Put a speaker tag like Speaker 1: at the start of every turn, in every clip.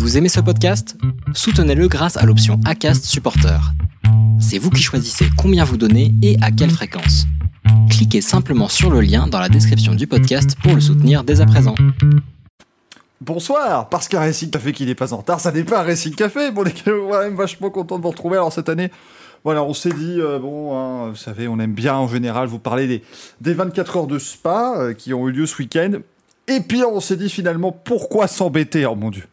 Speaker 1: Vous aimez ce podcast? Soutenez-le grâce à l'option ACAST Supporter. C'est vous qui choisissez combien vous donnez et à quelle fréquence. Cliquez simplement sur le lien dans la description du podcast pour le soutenir dès à présent.
Speaker 2: Bonsoir, parce qu'un Racing Café qui n'est pas en retard, ça n'est pas un Racing Café. Bon, les gars, on est vachement content de vous retrouver. Alors cette année, voilà, on s'est dit, euh, bon, hein, vous savez, on aime bien en général vous parler des, des 24 heures de spa euh, qui ont eu lieu ce week-end. Et puis on s'est dit finalement, pourquoi s'embêter? Oh mon dieu,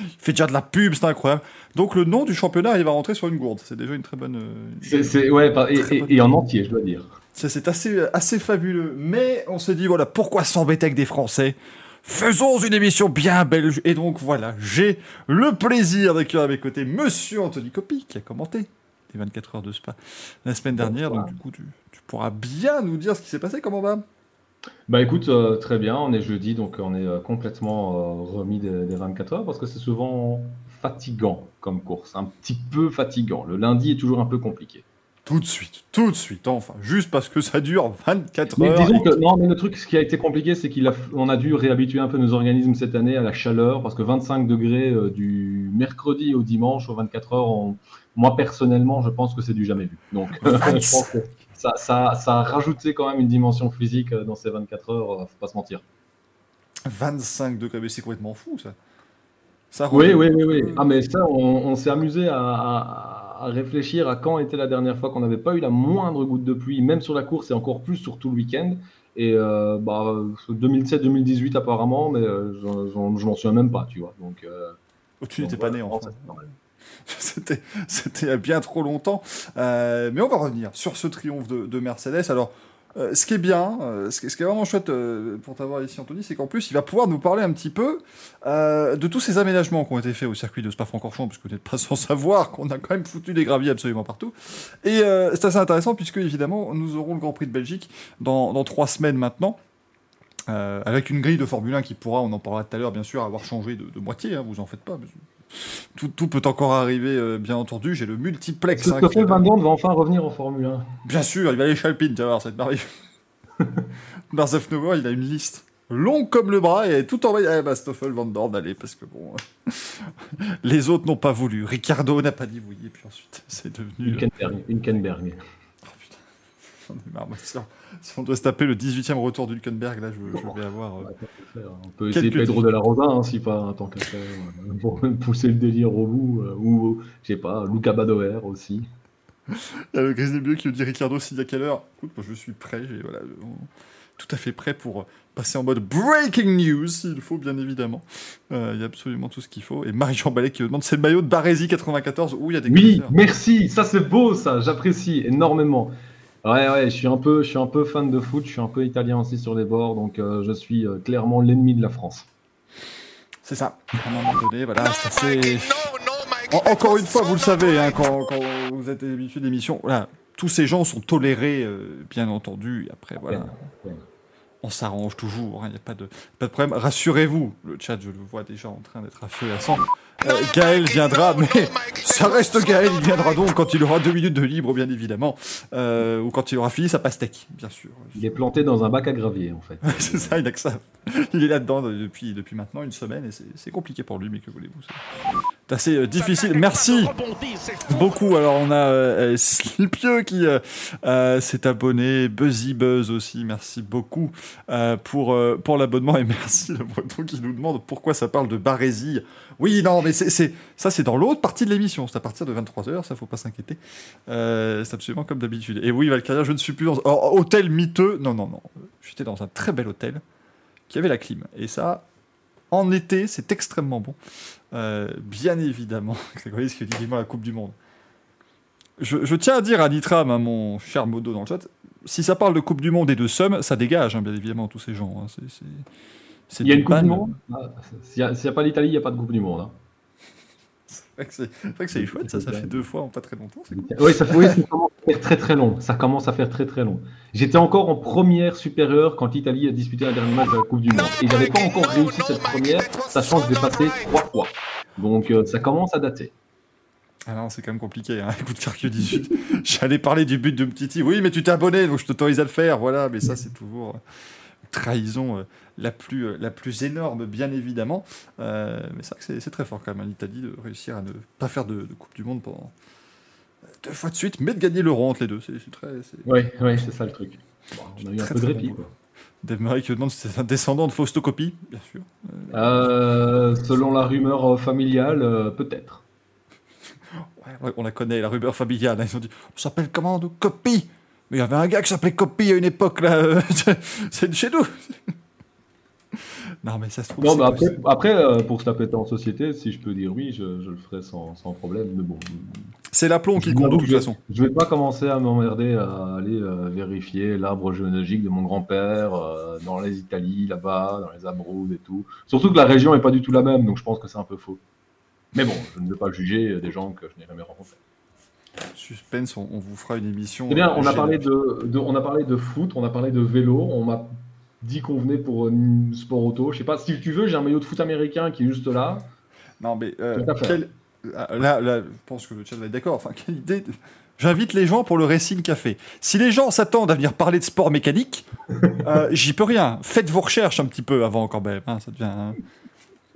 Speaker 2: il fait déjà de la pub, c'est incroyable. Donc le nom du championnat, il va rentrer sur une gourde. C'est déjà une très bonne.
Speaker 3: C'est, ouais, et,
Speaker 2: Très
Speaker 3: et-
Speaker 2: bonne
Speaker 3: et en entier, je dois dire.
Speaker 2: C'est assez, assez fabuleux. Mais on s'est dit, voilà, pourquoi s'embêter avec des Français? Faisons une émission bien belge. Et donc, voilà, j'ai le plaisir d'accueillir à mes côtés Monsieur Anthony Copy, qui a commenté les 24 heures de Spa la semaine dernière. Donc, du coup, tu, tu pourras bien nous dire ce qui s'est passé. Comment va?
Speaker 3: Bah écoute, euh, très bien, on est jeudi, donc on est euh, complètement euh, remis des, des 24 heures parce que c'est souvent fatigant comme course, un petit peu fatigant. Le lundi est toujours un peu compliqué.
Speaker 2: Tout de suite, tout de suite, enfin, juste parce que ça dure 24
Speaker 3: Mais
Speaker 2: heures.
Speaker 3: disons que, non, mais le truc, ce qui a été compliqué, c'est qu'il a, dû réhabituer un peu nos organismes cette année à la chaleur parce que 25 degrés du mercredi au dimanche aux 24 heures, on- moi personnellement, je pense que c'est du jamais vu. Donc, je pense que ça, ça, ça a rajouté quand même une dimension physique euh, dans ces 24 heures, euh, faut pas se mentir.
Speaker 2: 25 degrés, mais c'est complètement fou, ça. ça
Speaker 3: Oui, oui, oui, oui. Ah, mais ça, on, on s'est amusé à, à- à réfléchir à quand était la dernière fois qu'on n'avait pas eu la moindre goutte de pluie, même sur la course et encore plus sur tout le week-end. Et euh, bah, 2017-2018 apparemment, mais euh, je m'en souviens même pas, tu vois. Donc, euh,
Speaker 2: Oh, tu n'étais pas né, en fait. C'était, bien trop longtemps. Euh, mais on va revenir sur ce triomphe de, de Mercedes. Alors, euh, ce qui est bien, euh, ce, qui, est vraiment chouette pour t'avoir ici, Anthony, c'est qu'en plus, il va pouvoir nous parler un petit peu de tous ces aménagements qui ont été faits au circuit de Spa-Francorchamps, parce que vous n'êtes pas sans savoir qu'on a quand même foutu des graviers absolument partout. Et c'est assez intéressant, puisque évidemment, nous aurons le Grand Prix de Belgique dans, trois semaines maintenant. Avec une grille de Formule 1 qui pourra, on en parlera tout à l'heure, bien sûr, avoir changé de, moitié, hein, vous en faites pas. Tout, tout peut encore arriver, euh, bien entendu. J'ai le multiplex. hein, qui-
Speaker 3: Christophe Van Dorn va enfin revenir en Formule 1.
Speaker 2: Bien sûr, il va aller chez Alpine, tu vas voir, c'est merveilleux. Barzef Nova, il a une liste longue comme le bras et tout en bas, eh bah, Stoffel Van Dorn, allez, parce que bon. euh, les autres n'ont pas voulu. Ricardo n'a pas dit oui, et puis ensuite, c'est devenu.
Speaker 3: Hülkenberg.
Speaker 2: Oh putain, j'en ai marre, moi, si on- doit se taper le 18 e retour d'Hulkenberg, là, je, je vais avoir. euh,
Speaker 3: On peut essayer Pedro de la Rosa, hein, si pas tant qu'à faire, euh, pour pousser le délire au bout, euh, ou, je sais pas, Luca Badoer aussi.
Speaker 2: Il y a le Grizzly Bleu qui nous dit Ricardo, s'il y a quelle heure? Écoute, moi je suis prêt, j'ai voilà, tout à fait prêt pour euh, passer en mode breaking news, s'il faut, bien évidemment. Euh, Il y a absolument tout ce qu'il faut. Et Marie-Jean Ballet qui me demande c'est le maillot de Barésie 94 où il y a des
Speaker 3: Oui, merci, ça c'est beau ça, j'apprécie énormément. Ouais, ouais, je suis, un peu, je suis un peu fan de foot, je suis un peu italien aussi sur les bords, donc euh, je suis euh, clairement l'ennemi de la France.
Speaker 2: C'est ça. À un moment donné, voilà, c'est assez. En- encore une fois, vous le savez, hein, quand, quand vous êtes habitué d'émissions, voilà, tous ces gens sont tolérés, euh, bien entendu. Après, voilà.
Speaker 3: Ouais.
Speaker 2: On s'arrange toujours, il n'y a pas de, pas de problème. Rassurez-vous, le chat, je le vois déjà en train d'être à feu et à sang. Euh, Gaël viendra, mais ça reste Gaël, il viendra donc quand il aura deux minutes de libre, bien évidemment, euh, ou quand il aura fini sa pastèque, bien sûr.
Speaker 3: Il est planté dans un bac à gravier en fait.
Speaker 2: c'est ça, il a que ça. Il est là-dedans depuis, depuis maintenant une semaine et c'est c'est compliqué pour lui, mais que voulez-vous c'est- assez euh, difficile. Merci beaucoup. Alors, on a euh, Slipieux qui euh, euh, s'est abonné, Buzzy Buzz aussi, merci beaucoup euh, pour, pour l'abonnement et merci le breton qui nous demande pourquoi ça parle de Barésie. Oui, non, mais c'est c'est- ça, c'est dans l'autre partie de l'émission. C'est à partir de 23h, ça, faut pas s'inquiéter. C'est absolument comme d'habitude. Et oui, Valkyria, je ne suis plus dans. oh, hôtel miteux. Non, non, non. J'étais dans un très bel hôtel qui avait la clim. Et ça, en été, c'est extrêmement bon. Euh, bien évidemment. Ce que dit vivement la Coupe du Monde. Je, je tiens à dire à Nitram, à mon cher Modo dans le chat, si ça parle de Coupe du Monde et de Somme, ça dégage, hein, bien évidemment, tous ces gens. hein. C'est-
Speaker 3: Il y a une Coupe du. Monde? Ah, S'il n'y a, pas l'Italie, il n'y a pas de Coupe du Monde. hein.
Speaker 2: C'est vrai que c'est chouette, ça, ça fait deux fois en pas très longtemps. cool.
Speaker 3: Oui, ça, oui, ça commence à faire très très long. Ça commence à faire très très long. J'étais encore en première supérieure quand l'Italie a disputé un dernier match de la Coupe du Monde. Et j'avais pas encore réussi cette première, sachant que j'ai passé trois fois. Donc euh, ça commence à dater.
Speaker 2: Ah non, c'est quand même compliqué. Hein. Écoute, Carque 18, j'allais parler du but de Mtiti. Oui, mais tu t'es abonné, donc je t'autorise à le faire. Voilà, mais ça, c'est toujours euh, trahison la, plus, la plus énorme, bien évidemment. mais c'est vrai que c'est très fort quand même, l'Italie, de réussir à ne pas faire de, Coupe du Monde pendant deux fois de suite, mais de gagner l'euro entre les deux. C'est très.
Speaker 3: Oui, ouais, c'est ça le truc. on a eu un peu de répit.
Speaker 2: Dave Murray qui demande si c'est un descendant de Fausto Coppi, bien sûr.
Speaker 3: selon la rumeur familiale, peut-être.
Speaker 2: Ouais, on la connaît, la rumeur familiale. Ils ont dit on s'appelle comment Copy Mais il y avait un gars qui s'appelait Copy à une époque, là. c'est de chez nous. Non, mais ça se trouve.
Speaker 3: Non, mais après, après euh, pour se la péter en société, si je peux dire oui, je, le ferai sans, sans, problème. Mais bon.
Speaker 2: C'est l'aplomb qui compte de toute façon.
Speaker 3: Je vais pas commencer à m'emmerder à aller euh, vérifier l'arbre généalogique de mon grand-père euh, dans les Italies, là-bas, dans les Abrouds et tout. Surtout que la région est pas du tout la même, donc je pense que c'est un peu faux. Mais bon, je ne veux pas juger des gens que je n'ai jamais rencontrés.
Speaker 2: Suspense, on, vous fera une émission.
Speaker 3: C'est bien, on a, parlé de, on a parlé de foot, on a parlé de vélo, on m'a dit qu'on venait pour une sport auto. Je sais pas, si tu veux, j'ai un maillot de foot américain qui est juste là.
Speaker 2: Non, mais euh, là, là, je pense que le chat va être d'accord. Enfin, quelle idée J'invite les gens pour le Racing Café. Si les gens s'attendent à venir parler de sport mécanique, euh, j'y peux rien. Faites vos recherches un petit peu avant quand même. Hein, ça devient. Hein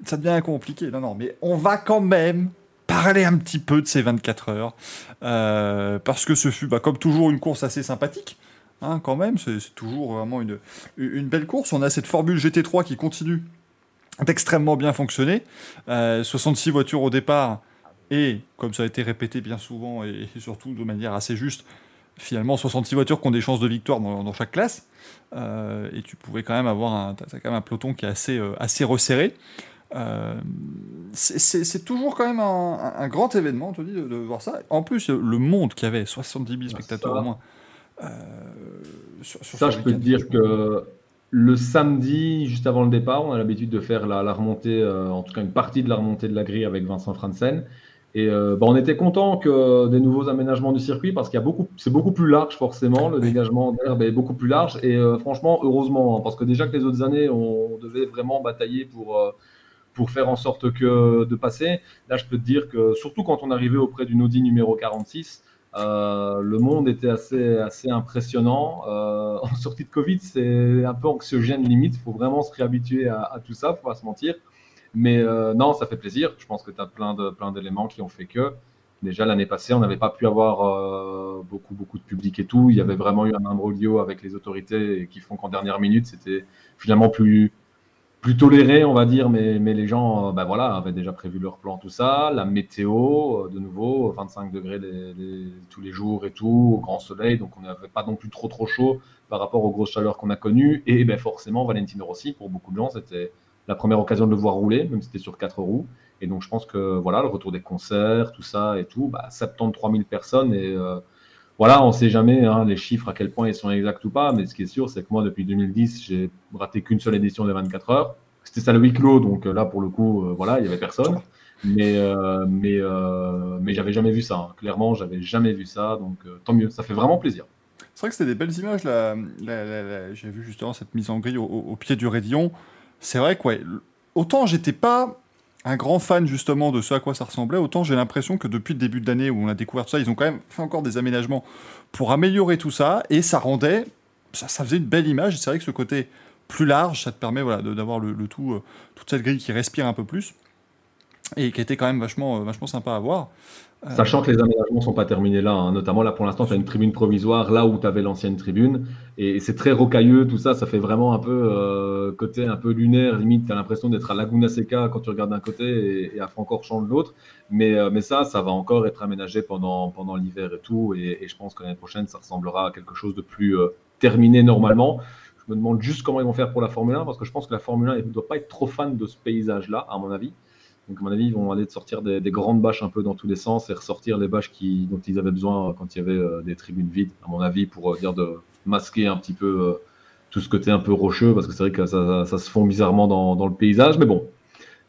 Speaker 2: ça devient compliqué. Non, non, mais on va quand même parler un petit peu de ces 24 heures. Euh, parce que ce fut, bah, comme toujours, une course assez sympathique. Hein, quand même, c'est toujours vraiment une, une belle course. On a cette formule GT3 qui continue d'extrêmement bien fonctionner. 66 euh, voitures au départ. Et, comme ça a été répété bien souvent, et, surtout de manière assez juste, finalement 66 voitures qui ont des chances de victoire dans, chaque classe. Euh, et tu pouvais quand même avoir un, as quand même un peloton qui est assez, assez resserré. Euh, c'est toujours quand même un, grand événement, te dis, de, voir ça. En plus, le monde qui avait 70 000 spectateurs au moins. Euh,
Speaker 3: ça, je peux te dire que le samedi, juste avant le départ, on a l'habitude de faire la, remontée, euh, en tout cas une partie de la remontée de la grille avec Vincent Franzen. Et bah, on était content que des nouveaux aménagements du circuit parce qu'il y a beaucoup, c'est beaucoup plus large forcément, le dégagement d'herbe est beaucoup plus large. Et franchement, heureusement, hein, parce que déjà que les autres années, on devait vraiment batailler pour pour faire en sorte que de passer. Là, je peux te dire que surtout quand on arrivait auprès du Audi numéro 46, euh, le monde était assez, assez impressionnant. Euh, en sortie de Covid, c'est un peu anxiogène limite. Il faut vraiment se réhabituer à, tout ça, faut pas se mentir. Mais euh, non, ça fait plaisir. Je pense que tu as plein d'éléments plein d'éléments qui ont fait que. Déjà l'année passée, on n'avait pas pu avoir beaucoup, beaucoup de public et tout. Il y avait vraiment eu un imbroglio avec les autorités qui font qu'en dernière minute, c'était finalement plus, plus toléré, on va dire, mais, mais les gens ben voilà, avaient déjà prévu leur plan, tout ça. La météo, euh, de nouveau, 25 degrés tous les jours et tout, au grand soleil, donc on n'avait pas non plus trop trop chaud par rapport aux grosses chaleurs qu'on a connues. Et ben forcément, Valentino Rossi, pour beaucoup de gens, c'était la première occasion de le voir rouler, même si c'était sur quatre roues. Et donc je pense que voilà, le retour des concerts, tout ça et tout, bah, 73 000 personnes et euh, voilà, on ne sait jamais hein, les chiffres à quel point ils sont exacts ou pas, mais ce qui est sûr, c'est que moi, depuis 2010, j'ai raté qu'une seule édition des 24 heures. C'était ça le huis clos, donc euh, là, pour le coup, euh, voilà, il n'y avait personne. Mais, euh, mais, mais j'avais jamais vu ça. Hein. Clairement, j'avais jamais vu ça, donc tant mieux. Ça fait vraiment plaisir.
Speaker 2: C'est vrai que c'était des belles images. Là, j'ai vu justement cette mise en grille au, pied du Rédillon. C'est vrai que, ouais, autant j'étais pas un grand fan justement de ce à quoi ça ressemblait, autant j'ai l'impression que depuis le début de l'année où on a découvert ça, ils ont quand même fait encore des aménagements pour améliorer tout ça, et ça rendait, ça, ça faisait une belle image, c'est vrai que ce côté plus large, ça te permet voilà, d'avoir le, tout, euh, toute cette grille qui respire un peu plus, et qui était quand même vachement, euh, vachement sympa à voir.
Speaker 3: Euh, Sachant que les aménagements ne sont pas terminés là, hein. notamment là pour l'instant, tu as une tribune provisoire là où tu avais l'ancienne tribune, et c'est très rocailleux, tout ça, ça fait vraiment un peu euh, côté un peu lunaire, limite, tu as l'impression d'être à Laguna Seca quand tu regardes d'un côté et, à Francorchamps de l'autre, mais, euh, mais ça, ça va encore être aménagé pendant, pendant l'hiver et tout, et, je pense que l'année prochaine, ça ressemblera à quelque chose de plus terminé normalement. Je me demande juste comment ils vont faire pour la Formule 1, parce que je pense que la Formule 1 ne doit pas être trop fan de ce paysage-là, à mon avis. Donc, à mon avis, ils vont aller de sortir des, grandes bâches un peu dans tous les sens et ressortir les bâches dont ils avaient besoin quand il y avait euh, des tribunes vides, à mon avis, pour euh, dire de masquer un petit peu euh, tout ce côté un peu rocheux, parce que c'est vrai que ça, se fond bizarrement dans, le paysage. Mais bon,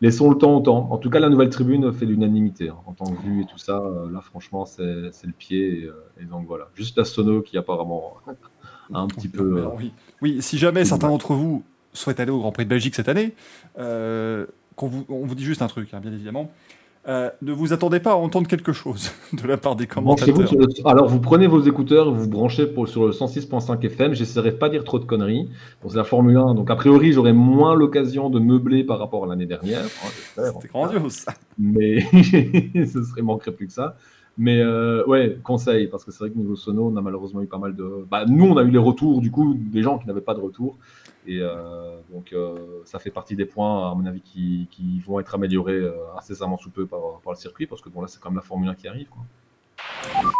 Speaker 3: laissons le temps au temps. En tout cas, la nouvelle tribune fait l'unanimité hein, en tant que vue et tout ça. là, franchement, c'est le pied. Et, donc voilà, juste la sono qui apparemment un petit peu.
Speaker 2: oui, si jamais certains d'entre vous souhaitent aller au Grand Prix de Belgique cette année, on vous dit juste un truc, hein, bien évidemment. euh, ne vous attendez pas à entendre quelque chose de la part des commentateurs.
Speaker 3: Alors, vous prenez vos écouteurs vous, branchez pour, sur le 106.5 FM. J'essaierai de pas dire trop de conneries. c'est la Formule 1. Donc, a priori, j'aurai moins l'occasion de meubler par rapport à l'année dernière.
Speaker 2: Hein, C'était grandiose, ça.
Speaker 3: Mais ce serait manquerait plus que ça. Mais euh, ouais, conseil, parce que c'est vrai que niveau sono, on a malheureusement eu pas mal de. Bah, nous, on a eu les retours, du coup, des gens qui n'avaient pas de retour. Et euh, donc, euh, ça fait partie des points, à mon avis, qui, vont être améliorés euh, incessamment sous peu par, le circuit, parce que bon, là, c'est quand même la Formule 1 qui arrive.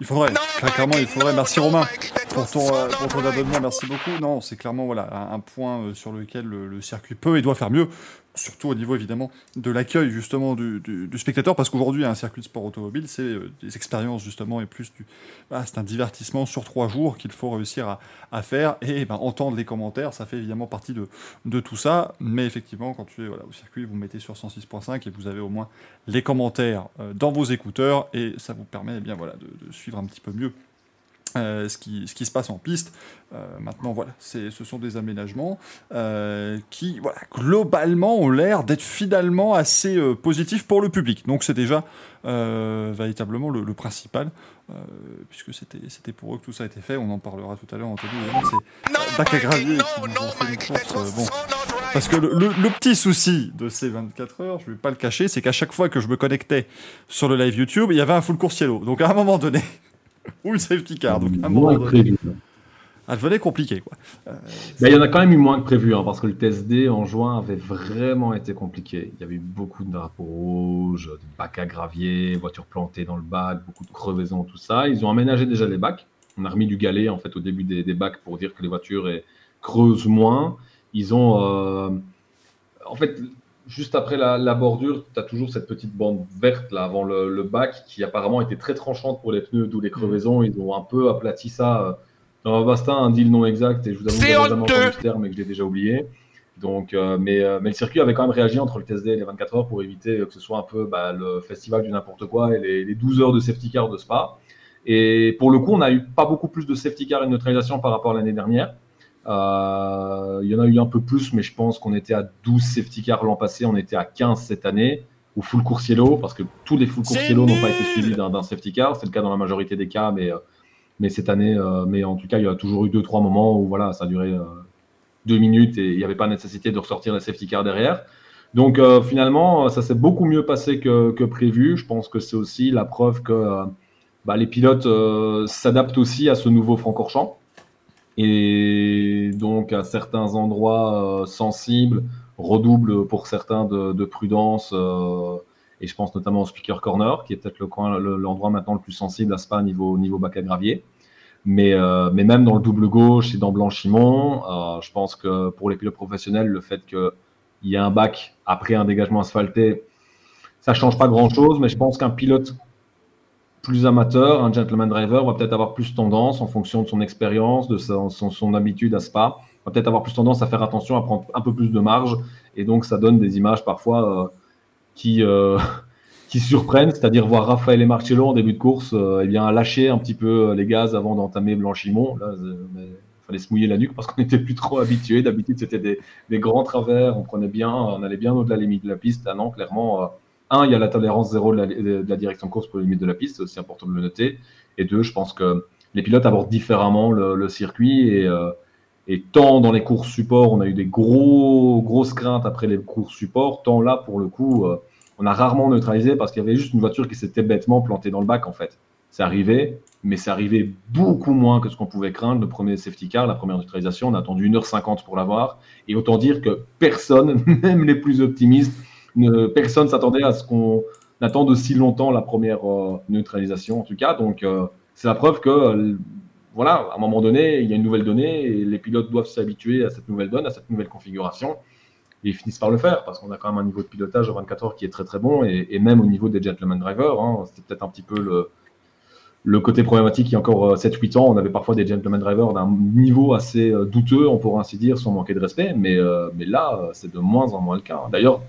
Speaker 2: Il faudrait, clairement, il faudrait. Merci Romain pour ton, pour ton abonnement, merci beaucoup. Non, c'est clairement voilà, un, point sur lequel le, circuit peut et doit faire mieux surtout au niveau évidemment de l'accueil justement du, spectateur, parce qu'aujourd'hui un circuit de sport automobile, c'est euh, des expériences justement et plus du, c'est un divertissement sur trois jours qu'il faut réussir à, faire. Et ben, entendre les commentaires, ça fait évidemment partie de, tout ça, mais effectivement quand tu es au circuit, vous mettez sur 106.5 et vous avez au moins les commentaires euh, dans vos écouteurs. Et ça vous permet eh de suivre un petit peu mieux euh, ce, qui, ce, qui, se passe en piste. Euh, maintenant, voilà, ce sont des aménagements euh, qui, voilà, globalement, ont l'air d'être finalement assez positifs pour le public. Donc, c'est déjà véritablement le, principal, puisque c'était pour eux que tout ça a été fait. On en parlera tout à l'heure, Anthony. C'est Bac à gravier. Parce que le, le, petit souci de ces 24 heures, je ne vais pas le cacher, c'est qu'à chaque fois que je me connectais sur le live YouTube, il y avait un full course yellow. Donc, à un moment donné. ou le safety car. Donc, à un moment donné, elle devenait compliqué. Quoi.
Speaker 3: Euh, il y en a quand même eu moins que prévu, hein, parce que le TSD en juin avait vraiment été compliqué. Il y avait eu beaucoup de drapeaux rouges, de bacs à gravier, voitures plantées dans le bac, beaucoup de crevaisons, tout ça. Ils ont aménagé déjà les bacs. On a remis du galet en fait au début des, bacs pour dire que les voitures creusent moins. Ils ont, euh, en fait, juste après la, bordure, tu as toujours cette petite bande verte là avant le, bac qui apparemment était très tranchante pour les pneus, d'où les mm. crevaisons. Ils ont un peu aplati ça. Euh, dans un dit le nom exact et je vous avoue que j'ai terme et que je l'ai déjà oublié. Donc, euh, mais, euh, mais, le circuit avait quand même réagi entre le TSD et les 24 heures pour éviter que ce soit un peu bah, le festival du n'importe quoi et les, les, 12 heures de safety car de Spa. Et pour le coup, on n'a eu pas beaucoup plus de safety car et de neutralisation par rapport à l'année dernière. Euh, il y en a eu un peu plus, mais je pense qu'on était à 12 safety cars l'an passé, on était à 15 cette année, ou full coursiello, parce que tous les full coursiello n'ont pas été suivis d'un safety car. C'est le cas dans la majorité des cas, mais, euh, mais cette année, euh, mais en tout cas, il y a toujours eu deux trois moments où voilà, ça a duré deux minutes et il n'y avait pas nécessité de ressortir les safety cars derrière. Donc finalement, ça s'est beaucoup mieux passé que, que, prévu. Je pense que c'est aussi la preuve que bah, les pilotes s'adaptent aussi à ce nouveau Francorchamps. Et donc, à certains endroits euh, sensibles, redouble pour certains de, prudence. Euh, et je pense notamment au Speaker Corner, qui est peut-être l'endroit maintenant le plus sensible à Spa niveau, niveau bac à gravier. Mais, euh, mais même dans le double gauche et dans Blanchimont, je pense que pour les pilotes professionnels, le fait qu'il y ait un bac après un dégagement asphalté, ça change pas grand-chose. Mais je pense qu'un pilote plus amateur, un gentleman driver va peut-être avoir plus tendance, en fonction de son expérience, de son, habitude à Spa, va peut-être avoir plus tendance à faire attention, à prendre un peu plus de marge. Et donc, ça donne des images parfois euh, qui, euh, qui surprennent, c'est-à-dire voir Raphaël et Marcello en début de course euh, eh bien, lâcher un petit peu les gaz avant d'entamer Blanchimont. Là, il fallait se mouiller la nuque parce qu'on n'était plus trop habitué. D'habitude, c'était des, des, grands travers, on prenait bien, on allait bien au-delà des limites de la piste. Là, non, clairement un, il y a la tolérance zéro de la, direction de course pour les limites de la piste, c'est aussi important de le noter. Et deux, je pense que les pilotes abordent différemment le, circuit euh, et, tant dans les courses support, on a eu des gros, grosses craintes après les courses support, tant là, pour le coup, euh, on a rarement neutralisé parce qu'il y avait juste une voiture qui s'était bêtement plantée dans le bac, en fait. C'est arrivé, mais c'est arrivé beaucoup moins que ce qu'on pouvait craindre. Le premier safety car, la première neutralisation, on a attendu 1h50 pour l'avoir. Et autant dire que personne, même les plus optimistes, personne s'attendait à ce qu'on attende aussi longtemps la première euh, neutralisation, en tout cas. Donc, euh, c'est la preuve que, euh, voilà, à un moment donné, il y a une nouvelle donnée et les pilotes doivent s'habituer à cette nouvelle donne, à cette nouvelle configuration. Et ils finissent par le faire parce qu'on a quand même un niveau de pilotage à 24 heures qui est très très bon et, même au niveau des gentleman drivers, hein, c'était peut-être un petit peu le, le côté problématique il y a encore 7-8 ans, on avait parfois des gentleman drivers d'un niveau assez douteux, on pourrait ainsi dire, sans manquer de respect, mais, mais là, c'est de moins en moins le cas. D'ailleurs,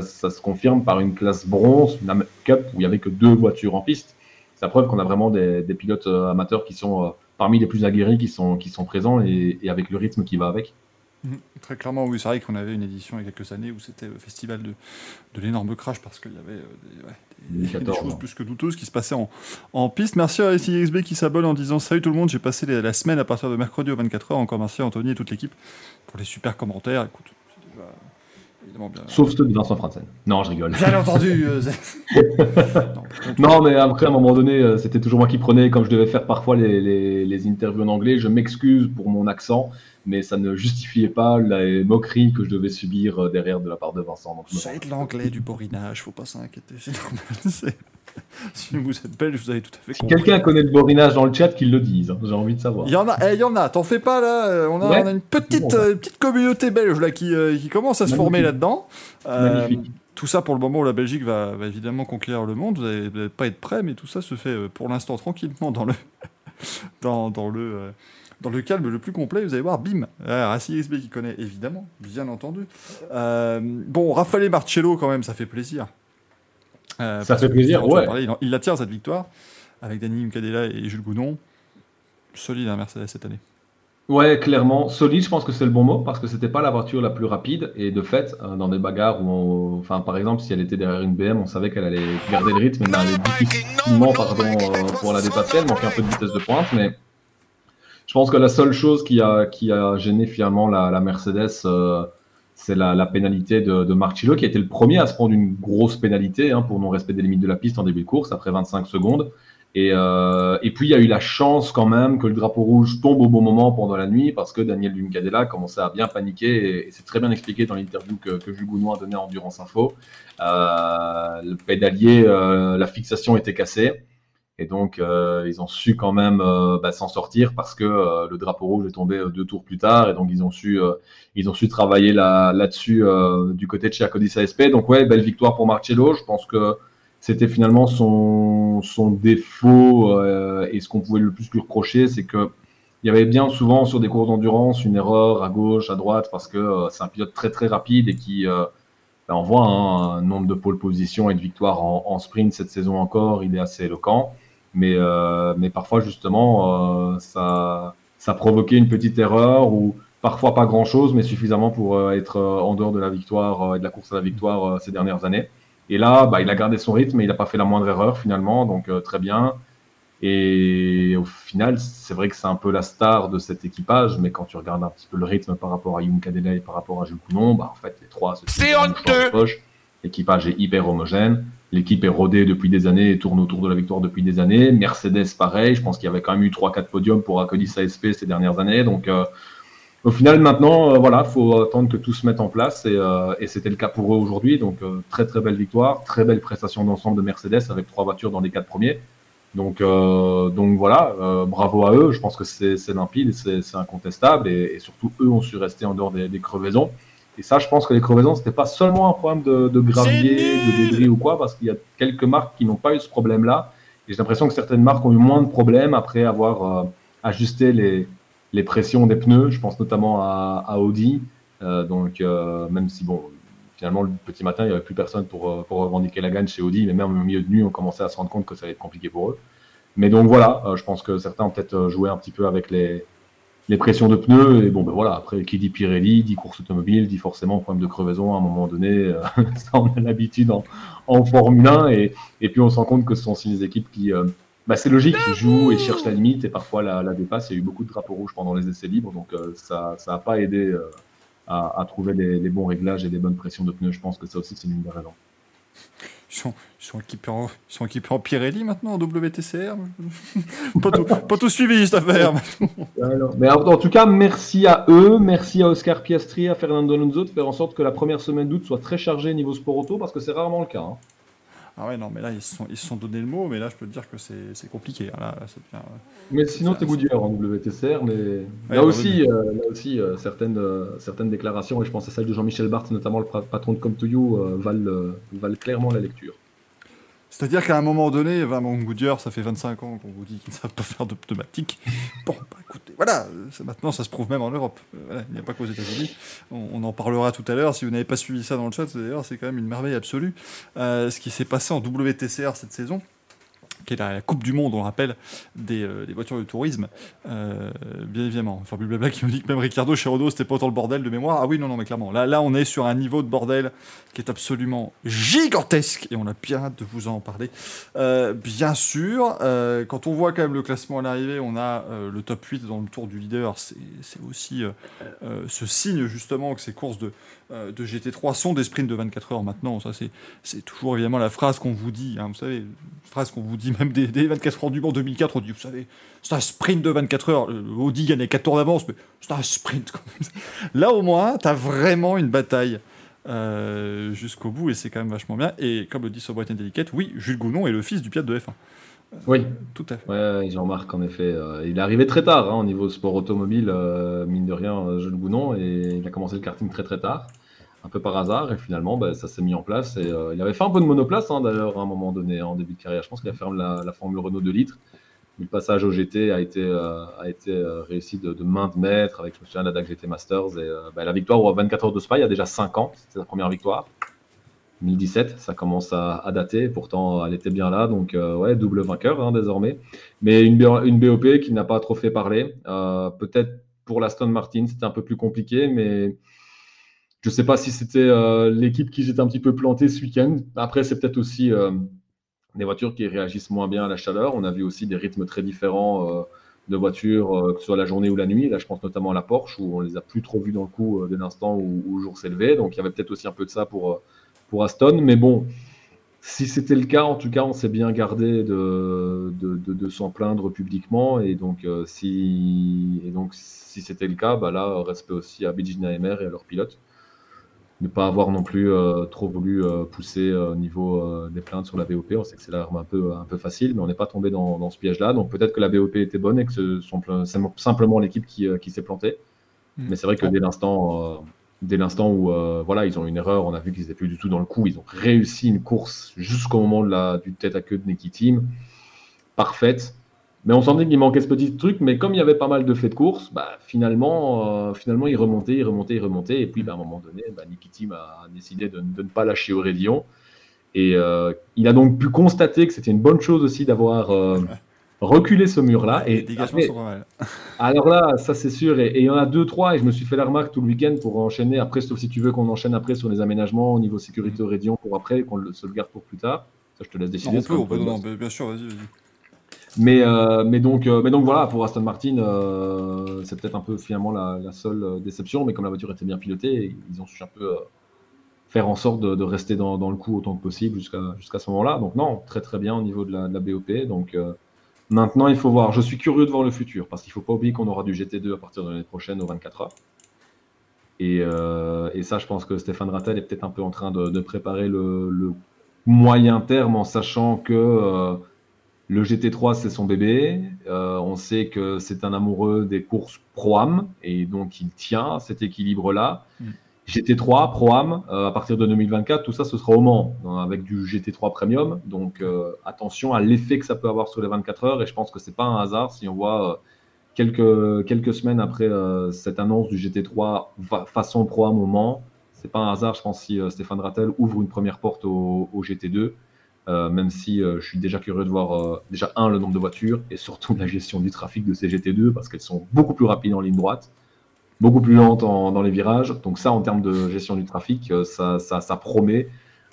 Speaker 3: ça, se confirme par une classe bronze, la Cup, où il n'y avait que deux voitures en piste. C'est la preuve qu'on a vraiment des, pilotes euh, amateurs qui sont euh, parmi les plus aguerris qui sont, qui sont présents et, avec le rythme qui va avec.
Speaker 2: Mhm. Très clairement, oui, c'est vrai qu'on avait une édition il y a quelques années où c'était le festival de, de l'énorme crash parce qu'il y avait des, choses plus que douteuses qui se passaient en, en piste. Merci à SIXB qui s'abonne en disant Salut tout le monde, j'ai passé la, semaine à partir de mercredi au 24h. Encore merci à Anthony et toute l'équipe pour les super commentaires. Écoute,
Speaker 3: Sauf ceux de Vincent Franzen. Non, je rigole.
Speaker 2: Bien entendu. Euh,
Speaker 3: non, mais après, à un moment donné, euh, c'était toujours moi qui prenais, comme je devais faire parfois les, les, interviews en anglais. Je m'excuse pour mon accent, mais ça ne justifiait pas la moquerie que je devais subir euh, derrière de la part de Vincent.
Speaker 2: Donc, ça l'anglais du borinage, faut pas s'inquiéter, c'est normal. si vous êtes belge, vous avez tout à fait
Speaker 3: Si quelqu'un connaît le borinage dans le chat, qu'il le dise. Hein. J'ai envie de savoir.
Speaker 2: Il y en a, eh, il y en a. T'en fais pas là. Euh, on a, une petite, euh, petite communauté belge là qui, euh, qui commence à se former là-dedans. tout ça pour le moment où la Belgique va, évidemment conquérir le monde. Vous n'allez pas être prêt, mais tout ça se fait pour l'instant tranquillement dans le, dans, dans le dans le calme le plus complet, vous allez voir, bim, ah, SB qui connaît évidemment, bien entendu. bon, Raffaele Marcello quand même, ça fait plaisir.
Speaker 3: Euh, ça fait plaisir, ouais.
Speaker 2: il, la tient cette victoire avec Danny Mkadela et Jules Goudon. Solide, hein, Mercedes cette année.
Speaker 3: Ouais, clairement. Solide, je pense que c'est le bon mot parce que c'était pas la voiture la plus rapide. Et de fait, euh, dans des bagarres où, enfin, par exemple, si elle était derrière une BM, on savait qu'elle allait garder le rythme, mais elle allait difficilement, pardon, euh, pour la dépasser. Elle manquait un peu de vitesse de pointe, mais je pense que la seule chose qui a, qui a gêné finalement la, Mercedes, c'est la, pénalité de, de Marcello qui a été le premier à se prendre une grosse pénalité hein, pour non-respect des limites de la piste en début de course après 25 secondes. Et, euh, et, puis il y a eu la chance quand même que le drapeau rouge tombe au bon moment pendant la nuit parce que Daniel Duncadella commençait à bien paniquer et, c'est très bien expliqué dans l'interview que, que Jules a donné à Endurance Info. Euh, le pédalier, euh, la fixation était cassée. Et donc, euh, ils ont su quand même euh, bah, s'en sortir parce que euh, le drapeau rouge est tombé deux tours plus tard. Et donc, ils ont su, ils ont su travailler là, là-dessus du côté de chez Acodis ASP. Donc, ouais, belle victoire pour Marcello. Je pense que c'était finalement son, son défaut et ce qu'on pouvait le plus lui reprocher, c'est que il y avait bien souvent sur des courses d'endurance une erreur à gauche, à droite, parce que c'est un pilote très très rapide et qui bah, on voit hein, un nombre de pole positions et de victoires en, en, sprint cette saison encore, il est assez éloquent. Mais, euh, mais parfois, justement, euh, ça, ça provoquait une petite erreur ou parfois pas grand-chose, mais suffisamment pour euh, être en dehors de la victoire et de la course à la victoire ces dernières années. Et là, bah, il a gardé son rythme et il n'a pas fait la moindre erreur finalement, donc très bien. Et au final, c'est vrai que c'est un peu la star de cet équipage, mais quand tu regardes un petit peu le rythme par rapport à Young Kadela et par rapport à Jules Counon, bah, en fait, les trois,
Speaker 4: c'est honteux.
Speaker 3: L'équipage est hyper homogène. L'équipe est rodée depuis des années et tourne autour de la victoire depuis des années. Mercedes, pareil. Je pense qu'il y avait quand même eu 3-4 podiums pour Acodis ASP ces dernières années. Donc, euh, au final, maintenant, euh, voilà, faut attendre que tout se mette en place. Et, euh, c'était le cas pour eux aujourd'hui. Donc, très, très belle victoire. Très belle prestation d'ensemble de Mercedes avec trois voitures dans les quatre premiers. Donc, donc voilà, bravo à eux. Je pense que c'est limpide, c'est incontestable. Et, surtout, eux ont su rester en dehors des crevaisons. Et ça, je pense que les crevaisons, c'était pas seulement un problème de, de gravier, de débris ou quoi, parce qu'il y a quelques marques qui n'ont pas eu ce problème-là. Et j'ai l'impression que certaines marques ont eu moins de problèmes après avoir euh, ajusté les, les, pressions des pneus. Je pense notamment à, à Audi. Euh, donc, euh, même si, bon, finalement, le petit matin, il n'y avait plus personne pour, euh, pour revendiquer la gagne chez Audi, mais même au milieu de nuit, on commençait à se rendre compte que ça allait être compliqué pour eux. Mais donc voilà, euh, je pense que certains ont peut-être joué un petit peu avec les, les pressions de pneus. Et bon, ben voilà, après, qui dit Pirelli, dit course automobile, dit forcément problème de crevaison à un moment donné. Euh, ça, on a l'habitude en, en, Formule 1. Et, et, puis, on se rend compte que ce sont aussi les équipes qui. Euh, bah, c'est logique, qui jouent et cherchent la limite et parfois la, la dépassent. Il y a eu beaucoup de drapeaux rouges pendant les essais libres, donc euh, ça n'a pas aidé à, à, trouver les, les, bons réglages et les bonnes pressions de pneus. Je pense que ça aussi, c'est une des raisons.
Speaker 2: Ils sont, équipés en, en Pirelli maintenant, en WTCR. pas, tout, pas tout suivi cette affaire.
Speaker 3: Mais en, tout cas, merci à eux, merci à Oscar Piastri, à Fernando Alonso de faire en sorte que la première semaine d'août soit très chargée niveau sport auto, parce que c'est rarement le cas. Hein.
Speaker 2: Ah ouais, non, mais là, ils se sont, ils sont donné le mot, mais là, je peux te dire que c'est compliqué. Hein, là,
Speaker 3: bien, mais sinon, t'es Goodyear en WTCR, mais là, aussi, euh, là aussi, euh, certaines, euh, certaines déclarations, et je pense à celle de Jean-Michel Barthes, notamment le patron de Come to You, valent, valent clairement la lecture.
Speaker 2: C'est-à-dire qu'à un moment donné, vraiment, Goodyear, ça fait 25 ans qu'on vous dit qu'ils ne savent pas faire de. Bon, bah écoutez, voilà, maintenant ça se prouve même en Europe. Il n'y a pas qu'aux États-Unis. On, en parlera tout à l'heure. Si vous n'avez pas suivi ça dans le chat, d'ailleurs, c'est quand même une merveille absolue. Euh, ce qui s'est passé en WTCR cette saison, qui est la, Coupe du Monde, on le rappelle, des, euh, voitures de tourisme, euh, bien évidemment. Enfin, blabla qui me dit que même Ricardo chez c'était pas autant le bordel de mémoire. Ah oui, non, non, mais clairement, là, là, on est sur un niveau de bordel qui est absolument gigantesque, et on a bien hâte de vous en parler. Euh, bien sûr, quand on voit quand même le classement à l'arrivée, on a le top 8 dans le tour du leader, c'est aussi ce signe justement que ces courses de, de GT3 sont des sprints de 24 heures maintenant. Ça, c'est toujours évidemment la phrase qu'on vous dit, hein, vous savez, phrase qu'on vous dit même des, 24 heures du Mans 2004, on dit, vous savez, c'est un sprint de 24 heures. Audi gagnait 4 tours d'avance, mais c'est un sprint. Là, au moins, tu as vraiment une bataille euh, jusqu'au bout et c'est quand même vachement bien. Et comme le dit Sobret Delicate, oui, Jules Gounon est le fils du pilote de F1.
Speaker 3: Euh, oui, tout à fait. Ouais, Jean-Marc, en effet, euh, il est arrivé très tard hein, au niveau sport automobile, mine de rien, Jules Gounon, et il a commencé le karting très très tard un peu par hasard et finalement bah, ça s'est mis en place et il avait fait un peu de monoplace hein, d'ailleurs à un moment donné en début de carrière je pense qu'il a fait la, Formule Renault 2 litres le passage au GT a été, euh, a été euh, réussi de, de main de maître avec, je me GT Masters. Et euh, bah, la victoire au 24 heures de Spa, il y a déjà 5 ans. C'était sa première victoire. 2017, ça commence à, à, dater. Pourtant, elle était bien là. Donc, ouais, double vainqueur hein, désormais. Mais une, une BOP qui n'a pas trop fait parler. Peut-être pour l'Aston Martin, c'était un peu plus compliqué. Mais je ne sais pas si c'était l'équipe qui s'était un petit peu plantée ce week-end. Après, c'est peut-être aussi des voitures qui réagissent moins bien à la chaleur. On a vu aussi des rythmes très différents euh, de voitures, euh, que ce soit la journée ou la nuit. Là, je pense notamment à la Porsche, où on les a plus trop vus dans le coup euh, dès l'instant où, le jour s'est levé. Donc, il y avait peut-être aussi un peu de ça pour, pour Aston. Mais bon, si c'était le cas, en tout cas, on s'est bien gardé de, de, s'en plaindre publiquement. Et donc, si, si c'était le cas, bah là, respect aussi à Virginia Emer et à leurs pilotes ne pas avoir non plus euh, trop voulu euh, pousser au euh, niveau des plaintes sur la BOP. On sait que c'est l'arme un peu, un peu facile, mais on n'est pas tombé dans, ce piège-là. Donc peut-être que la BOP était bonne et que ce sont simplement l'équipe qui, qui s'est plantée. Hmm. Mais c'est vrai que dès l'instant, dès l'instant où voilà, ils ont une erreur, on a vu qu'ils n'étaient plus du tout dans le coup. Ils ont réussi une course jusqu'au moment de la, du tête à queue de Neki Team, parfaite. Mais on sentait qu'il manquait ce petit truc, mais comme il y avait pas mal de faits de course, bah, finalement, euh, finalement, il remontait, il remontait, il remontait. Et puis, bah, à un moment donné, bah, Niki a décidé de, ne pas lâcher Aurélien. Et euh, il a donc pu constater que c'était une bonne chose aussi d'avoir euh, reculé ce mur-là. Et alors là, ça c'est sûr. Et, il y en a deux, trois. Et je me suis fait la remarque tout le week-end pour enchaîner. Après, sauf si tu veux qu'on enchaîne après sur les aménagements au niveau sécurité Aurélien pour après, qu'on se le garde pour plus tard. Ça, je te laisse décider.
Speaker 2: on peut, non, bien sûr, vas-y, vas-y.
Speaker 3: Mais, euh, mais, donc, euh, mais donc voilà, pour Aston Martin, euh, c'est peut-être un peu finalement la, seule déception, mais comme la voiture était bien pilotée, ils ont su un peu faire en sorte de, rester dans, dans, le coup autant que possible jusqu'à jusqu'à ce moment-là. Donc non, très très bien au niveau de la, de la BOP. Donc maintenant, il faut voir. Je suis curieux de voir le futur, parce qu'il ne faut pas oublier qu'on aura du GT2 à partir de l'année prochaine aux 24 heures. Et, et, ça, je pense que Stéphane Rattel est peut-être un peu en train de, de préparer le, le, moyen terme en sachant que le GT3, c'est son bébé. Euh, on sait que c'est un amoureux des courses Pro-Am et donc il tient cet équilibre-là. Mm. GT3, Pro-Am, euh, à partir de 2024, tout ça, ce sera au Mans avec du GT3 Premium. Donc euh, attention à l'effet que ça peut avoir sur les 24 heures et je pense que c'est pas un hasard si on voit quelques, quelques semaines après cette annonce du GT3 façon Pro-Am au Mans. C'est pas un hasard, je pense, si Stéphane Rattel ouvre une première porte au GT2. Euh, même si euh, je suis déjà curieux de voir euh, déjà un le nombre de voitures et surtout la gestion du trafic de ces GT2 parce qu'elles sont beaucoup plus rapides en ligne droite, beaucoup plus lentes dans les virages. Donc ça, en termes de gestion du trafic, ça, ça, promet,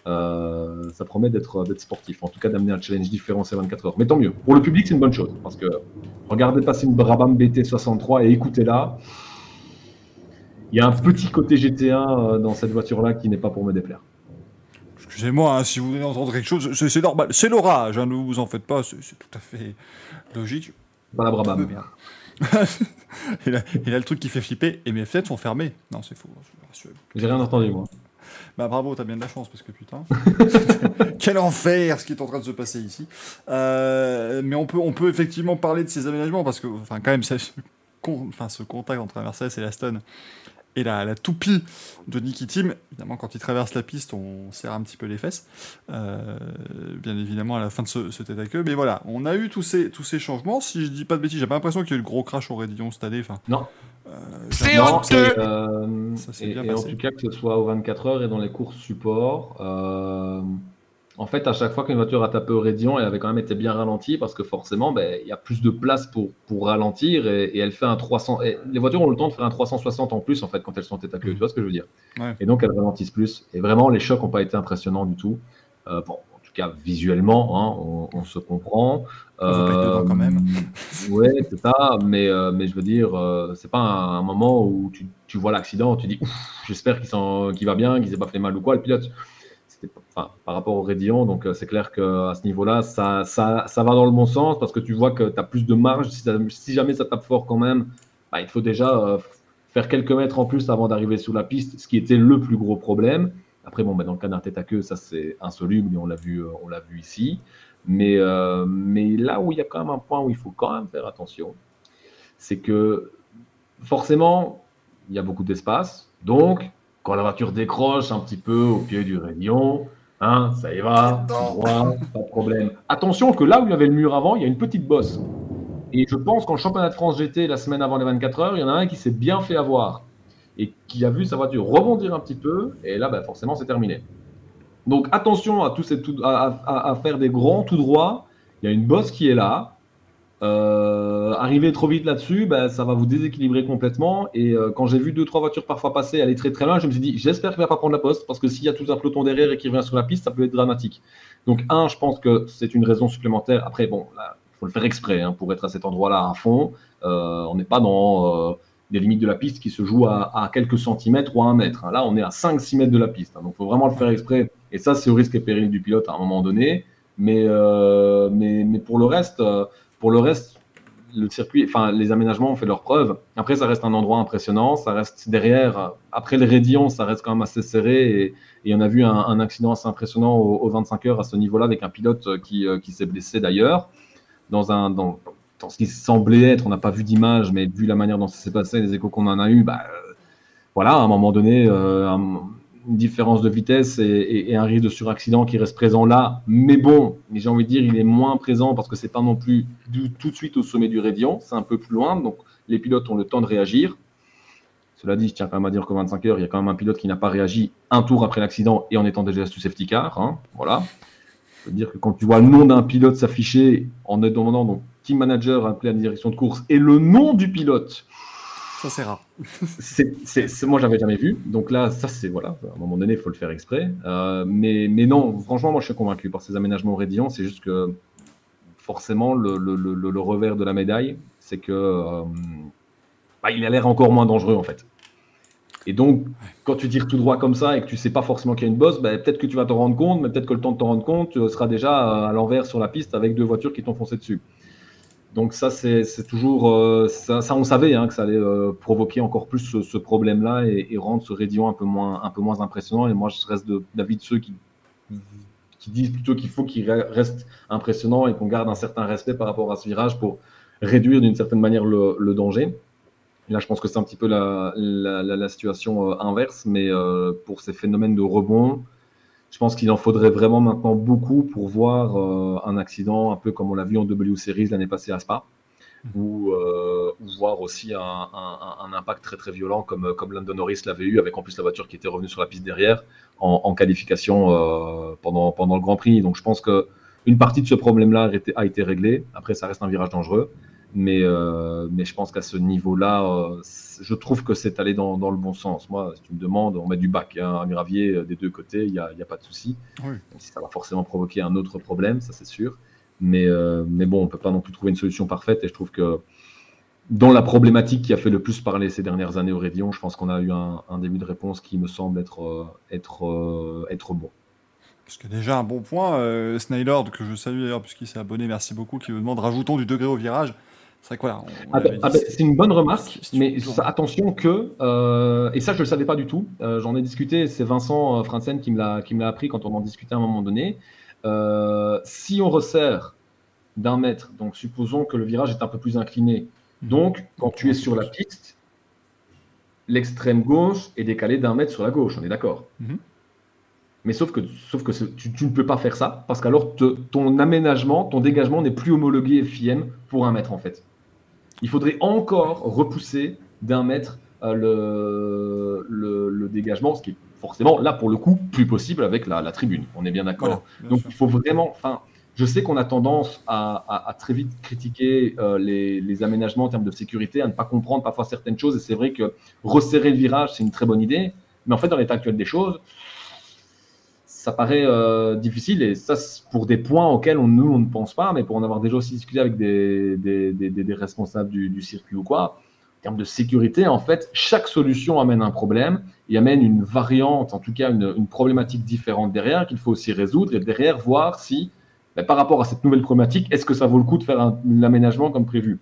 Speaker 3: ça promet d'être sportif. En tout cas, d'amener un challenge différent ces 24 heures. Mais tant mieux. Pour le public, c'est une bonne chose parce que regardez passer une Brabham BT63 et écoutez-la. Il y a un petit côté GT1 dans cette voiture-là qui n'est pas pour me déplaire.
Speaker 2: Excusez-moi, hein, si vous voulez entendre quelque chose, c'est normal. C'est l'orage, hein, ne vous en faites pas, c'est tout à fait logique.
Speaker 3: Pas la brabam.
Speaker 2: il, a, il a le truc qui fait flipper, et mes fenêtres sont fermées. Non, c'est faux.
Speaker 3: J'ai rien entendu, moi.
Speaker 2: Bah bravo, t'as bien de la chance, parce que putain. Quel enfer ce qui est en train de se passer ici. Euh, mais on peut, on peut effectivement parler de ces aménagements, parce que, enfin, quand même, ça, enfin, ce contact entre la Mercedes et la Stone et la, toupie de Nicky Team. Évidemment, quand il traverse la piste, on serre un petit peu les fesses. Euh, bien évidemment, à la fin de ce, tête à queue. Mais voilà, on a eu tous ces, tous ces changements. Si je dis pas de bêtises, j'ai pas l'impression qu'il y a eu le gros crash au Rédillon cette année. Enfin,
Speaker 3: non. Euh, c'est honteux euh, et, en tout cas, que ce soit aux 24 heures et dans les courses support, en fait, à chaque fois qu'une voiture a tapé au rayon, elle avait quand même été bien ralentie parce que forcément, ben, il y a plus de place pour, pour ralentir et, elle fait un 300. les voitures ont le temps de faire un 360 en plus en fait quand elles sont tête à queue. Tu vois ce que je veux dire? Et donc elles ralentissent plus. Et vraiment, les chocs n'ont pas été impressionnants du tout. Euh, bon, en tout cas, visuellement, hein, on, se comprend.
Speaker 2: Euh, quand même.
Speaker 3: ouais, c'est ça. Mais, euh, mais je veux dire, euh, c'est pas un, moment où tu, tu vois l'accident, tu dis, j'espère qu'il va bien, qu'il s'est pas fait mal ou quoi, le pilote par rapport au Rédillon. Donc, euh, c'est clair qu'à ce niveau-là, ça, ça, ça, va dans le bon sens parce que tu vois que tu as plus de marge. Si, jamais ça tape fort quand même, bah, il faut déjà euh, faire quelques mètres en plus avant d'arriver sur la piste, ce qui était le plus gros problème. Après, bon, bah, dans le cas d'un tête à queue, ça c'est insoluble et on l'a vu, euh, vu ici. Mais, mais là où il y a quand même un point où il faut quand même faire attention, c'est que forcément, il y a beaucoup d'espace. Donc, quand la voiture décroche un petit peu au pied du rayon, hein, ça y va, droit, pas de problème. Attention que là où il y avait le mur avant, il y a une petite bosse. Et je pense qu'en championnat de France GT, la semaine avant les 24 heures, il y en a un qui s'est bien fait avoir et qui a vu sa voiture rebondir un petit peu. Et là, ben, forcément, c'est terminé. Donc attention à, ces à, faire des grands tout droits. Il y a une bosse qui est là. Euh, arriver trop vite là-dessus, bah, ça va vous déséquilibrer complètement. Et euh, quand j'ai vu deux trois voitures parfois passer, aller très très loin, je me suis dit, j'espère qu'il va pas prendre la poste parce que s'il y a tout un peloton derrière et qu'il revient sur la piste, ça peut être dramatique. Donc un, je pense que c'est une raison supplémentaire. Après, bon, il faut le faire exprès hein, pour être à cet endroit-là à fond. Euh, on n'est pas dans des limites de la piste qui se jouent à, quelques centimètres ou à un mètre. Hein. Là, on est à 5-6 mètres de la piste. Hein. donc, faut vraiment le faire exprès. Et ça, c'est au risque et péril du pilote à un moment donné. Mais, mais, mais pour le reste pour le reste, le circuit, enfin, les aménagements ont fait leur preuve. Après, ça reste un endroit impressionnant. Ça reste derrière. Après le Rédillon, ça reste quand même assez serré. Et, on a vu un, accident assez impressionnant aux, 25 heures à ce niveau-là avec un pilote qui, euh, qui s'est blessé d'ailleurs. Dans, dans, ce qui semblait être, on n'a pas vu d'image, mais vu la manière dont ça s'est passé, les échos qu'on en a eu, bah, euh, voilà, à un moment donné, euh, une différence de vitesse et, un risque de suraccident qui reste présent là. Mais bon, j'ai envie de dire, il est moins présent parce que c'est pas non plus tout de suite au sommet du Rédion, c'est un peu plus loin, donc les pilotes ont le temps de réagir. Cela dit, je tiens quand même à dire qu'au 25 heures, il y a quand même un pilote qui n'a pas réagi un tour après l'accident et en étant déjà sous safety car. Hein, voilà. Dire que quand tu vois le nom d'un pilote s'afficher en demandant donc team manager appelé à la direction de course et le nom du pilote
Speaker 2: ça, c'est rare.
Speaker 3: moi, j'avais jamais vu. Donc là, ça, c'est voilà. À un moment donné, il faut le faire exprès. Euh, mais, non, franchement, moi, je suis convaincu par ces aménagements Rédillon. C'est juste que forcément, le, revers de la médaille, c'est que euh, bah, il a l'air encore moins dangereux en fait. Et donc, quand tu tires tout droit comme ça et que tu sais pas forcément qu'il y a une bosse, bah, peut-être que tu vas t'en rendre compte, mais peut-être que le temps de t'en rendre compte, tu seras déjà à l'envers sur la piste avec deux voitures qui t'ont foncé dessus. Donc ça, c'est toujours, euh, ça, on savait hein, que ça allait euh, provoquer encore plus ce, problème-là et, rendre ce Rédillon un peu moins, un peu moins impressionnant. Et moi, je reste d'avis de, ceux qui, qui disent plutôt qu'il faut qu'il reste impressionnant et qu'on garde un certain respect par rapport à ce virage pour réduire d'une certaine manière le, danger. là, je pense que c'est un petit peu la, la, situation euh, inverse, mais pour ces phénomènes de rebond, je pense qu'il en faudrait vraiment maintenant beaucoup pour voir euh, un accident un peu comme on l'a vu en W Series l'année passée à Spa, mmh. ou, euh, voir aussi un, impact très très violent comme, comme London Norris l'avait eu, avec en plus la voiture qui était revenue sur la piste derrière en, qualification euh, pendant, pendant le Grand Prix. Donc je pense qu'une partie de ce problème-là a été réglée. Après, ça reste un virage dangereux. Mais, euh, mais je pense qu'à ce niveau-là, euh, je trouve que c'est allé dans, dans, le bon sens. Moi, si tu me demandes, on met du bac, hein, un gravier euh, des deux côtés, il n'y a, a, pas de souci. Ça va forcément provoquer un autre problème, ça c'est sûr. Mais, mais bon, on ne peut pas non plus trouver une solution parfaite. Et je trouve que dans la problématique qui a fait le plus parler ces dernières années au Rédillon, je pense qu'on a eu un, un, début de réponse qui me semble être, être, être bon.
Speaker 2: Parce que déjà un bon point, euh, que je salue d'ailleurs puisqu'il s'est abonné, merci beaucoup, qui me demande rajoutons du degré au virage. C'est
Speaker 3: ah ah une bonne remarque, mais attention que, euh, et ça je ne le savais pas du tout, euh, j'en ai discuté, c'est Vincent euh, Franzen qui me l'a appris quand on en discutait à un moment donné. si on resserre d'un mètre, donc supposons que le virage est un peu plus incliné, mhm. donc quand tu es sur la piste, l'extrême gauche est décalé d'un mètre sur la gauche, on est d'accord mhm. Mais sauf que, sauf que tu, ne peux pas faire ça, parce qu'alors ton aménagement, ton dégagement n'est plus homologué FIM pour un mètre en fait il faudrait encore repousser d'un mètre euh, le, le, dégagement, ce qui est forcément, là, pour le coup, plus possible avec la, tribune. On est bien d'accord. Donc, il faut vraiment. Enfin, je sais qu'on a tendance à, très vite critiquer euh, les, aménagements en termes de sécurité, à ne pas comprendre parfois certaines choses. Et c'est vrai que resserrer le virage, c'est une très bonne idée. Mais en fait, dans l'état actuel des choses, ça paraît euh, difficile. Et ça, pour des points auxquels on, nous, on ne pense pas, mais pour en avoir déjà aussi discuté avec des, responsables du, circuit ou quoi, en termes de sécurité, en fait, chaque solution amène un problème et amène une variante, en tout cas une, problématique différente derrière qu'il faut aussi résoudre et derrière voir si par rapport à cette nouvelle problématique, est-ce que ça vaut le coup de faire l'aménagement comme prévu?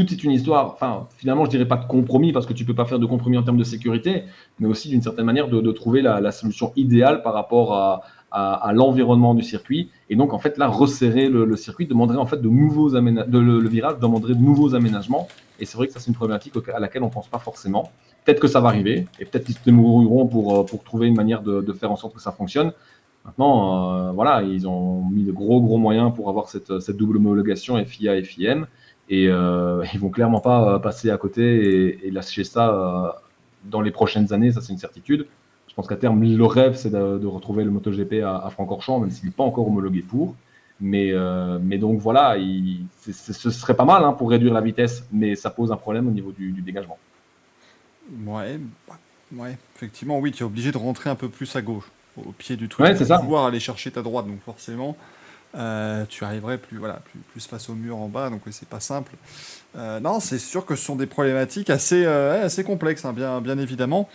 Speaker 3: Tout est une histoire, enfin, finalement, je dirais pas de compromis, parce que tu peux pas faire de compromis en termes de sécurité, mais aussi d'une certaine manière de, trouver la, solution idéale par rapport à, l'environnement du circuit. Et donc, en fait, là, resserrer le, circuit demanderait en fait de nouveaux aménagements, le, virage demanderait de nouveaux aménagements. Et c'est vrai que ça, c'est une problématique à laquelle on pense pas forcément. Peut-être que ça va arriver, et peut-être qu'ils se débrouilleront pour, euh, pour trouver une manière de faire en sorte que ça fonctionne. Maintenant, euh, voilà, ils ont mis de gros gros moyens pour avoir cette, cette double homologation FIA et FIM, et euh, ils vont clairement pas euh, passer à côté et, lâcher ça euh, dans les prochaines années, ça c'est une certitude. Je pense qu'à terme, le rêve, c'est de, retrouver le MotoGP à, à Francorchamps, même s'il n'est pas encore homologué pour. Mais, mais donc voilà, il, ce serait pas mal hein, pour réduire la vitesse, mais ça pose un problème au niveau du, du dégagement.
Speaker 2: Ouais, ouais, effectivement, oui, tu es obligé de rentrer un peu plus à gauche au pied du truc.
Speaker 3: c'est ça.
Speaker 2: pouvoir aller chercher ta droite, donc forcément, euh, tu arriverais plus, voilà, plus, face au mur en bas, donc c'est pas simple. Euh, non, c'est sûr que ce sont des problématiques assez, euh, assez complexes, hein, bien, bien évidemment.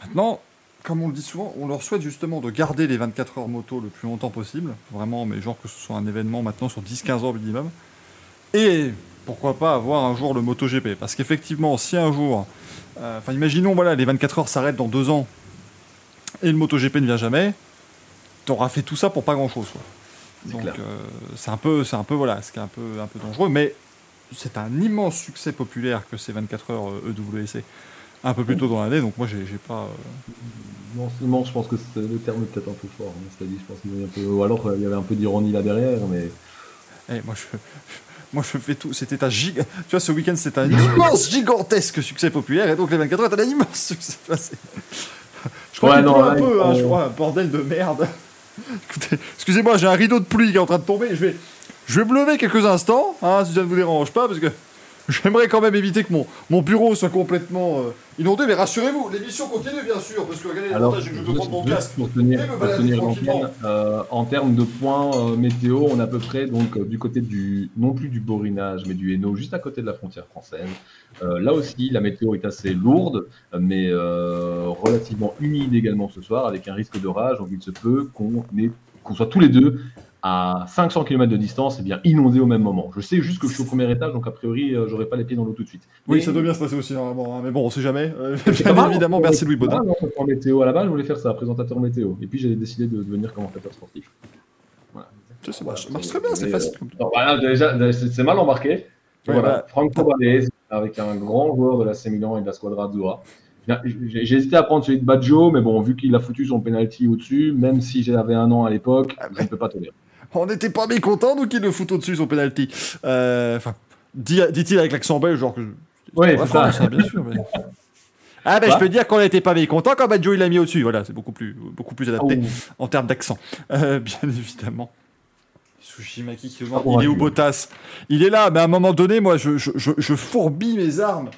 Speaker 2: Maintenant, comme on le dit souvent, on leur souhaite justement de garder les 24 heures moto le plus longtemps possible, vraiment, mais genre que ce soit un événement maintenant sur 10-15 ans minimum. Et pourquoi pas avoir un jour le MotoGP Parce qu'effectivement, si un jour, enfin imaginons, voilà, les 24 heures s'arrêtent dans deux ans, et le MotoGP ne vient jamais, t'auras fait tout ça pour pas grand chose. Donc euh, c'est un peu, c'est un peu voilà, c'est un peu, un peu dangereux, mais c'est un immense succès populaire que ces 24 heures EWC euh, un peu plus tôt dans l'année, donc moi j'ai pas.
Speaker 3: Euh... Non, je pense que le terme est peut-être un peu fort. Hein, je pense un peu... Ou alors il y avait un peu d'ironie là derrière, mais.
Speaker 2: Eh, moi je. Moi, je fais tout. C'était un giga. Tu vois, ce week-end, c'était un immense, gigantesque succès populaire. Et donc, les 24 heures, étaient un immense succès. Je crois qu'il pleut un peu, hein, je crois, un bordel de merde. Excusez-moi, j'ai un rideau de pluie qui est en train de tomber. Je vais, je vais me lever quelques instants, hein, si ça ne vous dérange pas, parce que J'aimerais quand même éviter que mon, mon bureau soit complètement euh, inondé, mais rassurez-vous, l'émission continue bien sûr, parce que regardez l'avantage que je peux prendre mon casque.
Speaker 3: Pour tenir, euh, en termes de points euh, météo, on est à peu près donc du côté du, non plus du Borinage, mais du Hainaut, juste à côté de la frontière française. là aussi, la météo est assez lourde, mais relativement humide également ce soir, avec un risque d'orage, donc il se peut qu'on qu'on soit tous les deux à 500 km de distance, et bien inondé au même moment. Je sais juste que je suis au premier étage, donc a priori, euh, j'aurai pas les pieds dans l'eau tout de suite.
Speaker 2: Oui, ça doit bien se passer aussi normalement, hein, mais bon, on sait jamais. Euh, bien évidemment, merci Louis Baudin.
Speaker 3: En météo à la base, je voulais faire ça, présentateur météo. Et puis j'ai décidé de devenir commentateur sportif.
Speaker 2: Voilà. Ça, marche, très bien, c'est facile.
Speaker 3: Euh, c'est mal embarqué. voilà, bah, Franco avec un grand joueur de la C Milan et de la Squadra Azzurra. J'ai hésité à prendre celui de Baggio, mais bon, vu qu'il a foutu son penalty au-dessus, même si j'avais un an à l'époque, ah, je ne peux pas tenir
Speaker 2: on n'était pas mécontent, donc il le fout au-dessus son penalty. Euh, enfin, dit-il avec l'accent belge, genre que.
Speaker 3: Oui, c'est ça. ça.
Speaker 2: bien sûr. Ah ben je peux dire qu'on n'était pas mécontent quand Badjo il l'a mis au-dessus. Voilà, c'est beaucoup plus, beaucoup plus adapté oh. en termes d'accent, euh, bien évidemment. Sushimaki qui demande, il est où Bottas? Il est là, mais à un moment donné, moi, je, je, je, fourbis mes armes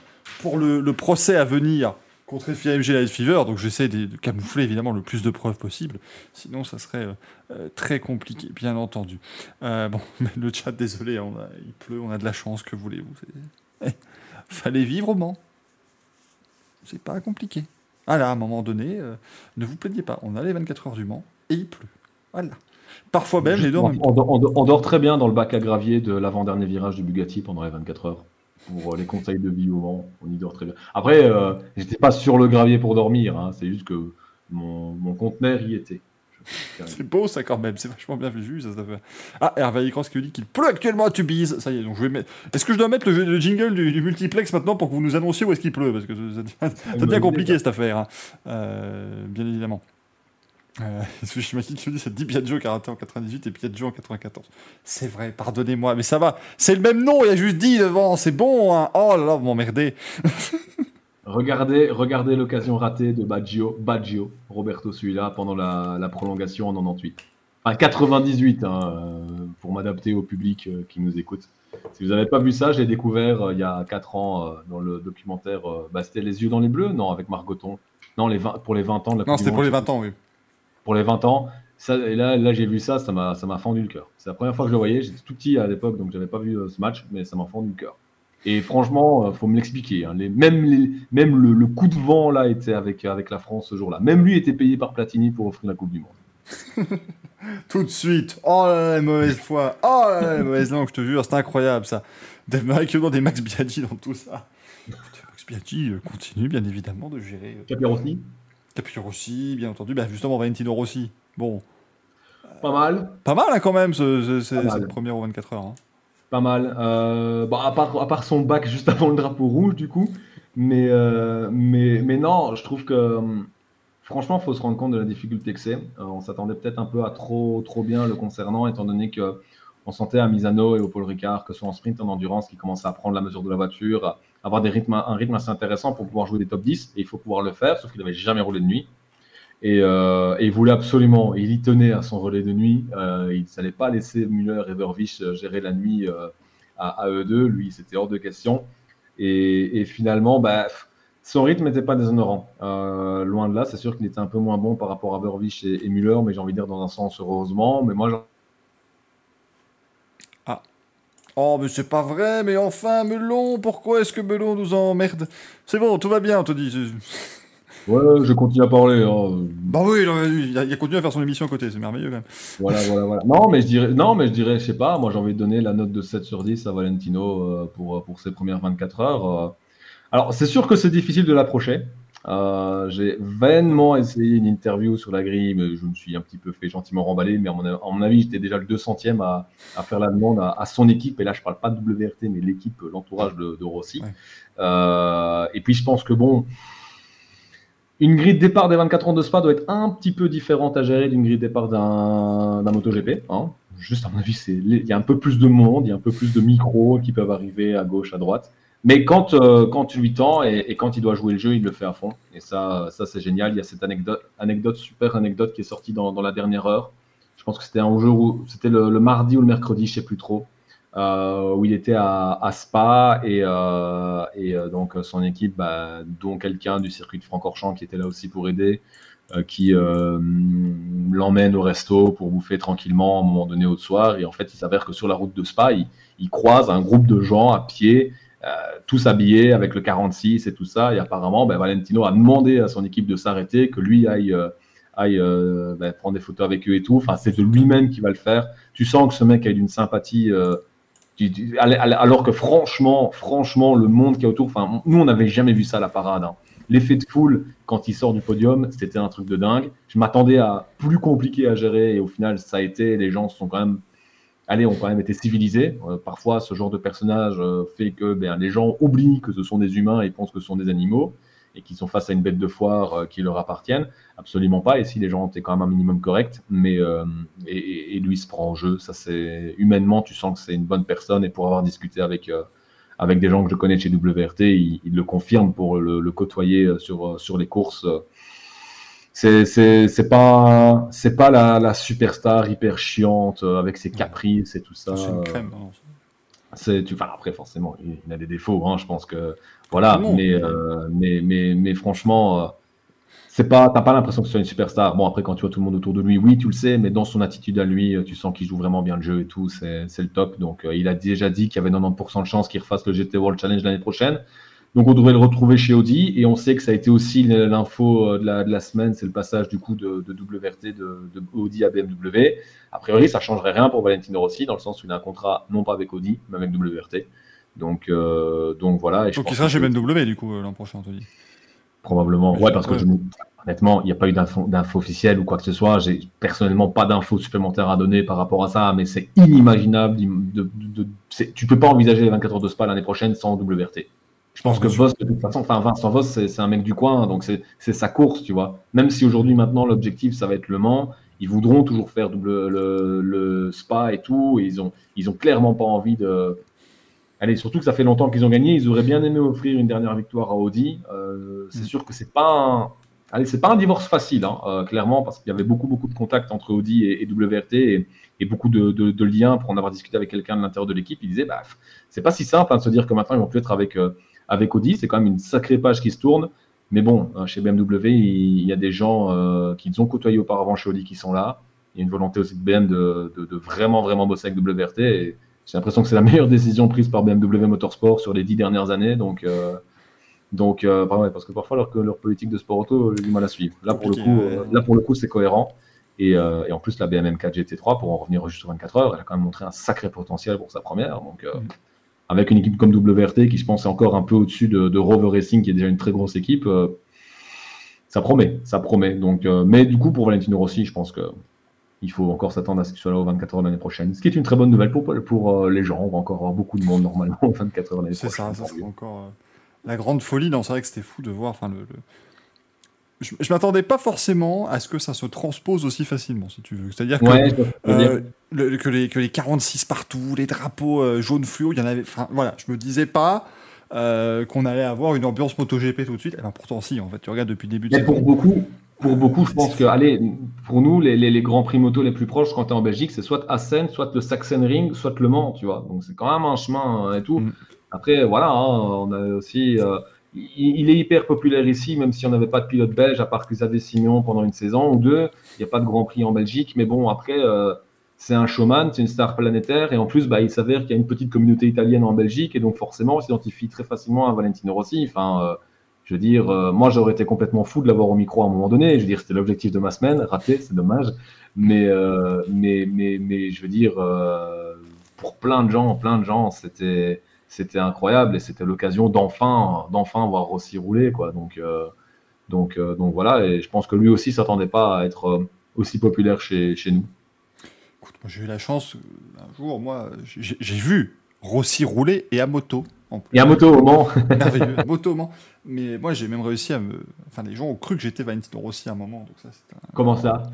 Speaker 2: pour le, le procès à venir contre FIAMG Light Fever, donc j'essaie de, camoufler évidemment le plus de preuves possible, sinon ça serait euh, euh, très compliqué, bien entendu. Euh, bon, le chat, désolé, on il pleut, on a de la chance, que voulez-vous eh, Fallait vivre au Mans. C'est pas compliqué. Ah là, à un moment donné, ne vous plaignez pas, on a les 24 heures du Mans et il pleut. Voilà. Parfois même, les deux
Speaker 3: on, on, dort très bien dans le bac à gravier de l'avant-dernier virage du Bugatti pendant les 24 heures pour euh, les conseils de vie au vent. On y dort très bien. Après, euh, j'étais pas sur le gravier pour dormir. Hein. C'est juste que mon, mon conteneur y était.
Speaker 2: C'est beau ça quand même, c'est vachement bien vu. Ça, ça fait... Ah, Hervé Cross qui dit qu'il pleut actuellement à Tubize. Ça y est, donc je vais mettre. Est-ce que je dois mettre le, jingle du, multiplex maintenant pour que vous nous annonciez où est-ce qu'il pleut? Parce que ça, devient compliqué cette affaire, hein. euh, bien évidemment. Euh, Tsushimaki qui dit c'est dit Piaggio qui a raté en 98 et Piaggio en 94. C'est vrai, pardonnez-moi, mais ça va. C'est le même nom, il y a juste dit devant, c'est bon. Hein. Oh là là, vous m'emmerdez.
Speaker 3: Regardez, regardez l'occasion ratée de Baggio, Baggio, Roberto celui-là, pendant la, prolongation en 98. Enfin, 98, hein, euh, pour m'adapter au public euh, qui nous écoute. Si vous n'avez pas vu ça, j'ai découvert euh, il y a 4 ans dans le documentaire bah, C'était Les yeux dans les bleus Non, avec Margoton. Non, les 20, pour les 20 ans de la
Speaker 2: Non, c'était pour les 20 ans, oui.
Speaker 3: Pour les 20 ans. Ça, et là, là j'ai vu ça, ça m'a fendu le cœur. C'est la première fois que je le voyais. J'étais tout petit à l'époque, donc je n'avais pas vu ce match, mais ça m'a fendu le cœur. Et franchement, il faut me l'expliquer. Hein. même même le, coup de vent là était avec, avec la France ce jour-là. Même lui était payé par Platini pour offrir la Coupe du Monde.
Speaker 2: Tout de suite. Oh là là, mauvaise foi. Oh là là, mauvaise langue, je te jure, c'est incroyable ça. Des, des Max Biaggi dans tout ça. Max Biaggi euh, continue bien évidemment de gérer.
Speaker 3: Euh, Capirossi
Speaker 2: Capirossi, bien entendu. Bah, justement, Valentino Rossi. Bon.
Speaker 3: Pas mal.
Speaker 2: Pas mal hein, quand même, ce, cette première aux 24 heures. Hein.
Speaker 3: Pas mal. Euh, bon, à, part, à part son bac juste avant le drapeau rouge, du coup. Mais, euh, mais, mais non, je trouve que euh, franchement, il faut se rendre compte de la difficulté que c'est. on s'attendait peut-être un peu à trop, trop bien le concernant, étant donné que on sentait à Misano et au Paul Ricard, que ce soit en sprint, en endurance, qui commençaient à prendre la mesure de la voiture, à avoir des rythmes, un rythme assez intéressant pour pouvoir jouer des top 10. Et il faut pouvoir le faire, sauf qu'il n'avait jamais roulé de nuit. Et, il voulait absolument, il y tenait à son relais de nuit. il ne savait pas laisser Müller et Vervich gérer la nuit à, eux deux. Lui, c'était hors de question. Et, finalement, bah, son rythme n'était pas déshonorant. Euh, loin de là, c'est sûr qu'il était un peu moins bon par rapport à Vervich et, Müller, mais j'ai envie de dire dans un sens heureusement. Mais moi,
Speaker 2: Ah. Oh, mais c'est pas vrai, mais enfin, Melon, pourquoi est-ce que Melon nous emmerde? C'est bon, tout va bien, on te dit.
Speaker 3: Ouais, je continue à parler. Hein.
Speaker 2: Bah oui, il a, continué à faire son émission à côté, c'est merveilleux quand même.
Speaker 3: Voilà, voilà, voilà. Non, mais je dirais, non, mais je dirais, je sais pas, moi j'ai envie de donner la note de 7 sur 10 à Valentino euh, pour, pour ses premières 24 heures. Euh. Alors, c'est sûr que c'est difficile de l'approcher. Euh, j'ai vainement essayé une interview sur la grille, mais je me suis un petit peu fait gentiment remballer. Mais à mon, avis, j'étais déjà le 200e à, à faire la demande à, son équipe. Et là, je parle pas de WRT, mais l'équipe, l'entourage de, de, Rossi. et puis, je pense que bon, une grille de départ des 24 ans de Spa doit être un petit peu différente à gérer d'une grille de départ d'un MotoGP. Hein. Juste à mon avis, il y a un peu plus de monde, il y a un peu plus de micros qui peuvent arriver à gauche, à droite. Mais quand, euh, quand tu lui tends et, quand il doit jouer le jeu, il le fait à fond. Et ça, ça c'est génial. Il y a cette anecdote, anecdote, super anecdote qui est sortie dans, la dernière heure. Je pense que c'était un jour c'était le, le, mardi ou le mercredi, je sais plus trop. Euh, où il était à, Spa et, euh, et euh, donc son équipe, bah, dont quelqu'un du circuit de Francorchamps qui était là aussi pour aider, qui l'emmène au resto pour bouffer tranquillement à un moment donné au soir. Et en fait, il s'avère que sur la route de Spa, il, il croise un groupe de gens à pied, tous habillés avec le 46 et tout ça. Et apparemment, ben, Valentino a demandé à son équipe de s'arrêter, que lui aille aille ben, prendre des photos avec eux et tout. Enfin, c'est de lui-même qui va le faire. Tu sens que ce mec a une sympathie alors que franchement, franchement, le monde qui est autour, enfin, nous, on n'avait jamais vu ça à la parade. Hein. L'effet de foule quand il sort du podium, c'était un truc de dingue. Je m'attendais à plus compliqué à gérer et au final, ça a été. Les gens sont quand même, allez, ont quand même été civilisés. Euh, parfois, ce genre de personnage euh, fait que ben, les gens oublient que ce sont des humains et pensent que ce sont des animaux et qui sont face à une bête de foire euh, qui leur appartiennent. Absolument pas. Et si les gens étaient quand même un minimum correct, mais et, lui se prend en jeu. Ça, c'est humainement, tu sens que c'est une bonne personne. Et pour avoir discuté avec avec des gens que je connais chez WRT, il, le confirme pour le, côtoyer sur sur les courses. C'est c'est pas c'est pas la, la, superstar hyper chiante avec ses caprices et tout ça. C'est une crème. Hein. C'est tu enfin après forcément il, a des défauts. Hein, je pense que voilà, euh, mais, mais, mais, franchement, euh, c'est pas, t'as pas l'impression que ce soit une superstar. Bon, après, quand tu vois tout le monde autour de lui, oui, tu le sais, mais dans son attitude à lui, euh, tu sens qu'il joue vraiment bien le jeu et tout, c'est le top. Donc, il a déjà dit qu'il y avait 90% de chances qu'il refasse le GT World Challenge l'année prochaine. Donc, on devrait le retrouver chez Audi. Et on sait que ça a été aussi l'info de la, de la, semaine, c'est le passage du coup de, de WRT de, de, Audi à BMW. A priori, ça changerait rien pour Valentino Rossi, dans le sens où il a un contrat non pas avec Audi, mais avec WRT. Donc, euh, donc voilà.
Speaker 2: Et donc il sera chez BMW du coup euh, l'an prochain, on te dit.
Speaker 3: Probablement. Ouais, parce que honnêtement, il n'y a pas eu d'infos officielles ou quoi que ce soit. J'ai personnellement pas d'infos supplémentaires à donner par rapport à ça, mais c'est inimaginable. De, de, tu peux pas envisager les 24 heures de Spa l'année prochaine sans WRT. Je pense que Voss, de toute façon, enfin Vincent Voss, c'est un mec du coin, donc c'est sa course, tu vois. Même si aujourd'hui, maintenant, l'objectif, ça va être Le Mans, ils voudront toujours faire double, le, le, Spa et tout, et ils ont, ils ont clairement pas envie de, allez, surtout que ça fait longtemps qu'ils ont gagné, ils auraient bien aimé offrir une dernière victoire à Audi. c'est mm. sûr que c'est pas un, allez, c'est pas un divorce facile, hein, clairement, parce qu'il y avait beaucoup, beaucoup de contacts entre Audi et, WRT et, beaucoup de, liens pour en avoir discuté avec quelqu'un de l'intérieur de l'équipe. Il disait, bah, c'est pas si simple hein, de se dire que maintenant ils vont plus être avec, avec Audi. C'est quand même une sacrée page qui se tourne. Mais bon, hein, chez BMW, il, y a des gens euh, qui ont côtoyés auparavant chez Audi qui sont là. Il y a une volonté aussi de BM de, vraiment, vraiment bosser avec WRT. Et j'ai l'impression que c'est la meilleure décision prise par BMW Motorsport sur les dix dernières années. Donc, euh, donc euh, parce que parfois, leur, leur politique de sport auto, j'ai du mal à suivre. Là, pour le coup, là, pour le coup c'est cohérent. Et, en plus, la BMW M4 GT3, pour en revenir juste aux 24 heures, elle a quand même montré un sacré potentiel pour sa première. Donc, mm avec une équipe comme WRT qui, je pense, est encore un peu au-dessus de, Rover Racing, qui est déjà une très grosse équipe, euh, ça promet, ça promet. Donc, euh, mais du coup, pour Valentino Rossi, je pense que il faut encore s'attendre à ce qu'il soit là aux 24 heures l'année prochaine. Ce qui est une très bonne nouvelle pour, pour euh, les gens. On va encore avoir beaucoup de monde normalement aux 24 heures l'année prochaine.
Speaker 2: C'est ça, ça sera encore la grande folie. C'est vrai que c'était fou de voir. Enfin, le je, je m'attendais pas forcément à ce que ça se transpose aussi facilement, si tu veux. C'est-à-dire que, euh, que, les, que les 46 partout, les drapeaux euh, jaunes fluo, il y en avait. Enfin, voilà, je me disais pas euh, qu'on allait avoir une ambiance MotoGP tout de suite. Eh ben, pourtant, si, en fait, tu regardes depuis le début de
Speaker 3: Mais pour beaucoup, pour beaucoup, je pense que, allez, pour nous, les, les, grands prix moto les plus proches quand tu es en Belgique, c'est soit Assen, soit le Sachsenring, soit Le Mans, tu vois. Donc c'est quand même un chemin et tout. Mm. Après, voilà, hein, on a aussi il, est hyper populaire ici, même si on n'avait pas de pilote belge, à part Xavier Simon pendant une saison ou deux. Il n'y a pas de Grand Prix en Belgique, mais bon, après, euh, c'est un showman, c'est une star planétaire, et en plus, bah, il s'avère qu'il y a une petite communauté italienne en Belgique, et donc forcément, on s'identifie très facilement à Valentino Rossi. Enfin, euh, je veux dire, euh, moi, j'aurais été complètement fou de l'avoir au micro à un moment donné. Je veux dire, c'était l'objectif de ma semaine, raté, c'est dommage. Mais, mais, mais, mais, je veux dire, pour plein de gens, plein de gens, c'était c'était incroyable et c'était l'occasion d'enfin d'enfin voir Rossi rouler quoi. Donc euh, donc euh, donc voilà. Et je pense que lui aussi s'attendait pas à être euh, aussi populaire chez, chez nous.
Speaker 2: J'ai eu la chance un jour moi j'ai vu Rossi rouler et à moto
Speaker 3: et à moto au Mans.
Speaker 2: Merveilleux, moto au Mans. Mais moi, j'ai même réussi à me. Enfin, les gens ont cru que j'étais Valentino Rossi à un moment. Donc ça,
Speaker 3: Comment ça?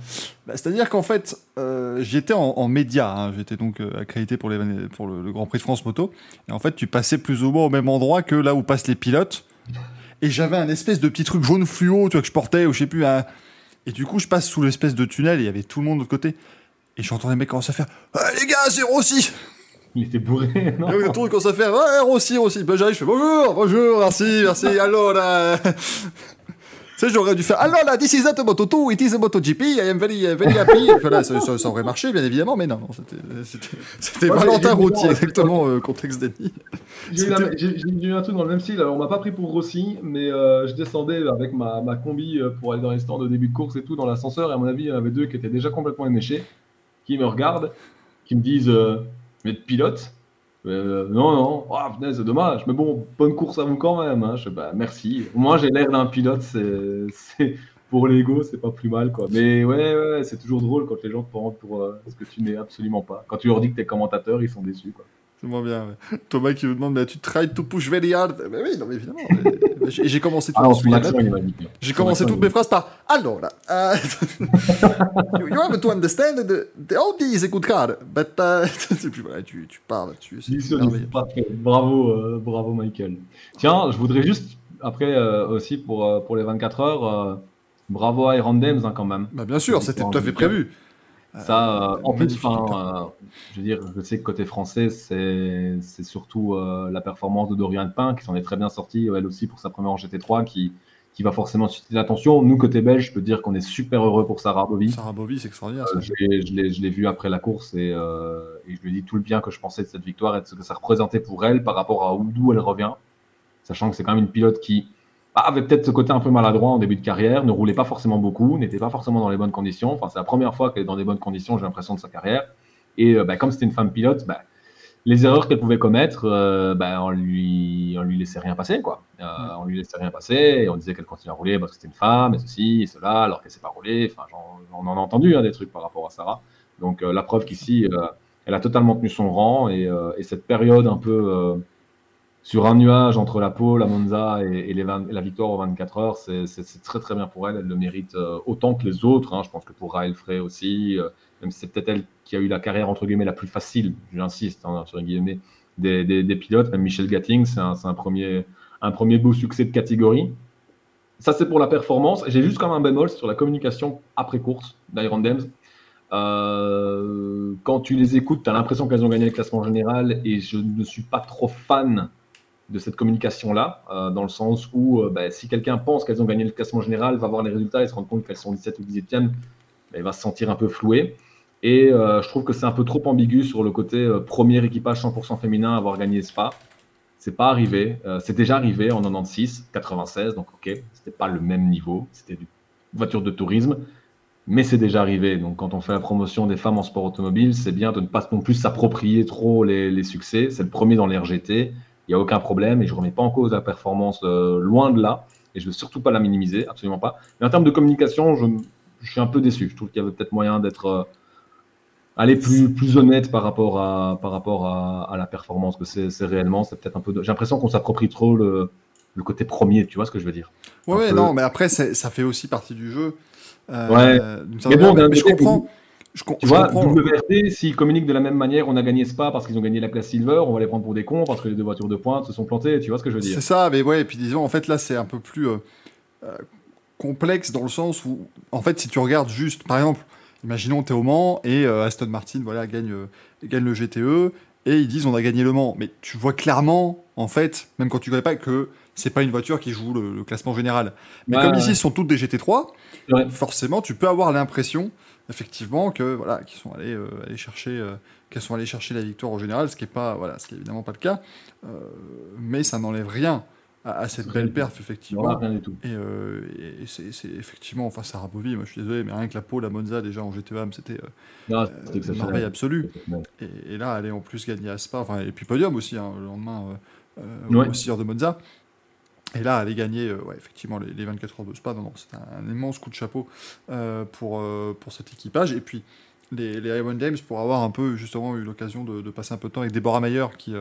Speaker 2: Bah, C'est-à-dire qu'en fait, euh, j'étais en, média. Hein. J'étais donc euh, accrédité pour, les, pour le, Grand Prix de France Moto. Et en fait, tu passais plus ou moins au même endroit que là où passent les pilotes. Et j'avais un espèce de petit truc jaune fluo tu vois, que je portais, ou je sais plus. Et du coup, je passe sous l'espèce de tunnel et il y avait tout le monde de l'autre côté. Et j'entends les mecs commencer à faire ah, Les gars, c'est Rossi
Speaker 3: il était bourré, non
Speaker 2: Et tout commence à faire Ouais, Rossi, Rossi. Ben, j'arrive, je fais Bonjour, bonjour, merci, merci, allô là. tu sais, j'aurais dû faire Alors là, this is not a Moto 2, it is a MotoGP, I am very, very happy. Enfin, là, ça, ça, aurait marché, bien évidemment, mais non, c'était Valentin Routier, exactement, euh, contexte d'ennemi.
Speaker 3: J'ai eu un truc dans le même style. Alors, on m'a pas pris pour Rossi, mais euh, je descendais avec ma, ma combi euh, pour aller dans les stands de début de course et tout, dans l'ascenseur, et à mon avis, il y en avait deux qui étaient déjà complètement éméchés, qui me regardent, qui me disent mais de pilote euh, non, non, oh, c'est dommage, mais bon, bonne course à vous quand même. Bah, merci. Moi, j'ai l'air d'un pilote, c'est pour l'ego, c'est pas plus mal. Quoi. Mais ouais, ouais c'est toujours drôle quand les gens te prennent pour euh, ce que tu n'es absolument pas. Quand tu leur dis que tu es commentateur, ils sont déçus. Quoi.
Speaker 2: C'est moins bien. Thomas qui me demande mais tu tries to push very hard? Mais oui, non, mais évidemment. j'ai commencé
Speaker 3: tout ah,
Speaker 2: J'ai commencé toutes mes phrases par Alors, uh, you, have to understand the, the Audi is a good car, but uh, plus, voilà, tu, tu parles.
Speaker 3: Bravo, euh, bravo Michael. Tiens, je voudrais juste après euh, aussi pour, euh, pour les 24 heures, bravo à Iron Dems hein, quand même.
Speaker 2: Bah, bien sûr, c'était tout à fait prévu.
Speaker 3: Ça, euh, en plus, euh, je veux dire, je sais que côté français, c'est surtout euh, la performance de Dorian Pain qui s'en est très bien sortie, elle aussi pour sa première en GT3, qui, qui va forcément susciter l'attention. Nous, côté belge, je peux dire qu'on est super heureux pour Sarah Bobby.
Speaker 2: Sarah Bobby, c'est extraordinaire.
Speaker 3: je l'ai vu après la course et, et, je lui ai dit tout le bien que je pensais de cette victoire et de ce que ça représentait pour elle par rapport à d'où elle revient. Sachant que c'est quand même une pilote qui avait peut-être ce côté un peu maladroit en début de carrière, ne roulait pas forcément beaucoup, n'était pas forcément dans les bonnes conditions. Enfin, c'est la première fois qu'elle est dans des bonnes conditions, j'ai l'impression, de sa carrière. Et euh, bah, comme c'était une femme pilote, bah, les erreurs qu'elle pouvait commettre, euh, bah, on lui, on lui laissait rien passer, quoi. Euh, on lui laissait rien passer et on disait qu'elle continuait à rouler parce que c'était une femme et ceci et cela, alors qu'elle ne s'est pas roulée. Enfin, on en a entendu hein, des trucs par rapport à Sarah. Donc, la preuve qu'ici, elle a totalement tenu son rang et, et cette période un peu sur un nuage entre la pole, la Monza et, la victoire aux 24 heures, c'est très très bien pour elle. Elle le mérite euh, autant que les autres. Hein. Je pense que pour Raël Frey aussi, euh, même si c'est peut-être elle qui a eu la carrière entre guillemets la plus facile, j'insiste hein, sur guillemets, des, pilotes. Même Michel Gatting, c'est un, premier, beau succès de catégorie. Ça, c'est pour la performance. J'ai juste comme un bémol sur la communication après course d'Iron Dems. Euh, quand tu les écoutes, tu as l'impression qu'elles ont gagné le classement général et je ne suis pas trop fan de cette communication-là, euh, dans le sens où euh, bah, si quelqu'un pense qu'elles ont gagné le classement général, va voir les résultats et se rendre compte qu'elles sont 17 ou 18e, bah, il va se sentir un peu floué. Et je trouve que c'est un peu trop ambigu sur le côté premier équipage 100% féminin à avoir gagné Spa. C'est pas arrivé. c'est déjà arrivé en 96, 96, donc ok, c'était pas le même niveau. C'était une voiture de tourisme mais c'est déjà arrivé. Donc, quand on fait la promotion des femmes en sport automobile, c'est bien de ne pas non plus s'approprier trop les, succès. C'est le premier dans les RGT. Il n'y a aucun problème et je ne remets pas en cause la performance euh, loin de là. Et je ne veux surtout pas la minimiser, absolument pas. Mais en termes de communication, je, suis un peu déçu. Je trouve qu'il y avait peut-être moyen d'être euh, aller plus, plus honnête par rapport à, par rapport à, la performance que c'est réellement. C'est peut-être un peu. J'ai l'impression qu'on s'approprie trop le, le, côté premier. Tu vois ce que je veux dire?
Speaker 2: Ouais, non, mais après, ça fait aussi partie du jeu.
Speaker 3: Euh, ouais. Mais bon, je comprends. Je, tu vois, WRT, s'ils communiquent de la même manière, on a gagné Spa parce qu'ils ont gagné la classe Silver, on va les prendre pour des cons parce que les deux voitures de pointe se sont plantées, tu vois ce que je veux dire.
Speaker 2: C'est ça, mais ouais, et puis disons, en fait, là, c'est un peu plus euh, euh, complexe dans le sens où, en fait, si tu regardes juste, par exemple, imaginons t'es au Mans et Aston Martin, voilà, gagne, gagne le GTE et ils disent on a gagné le Mans, mais tu vois clairement, en fait, même quand tu ne connais pas, que c'est pas une voiture qui joue le, classement général. Mais comme ici, ce sont toutes des GT3, forcément, tu peux avoir l'impression, effectivement, que voilà, qu'ils sont allés, euh, aller chercher, euh, qu'elles sont allées chercher la victoire au général, ce qui est pas, voilà, ce qui est évidemment pas le cas. Euh, mais ça n'enlève rien à, cette belle perf, effectivement.
Speaker 3: rien du tout.
Speaker 2: Et, c'est effectivement, enfin, Sarah Bovy, moi je suis désolé, mais rien que la peau, la Monza, déjà en GTEAM, c'était une merveille absolue. Et, là, elle est en plus gagnée à Spa, enfin, et puis podium aussi, hein, le lendemain, aussi de Monza. Et là, aller gagner, euh, ouais, effectivement, les, 24 heures de Spa, non, non, c'est un, immense coup de chapeau euh, pour, euh, pour cet équipage. Et puis, les, les Iron Games, pour avoir un peu, justement, eu l'occasion de, passer un peu de temps avec Deborah Mayer, qui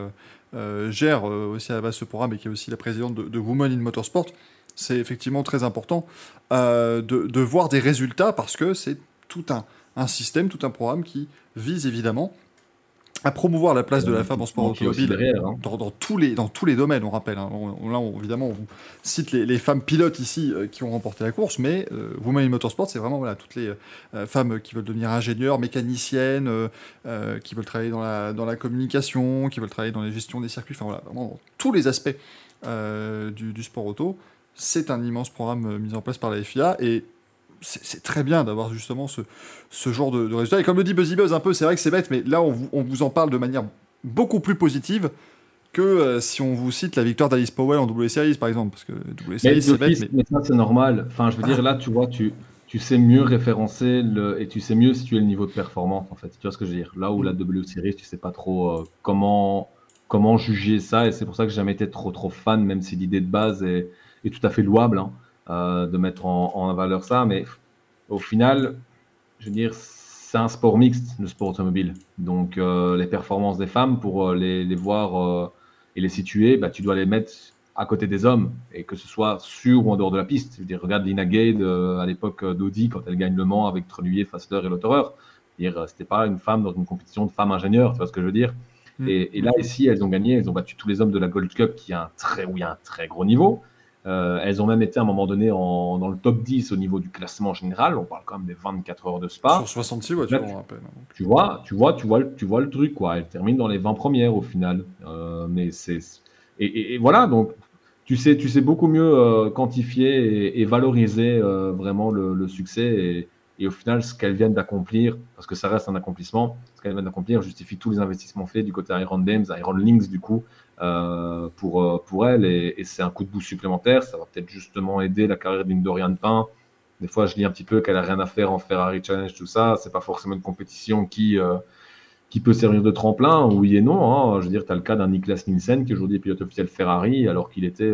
Speaker 2: gère aussi à la base ce programme et qui est aussi la présidente de, de Women in Motorsport, c'est effectivement très important de, de, voir des résultats parce que c'est tout un, un système, tout un programme qui vise évidemment à promouvoir la place de la femme en sport automobile hein. dans, tous les, dans tous les domaines, on rappelle. Hein. là, évidemment, on cite les, femmes pilotes ici euh, qui ont remporté la course, mais euh, Women in Motorsport, c'est vraiment voilà, toutes les euh, femmes qui veulent devenir ingénieurs, mécaniciennes, qui veulent travailler dans la, dans la communication, qui veulent travailler dans la gestion des circuits, enfin voilà, vraiment tous les aspects du, du, sport auto. C'est un immense programme mis en place par la FIA et c'est très bien d'avoir justement ce, ce genre de, de, résultat. Et comme le dit Buzzy Buzz un peu, c'est vrai que c'est bête, mais là on vous, on vous, en parle de manière beaucoup plus positive que euh, si on vous cite la victoire d'Alice Powell en W Series par exemple. Parce que W Series c'est bête.
Speaker 3: Mais, ça c'est normal. Enfin, je veux dire, là tu vois, tu, tu sais mieux référencer le, et tu sais mieux situer le niveau de performance en fait. Tu vois ce que je veux dire? Là où la W Series, tu sais pas trop euh, comment, comment juger ça et c'est pour ça que j'ai jamais été trop trop fan, même si l'idée de base est, est tout à fait louable. Hein. Euh, de mettre en, valeur ça. Mais au final, je veux dire, c'est un sport mixte, le sport automobile. Donc, euh, les performances des femmes, pour euh, les, voir et les situer, bah, tu dois les mettre à côté des hommes, et que ce soit sur ou en dehors de la piste. Je veux dire, regarde Lina Gade à l'époque d'Audi, quand elle gagne Le Mans avec Trenuyer, Fassler et Lotterer. C'était pas une femme dans une compétition de femmes ingénieurs, tu vois ce que je veux dire? Mm. et, là, ici, elles ont gagné, elles ont battu tous les hommes de la Gold Cup, qui a un très, où il y a un très gros niveau. Euh, elles ont même été à un moment donné dans le top 10 au niveau du classement général. On parle quand même des 24 heures de Spa.
Speaker 2: Sur 66 voitures, on rappelle.
Speaker 3: Tu vois, tu vois, tu vois, tu vois le truc quoi. Elles terminent dans les 20 premières au final. Euh, mais c'est et, voilà donc tu sais, tu sais beaucoup mieux euh, quantifier et, valoriser vraiment le, succès et, et, au final ce qu'elles viennent d'accomplir parce que ça reste un accomplissement. Ce qu'elles viennent d'accomplir justifie tous les investissements faits du côté Iron Dames, Iron Links du coup. Euh, pour, euh, pour elle et, c'est un coup de boost supplémentaire. Ça va peut-être justement aider la carrière d'une Dorian Pain. Des fois, je lis un petit peu qu'elle a rien à faire en Ferrari Challenge, tout ça. C'est pas forcément une compétition qui, euh, qui peut servir de tremplin, oui et non. Hein. Je veux dire, tu as le cas d'un Niklas Nielsen qui aujourd'hui est pilote officiel Ferrari alors qu'il était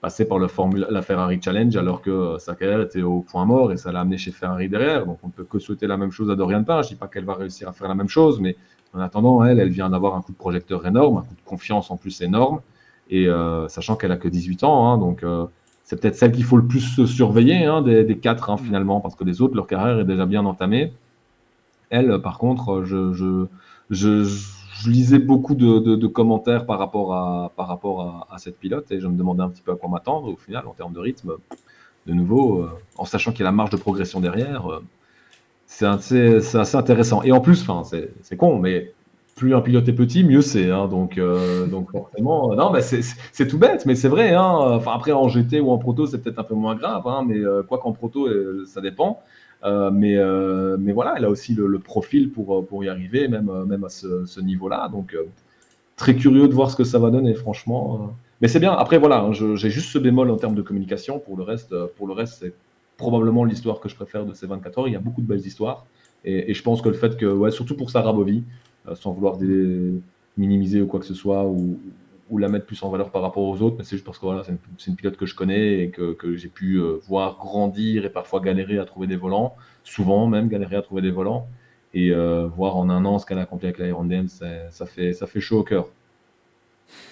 Speaker 3: passé par la Ferrari Challenge alors que sa carrière était au point mort et ça l'a amené chez Ferrari derrière. Donc on ne peut que souhaiter la même chose à Dorian Pain. Je dis pas qu'elle va réussir à faire la même chose, mais en attendant, elle, elle vient d'avoir un coup de projecteur énorme, un coup de confiance en plus énorme, et euh, sachant qu'elle a que 18 ans, hein, donc euh, c'est peut-être celle qu'il faut le plus surveiller hein, des, quatre hein, finalement, parce que les autres, leur carrière est déjà bien entamée. Elle, par contre, je, je, je, je lisais beaucoup de, commentaires par rapport, à, par rapport à, cette pilote et je me demandais un petit peu à quoi m'attendre. Au final, en termes de rythme, de nouveau, euh, en sachant qu'il y a la marge de progression derrière, euh, c'est assez, intéressant. Et en plus, c'est con, mais plus un pilote est petit, mieux c'est. Hein, donc, euh, donc forcément, non, mais c'est tout bête, mais c'est vrai. Hein, enfin, après, en GT ou en proto, c'est peut-être un peu moins grave, hein, mais quoi qu'en proto, ça dépend. Euh, mais, euh, voilà, elle a aussi le, profil pour, y arriver, même, à ce, niveau-là. Donc, euh, très curieux de voir ce que ça va donner, franchement. Mais c'est bien. Après, voilà, j'ai juste ce bémol en termes de communication. Pour le reste, pour le reste c'est probablement l'histoire que je préfère de ces 24 heures. Il y a beaucoup de belles histoires. Et, je pense que le fait que, ouais, surtout pour Sarah Bovy, sans vouloir minimiser ou quoi que ce soit, ou, ou la mettre plus en valeur par rapport aux autres, mais c'est juste parce que voilà, c'est une, pilote que je connais et que, que j'ai pu euh, voir grandir et parfois galérer à trouver des volants, souvent même galérer à trouver des volants, et euh, voir en un an ce qu'elle a accompli avec l'Iron Dance, ça fait, ça fait chaud au cœur.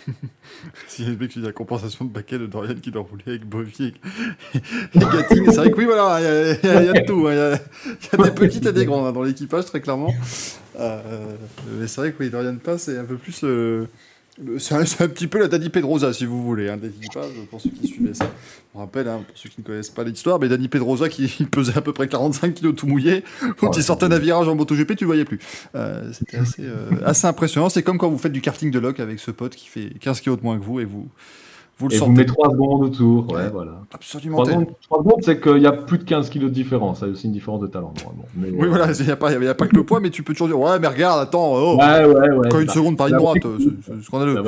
Speaker 2: si mec qui dit la compensation de baquet de Dorian qui doit rouler avec Bovie et, Gatting, c'est vrai que oui, voilà, il y, y, a de tout. Hein. Il y, a des petites et des grandes hein, dans l'équipage, très clairement. Euh, mais c'est vrai que oui, Dorian Pass c'est un peu plus c'est un, petit peu la Dani Pedrosa, si vous voulez, hein, pour ceux qui suivaient ça. On rappelle, hein, pour ceux qui ne connaissent pas l'histoire, mais Dani Pedrosa qui pesait à peu près 45 kg tout mouillé, quand il sortait d'un virage en MotoGP, tu ne voyais plus. Euh, c'était assez, euh, assez, impressionnant. C'est comme quand vous faites du karting de lock avec ce pote qui fait 15 kg de moins que vous et vous,
Speaker 3: vous le et vous mettez 3 secondes autour. Ouais, voilà.
Speaker 2: Absolument. 3
Speaker 3: secondes, c'est qu'il y a plus de 15 kilos de différence. C'est aussi une différence de talent,
Speaker 2: oui, voilà, il n'y a, pas, a pas que le poids, mais tu peux toujours dire Ouais, mais regarde, attends, oh,
Speaker 3: ouais, ouais, ouais,
Speaker 2: quand une seconde par une droite, c'est scandaleux.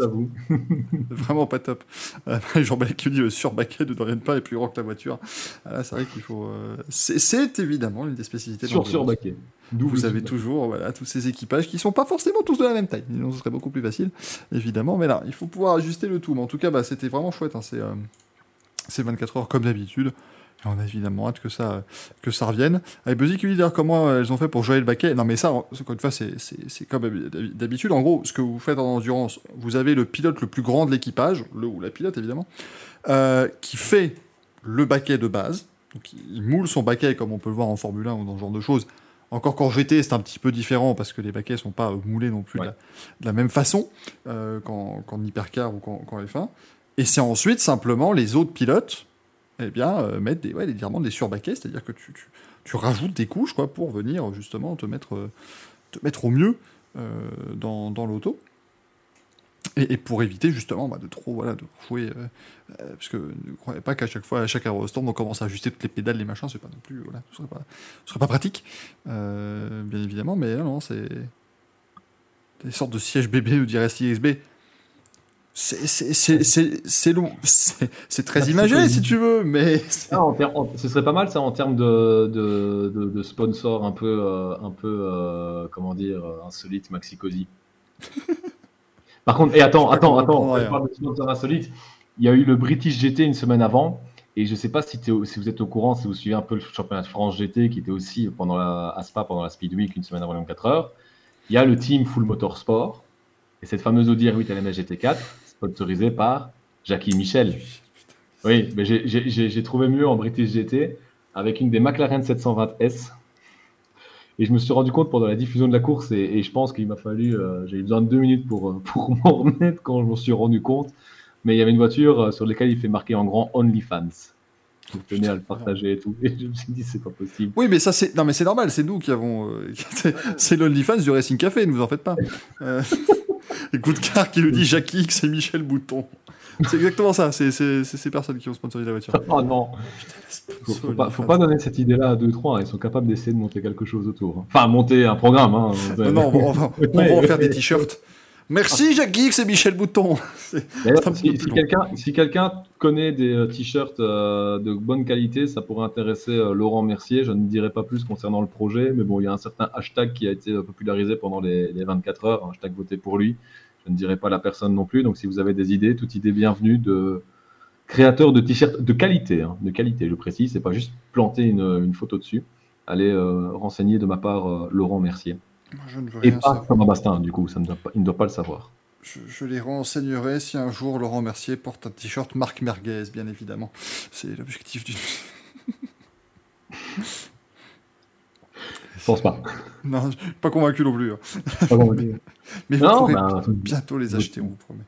Speaker 3: j'avoue.
Speaker 2: Vraiment pas top. Euh, Jean-Balek qui dit Le surbaquet de Dorian Pas est plus grand que la voiture. Ah, c'est vrai qu'il faut. Euh, c'est évidemment une des spécialités.
Speaker 3: Sur surbaquet.
Speaker 2: Vous avez toujours voilà, tous ces équipages qui sont pas forcément tous de la même taille. Sinon, ce serait beaucoup plus facile, évidemment. Mais là, il faut pouvoir ajuster le tout. Mais en tout cas, bah, c'était vraiment chouette. Hein. C'est, 24 euh, heures comme d'habitude. Et on a évidemment hâte que ça, que ça revienne. Avec Buzzy qui lui dit comment elles ont fait pour jouer le baquet. Non, mais ça, encore une fois, c'est, comme d'habitude. En gros, ce que vous faites en endurance, vous avez le pilote le plus grand de l'équipage, le ou la pilote évidemment, euh, qui fait le baquet de base. Donc, il moule son baquet comme on peut le voir en Formule 1 ou dans ce genre de choses encore quand GT, c'est un petit peu différent parce que les baquets sont pas moulés non plus de, la, même façon euh, qu'en hypercar ou qu'en F1. Et c'est ensuite simplement les autres pilotes eh bien, euh, mettre des, ouais, des surbaquets, c'est-à-dire que tu, tu, rajoutes des couches quoi, pour venir justement te mettre, euh, te mettre au mieux dans, dans l'auto. Et, pour éviter justement bah, de trop voilà, de jouer. Euh, euh, parce que ne croyez pas qu'à chaque fois, à chaque aérostorm, on commence à ajuster toutes les pédales, les machins, c'est pas non plus. Voilà, ce serait pas, ce serait pas pratique, euh, bien évidemment, mais non, c'est. Des sortes de sièges bébés ou dirait IXB. C'est long, c'est très imagé si tu veux, mais.
Speaker 3: Ah, ce serait pas mal ça en termes de, de, de, sponsor un peu, un peu comment dire, insolite, Maxi Cosi. Par contre, et attends, attends, attends, insolite. Il y a eu le British GT une semaine avant. Et je ne sais pas si, si, vous êtes au courant, si vous suivez un peu le championnat de France GT qui était aussi pendant la ASPA, pendant la Speed Week, une semaine avant les 24 heures. Il y a le team Full Motorsport. Et cette fameuse Audi R8 LMS GT4, sponsorisée par Jackie Michel. Oui, mais j'ai trouvé mieux en British GT avec une des McLaren 720S et je me suis rendu compte pendant la diffusion de la course, et, je pense qu'il m'a fallu, euh, j'ai eu besoin de deux minutes pour, euh, pour m'en remettre quand je m'en suis rendu compte. Mais il y avait une voiture euh, sur laquelle il fait marquer en grand OnlyFans. Je tenais à le partager et tout. Et je me suis dit, c'est pas possible.
Speaker 2: Oui, mais ça, c'est, non, mais c'est normal, c'est nous qui avons, c'est l'OnlyFans du Racing Café, ne vous en faites pas. Écoute, car qui nous dit Jackie X et Michel Bouton. C'est exactement ça, c'est ces personnes qui ont sponsorisé la voiture.
Speaker 3: Oh non Faut, pas, faut pas, donner cette idée-là à 2-3, ils sont capables d'essayer de monter quelque chose autour. Enfin, monter un programme. Hein.
Speaker 2: Non, on va, en faire des t-shirts. Merci Jacques Geeks et Michel Bouton.
Speaker 3: si, quelqu'un connaît des euh, t-shirts euh, de bonne qualité, ça pourrait intéresser euh, Laurent Mercier. Je ne dirai pas plus concernant le projet, mais bon, il y a un certain hashtag qui a été popularisé pendant les, les 24 heures, un hashtag voté pour lui. Je ne dirai pas la personne non plus. Donc, si vous avez des idées, toute idée bienvenue de créateurs de t-shirts de qualité, hein, de qualité, je précise, c'est pas juste planter une, photo dessus. Allez euh, renseigner de ma part euh, Laurent Mercier.
Speaker 2: je ne veux
Speaker 3: Et pas Thomas Bastin, du coup, ça ne doit pas, il ne doit pas le savoir.
Speaker 2: Je, les renseignerai si un jour Laurent Mercier porte un t-shirt Marc Merguez, bien évidemment. C'est l'objectif du.
Speaker 3: Je pense pas.
Speaker 2: Non, je suis pas convaincu non plus. hein.
Speaker 3: Pas convaincu.
Speaker 2: Mais vous
Speaker 3: non,
Speaker 2: pourrez
Speaker 3: ben,
Speaker 2: bientôt les acheter, on vous promet.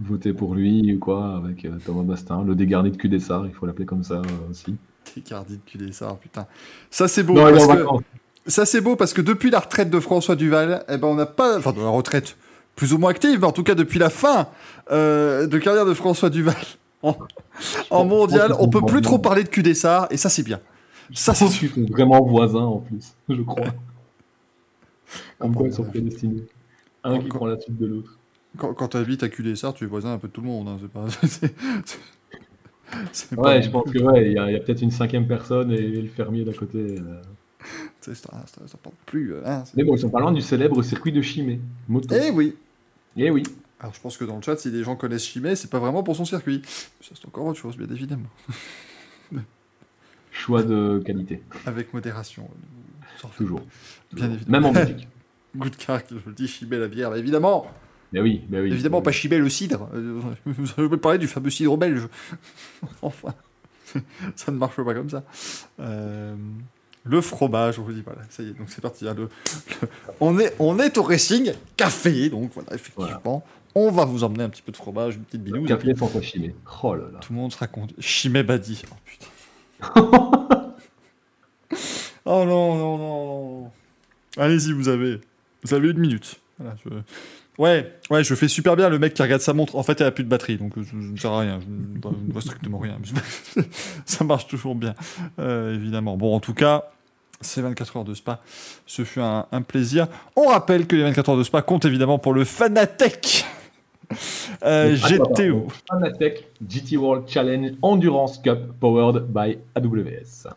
Speaker 3: voter pour lui ou quoi avec euh, Thomas Bastin, le dégarni de Cudessart, il faut l'appeler comme ça euh, aussi.
Speaker 2: Técardi de ça, putain. Ça c'est beau.
Speaker 3: Non,
Speaker 2: parce que... Ça c'est beau parce que depuis la retraite de François Duval, eh ben on n'a pas, enfin de la retraite plus ou moins active, mais en tout cas depuis la fin euh, de carrière de François Duval en, en mondial, on peut plus trop parler de QDSR et ça c'est bien. Ça c'est
Speaker 3: Ils sont vraiment voisins en plus, je crois. Comme quoi ils sont prédestinés. Un qui prend la suite de l'autre.
Speaker 2: quand, quand tu habites à QDSR, tu es voisin un peu de tout le monde. hein, c'est pas. c'est- c'est- c'est pas
Speaker 3: Ouais, je pense que ouais, il y a, peut-être une cinquième personne et, le fermier d'à côté. euh.
Speaker 2: ça, ça, ça porte plus. euh, hein,
Speaker 3: Mais bon, ils sont pas loin du célèbre circuit de Chimay. Moto.
Speaker 2: Eh oui.
Speaker 3: Eh oui.
Speaker 2: Alors je pense que dans le chat, si des gens connaissent Chimay, c'est pas vraiment pour son circuit. Ça c'est encore autre chose, bien évidemment.
Speaker 3: Choix de qualité,
Speaker 2: Avec modération. euh, sans
Speaker 3: toujours.
Speaker 2: Bien évidemment.
Speaker 3: Même en musique.
Speaker 2: Good car, je le dis, Chimay la bière, évidemment.
Speaker 3: Mais oui, mais oui.
Speaker 2: Évidemment,
Speaker 3: Mais
Speaker 2: pas
Speaker 3: oui.
Speaker 2: Chimay le cidre. Je vais parler du fameux cidre belge. enfin, ça ne marche pas comme ça. Euh, le fromage, on vous dit, voilà, ça y est, donc c'est parti. hein, le- le- on, est, on est au racing café, donc voilà, effectivement. On va vous emmener un petit peu de fromage, une petite binouse.
Speaker 3: Café François Chimay. Oh là là.
Speaker 2: Tout le monde sera content. Chimay Badi. Oh putain. oh non, non, non. Allez-y, vous avez. Vous avez une minute. Ouais, ouais, je fais super bien le mec qui regarde sa montre. En fait, elle a plus de batterie, donc euh, je ne sers à rien. Je ne vois strictement rien. Ça marche toujours bien, euh, évidemment. Bon, en tout cas, ces 24 heures de spa, ce fut un, un plaisir. On rappelle que les 24 heures de spa comptent évidemment pour le Fanatec euh, GTO.
Speaker 3: Fanatec GT World Challenge Endurance Cup powered by AWS.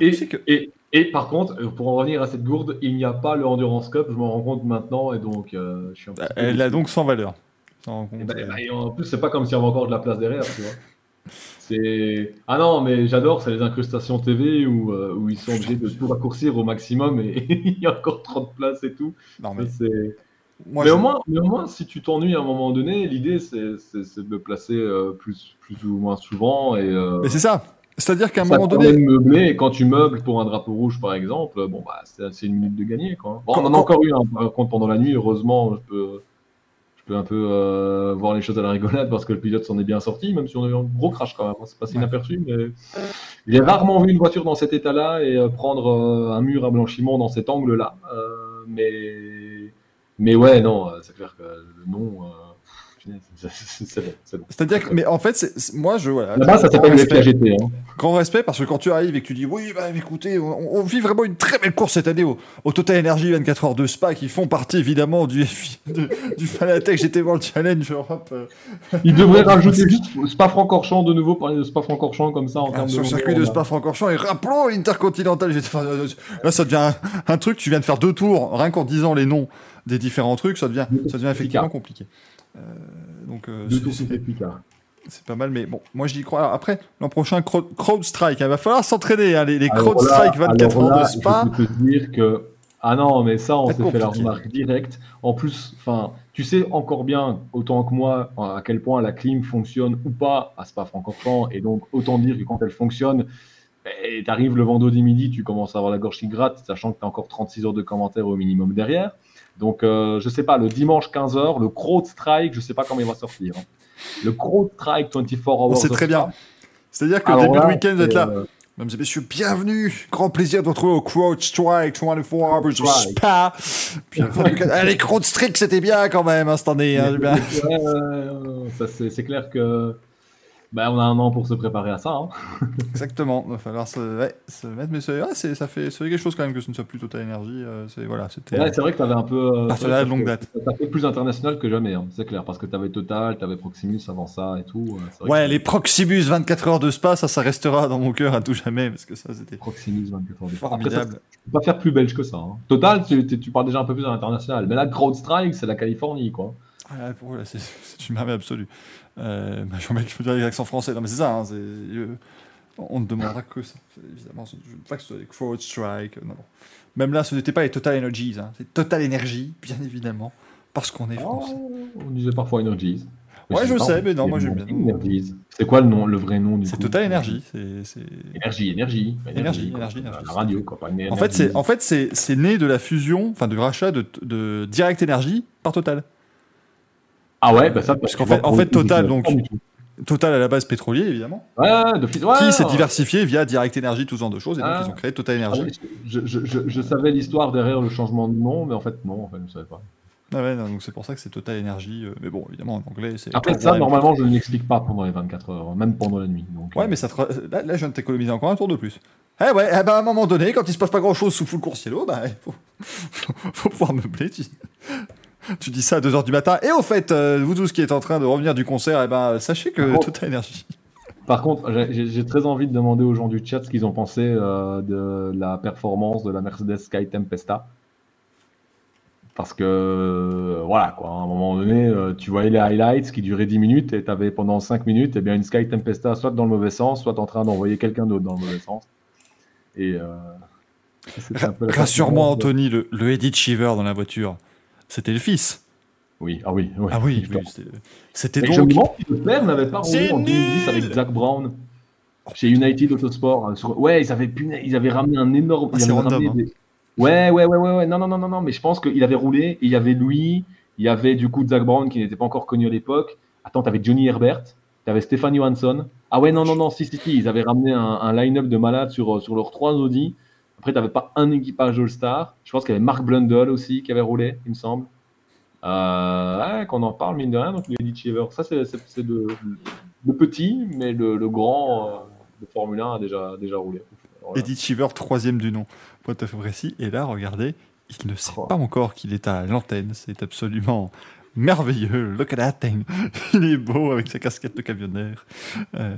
Speaker 3: Et,
Speaker 2: C'est que-
Speaker 3: et, et par contre, pour en revenir à cette gourde, il n'y a pas le Endurance Cup, je m'en rends compte maintenant, et donc euh, je suis un petit peu
Speaker 2: Elle a
Speaker 3: déçu.
Speaker 2: donc sans
Speaker 3: Et
Speaker 2: euh,
Speaker 3: ben, et en plus, c'est pas comme s'il y avait encore de la place derrière, tu vois. C'est ah non, mais j'adore, c'est les incrustations TV où, euh, où ils sont obligés de tout raccourcir au maximum et il y a encore trop de place et tout.
Speaker 2: non, mais
Speaker 3: c'est-
Speaker 2: moi,
Speaker 3: mais,
Speaker 2: je-
Speaker 3: au moins, mais au moins, si tu t'ennuies à un moment donné, l'idée c'est de le placer euh, plus, plus ou moins souvent et euh,
Speaker 2: Mais c'est ça. C'est-à-dire qu'à un moment donné,
Speaker 3: de meubler. Et quand tu meubles pour un drapeau rouge, par exemple, bon bah c'est une minute de gagner quoi. Bon, on en a encore eu un par contre pendant la nuit. Heureusement, je peux je peux un peu euh, voir les choses à la rigolade parce que le pilote s'en est bien sorti, même si on a eu un gros crash quand même. hein. C'est passé
Speaker 2: Ouais.
Speaker 3: inaperçu, mais j'ai rarement vu une voiture dans cet état-là et prendre un mur à blanchiment dans cet angle-là. Mais mais ouais, non, euh, c'est clair que le nom. euh, c'est- bon, c'est bon.
Speaker 2: c'est-à-dire que, mais en fait, moi, je voilà.
Speaker 3: Là-bas, ça
Speaker 2: grand
Speaker 3: s'appelle le
Speaker 2: respect,
Speaker 3: FIA GT. Hein.
Speaker 2: grand respect parce que quand tu arrives et que tu dis oui, bah écoutez, on, on vit vraiment une très belle course cette année au, au Total Energy 24 heures de Spa qui font partie évidemment du de- du Fanatec GT World Challenge Europe.
Speaker 3: Il devrait rajouter juste Spa-Francorchamps de nouveau, parler de Spa-Francorchamps comme ça en
Speaker 2: Ah,
Speaker 3: termes
Speaker 2: sur le
Speaker 3: de
Speaker 2: circuit de
Speaker 3: longueur,
Speaker 2: Spa-Francorchamps et rappelons. GT. Enfin, euh, Là, ça devient un, un truc. Tu viens de faire deux tours, rien qu'en disant les noms des différents trucs, ça devient, ça devient effectivement compliqué. Euh, donc, euh, c'est- pas mal, mais bon, moi j'y crois. Alors, après, l'an prochain, Crowd, Strike, il va falloir s'entraîner. hein, les les Crowd Strike 24
Speaker 3: alors
Speaker 2: heures
Speaker 3: là,
Speaker 2: de Spa.
Speaker 3: Je peux te dire que. Ah non, mais ça, on s'est fait la remarque directe. En plus, enfin, tu sais encore bien, autant que moi, à quel point la clim fonctionne ou pas à Spa-Francorchamps. Et donc, autant dire que quand elle fonctionne, et t'arrives le vendredi midi, tu commences à avoir la gorge qui gratte, sachant que tu as encore 36 heures de commentaires au minimum derrière. Donc, euh, je sais pas, le dimanche 15h, le Crowd Strike, je sais pas comment il va sortir. hein. Le Crowd Strike 24 hours. Of
Speaker 2: très bien. C'est-à-dire que début
Speaker 3: là,
Speaker 2: de week-end, vous êtes
Speaker 3: c'est,
Speaker 2: là.
Speaker 3: euh,
Speaker 2: Mesdames et messieurs, bienvenue. Grand plaisir de retrouver au Crowd Strike 24 Hours of. Spa. Les Crowd Strike, c'était bien quand même hein, cette année. hein,
Speaker 3: Ouais, ouais, ouais, c'est c'est clair que bah, on a un an pour se préparer à ça. hein.
Speaker 2: Exactement. Il va falloir se, ouais, se mettre. Mais ça fait c'est quelque chose quand même que ce ne soit plus Total Energy. euh, c'est voilà, c'était.
Speaker 3: Ouais, c'est vrai que tu avais un peu. euh,
Speaker 2: Partenariat
Speaker 3: ça
Speaker 2: de longue date.
Speaker 3: Ça fait plus international que jamais, hein, c'est clair, parce que tu avais Total, tu avais Proximus avant ça et tout. euh,
Speaker 2: Ouais,
Speaker 3: que
Speaker 2: les Proximus 24 heures de Spa, ça, ça restera dans mon cœur à tout jamais parce que ça, c'était
Speaker 3: Proximus 24 heures de- Après, ça,
Speaker 2: formidable.
Speaker 3: tu peux pas faire plus belge que ça. hein. Total, tu, parles déjà un peu plus à l'international. Mais là, CrowdStrike, c'est la Californie, quoi.
Speaker 2: Ah, là, pour c'est une merveille absolue. Euh, bah, je peut dire avec l'accent français. Non, mais c'est ça. hein, euh, on ne demandera que ça. Évidemment, je ne veux pas que ce soit les Crowd Strike. euh, Non, non. Même là, ce n'était pas les Total Energies. hein, C'est Total Energy, bien évidemment, parce qu'on est français.
Speaker 3: Oh, on disait parfois Energies.
Speaker 2: Ouais, je sais, mais non, moi j'aime bien.
Speaker 3: Energies. C'est quoi le nom, le vrai nom du
Speaker 2: C'est Total Energy. c'est-
Speaker 3: Énergie, énergie.
Speaker 2: Énergie,
Speaker 3: quoi.
Speaker 2: énergie, énergie.
Speaker 3: La radio, quoi. Pas
Speaker 2: En fait, c'est en fait c'est c'est né de la fusion, enfin du rachat de, de Direct Energy par Total.
Speaker 3: Ah ouais, bah ça.
Speaker 2: Parce qu'en fait- en fait, Total, donc. Total à la base pétrolier évidemment.
Speaker 3: Ouais,
Speaker 2: qui s'est diversifié via Direct Energy, tout ce genre de choses, et donc
Speaker 3: Ah.
Speaker 2: ils ont créé Total
Speaker 3: Ah
Speaker 2: Energy.
Speaker 3: oui, Je, je, je, je savais l'histoire derrière le changement de nom, mais en fait, non, en fait, je ne savais pas.
Speaker 2: Ah ouais, non, donc c'est pour ça que c'est Total Energy. euh, mais bon, évidemment en anglais c'est.
Speaker 3: Après, ça, normalement, je ne l'explique pas pendant les 24 heures, même pendant la nuit. Donc,
Speaker 2: Ouais,
Speaker 3: euh,
Speaker 2: mais ça te... là, là, je viens de t'économiser encore un tour de plus. Eh ouais, eh ben, à un moment donné, quand il se passe pas grand chose sous full court cielo, bah, il faut... faut, faut pouvoir meubler. Tu... tu dis ça à 2h du matin. Et au fait, euh, vous tous qui êtes en train de revenir du concert, eh ben, sachez que
Speaker 3: Oh.
Speaker 2: Total Energy.
Speaker 3: Par contre, j'ai- très envie de demander aux gens du chat ce qu'ils ont pensé euh, de la performance de la Mercedes Sky Tempesta. Parce que, euh, voilà, quoi, à un moment donné, euh, tu voyais les highlights qui duraient 10 minutes et tu avais pendant 5 minutes eh bien, une Sky Tempesta soit dans le mauvais sens, soit en train d'envoyer quelqu'un d'autre dans le mauvais sens. Et. Euh,
Speaker 2: Rassure-moi,
Speaker 3: de-
Speaker 2: Anthony, le, le Edith Shiver dans la voiture, c'était le fils.
Speaker 3: Oui, ah oui, oui.
Speaker 2: Ah oui,
Speaker 3: Je
Speaker 2: oui, c'était- c'était
Speaker 3: Et je me
Speaker 2: donc.
Speaker 3: demande si le père n'avait pas roulé
Speaker 1: C'est
Speaker 3: en 2010 avec Zach Brown chez United Autosport. hein, sur- Ouais, ils avaient, ils avaient ramené un énorme.
Speaker 2: Ah,
Speaker 3: ils
Speaker 2: c'est
Speaker 3: avaient
Speaker 2: random,
Speaker 3: ramené des- Ouais, ouais, ouais, ouais, ouais. Non, non, non, non, non. Mais je pense qu'il avait roulé et il y avait lui, il y avait du coup Zach Brown qui n'était pas encore connu à l'époque. Attends, t'avais Johnny Herbert, t'avais Stéphane Johansson. Ah ouais, non, non, non, si, si, si. Ils avaient ramené un, un line-up de malades sur, euh, sur leurs trois Audi. Après, t'avais pas un équipage All-Star. Je pense qu'il y avait Mark Blundell aussi qui avait roulé, il me semble. Euh, ouais, qu'on en parle, mine de rien, donc le Eddie Cheever. Ça, c'est de petit, mais le, le grand euh, de Formule 1 a déjà, déjà roulé. Voilà.
Speaker 2: Edith Shiver, troisième du nom, pour être précis. Et là, regardez, il ne sait
Speaker 3: Oh.
Speaker 2: pas encore qu'il est à l'antenne. C'est absolument merveilleux. Look at that thing. Il est beau avec sa casquette de camionneur. Euh,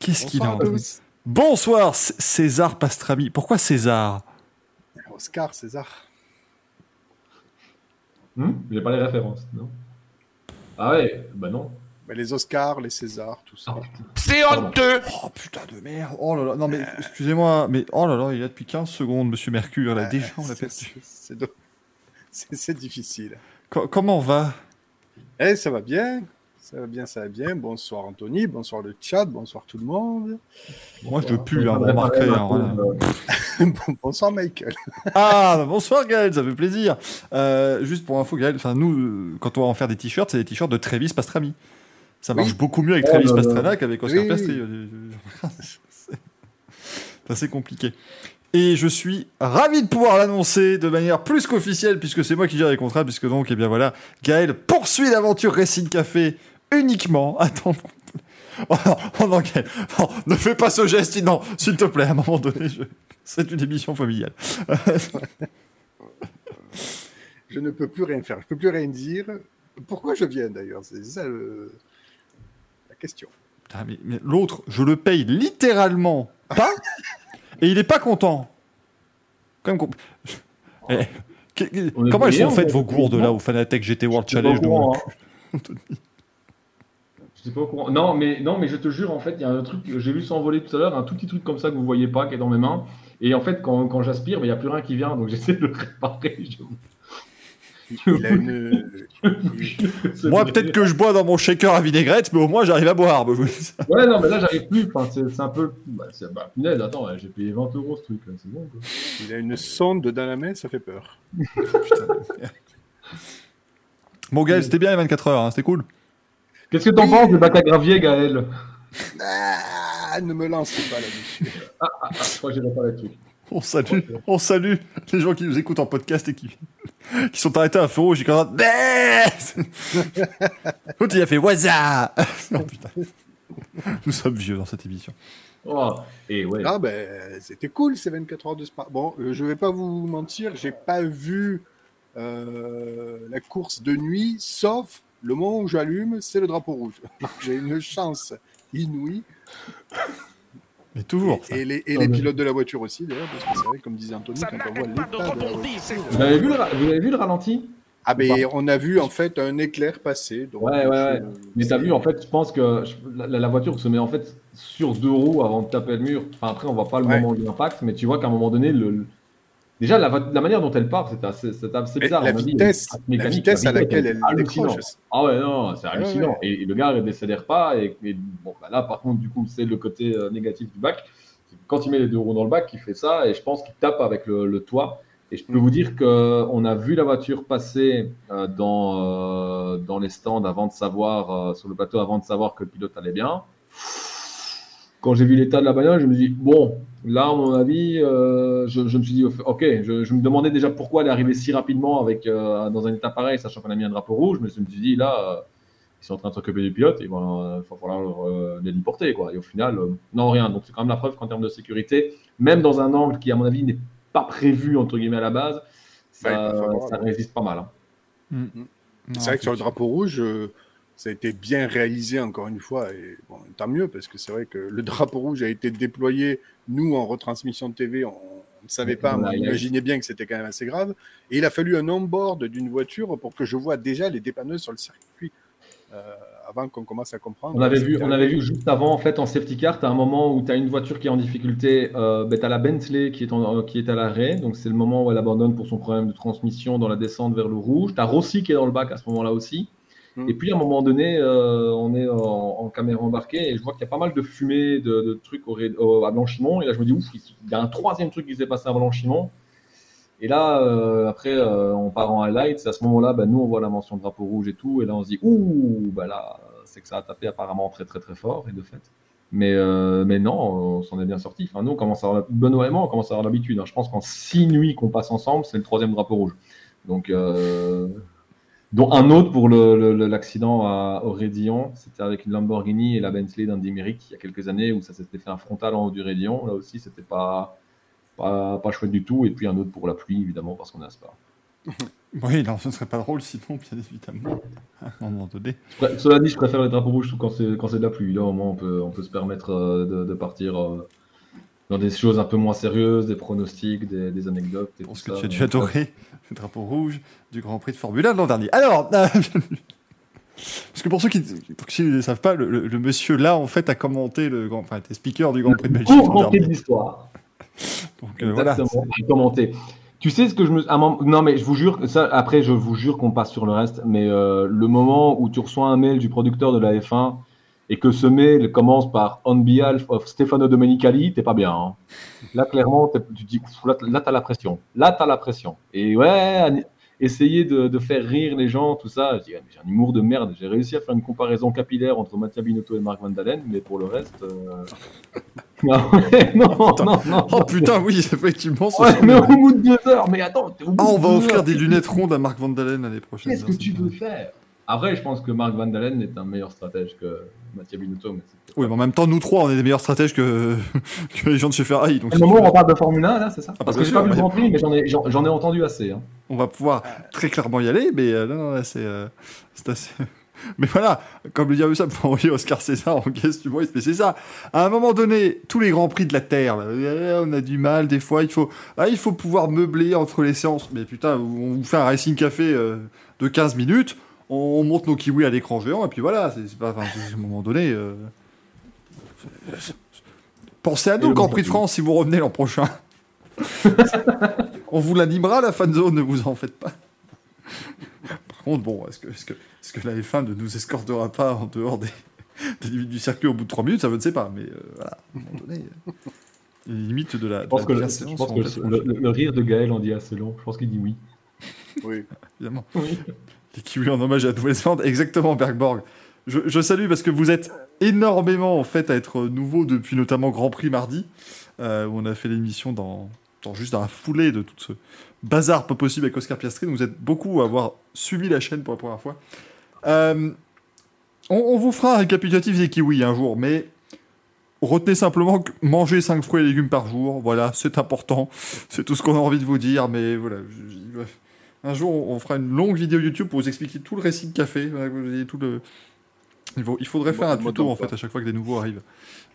Speaker 2: Qu'est-ce qu'il a en
Speaker 4: tous.
Speaker 2: Bonsoir, C- César Pastrami. Pourquoi César?
Speaker 4: Oscar, César.
Speaker 3: Hmm? J'ai pas les références, non? Ah ouais, bah non.
Speaker 4: Mais les Oscars, les Césars, tout ça.
Speaker 3: Ah,
Speaker 1: C'est honteux
Speaker 2: Oh putain de merde. Oh là là. Non mais excusez-moi, mais oh là là, il est là depuis 15 secondes, monsieur Mercure. Là,
Speaker 4: Euh,
Speaker 2: déjà, on l'a
Speaker 4: c'est-
Speaker 2: perdu.
Speaker 4: c'est- difficile.
Speaker 2: Co- comment on va?
Speaker 4: Eh, ça va bien. Ça va bien, ça va bien. Bonsoir Anthony, bonsoir le chat, bonsoir tout le monde.
Speaker 2: Moi, je pue, hein, hein,
Speaker 4: Bon- bonsoir Michael.
Speaker 2: Ah, bah, bonsoir Gaël, ça fait plaisir. Euh, juste pour info, Gaël, enfin nous, quand on va en faire des t-shirts, c'est des t-shirts de Travis Pastrami. Ça marche
Speaker 4: Oui.
Speaker 2: beaucoup mieux avec
Speaker 3: Oh
Speaker 2: Travis
Speaker 3: là là.
Speaker 2: Pastrana qu'avec Oscar
Speaker 4: Oui,
Speaker 2: Piastri.
Speaker 4: oui.
Speaker 2: C'est assez compliqué. Et je suis ravi de pouvoir l'annoncer de manière plus qu'officielle, puisque c'est moi qui gère les contrats, puisque donc, eh bien voilà, Gaël poursuit l'aventure Racing Café uniquement. Attends. Oh non, oh non, Gaël, non, ne fais pas ce geste, non, s'il te plaît, à un moment donné, je- c'est une émission familiale.
Speaker 4: Je ne peux plus rien faire, je peux plus rien dire. Pourquoi je viens d'ailleurs? C'est ça le- la question.
Speaker 2: Putain, mais, mais l'autre, je le paye littéralement pas, et il est pas content. Comme qu'on- Eh, comment elles sont faites vos gourdes là au Fanatec GT World Challenge de
Speaker 3: hein. Pas au courant. Non, mais, non, mais je te jure, en fait, il y a un truc que j'ai vu s'envoler tout à l'heure, un tout petit truc comme ça que vous voyez pas, qui est dans mes mains. Et en fait, quand, quand j'aspire, mais il n'y a plus rien qui vient, donc j'essaie de le réparer. Je-
Speaker 4: Il a une. il-
Speaker 2: Moi, peut-être que je bois dans mon shaker à vinaigrette, mais au moins j'arrive à boire. Oui.
Speaker 3: Ouais, non, mais là, j'arrive plus. Enfin, c'est un peu. Bah, bah, punaise, attends, j'ai payé 20 euros ce truc, là, c'est bon. Quoi.
Speaker 4: il a une sonde dans la main, ça fait peur.
Speaker 2: Bon, Gaël, c'était bien les 24 heures, hein, c'était cool.
Speaker 3: Qu'est-ce que t'en
Speaker 4: Oui.
Speaker 3: penses de bac à gravier, Gaël?
Speaker 4: Ah, ne me lancez pas là-dessus.
Speaker 3: ah, Je crois que j'ai le truc.
Speaker 2: On salue, on salue les gens qui nous écoutent en podcast et qui, qui sont arrêtés à un feu rouge et qui entendent L'autre, il a fait Waza Oh putain. Nous sommes vieux dans cette émission.
Speaker 3: Oh, et ouais.
Speaker 4: Ah ben, c'était cool ces 24 heures de Spa. Bon, euh, je vais pas vous mentir, j'ai pas vu euh, la course de nuit, sauf le moment où j'allume, c'est le drapeau rouge. J'ai une chance inouïe.
Speaker 2: Mais toujours.
Speaker 4: Et les, et
Speaker 3: Ah,
Speaker 4: les
Speaker 3: mais-
Speaker 4: pilotes de la voiture aussi, d'ailleurs, parce que c'est vrai, comme disait Anthony, quand on voit l'état de la voiture,
Speaker 3: Vous avez vu le, vous avez vu le ralenti?
Speaker 4: Ah ben, on a vu en fait un éclair passer. Donc,
Speaker 3: Ouais, ouais, ouais. Mais t'as vu, en fait, je pense que la, la voiture se met en fait sur deux roues avant de taper le mur. Enfin, après, on voit pas le
Speaker 4: Ouais.
Speaker 3: moment de l'impact, mais tu vois qu'à un moment donné, le, Déjà, la, la, manière dont elle part, c'est assez, assez, bizarre.
Speaker 4: La vitesse, la vitesse à laquelle elle décroche.
Speaker 3: Ah ouais, non, c'est hallucinant. Et, le gars ne décélère pas. Et, bon, bah là, par contre, du coup, c'est le côté euh, négatif du bac. Quand il met les deux roues dans le bac, il fait ça. Et je pense qu'il tape avec le, le, toit. Et je peux vous dire qu'on a vu la voiture passer euh, dans, euh, dans les stands avant de savoir, sur le plateau, avant de savoir que le pilote allait bien quand j'ai vu l'état de la bagnole, je me dis bon, là, à mon avis, euh, je, me suis dit, ok, je, me demandais déjà pourquoi elle est arrivée si rapidement avec, euh, dans un état pareil, sachant qu'on a mis un drapeau rouge, mais je me suis dit, là, euh, ils sont en train de s'occuper du pilote, il va, falloir les déporter, quoi. Et au final, non, rien. Donc, c'est quand même la preuve qu'en termes de sécurité, même dans un angle qui, à mon avis, n'est pas prévu, entre guillemets, à la base, ça, résiste pas mal. Hein.
Speaker 4: Mm. C'est vrai que sur le drapeau rouge, ça a été bien réalisé encore une fois, et bon, tant mieux, parce que c'est vrai que le drapeau rouge a été déployé, nous, en retransmission de TV, on ne savait pas, on imaginait bien que c'était quand même assez grave, et il a fallu un on-board d'une voiture pour que je vois déjà les dépanneuses sur le circuit. Euh, avant qu'on commence à comprendre.
Speaker 3: On avait, vu, on avait vu juste avant, en fait, en safety car, tu as un moment où tu as une voiture qui est en difficulté. Euh, ben, tu as la Bentley qui est, en, qui est à l'arrêt. Donc, c'est le moment où elle abandonne pour son problème de transmission dans la descente vers le rouge. Tu as Rossi qui est dans le bac à ce moment-là aussi. Et puis à un moment donné, euh, on est en, caméra embarquée et je vois qu'il y a pas mal de fumée, de, trucs au, à Blanchimont. Et là, je me dis, ouf, il y a un troisième truc qui s'est passé à Blanchimont. Et là, euh, après, euh, on part en highlights. À ce moment-là, bah, nous, on voit la mention de drapeau rouge et tout. Et là, on se dit, ouh, bah là, c'est que ça a tapé apparemment très, très, très fort. Et de fait. Mais, mais non, on s'en est bien sorti. Enfin, nous, on commence à avoir, Benoît et moi, on commence à avoir l'habitude. Hein. Je pense qu'en six nuits qu'on passe ensemble, c'est le troisième drapeau rouge. Donc, dont un autre pour l'accident à au Rédillon. C'était avec une Lamborghini et la Bentley d'Andy Merrick il y a quelques années où ça s'était fait un frontal en haut du Rédillon. Là aussi, c'était pas, pas, pas chouette du tout. Et puis un autre pour la pluie, évidemment, parce qu'on a Spa.
Speaker 2: oui, non, ce ne serait pas drôle sinon, bien évidemment, à un moment donné.
Speaker 3: Cela dit, je préfère les drapeaux rouges quand c'est de la pluie. Là, au moins, on peut, on peut se permettre euh, de, de partir. Euh, dans des choses un peu moins sérieuses, des pronostics, des, anecdotes.
Speaker 2: Et Parce que tu as dû adorer le drapeau rouge du Grand Prix de Formule 1 l'an dernier. Alors, euh, parce que pour ceux qui ne savent pas, le, monsieur là, en fait, a commenté le Grand, enfin, était speaker du Grand Prix de Belgique.
Speaker 3: Grand Prix de l'histoire. Donc euh, voilà. commenté. Tu sais ce que je me. Non, mais je vous jure, ça, après, je vous jure qu'on passe sur le reste, mais euh, le moment où tu reçois un mail du producteur de la F1 et que ce mail commence par On behalf of Stefano Domenicali, t'es pas bien. Hein. Là, clairement, tu dis, là, là t'as la pression. Là, t'as la pression. Et ouais, essayer de, faire rire les gens, tout ça. J'ai un humour de merde. J'ai réussi à faire une comparaison capillaire entre Mattia Binotto et Marc Van Dalen, mais pour le reste. Euh,
Speaker 2: non, non, non, non, Oh putain, oui, effectivement.
Speaker 3: Ouais, mais au bout de deux heures, mais attends.
Speaker 2: Ah, on va offrir des lunettes rondes à Marc Van Dalen l'année prochaine.
Speaker 3: Qu'est-ce que tu veux faire? Après, je pense que Marc Van Dalen est un meilleur stratège que Mathieu Binotto.
Speaker 2: oui, mais en même temps, nous trois, on est des meilleurs stratèges que, les gens de chez Ferrari.
Speaker 3: Donc, moment on parle de Formule 1, là, c'est ça ah, Parce que j'ai pas vu le Grand Prix, mais j'en ai, j'en, ai entendu assez. Hein.
Speaker 2: On va pouvoir très clairement y aller, mais euh, non, non, là, c'est, euh, c'est assez. Mais voilà, comme le dit ça pour envoyer Oscar César en caisse du mais c'est ça. À un moment donné, tous les grands prix de la Terre, eh, on a du mal, des fois, il faut, ah, il faut pouvoir meubler entre les séances. Mais putain, on vous fait un racing café euh, de 15 minutes, on, monte nos kiwis à l'écran géant, et puis voilà, c'est pas, à un moment donné. Euh, pensez à nous, Grand Prix de France, si vous revenez l'an prochain. on vous l'animera, la fan zone, ne vous en faites pas. Par contre, bon, est-ce que, est que, est que la F1 ne nous escortera pas en dehors des, des limites du circuit au bout de 3 minutes Ça, je ne sais pas, mais euh, voilà, à un moment donné. les limites de la.
Speaker 3: Je pense, que, le, je pense que le, rire de Gaël en dit assez long. Je pense qu'il dit oui.
Speaker 4: Oui.
Speaker 2: Évidemment. Oui. Les kiwis en hommage à la Nouvelle-Zélande, exactement, Bergborg. Je, salue parce que vous êtes énormément en fait à être nouveau depuis notamment Grand Prix mardi, euh, où on a fait l'émission dans, juste dans la foulée de tout ce bazar pas possible avec Oscar Piastri. vous êtes beaucoup à avoir suivi la chaîne pour la première fois. Euh, on, vous fera un récapitulatif des kiwis un jour, mais retenez simplement que manger 5 fruits et légumes par jour, voilà, c'est important. C'est tout ce qu'on a envie de vous dire, mais voilà. Un jour, on fera une longue vidéo YouTube pour vous expliquer tout le récit de café. Tout le... Il faudrait faire un tuto en fait à chaque fois que des nouveaux arrivent.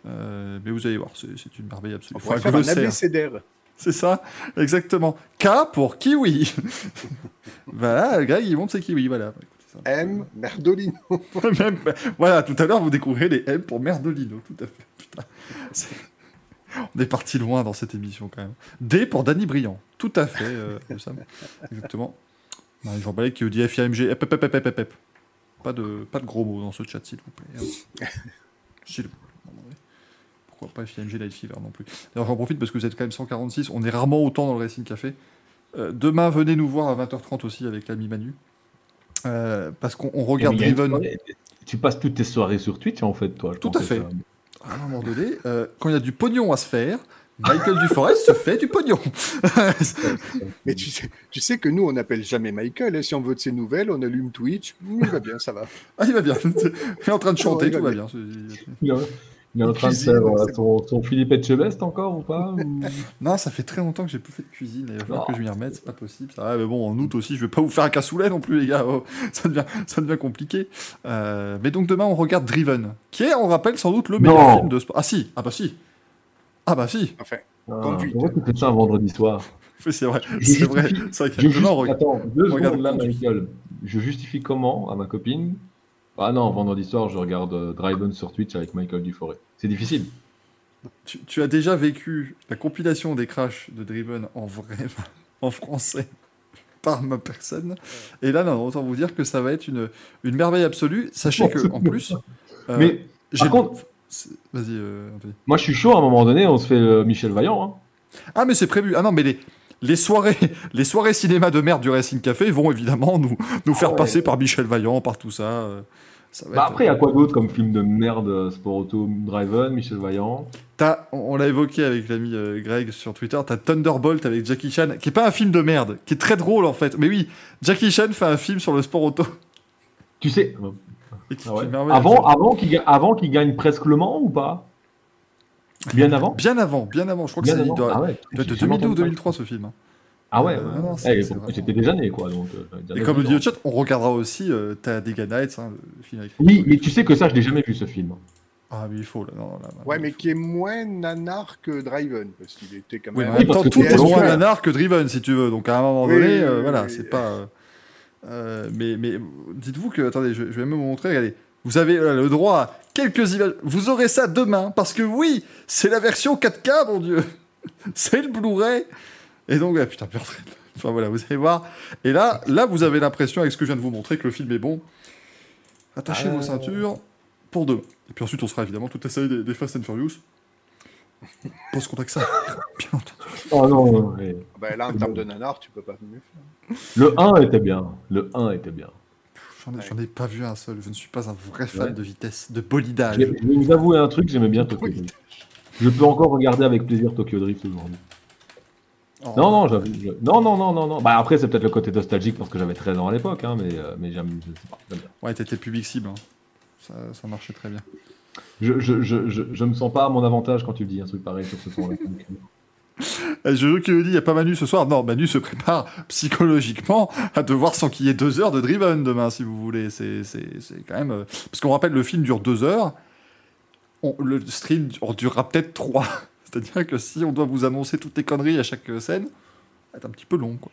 Speaker 2: Euh, mais vous allez voir, c'est une merveille absolue.
Speaker 4: On faire un abécédaire.
Speaker 2: C'est ça, exactement. K pour kiwi. voilà, Greg, il montre ses kiwis, voilà.
Speaker 4: M, Merdolino.
Speaker 2: voilà, tout à l'heure, vous découvrirez les M pour Merdolino, tout à fait. On est parti loin dans cette émission quand même. D pour Danny Briand. Tout à fait, euh, Sam. Exactement. Jean Balek qui dit FIAMG. Pas, de, pas de gros mots dans ce chat, s'il vous plaît. S'il vous plaît. Pourquoi pas FIAMG Light Fever non plus D'ailleurs, j'en profite parce que vous êtes quand même 146. On est rarement autant dans le Racing Café. Euh, demain, venez nous voir à 20h30 aussi avec l'ami Manu. Euh, parce qu'on on regarde Driven.
Speaker 3: Tu passes toutes tes soirées sur Twitch en fait, toi. je
Speaker 2: Tout à fait. À un moment donné, euh, quand il y a du pognon à se faire, Michael Duforest se fait du pognon.
Speaker 4: Mais tu sais, tu sais que nous, on n'appelle jamais Michael. hein. Si on veut de ses nouvelles, on allume Twitch. Il va bien, ça va.
Speaker 2: ah, il va bien. Il est en train de chanter,
Speaker 4: Ouais, il
Speaker 2: tout
Speaker 4: va
Speaker 2: va bien.
Speaker 3: Il est- en train de
Speaker 4: Cuisine,
Speaker 3: faire
Speaker 4: donc
Speaker 3: euh,
Speaker 4: c'est
Speaker 3: son, son Philippe Etchebest encore ou pas ou-
Speaker 2: Non, ça fait très longtemps que j'ai plus fait de cuisine. Il va falloir
Speaker 3: Oh.
Speaker 2: que je m'y remette, c'est pas possible. Ça va, mais bon, en août aussi, je vais pas vous faire un cassoulet non plus, les gars. Oh, ça, devient, ça devient compliqué. Euh, mais donc demain, on regarde Driven, qui est, on rappelle, sans doute le meilleur
Speaker 3: Non.
Speaker 2: film de sport. Ah si, ah bah si. Ah bah si.
Speaker 4: Enfin,
Speaker 3: Ah,
Speaker 4: Conduite.
Speaker 3: Pourquoi tu fais ça un vendredi soir
Speaker 2: Oui, C'est vrai, c'est vrai. vrai
Speaker 3: justifie-
Speaker 2: regarde.
Speaker 3: Attends, deux secondes là. Michael. Je justifie comment à ma copine Ah non, vendredi soir, je regarde euh, Drive-On sur Twitch avec Michael Duforest. C'est difficile.
Speaker 2: Tu, tu as déjà vécu la compilation des crashs de Driven en vrai, en français, par ma personne. Et là, non, autant vous dire que ça va être une, une merveille absolue. Sachez que, en plus, euh,
Speaker 3: Mais
Speaker 2: j'ai-
Speaker 3: par contre-
Speaker 2: Vas-y, euh,
Speaker 3: moi, je suis chaud à un moment donné, on se fait euh, Michel Vaillant. hein.
Speaker 2: Ah, mais c'est prévu. Ah non, mais les, les, soirées, les soirées cinéma de merde du Racing Café vont évidemment nous, nous faire
Speaker 3: Ah ouais.
Speaker 2: passer par Michel Vaillant, par tout ça. euh, ça va
Speaker 3: Bah
Speaker 2: être-
Speaker 3: après, il y a quoi d'autre comme film de merde euh, Sport Auto, Drive-On, Michel Vaillant?
Speaker 2: T'as- on l'a évoqué avec l'ami euh, Greg sur Twitter, t'as Thunderbolt avec Jackie Chan, qui est pas un film de merde, qui est très drôle en fait. Mais oui, Jackie Chan fait un film sur le sport auto.
Speaker 3: Tu sais,
Speaker 2: qui
Speaker 3: ah ouais. avant, qu'il avant qu'il gagne presque le Mans ou pas? Bien avant
Speaker 2: Bien avant, bien avant. Je crois que
Speaker 3: Bien
Speaker 2: c'est il
Speaker 3: avant
Speaker 2: doit,
Speaker 3: Ah ouais.
Speaker 2: de
Speaker 3: J'ai jamais
Speaker 2: 2002 ou
Speaker 3: entendu
Speaker 2: 2003 ce film. hein.
Speaker 3: Ah ouais,
Speaker 2: Euh,
Speaker 3: ouais.
Speaker 2: c'est-
Speaker 3: Eh,
Speaker 2: c'est
Speaker 3: J'étais déjà né, quoi. Donc, euh,
Speaker 2: Et comme le dit le chat, on regardera aussi euh, Nights, hein, le film avec.
Speaker 3: Oui, mais tu sais que ça, je l'ai jamais vu ce film.
Speaker 2: Ah, mais il faut là. Non, là, là,
Speaker 4: ouais, mais
Speaker 2: faut.
Speaker 4: qui est moins nanar que Driven, parce qu'il était quand
Speaker 2: Oui,
Speaker 4: même.
Speaker 2: mais en même
Speaker 3: parce
Speaker 2: temps,
Speaker 3: que
Speaker 2: tout
Speaker 3: c'est
Speaker 2: est moins nanar que Driven, si tu veux. Donc à un moment
Speaker 4: Oui,
Speaker 2: donné, euh,
Speaker 4: oui,
Speaker 2: voilà,
Speaker 4: oui.
Speaker 2: c'est pas. euh, mais mais dites-vous que, attendez, je, je vais même vous montrer, regardez. Vous avez euh, le droit à quelques images. Vous aurez ça demain, parce que oui, c'est la version 4K, mon dieu. c'est le Blu-ray. Et donc, ah, putain. Enfin voilà, vous allez voir. Et là, là, vous avez l'impression, avec ce que je viens de vous montrer, que le film est bon. Attachez
Speaker 3: Ah.
Speaker 2: vos ceintures pour demain. Et puis ensuite, on sera évidemment toute la série des, des Fast and Furious. Pense qu'on a que ça. Bien entendu.
Speaker 3: Oh non, ouais.
Speaker 4: Bah, là, en termes de nanar, tu peux pas mieux faire.
Speaker 3: Le 1 était bien. Le 1 était bien.
Speaker 2: J'en ai, ai pas vu un seul. Je ne suis pas un vrai fan
Speaker 3: Ouais.
Speaker 2: de vitesse, de bolidage.
Speaker 3: Je vais vous avouer un truc, j'aimais bien Tokyo Drift. Je peux encore regarder avec plaisir Tokyo Drift aujourd'hui.
Speaker 2: Oh.
Speaker 3: Non, non, je- Non, non, non, non, non. Bah après, c'est peut-être le côté nostalgique parce que j'avais 13 ans à l'époque, hein, mais, euh, mais j'aime.
Speaker 2: Ouais, t'étais public cible. hein. Ça, ça marchait très bien.
Speaker 3: Je, je, je, je, je me sens pas à mon avantage quand tu dis un truc pareil sur ce ton-là.
Speaker 2: Je veux que dit, il n'y a pas Manu ce soir. Non, Manu se prépare psychologiquement à devoir s'enquiller deux heures de Driven demain, si vous voulez. C'est c'est- c'est quand même. euh, Parce qu'on rappelle, le film dure deux heures. On- le stream en durera peut-être trois. C'est-à-dire que si on doit vous annoncer toutes les conneries à chaque scène, ça va être un petit peu long, quoi.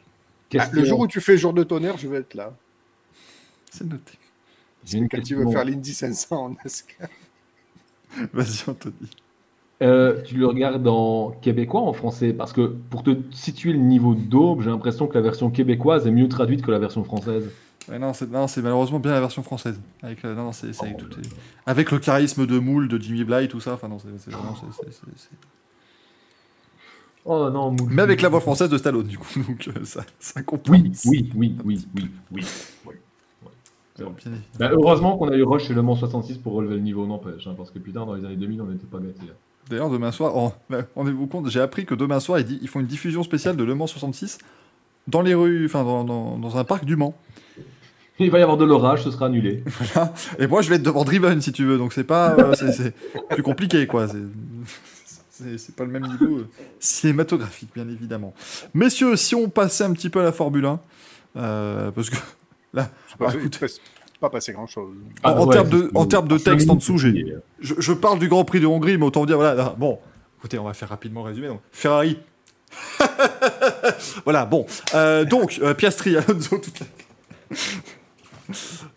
Speaker 4: Ah, le jour où tu fais jour de tonnerre, je vais être là.
Speaker 2: C'est noté.
Speaker 3: J'ai une
Speaker 4: Quand tu veux faire l'Indy 500 en NASCAR.
Speaker 2: Vas-y, Anthony.
Speaker 3: Euh, tu le regardes en québécois en français? Parce que pour te situer le niveau d'aube, j'ai l'impression que la version québécoise est mieux traduite que la version française.
Speaker 2: Ouais, non, c'est malheureusement bien la version française. Avec, euh, non, avec, tout avec le charisme de Moule, de Jimmy Bly, tout ça. Enfin, non, c'est vraiment.
Speaker 3: Oh non, Moule.
Speaker 2: Mais avec la voix française de Stallone, du coup. Donc, euh, ça, ça compense.
Speaker 3: Oui, oui, oui, oui, oui, oui. Bah, heureusement qu'on a eu Rush et Le Mans 66 pour relever le niveau, n'empêche. hein, parce que putain, dans les années 2000, on n'était pas gâtés. hein.
Speaker 2: D'ailleurs, demain soir, oh, bah, rendez-vous compte, j'ai appris que demain soir, ils, font une diffusion spéciale de Le Mans 66 dans les rues, enfin, dans, dans- dans un parc du Mans.
Speaker 3: Il va y avoir de l'orage, ce sera annulé.
Speaker 2: Voilà. Et moi, je vais être devant Driven, si tu veux. Donc, c'est pas. euh, c'est- plus compliqué, quoi. C'est- pas le même niveau euh, cinématographique, bien évidemment. Messieurs, si on passait un petit peu à la Formule 1, euh, parce que là,
Speaker 4: pas,
Speaker 2: Ah, écoute.
Speaker 4: Pas- pas passé grand chose.
Speaker 2: En- termes de- en termes de texte en dessous, j'ai-
Speaker 3: c'est-
Speaker 2: je, je parle du Grand Prix de Hongrie, mais autant dire, voilà, là, bon, écoutez, on va faire rapidement résumé. Donc, Ferrari. voilà, bon. Euh, donc, euh, Piastri, Alonso, toute la...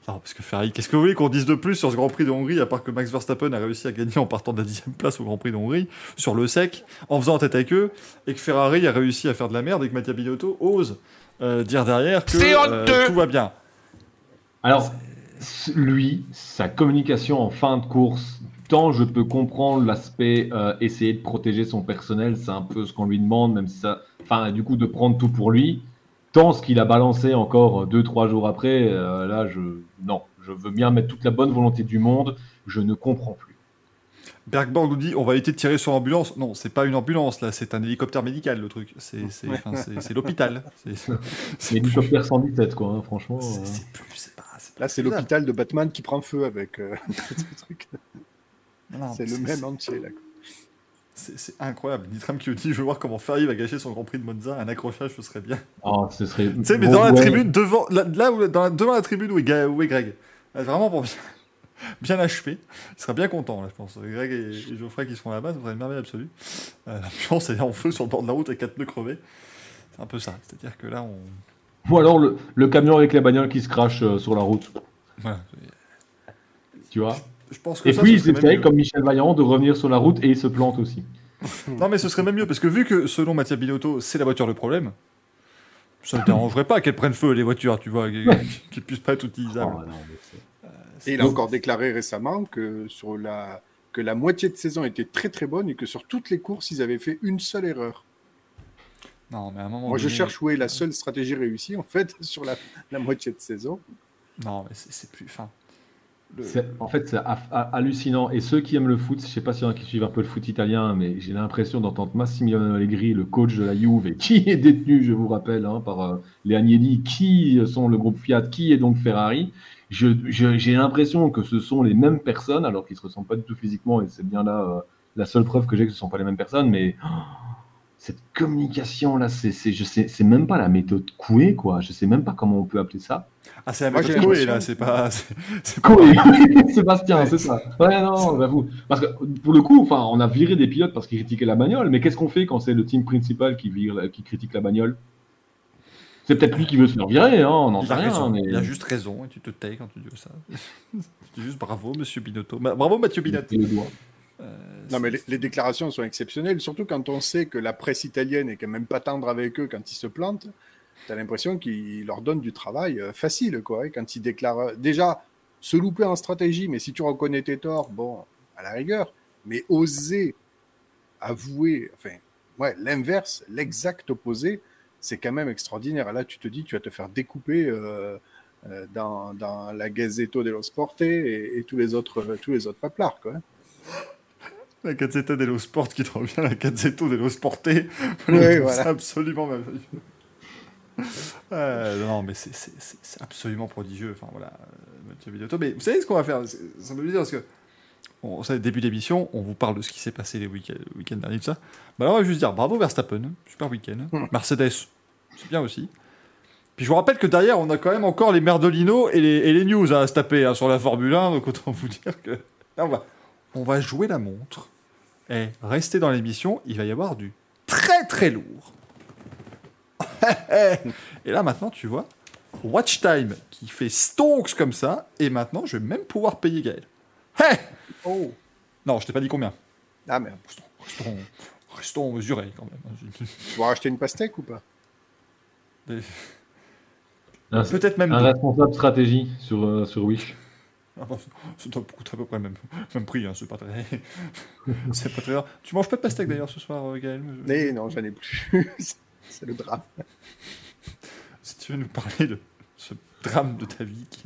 Speaker 2: Non, parce que Ferrari, qu'est-ce que vous voulez qu'on dise de plus sur ce Grand Prix de Hongrie, à part que Max Verstappen a réussi à gagner en partant de la dixième place au Grand Prix de Hongrie, sur le sec, en faisant tête avec eux, et que Ferrari a réussi à faire de la merde et que Mattia Binotto ose euh, dire derrière que euh, tout va bien.
Speaker 3: Alors, lui, sa communication en fin de course, tant je peux comprendre l'aspect euh, essayer de protéger son personnel, c'est un peu ce qu'on lui demande, même si ça. Enfin, du coup, de prendre tout pour lui. Tant ce qu'il a balancé encore deux, trois jours après, là, je. Non, je veux bien mettre toute la bonne volonté du monde, je ne comprends plus.
Speaker 2: Bergborg nous dit on va éviter de tirer sur l'ambulance. Non, c'est pas une ambulance là, c'est un hélicoptère médical le truc. C'est l'hôpital.
Speaker 3: C'est l'hélicoptère 117 quoi, hein, franchement.
Speaker 4: Euh. C'est plus, pas, Là, c'est l'hôpital de Batman qui prend feu avec euh, truc. C'est le même entier là.
Speaker 2: C'est incroyable. Nitram qui dit Je veux voir comment Ferrari va gâcher son Grand Prix de Monza. Un accrochage, ce serait bien.
Speaker 3: Oh, ce serait.
Speaker 2: Tu sais, mais dans la tribune, devant, là, où, dans devant la tribune où est, où est Greg. Vraiment pour bien achevé. Il sera bien content, là, je pense. Greg et, Geoffrey qui seront là-bas, ça serait une merveille absolue. Euh, L'ambiance est en feu sur le bord de la route avec quatre pneus crevés. C'est un peu ça. C'est-à-dire que là, on.
Speaker 3: Ou alors le, le, camion avec les bagnoles qui se crache euh, sur la route. Tu vois? Je pense que Et puis, il essaye, comme Michel Vaillant, de revenir sur la route et il se plante aussi.
Speaker 2: non, mais ce serait même mieux, parce que vu que, selon Mathieu Binotto, c'est la voiture le problème, ça ne dérangerait pas qu'elles prennent feu, les voitures, tu vois, qu'elles puissent pas être utilisables. Oh,
Speaker 4: et il a encore déclaré récemment que, sur la, que la moitié de saison était très très bonne et que sur toutes les courses, ils avaient fait une seule erreur.
Speaker 2: Non, mais à un moment
Speaker 4: Moi, je cherche où est la seule stratégie réussie, en fait, sur la, la moitié de saison.
Speaker 2: Non, mais c'est plus. Fin...
Speaker 3: En fait, c'est hallucinant. Et ceux qui aiment le foot, je ne sais pas si y en a qui suivent un peu le foot italien, mais j'ai l'impression d'entendre Massimiliano Allegri, le coach de la Juve, qui est détenu, je vous rappelle, hein, par euh, les Agnelli, qui sont le groupe Fiat, qui est donc Ferrari j'ai l'impression que ce sont les mêmes personnes, alors qu'ils se ressemblent pas du tout physiquement, et c'est bien là euh, la seule preuve que j'ai que ce ne sont pas les mêmes personnes, mais oh, cette communication là, c'est, je sais, c'est même pas la méthode Coué, quoi. Je sais même pas comment on peut appeler ça.
Speaker 2: Ah, c'est la méthode Coué, là, c'est pas.
Speaker 3: C'est, Coué, Sébastien, c'est ça. Ouais, non, j'avoue. Parce que pour le coup, enfin, on a viré des pilotes parce qu'ils critiquaient la bagnole, mais qu'est-ce qu'on fait quand c'est le team principal qui, vire, qui critique la bagnole? C'est peut-être lui qui veut se faire virer, hein, on n'en sait rien. Mais...
Speaker 2: Il a juste raison et tu te tais quand tu dis ça. tu dis juste bravo, monsieur Binotto. Bravo, Mathieu Binotto.
Speaker 4: Euh, non, mais les, déclarations sont exceptionnelles, surtout quand on sait que la presse italienne est quand même pas tendre avec eux quand ils se plantent. Tu as l'impression qu'ils leur donnent du travail euh, facile, quoi. quand ils déclarent. Déjà, se louper en stratégie, mais si tu reconnais tes torts, bon, à la rigueur. Mais oser avouer, enfin, ouais, l'inverse, l'exact opposé, c'est quand même extraordinaire. Là, tu te dis, tu vas te faire découper euh, euh, dans, dans, la Gazzetto dello Sport et, tous les autres, euh, tous les autres paplards, quoi.
Speaker 2: La Gazzetta dello Sport qui te revient la Gazzetto dello Sporte. Oui, voilà. C'est absolument non, mais c'est absolument prodigieux. Enfin, voilà, Mais vous savez ce qu'on va faire? Ça me dire parce que Bon, ça, début d'émission, on vous parle de ce qui s'est passé les week-ends week derniers, tout ça. Bah alors, on va juste dire bravo Verstappen, super week-end. Mercedes, c'est bien aussi. Puis je vous rappelle que derrière, on a quand même encore les Merdolino et les, et les news à se taper hein, sur la Formule 1, donc autant vous dire que. Là, on va, on va jouer la montre. Et restez dans l'émission, il va y avoir du très très lourd. et là maintenant, tu vois, Watch Time qui fait stonks comme ça, et maintenant je vais même pouvoir payer Gaël. Hey oh Non, je t'ai pas dit combien.
Speaker 4: Ah merde.
Speaker 2: Restons, restons, mesurés quand même.
Speaker 4: Tu vas racheter une pastèque ou pas?
Speaker 2: Peut-être même.
Speaker 3: Un responsable stratégie sur, euh, sur Wish.
Speaker 2: Ah, ça doit coûter à peu près le même, même prix, hein, c'est pas très. c'est pas très Tu manges pas de pastèque d'ailleurs ce soir, euh, Gaël
Speaker 4: Mais non, j'en ai plus. c'est le drame.
Speaker 2: Si tu veux nous parler de ce drame de ta vie qui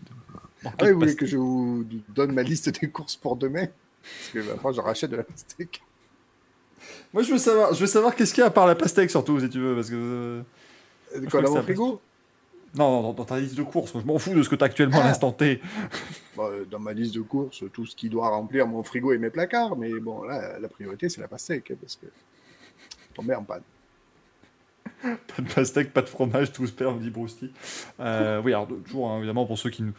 Speaker 4: ah oui, vous voulez que je vous donne ma liste des courses pour demain Parce que bah, je rachète de la pastèque.
Speaker 2: Moi, je veux savoir, je veux savoir qu'est-ce qu'il y a à part la pastèque, surtout, si tu veux, parce que. Euh,
Speaker 4: quoi, dans mon frigo?
Speaker 2: Non, non, dans ta liste de courses. je m'en fous de ce que tu as actuellement à ah. l'instant T.
Speaker 4: Bah, euh, dans ma liste de courses, tout ce qui doit remplir mon frigo et mes placards. Mais bon, là, la priorité, c'est la pastèque. Hein, parce que tomber en panne.
Speaker 2: pas de pastèque, pas de fromage, tout se perd, dit Bruce euh, oui, alors toujours, hein, évidemment, pour ceux qui nous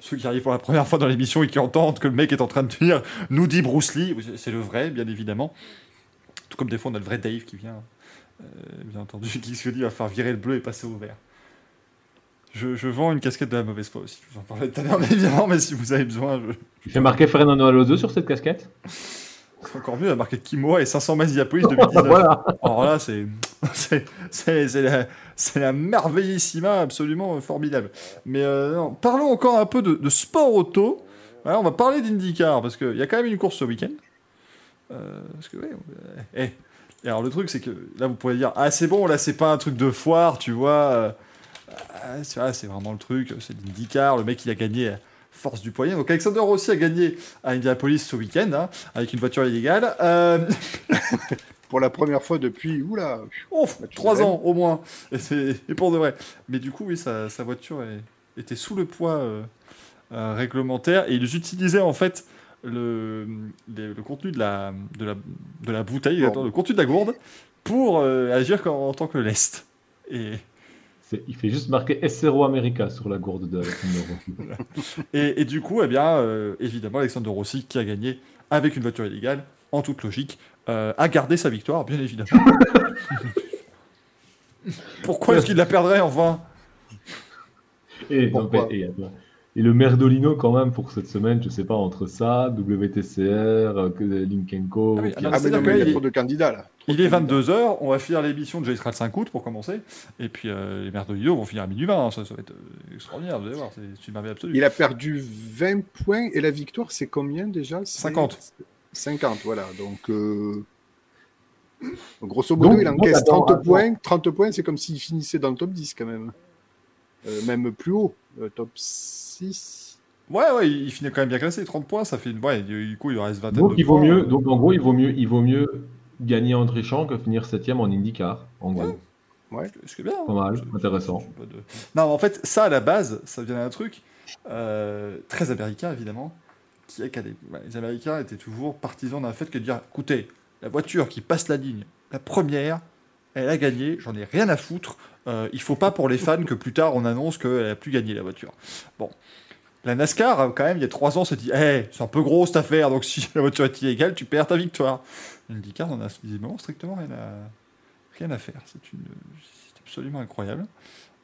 Speaker 2: ceux qui arrivent pour la première fois dans l'émission et qui entendent que le mec est en train de dire nous dit Bruce Lee, c'est le vrai, bien évidemment. Tout comme des fois, on a le vrai Dave qui vient, euh, bien entendu, qui se dit va faire virer le bleu et passer au vert. Je, je vends une casquette de la mauvaise foi aussi. Je vous en parlais tout à l'heure, évidemment, mais si vous avez besoin, je...
Speaker 3: Tu fais marquer Fernando Alonso sur cette casquette
Speaker 2: c'est encore mieux, la marqué Kimoa et 500 Mazziapolis 2019.
Speaker 3: Voilà.
Speaker 2: Alors là, c'est c'est- c'est- c'est la, la merveillissima absolument formidable. Mais euh, non, parlons encore un peu de, de sport auto. On va parler d'IndyCar parce qu'il y a quand même une course ce week-end. Euh, parce que, ouais, euh, eh. Et alors le truc, c'est que là, vous pourriez dire Ah, c'est bon, là, c'est pas un truc de foire, tu vois. C'est vrai, c'est vraiment le truc, c'est l'IndyCar. Le mec, il a gagné à force du poignet. Donc Alexander Rossi a gagné à Indianapolis ce week-end hein, avec une voiture illégale. Euh,
Speaker 4: Pour la première fois depuis, oula,
Speaker 2: Ouf, trois ans au moins. Et, pour de vrai. Mais du coup, oui, sa, sa voiture est- était sous le poids euh, euh, réglementaire et ils utilisaient en fait le, contenu de la, de la, de la bouteille, attends, le contenu de la gourde pour agir en, en tant que lest. Et,
Speaker 3: Il fait juste marquer SRO America sur la gourde de Alexander Rossi.
Speaker 2: et, et du coup, eh bien, euh, évidemment, Alexandre Rossi, qui a gagné avec une voiture illégale, en toute logique, euh, a gardé sa victoire, bien évidemment. Pourquoi est-ce qu'il la perdrait enfin?
Speaker 3: Et,
Speaker 4: Pourquoi?
Speaker 3: donc, et, et, et le Merdolino quand même pour cette semaine, je sais pas, entre ça, WTCR, euh, que- Linkenko,
Speaker 2: Ah
Speaker 4: Ah, mais non, mais il y a trop de candidats là. Trop
Speaker 2: Il est
Speaker 4: candidats.
Speaker 2: 22h, on va finir l'émission de le 5 août pour commencer. Et puis euh, les Merdolino vont finir à minuit 20. hein, Ça, ça va être euh, extraordinaire, vous allez voir, c'est une merveille absolue.
Speaker 4: Il a perdu 20 points et la victoire, c'est combien déjà? C'est
Speaker 2: 50.
Speaker 4: 50, voilà. Donc, euh, grosso modo,
Speaker 3: Donc,
Speaker 4: il encaisse
Speaker 3: attends,
Speaker 4: 30
Speaker 3: attends.
Speaker 4: points. 30 points, c'est comme s'il finissait dans le top 10 quand même. Euh, même plus haut, euh, top 6.
Speaker 2: Ouais, ouais, il finit quand même bien classé. 30 points, ça fait une. Ouais, du coup, il reste 20
Speaker 3: Donc
Speaker 2: de
Speaker 3: il vaut
Speaker 2: points.
Speaker 3: mieux, donc en gros il vaut mieux, il vaut mieux gagner en trichant que finir septième en IndyCar. En gros,
Speaker 2: Ouais. Ce qui est bien. hein.
Speaker 3: Pas mal,
Speaker 2: Je-
Speaker 3: intéressant.
Speaker 2: je de- Non, en fait, ça à la base, ça vient d'un truc euh, très américain évidemment, qui est que bah, les Américains étaient toujours partisans d'un fait que de dire écoutez, la voiture qui passe la ligne, la première, elle a gagné, j'en ai rien à foutre. Euh, il faut pas pour les fans que plus tard on annonce qu'elle a plus gagné la voiture. Bon. La NASCAR, euh, quand même, il y a trois ans, s'est dit hey, c'est un peu gros cette affaire, donc si la voiture est illégale, tu perds ta victoire. IndyCar n'en a visiblement strictement rien à, rien à faire. C'est une, c'est absolument incroyable.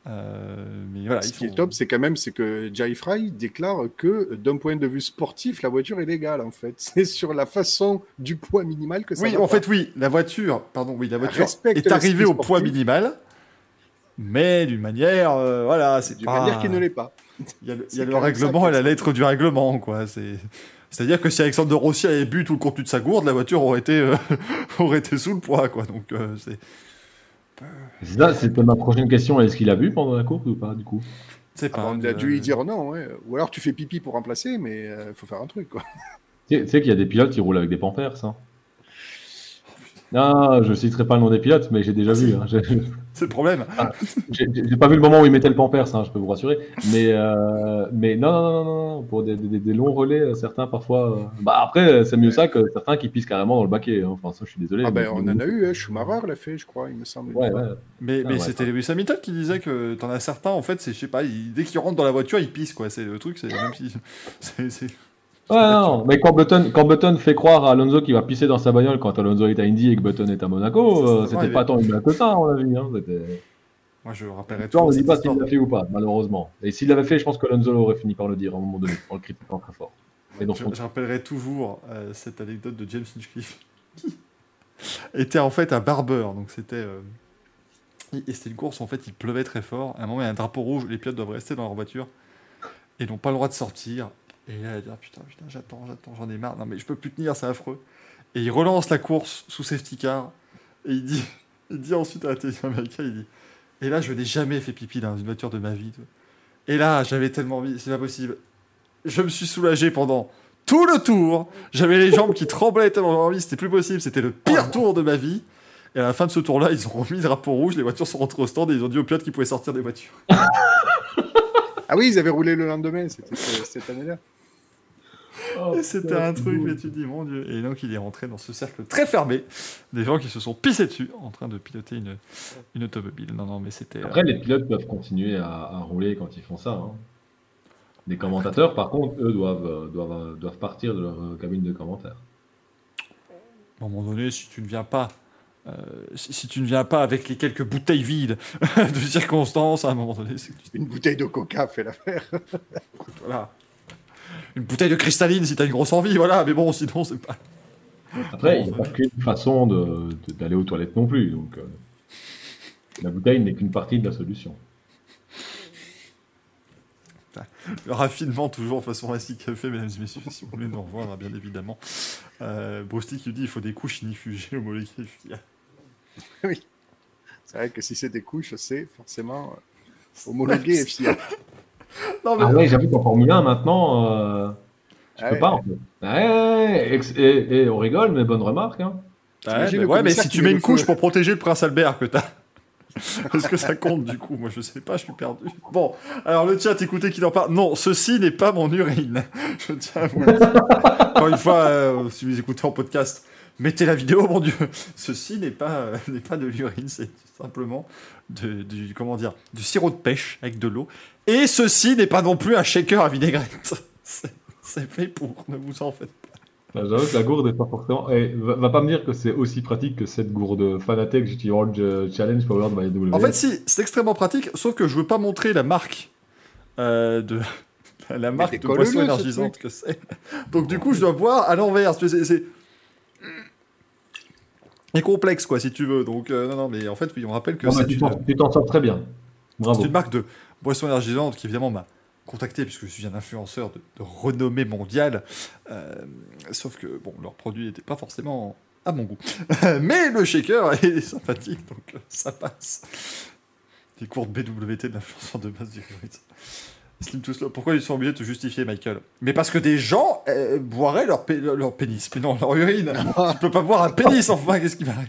Speaker 2: Euh, mais voilà,
Speaker 4: Ce qui est top, c'est quand même c'est que Jay Fry déclare que d'un point de vue sportif, la voiture est légale en fait. C'est sur la façon du poids minimal que ça
Speaker 2: Oui, en
Speaker 4: pas.
Speaker 2: fait, oui, la voiture, pardon, oui, la voiture
Speaker 4: Respecte
Speaker 2: est arrivée au poids minimal, mais d'une manière, euh, voilà, c'est
Speaker 4: D'une
Speaker 2: pas.
Speaker 4: manière qui ne l'est pas.
Speaker 2: Il y a le, y a règlement et la lettre du règlement, quoi. C'est. C'est-à-dire que si Alexandre Rossi avait bu tout le contenu de sa gourde, la voiture aurait été, euh, aurait été sous le poids, quoi. Donc, euh, c'est,
Speaker 3: C'est ça, c'était ma prochaine question. Est-ce qu'il a bu pendant la course ou pas du coup?
Speaker 2: C'est
Speaker 4: Ah
Speaker 2: pas.
Speaker 4: on a dû
Speaker 2: euh,
Speaker 4: lui dire non, ouais. ou alors tu fais pipi pour remplacer, mais il faut faire un truc. Quoi.
Speaker 3: Tu sais, qu'il y a des pilotes qui roulent avec des pampers, ça. Non, je citerai pas le nom des pilotes, mais j'ai déjà vu. hein.
Speaker 2: C'est le problème.
Speaker 3: J'ai j'ai pas vu le moment où ils mettaient le pampers, hein, je peux vous rassurer. Mais, euh, mais non, non, non, non, non, pour des, des- des longs relais, euh, certains parfois. euh, Bah après, c'est mieux ça que certains qui pissent carrément dans le baquet. hein. Enfin, ça, je suis désolé.
Speaker 4: Ah ben,
Speaker 3: mais-
Speaker 4: on en a eu, hein. Schumacher l'a fait, je crois, il me semble.
Speaker 3: Ouais, ouais.
Speaker 2: Mais,
Speaker 3: Ah
Speaker 2: mais
Speaker 3: ouais,
Speaker 2: c'était. Lewis Hamilton qui disait que t'en as certains, en fait, c'est, je sais pas, ils- dès qu'ils rentrent dans la voiture, ils pissent, quoi. C'est le truc, c'est même si. c'est-
Speaker 3: Ouais, non, mais quand Button, quand Button fait croire à Alonso qu'il va pisser dans sa bagnole quand Alonso est à Indy et que Button est à Monaco, euh, c'était pas tant une que ça, à mon avis. Hein.
Speaker 2: Moi, je rappellerai
Speaker 3: Toi, on ne dit pas s'il l'a fait ou pas, malheureusement. Et s'il l'avait fait, je pense que Alonso aurait fini par le dire à un moment donné, en le critiquant très fort. Et donc,
Speaker 2: Je, je rappellerai toujours euh, cette anecdote de James Hinchcliffe qui était en fait un barbeur. Donc c'était euh, et c'était une course en fait il pleuvait très fort. À un moment il y a un drapeau rouge, les pilotes doivent rester dans leur voiture et n'ont pas le droit de sortir. Et là il dit ah, putain putain j'attends j'attends j'en ai marre non mais je peux plus tenir c'est affreux. Et il relance la course sous safety car et il dit il dit ensuite à la télévision américaine il dit et là je n'ai jamais fait pipi dans une voiture de ma vie. Et là j'avais tellement envie c'est pas possible je me suis soulagé pendant tout le tour. J'avais les jambes qui tremblaient tellement envie, c'était plus possible. C'était le pire tour de ma vie. Et à la fin de ce tour-là, ils ont remis le drapeau rouge, les voitures sont rentrées au stand et ils ont dit aux pilotes qu'ils pouvaient sortir des voitures.
Speaker 4: Ah oui, ils avaient roulé le lendemain, c'était ce- cette année-là.
Speaker 3: Oh,
Speaker 2: c'était un truc, mais tu te dis, mon Dieu. Et donc, il est rentré dans ce cercle très fermé des gens qui se sont pissés dessus en train de piloter une, une automobile. Non, non, mais c'était. euh,
Speaker 3: Après, les pilotes peuvent continuer à, à rouler quand ils font ça. hein. Les commentateurs, par contre, eux, doivent, euh, doivent, euh, doivent partir de leur cabine de commentaires.
Speaker 2: à un moment donné, si tu ne viens pas euh, si, si tu ne viens pas avec les quelques bouteilles vides de circonstances, à un moment donné, c'est que tu-
Speaker 4: Une bouteille de coca fait l'affaire.
Speaker 2: voilà. Une bouteille de cristalline si t'as une grosse envie, voilà. Mais bon, sinon, c'est pas.
Speaker 3: Après, il n'y a pas qu'une façon d'aller aux toilettes non plus. Donc, euh, la bouteille n'est qu'une partie de la solution.
Speaker 2: Le raffinement, toujours façon ainsi café, mesdames et messieurs, si vous voulez nous rejoindre, bien évidemment. Euh, Bruce Lee qui nous dit il faut des couches inifugées homologuées. FIA.
Speaker 4: C'est vrai que si c'est des couches, c'est forcément homologué FIA.
Speaker 2: Non, mais
Speaker 3: Ah ouais, j'avoue qu'en Formule 1, maintenant, euh, tu
Speaker 4: Ah
Speaker 3: peux
Speaker 4: ouais.
Speaker 3: pas. En fait. Ouais, ex- et, et on rigole, mais bonne remarque. Hein.
Speaker 2: Ouais, mais, ouais, si
Speaker 4: qui
Speaker 2: tu
Speaker 4: met
Speaker 2: mets une couche
Speaker 4: feu.
Speaker 2: pour protéger le prince Albert que t'as. Est-ce que ça compte du coup? Moi je sais pas, je suis perdu. Bon, alors le chat, écoutez qu'il en parle. Non, ceci n'est pas mon urine. Je tiens à vous le dire. Encore une fois, euh, si vous écoutez en podcast, mettez la vidéo, mon dieu. Ceci n'est pas, euh, n'est pas de l'urine, c'est simplement de- du, comment dire, du sirop de pêche avec de l'eau. Et ceci n'est pas non plus un shaker à vinaigrette. C'est fait pour, ne vous en faites pas.
Speaker 3: Bah, J'avoue que la gourde n'est pas forcément. Et va, va pas me dire que c'est aussi pratique que cette gourde Fanatec GT World euh, Challenge Power de MyW.
Speaker 2: En fait, si, c'est extrêmement pratique, sauf que je veux pas montrer la marque euh, de la marque de boisson énergisante que c'est. Donc du coup, je dois boire à l'envers. C'est complexe quoi, si tu veux. Donc euh, non, non, mais en fait, oui, on rappelle que
Speaker 3: Non, mais
Speaker 2: c'est
Speaker 3: tu
Speaker 2: une,
Speaker 3: t'en- sors très bien. Bravo.
Speaker 2: c'est une marque de boisson énergisante qui évidemment m'a contacté puisque je suis un influenceur de, de renommée mondiale. Euh, sauf que bon, leur produit n'était pas forcément à mon goût. Mais le shaker est sympathique, donc euh, ça passe. Des cours de BWT de l'influenceur de base du Fluid. Slim to slow. Pourquoi ils sont obligés de te justifier, Michael? Mais parce que des gens euh, boiraient leur, pé- leur pénis, mais non, leur urine. tu peux pas boire un pénis, enfin, qu'est-ce qui m'arrive?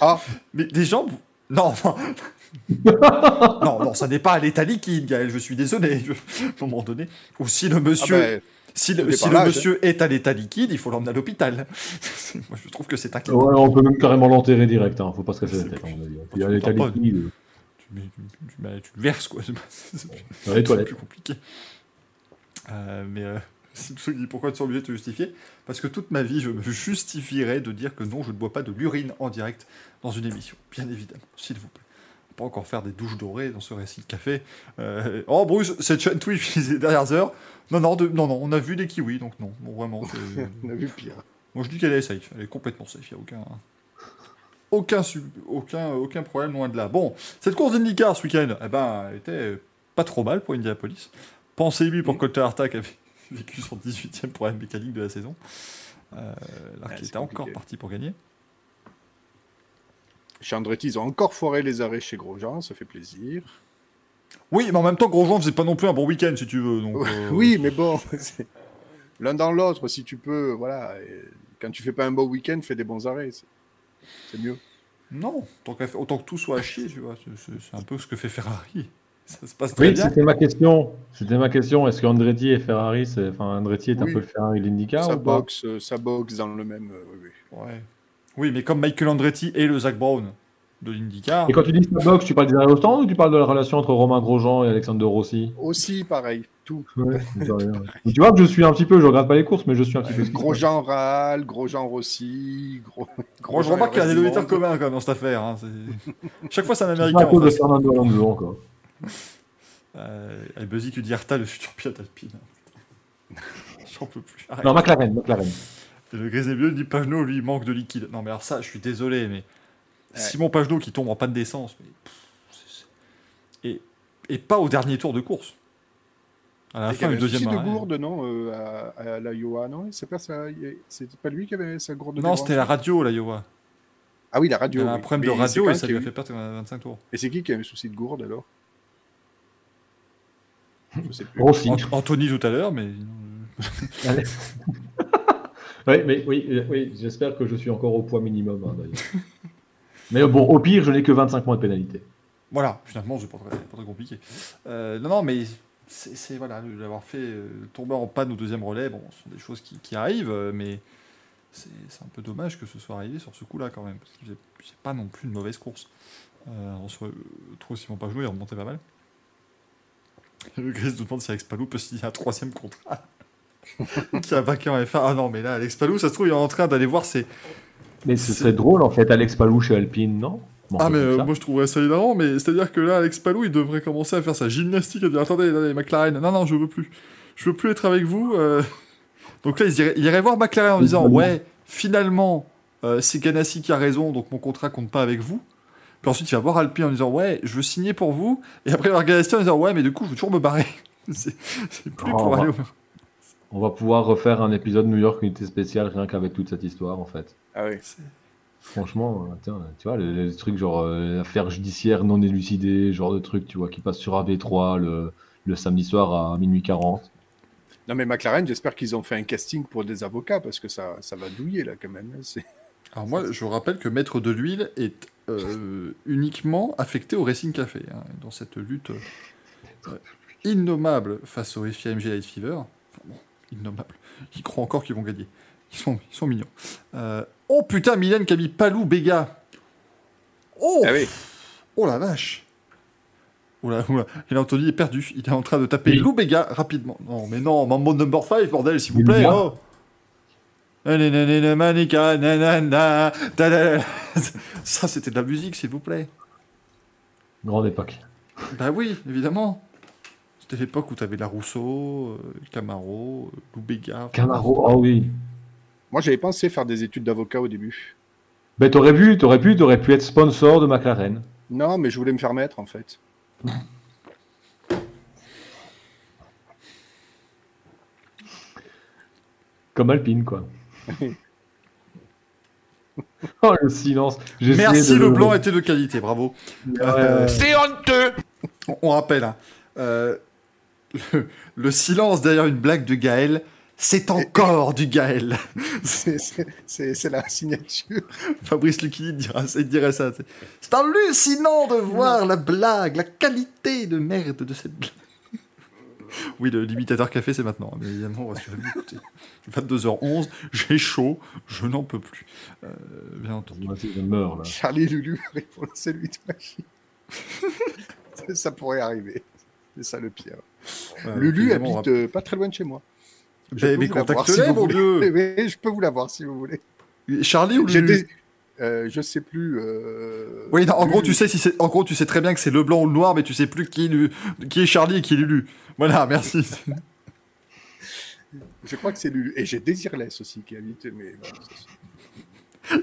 Speaker 4: Ah,
Speaker 2: mais des gens. Non, non. non, non, ça n'est pas à l'état liquide, Gaël, je suis désolé. Je- À un moment donné. Ou si le
Speaker 4: ah
Speaker 2: monsieur,
Speaker 4: ben,
Speaker 2: si le, si monsieur est à l'état liquide, il faut l'emmener à l'hôpital. Moi, je trouve que c'est inquiétant.
Speaker 3: Ouais, on peut même carrément l'enterrer direct. Hein. Faut pas se casser la tête. hein. Il y a l'état liquide.
Speaker 2: Tu, mets- tu- le verses, quoi. C'est plus-
Speaker 3: les
Speaker 2: plus compliqué. Euh, mais euh, si tu dis pourquoi tu es obligé de te justifier? Parce que toute ma vie, je me justifierais de dire que non, je ne bois pas de l'urine en direct dans une émission. Bien évidemment, s'il vous plaît. On encore faire des douches dorées dans ce récit de café. Euh, oh, Bruce, cette chaîne Twitch ces dernières heures. Non, non, de- non, non, on a vu des kiwis, donc non. Bon, vraiment.
Speaker 4: on a vu pire.
Speaker 2: Moi, je dis qu'elle est safe. Elle est complètement safe. Il n'y a aucun. Aucun, aucun, aucun problème loin de là. Bon, cette course d'IndyCar ce week-end, eh ben, elle était pas trop mal pour Indianapolis. Pensez-lui pour. Colter Hartack avait vécu son 18e problème mécanique de la saison. Euh, alors qu'il était encore parti pour gagner.
Speaker 4: Chez Andretti, ils ont encore foiré les arrêts chez Grosjean, ça fait plaisir.
Speaker 2: Oui, mais en même temps, Grosjean faisait pas non plus un bon week-end, si tu veux. Donc, euh,
Speaker 4: Oui, mais bon, l'un dans l'autre, si tu peux, voilà. Quand tu fais pas un beau week-end, fais des bons arrêts. C'est- mieux.
Speaker 2: Non, tant autant que tout soit à chier, tu vois. C'est- un peu ce que fait Ferrari. Ça se passe très
Speaker 3: Oui,
Speaker 2: bien.
Speaker 3: c'était ma question. C'était ma question. Est-ce que Andretti et Ferrari, c'est- enfin Andretti est un peu le Ferrari de l'IndyCar
Speaker 4: ça,
Speaker 3: ou pas?
Speaker 4: boxe, euh, ça boxe dans le même. euh, oui, oui.
Speaker 2: Ouais. Oui, mais comme Michael Andretti et le Zach Brown de l'IndyCar.
Speaker 3: Et quand tu dis ça boxe, tu parles des arrêts au stand ou tu parles de la relation entre Romain Grosjean et Alexandre Rossi?
Speaker 4: Aussi, pareil, tout.
Speaker 3: Ouais, c'est. Tu vois que je suis un petit peu, je regarde pas les courses, mais je suis un petit peu.
Speaker 4: Grosjean Râle, Grosjean Rossi, gros.
Speaker 2: Moi, je
Speaker 4: Grosjean
Speaker 2: remarque qu'il y a communs quand même dans cette affaire. hein, c'est- Chaque fois, c'est un
Speaker 3: C'est
Speaker 2: américain.
Speaker 3: pas à cause de. Fernando Alonso encore.
Speaker 2: Euh, et Buzzy qui dit Arta, le futur pilote alpine. J'en peux plus. Arrête.
Speaker 3: Non, McLaren, McLaren.
Speaker 2: Et le grisé bleu dit Pagenot, lui, il manque de liquide. Non, mais alors ça, je suis désolé, mais Simon Pagenot qui tombe en panne d'essence. Et, et pas au dernier tour de course. À la
Speaker 4: Il y
Speaker 2: fin
Speaker 4: avait
Speaker 2: du
Speaker 4: un souci
Speaker 2: deuxième
Speaker 4: de gourde, non, euh, à, à la Iowa, non C'est pas ça. C'était pas lui qui avait sa gourde.
Speaker 2: Non, c'était la radio, là, Iowa.
Speaker 4: Ah oui, la
Speaker 2: Il
Speaker 4: radio.
Speaker 2: avait un
Speaker 4: oui.
Speaker 2: problème de radio et ça lui
Speaker 4: y
Speaker 2: a
Speaker 4: eu-
Speaker 2: fait perdre 25 tours.
Speaker 4: Et c'est qui qui a un souci de gourde alors? Je sais plus.
Speaker 3: Rossi.
Speaker 2: Anthony tout à l'heure, mais.
Speaker 3: oui, mais oui, euh, oui j'espère que je suis encore au poids minimum hein, d'ailleurs. mais bon, au pire, je n'ai que 25 points de pénalité.
Speaker 2: Voilà, finalement, c'est pas très, pas très compliqué. Euh, non, non, mais c'est c'est- voilà, l'avoir fait euh, tomber en panne au deuxième relais, bon, ce sont des choses qui, arrivent, euh, mais c'est c'est un peu dommage que ce soit arrivé sur ce coup-là quand même, parce faisait faisait pas non plus une mauvaise course. Soi, euh, trop Simon pas joué, il remontait pas mal. Le Gris nous demande si Alex Palou peut signer un troisième contrat. qui a vaincu en F1. Ah non, mais là, Alex Palou, ça se trouve, il est en train d'aller voir ses,
Speaker 3: Mais ce serait drôle en fait, Alex Palou chez Alpine, non? Bon,
Speaker 2: Ah mais euh, moi je trouverais ça hilarant, mais c'est-à-dire que là, Alex Palou, il devrait commencer à faire sa gymnastique, à dire attendez, attendez, McLaren, non non, je veux plus, je veux plus être avec vous. euh. Donc là, il irait, il irait voir McLaren en
Speaker 3: Oui,
Speaker 2: disant ouais, finalement, euh, c'est Ganassi qui a raison, donc mon contrat compte pas avec vous. Puis ensuite, il va voir Alpine en disant ouais, je veux signer pour vous, et après il va voir Ganassi en disant ouais, mais du coup, je veux toujours me barrer. c'est plus
Speaker 3: Oh,
Speaker 2: pour aller. au-
Speaker 3: On va pouvoir refaire un épisode New York Unité Spéciale rien qu'avec toute cette histoire en fait.
Speaker 4: Ah oui.
Speaker 3: Franchement, euh, tiens, tu vois, les, les trucs genre euh, affaires judiciaires non élucidées, genre de trucs, tu vois, qui passent sur AV3 le, le samedi soir à minuit 40.
Speaker 4: Non mais McLaren, j'espère qu'ils ont fait un casting pour des avocats parce que ça, ça va douiller là quand même. C'est-
Speaker 2: Alors moi, je rappelle que Maître de l'huile est euh, uniquement affecté au Racing Café, hein, dans cette lutte euh, innommable face au FIMG Light Fever. Enfin, bon, innommable. Ils croient encore qu'ils vont gagner. Ils sont, ils sont mignons. Oh putain, Mylène qui a mis Palou Béga. Oh,
Speaker 4: Ah oui.
Speaker 2: oh la vache. Oula, oula. Et là, Anthony est perdu. Il est en train de taper
Speaker 3: Oui.
Speaker 2: Lou Béga rapidement. Non, mais non, Mambo number 5, bordel, s'il vous plaît. Oh. Ça, c'était de la musique, s'il vous plaît.
Speaker 3: Grande époque.
Speaker 2: Bah oui, évidemment. C'était l'époque où t'avais la Rousseau, euh, Camaro, euh, Lou Béga.
Speaker 3: Camaro, ah oui.
Speaker 4: Moi j'avais pensé faire des études d'avocat au début.
Speaker 3: Ben t'aurais pu, t'aurais pu, t'aurais pu être sponsor de McLaren.
Speaker 4: Non, mais je voulais me faire mettre en fait.
Speaker 3: Comme Alpine, quoi. oh, le silence.
Speaker 2: Merci,
Speaker 3: de
Speaker 2: le blanc était de qualité, bravo.
Speaker 3: Euh,
Speaker 5: C'est honteux
Speaker 2: On, on rappelle, hein, euh, le, le silence derrière une blague de Gaël, c'est encore du Gaël.
Speaker 4: C'est- c'est- C'est c'est la signature.
Speaker 2: Fabrice Lucchini dira, dirait ça. C'est c'est hallucinant de voir la blague, la qualité de merde de cette blague. Oui, le limitateur café, c'est maintenant. Mais évidemment, rassurez-vous, écoutez, 22h11, j'ai chaud, je n'en peux plus. Euh, bien entendu.
Speaker 3: Moi aussi, je meurs, là.
Speaker 4: Charlie Lulu pour lancer lui de machine. Ça- ça pourrait arriver. C'est ça le pire. Lulu
Speaker 2: on
Speaker 4: habite euh, pas très loin de chez moi. Je
Speaker 2: Mais, mais contacte-les,
Speaker 4: si
Speaker 2: mon. Dieu
Speaker 4: je peux vous la voir si vous voulez.
Speaker 2: Charlie ou Lulu
Speaker 4: des- euh, je sais plus. euh,
Speaker 2: Oui, non, en
Speaker 4: Lulu.
Speaker 2: gros, tu sais si c'est, en gros, tu sais très bien que c'est le blanc ou le noir, mais tu sais plus qui est, Lu- qui est Charlie et qui est Lulu. Voilà, merci.
Speaker 4: Je crois que c'est Lulu. Et j'ai Désirless aussi qui habite. Mais voilà, ça,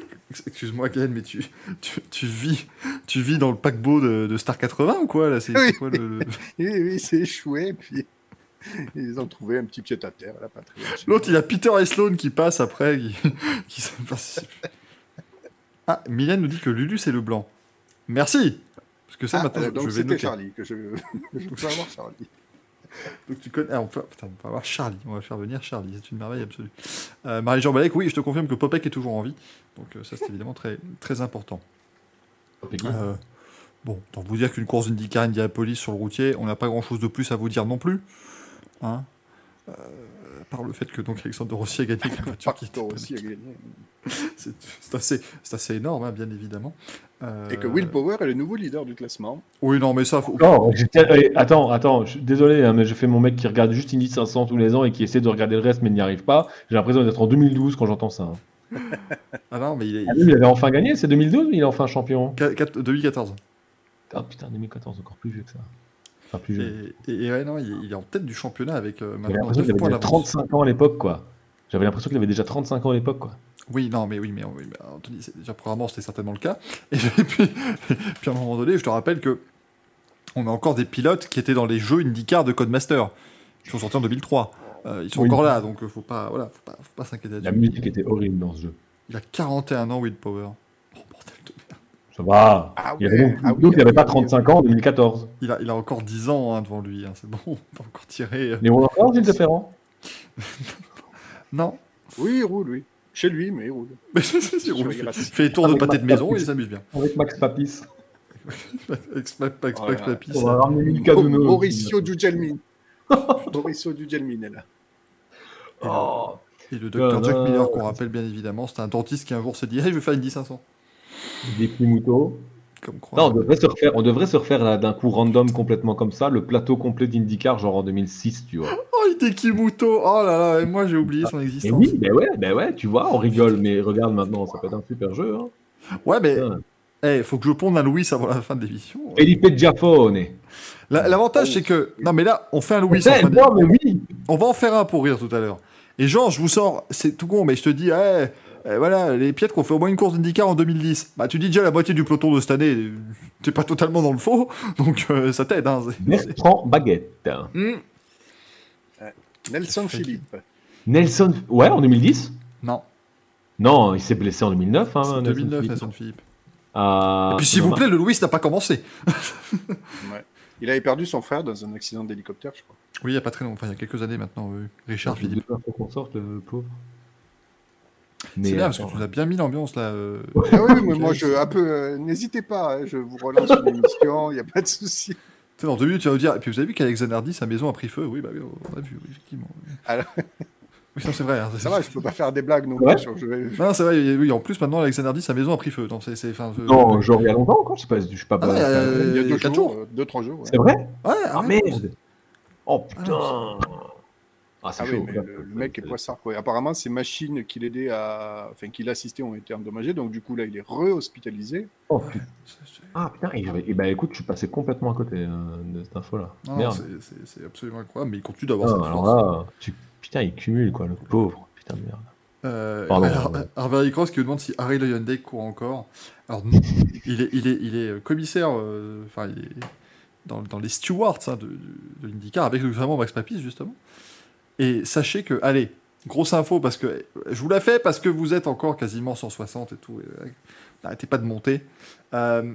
Speaker 2: Excuse-moi, Gaël, mais tu, tu, tu vis, tu vis dans le paquebot de, de Star 80 ou quoi là C'est
Speaker 4: Oui.
Speaker 2: c'est quoi le-
Speaker 4: Oui, oui, c'est échoué. Puis ils ont trouvé un petit pied à terre. Loin de chez
Speaker 2: L'autre, il y a Peter et Sloan qui passe après, qui, qui. Ah, Mylène nous dit que Lulu c'est le blanc. Merci. Parce que ça,
Speaker 4: moi.
Speaker 2: maintenant,
Speaker 4: Ah,
Speaker 2: je
Speaker 4: donc
Speaker 2: vais
Speaker 4: c'était
Speaker 2: noter.
Speaker 4: Charlie que je, je peux avoir Charlie.
Speaker 2: Donc tu connais. Ah, on, peut... Putain, on peut avoir Charlie. On va faire venir Charlie. C'est une merveille absolue. Euh, Marie-Jean Balek, oui, je te confirme que Popek est toujours en vie. Donc euh, ça, c'est évidemment très, très important. Euh, bon, tant vous dire qu'une course d'IndyCar Indianapolis sur le routier, on n'a pas grand-chose de plus à vous dire non plus. Hein Euh, par le fait que donc Alexandre Rossi a gagné la voiture qui. C'est c'est assez, c'est assez énorme, hein, bien évidemment. Euh,
Speaker 4: Et que Will Power est le nouveau leader du classement.
Speaker 2: Oui, non, mais ça, faut...
Speaker 3: Non, j'étais- eh, attends, attends, je suis désolé, hein, mais je fais mon mec qui regarde juste Indy 500 tous les ans et qui essaie de regarder le reste mais n'y arrive pas. J'ai l'impression d'être en 2012 quand j'entends ça. hein.
Speaker 2: Ah non, mais il est
Speaker 3: Ah il avait enfin gagné, c'est 2012, il est enfin champion.
Speaker 2: Qu- quat- 2014.
Speaker 3: Ah putain, 2014, encore plus vieux que ça. Enfin, plus jeune.
Speaker 2: Et, et- et ouais, non, il est, il est en tête du championnat avec euh,
Speaker 3: J'avais
Speaker 2: maintenant
Speaker 3: l'impression
Speaker 2: 9
Speaker 3: qu'il avait
Speaker 2: points d'avance.
Speaker 3: 35 ans à l'époque, quoi. J'avais l'impression qu'il avait déjà 35 ans à l'époque, quoi.
Speaker 2: Oui, non, mais oui, mais, oui, mais Anthony, c'est déjà probablement c'était certainement le cas. Et puis, puis à un moment donné, je te rappelle que on a encore des pilotes qui étaient dans les jeux IndyCar de Codemaster, qui sont sortis en 2003. Euh, ils sont
Speaker 3: Oui.
Speaker 2: encore là, donc euh, faut pas, voilà, faut pas, faut pas s'inquiéter
Speaker 3: La musique était horrible dans ce jeu.
Speaker 2: Il a 41 ans, Will Power. Oh, bordel de merde.
Speaker 3: Ça va.
Speaker 4: Ah
Speaker 3: il y avait
Speaker 4: ouais,
Speaker 3: donc,
Speaker 4: ah oui,
Speaker 3: donc, il n'avait
Speaker 4: ah
Speaker 3: pas
Speaker 4: oui,
Speaker 3: 35 ans en 2014.
Speaker 2: Il a, il a encore 10 ans hein, devant lui, hein, c'est bon, on peut encore tirer. euh.
Speaker 3: Les encore, Gilles de Ferrand
Speaker 2: Non,
Speaker 4: Oui, il roule, oui. Chez lui, mais il roule.
Speaker 2: mais il roule, fait les tours de
Speaker 3: Avec
Speaker 2: pâté de
Speaker 3: Max
Speaker 2: maison et
Speaker 3: Papis.
Speaker 2: il s'amuse bien.
Speaker 3: Avec Max Papis.
Speaker 2: Max- Max-
Speaker 4: Oh
Speaker 2: Max Papis,
Speaker 3: On va ramener.
Speaker 4: Mauricio Dugelmin. Mauricio Dugelmin est là.
Speaker 3: Oh.
Speaker 2: Et le docteur
Speaker 3: Voilà.
Speaker 2: Jack Miller, qu'on rappelle bien évidemment, c'est un dentiste qui un jour s'est dit Hey, je vais faire une 10 500.
Speaker 3: Des petits moutons.
Speaker 2: comme croix.
Speaker 3: Non, on devrait se refaire, on devrait se refaire d'un coup random complètement comme ça, le plateau complet d'IndyCar, genre en 2006, tu vois.
Speaker 2: Oh, Hideki Muto Oh là là, et moi j'ai oublié son
Speaker 3: Et
Speaker 2: existence.
Speaker 3: oui, ben ouais, ben ouais, tu vois, on rigole, mais regarde maintenant, ça peut être un super jeu. Hein.
Speaker 2: Ouais, mais eh, faut que je ponde un Louis avant la fin de l'émission.
Speaker 3: Felipe Giafone.
Speaker 2: La- L'avantage, c'est que. Non, mais là, on fait un Louis en
Speaker 3: Ouais,
Speaker 2: fin de-
Speaker 3: non, mais oui.
Speaker 2: On va en faire un pour rire tout à l'heure. Et genre, je vous sors, c'est tout con, mais je te dis, eh, eh, voilà, les piètres qu'on fait au moins une course d'IndyCar en 2010. Bah, tu dis déjà la moitié du peloton de cette année, euh, t'es pas totalement dans le faux, donc euh, ça t'aide. Hein,
Speaker 3: Bertrand Baguette.
Speaker 2: Hmm.
Speaker 4: Nelson Philippe.
Speaker 3: Nelson. Ouais, en 2010
Speaker 2: Non,
Speaker 3: Non, il s'est blessé en 2009. Hein,
Speaker 2: c'est
Speaker 3: Nelson
Speaker 2: 2009,
Speaker 3: Philippe.
Speaker 2: Nelson Philippe.
Speaker 3: Ah,
Speaker 2: Et puis, s'il vous plaît, le Louis n'a pas commencé.
Speaker 4: Ouais. Il avait perdu son frère dans un accident d'hélicoptère, je crois.
Speaker 2: Oui, il y a pas très longtemps, enfin, il y a quelques années maintenant, oui. Richard Philippe.
Speaker 3: sorte, le pauvre.
Speaker 2: C'est bien, parce que
Speaker 3: attends.
Speaker 2: tu nous as bien mis l'ambiance là. euh.
Speaker 4: Ah oui, mais moi, je, un peu, euh, n'hésitez pas, hein, je vous relance une émission, il n'y a pas de souci.
Speaker 2: Tu sais, dans deux minutes, tu vas nous dire. Et puis, vous avez vu qu'Alex Zanardi, sa maison a pris feu? Oui, bah oui, on a vu, oui, effectivement. oui.
Speaker 4: Alors-
Speaker 2: Oui, ça, c'est vrai. hein, c'est-
Speaker 4: Ça va, je peux pas faire des blagues non
Speaker 3: Ouais.
Speaker 4: je vais-
Speaker 2: Non, c'est vrai, oui, en plus, maintenant, Alex Zanardi, sa maison a pris feu. Non, c'est. c'est- enfin, je-
Speaker 3: Non, genre il y a longtemps encore, je sais pas, je suis pas.
Speaker 2: Ah euh,
Speaker 4: il y a deux
Speaker 2: quatre
Speaker 4: jours,
Speaker 2: jours.
Speaker 4: euh, deux, trois jours. ouais.
Speaker 3: C'est vrai?
Speaker 2: Ouais,
Speaker 3: Ah
Speaker 2: ouais.
Speaker 3: merde Oh putain Ah,
Speaker 4: Ah oui,
Speaker 3: chaud.
Speaker 4: mais le, le mec est poissard. Quoi. Et apparemment, ses machines qu'il aidait à, enfin qu'il assistait ont été endommagées, donc du coup là, il est re-hospitalisé.
Speaker 3: Oh, putain. Ah putain, et, j'avais- et bah écoute, je suis passé complètement à côté euh, de cette info-là.
Speaker 2: C'est- absolument incroyable, mais il continue d'avoir
Speaker 3: Ah,
Speaker 2: cette
Speaker 3: alors là, tu... putain, il cumule quoi, le pauvre. Putain de merde.
Speaker 2: Euh,
Speaker 3: Pardon.
Speaker 2: alors, Harvey Cross qui nous demande si Harry Leyendijk court encore. Alors non, il est, il est, il est commissaire, euh, enfin il est dans, dans les stewards hein, de, de, de l'IndyCar avec notamment Max Papis justement. Et sachez que, allez, grosse info parce que je vous la fais parce que vous êtes encore quasiment 160 et tout. euh, N'arrêtez pas de monter. Euh,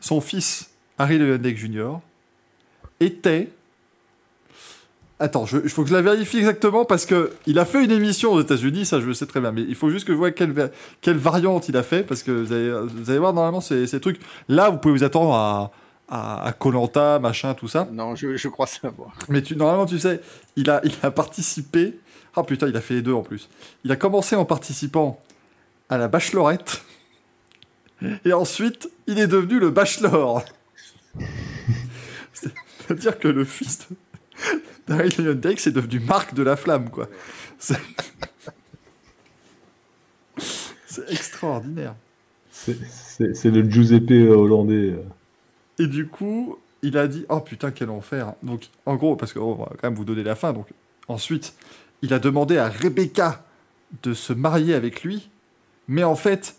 Speaker 2: son fils Harry Leyendijk Jr. était Attends, il faut que je la vérifie exactement parce que il a fait une émission aux États-Unis, ça je le sais très bien, mais il faut juste que je vois quelle, quelle variante il a fait parce que vous allez, vous allez voir normalement ces, ces trucs. Là, vous pouvez vous attendre à à Colanta, machin, tout ça.
Speaker 4: Non, je, je crois savoir.
Speaker 2: Mais tu, normalement, tu sais, il a, il a participé. Ah putain, il a fait les deux en plus. Il a commencé en participant à la bachelorette. Et ensuite, il est devenu le bachelor. C'est-à-dire que le fils de- d'Harry Leyendijk, c'est devenu Marc de la Flamme, quoi. C'est extraordinaire.
Speaker 3: C'est- le Giuseppe euh, hollandais.
Speaker 2: Et du coup, il a dit Oh putain, quel enfer. Donc, en gros, parce qu'on va quand même vous donner la fin. Donc, ensuite, il a demandé à Rebecca de se marier avec lui. Mais en fait,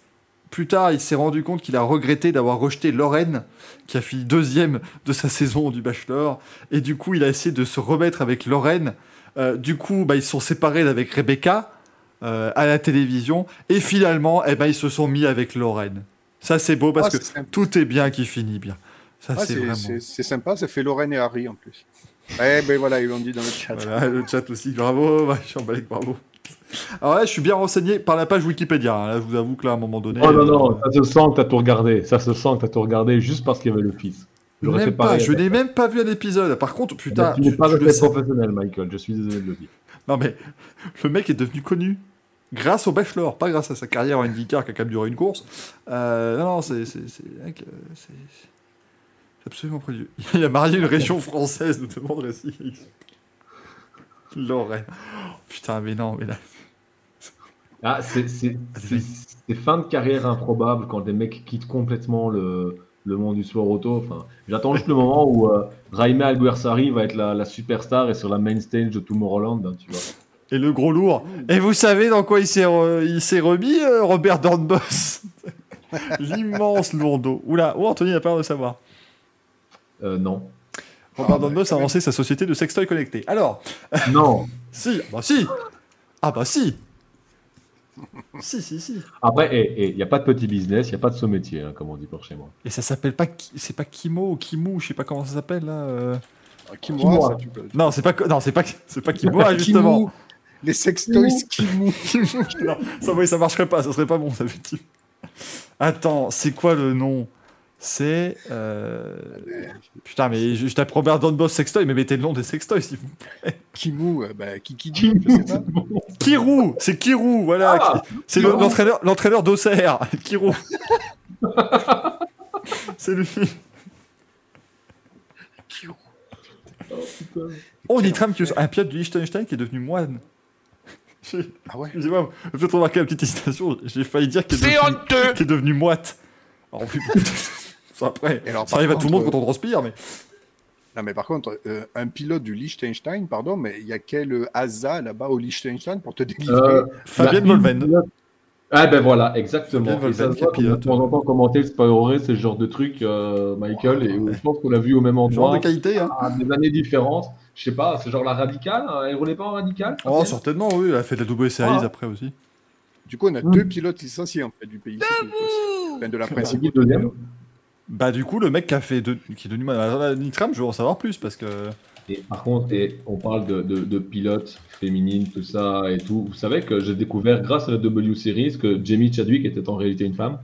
Speaker 2: plus tard, il s'est rendu compte qu'il a regretté d'avoir rejeté Lorraine, qui a fini deuxième de sa saison du Bachelor. Et du coup, il a essayé de se remettre avec Lorraine. Euh, du coup, bah, ils se sont séparés avec Rebecca euh, à la télévision. Et finalement, eh ben, ils se sont mis avec Lorraine. Ça, c'est beau parce
Speaker 4: Ah,
Speaker 2: que tout est bien qui finit bien. Ça,
Speaker 4: Ah,
Speaker 2: c'est
Speaker 4: c'est
Speaker 2: vraiment.
Speaker 4: c'est- c'est sympa, ça fait Lorraine et Harry en plus. Eh ben voilà, ils l'ont dit dans le chat.
Speaker 2: Voilà, le chat aussi, bravo, ouais, Chambalik, bravo. Alors là, je suis bien renseigné par la page Wikipédia. hein. Là, je vous avoue que là, à un moment donné.
Speaker 3: Oh non,
Speaker 2: euh,
Speaker 3: non, ça se sent que t'as tout regardé. Ça se sent que t'as tout regardé juste parce qu'il y avait le fils. J'aurais fait
Speaker 2: même pas,
Speaker 3: pareil.
Speaker 2: je n'ai même pas vu un épisode. Par contre,
Speaker 3: Bah,
Speaker 2: putain,
Speaker 3: tu n'es
Speaker 2: je-
Speaker 3: pas
Speaker 2: je le
Speaker 3: professionnel, Michael. Je suis désolé de le dire.
Speaker 2: Non mais le mec est devenu connu grâce au Bachelor, pas grâce à sa carrière en IndyCar qui a quand même duré une course. Euh, non, non, c'est c'est- c'est mec, euh, c'est- c'est absolument prodigieux. Il a marié une région française, nous demande Récit. Lorraine. Putain, mais non, mais là.
Speaker 3: Ah, c'est c'est- fin de carrière improbable quand des mecs quittent complètement le, le monde du sport auto. Enfin, J'attends juste le moment où euh, Jaime Alguersuari va être la, la superstar et sur la main stage de Tomorrowland, hein, tu vois.
Speaker 2: Et le gros lourd. Et vous savez dans quoi il s'est re- remis, euh, Robert Dornbos L'immense lourdeau. Oula, oh, Anthony n'a pas l'air de savoir.
Speaker 3: Euh, non.
Speaker 2: Robert
Speaker 4: Ah,
Speaker 2: a lancé sa société de sextoy connecté. Alors,
Speaker 3: Non.
Speaker 2: si, bah si Ah bah si Si, si, si.
Speaker 3: Après, il n'y a pas de petit business, il n'y a pas de sous-métier, hein, comme on dit par chez moi.
Speaker 2: Et ça s'appelle pas... C'est pas Kimo ou Kimou, je sais pas comment ça s'appelle là. euh.
Speaker 4: Ah, Kimura,
Speaker 3: Kimura.
Speaker 4: ça, tu peux.
Speaker 2: Non, c'est pas... Non, c'est pas... C'est pas Kimura, justement.
Speaker 4: Kimou. Les sextoys Kimou.
Speaker 2: non, ça, oui, ça marcherait pas, ça serait pas bon, ça fait. Attends, c'est quoi le nom? C'est. euh, Putain, mais je, je tape Robert Donboss Sextoy, mais mettez le nom des Sextoys, s'il vous plaît.
Speaker 4: Kimou, euh, bah, Kikidi, je sais pas.
Speaker 2: Kirou C'est Kirou, voilà.
Speaker 3: Ah,
Speaker 2: c'est le-
Speaker 3: Kirou.
Speaker 2: l'entraîneur l'entraîneur d'Auxerre, Kirou. C'est lui.
Speaker 3: Oh, putain.
Speaker 2: Oh, Nitram, qui est un pilote du Liechtenstein qui est devenu moine.
Speaker 4: Ah ouais
Speaker 2: Excusez-moi, peut-être remarquer la petite hésitation. J'ai failli dire qu'il est,
Speaker 5: C'est
Speaker 2: devenu-
Speaker 5: honteux
Speaker 2: qui est devenu moite. Alors, oui, ça, après,
Speaker 4: Et alors,
Speaker 2: ça arrive à tout le monde quand on transpire, mais.
Speaker 4: Non, mais par contre, euh, un pilote du Liechtenstein, pardon, mais il y a quel Asa là-bas au Liechtenstein pour te délivrer
Speaker 3: Euh,
Speaker 2: Fabienne
Speaker 3: la-
Speaker 2: Molven.
Speaker 3: Ah ben voilà, exactement. Et ça
Speaker 2: Volven
Speaker 3: se voit de temps en temps commenté le c'est ce genre de truc, euh, Michael, et
Speaker 2: Ouais.
Speaker 3: je pense qu'on l'a vu au même
Speaker 2: Genre
Speaker 3: endroit,
Speaker 2: de qualité, hein.
Speaker 3: à des années différentes. Je sais pas, c'est genre la radicale, hein, elle roulait pas en radicale
Speaker 2: Oh, certainement, oui. Elle a fait de la W Series
Speaker 3: Ah.
Speaker 2: après aussi.
Speaker 4: Du coup, on a
Speaker 3: Mm.
Speaker 4: deux pilotes licenciés en fait du pays. Enfin, de la principauté.
Speaker 2: Bah, du coup, le mec qui, a fait de... qui est devenu là, Nitram, je veux en savoir plus parce que.
Speaker 3: Et par contre, et on parle de, de, pilotes féminines, tout ça et tout. Vous savez que j'ai découvert grâce à la W Series que Jamie Chadwick était en réalité une femme.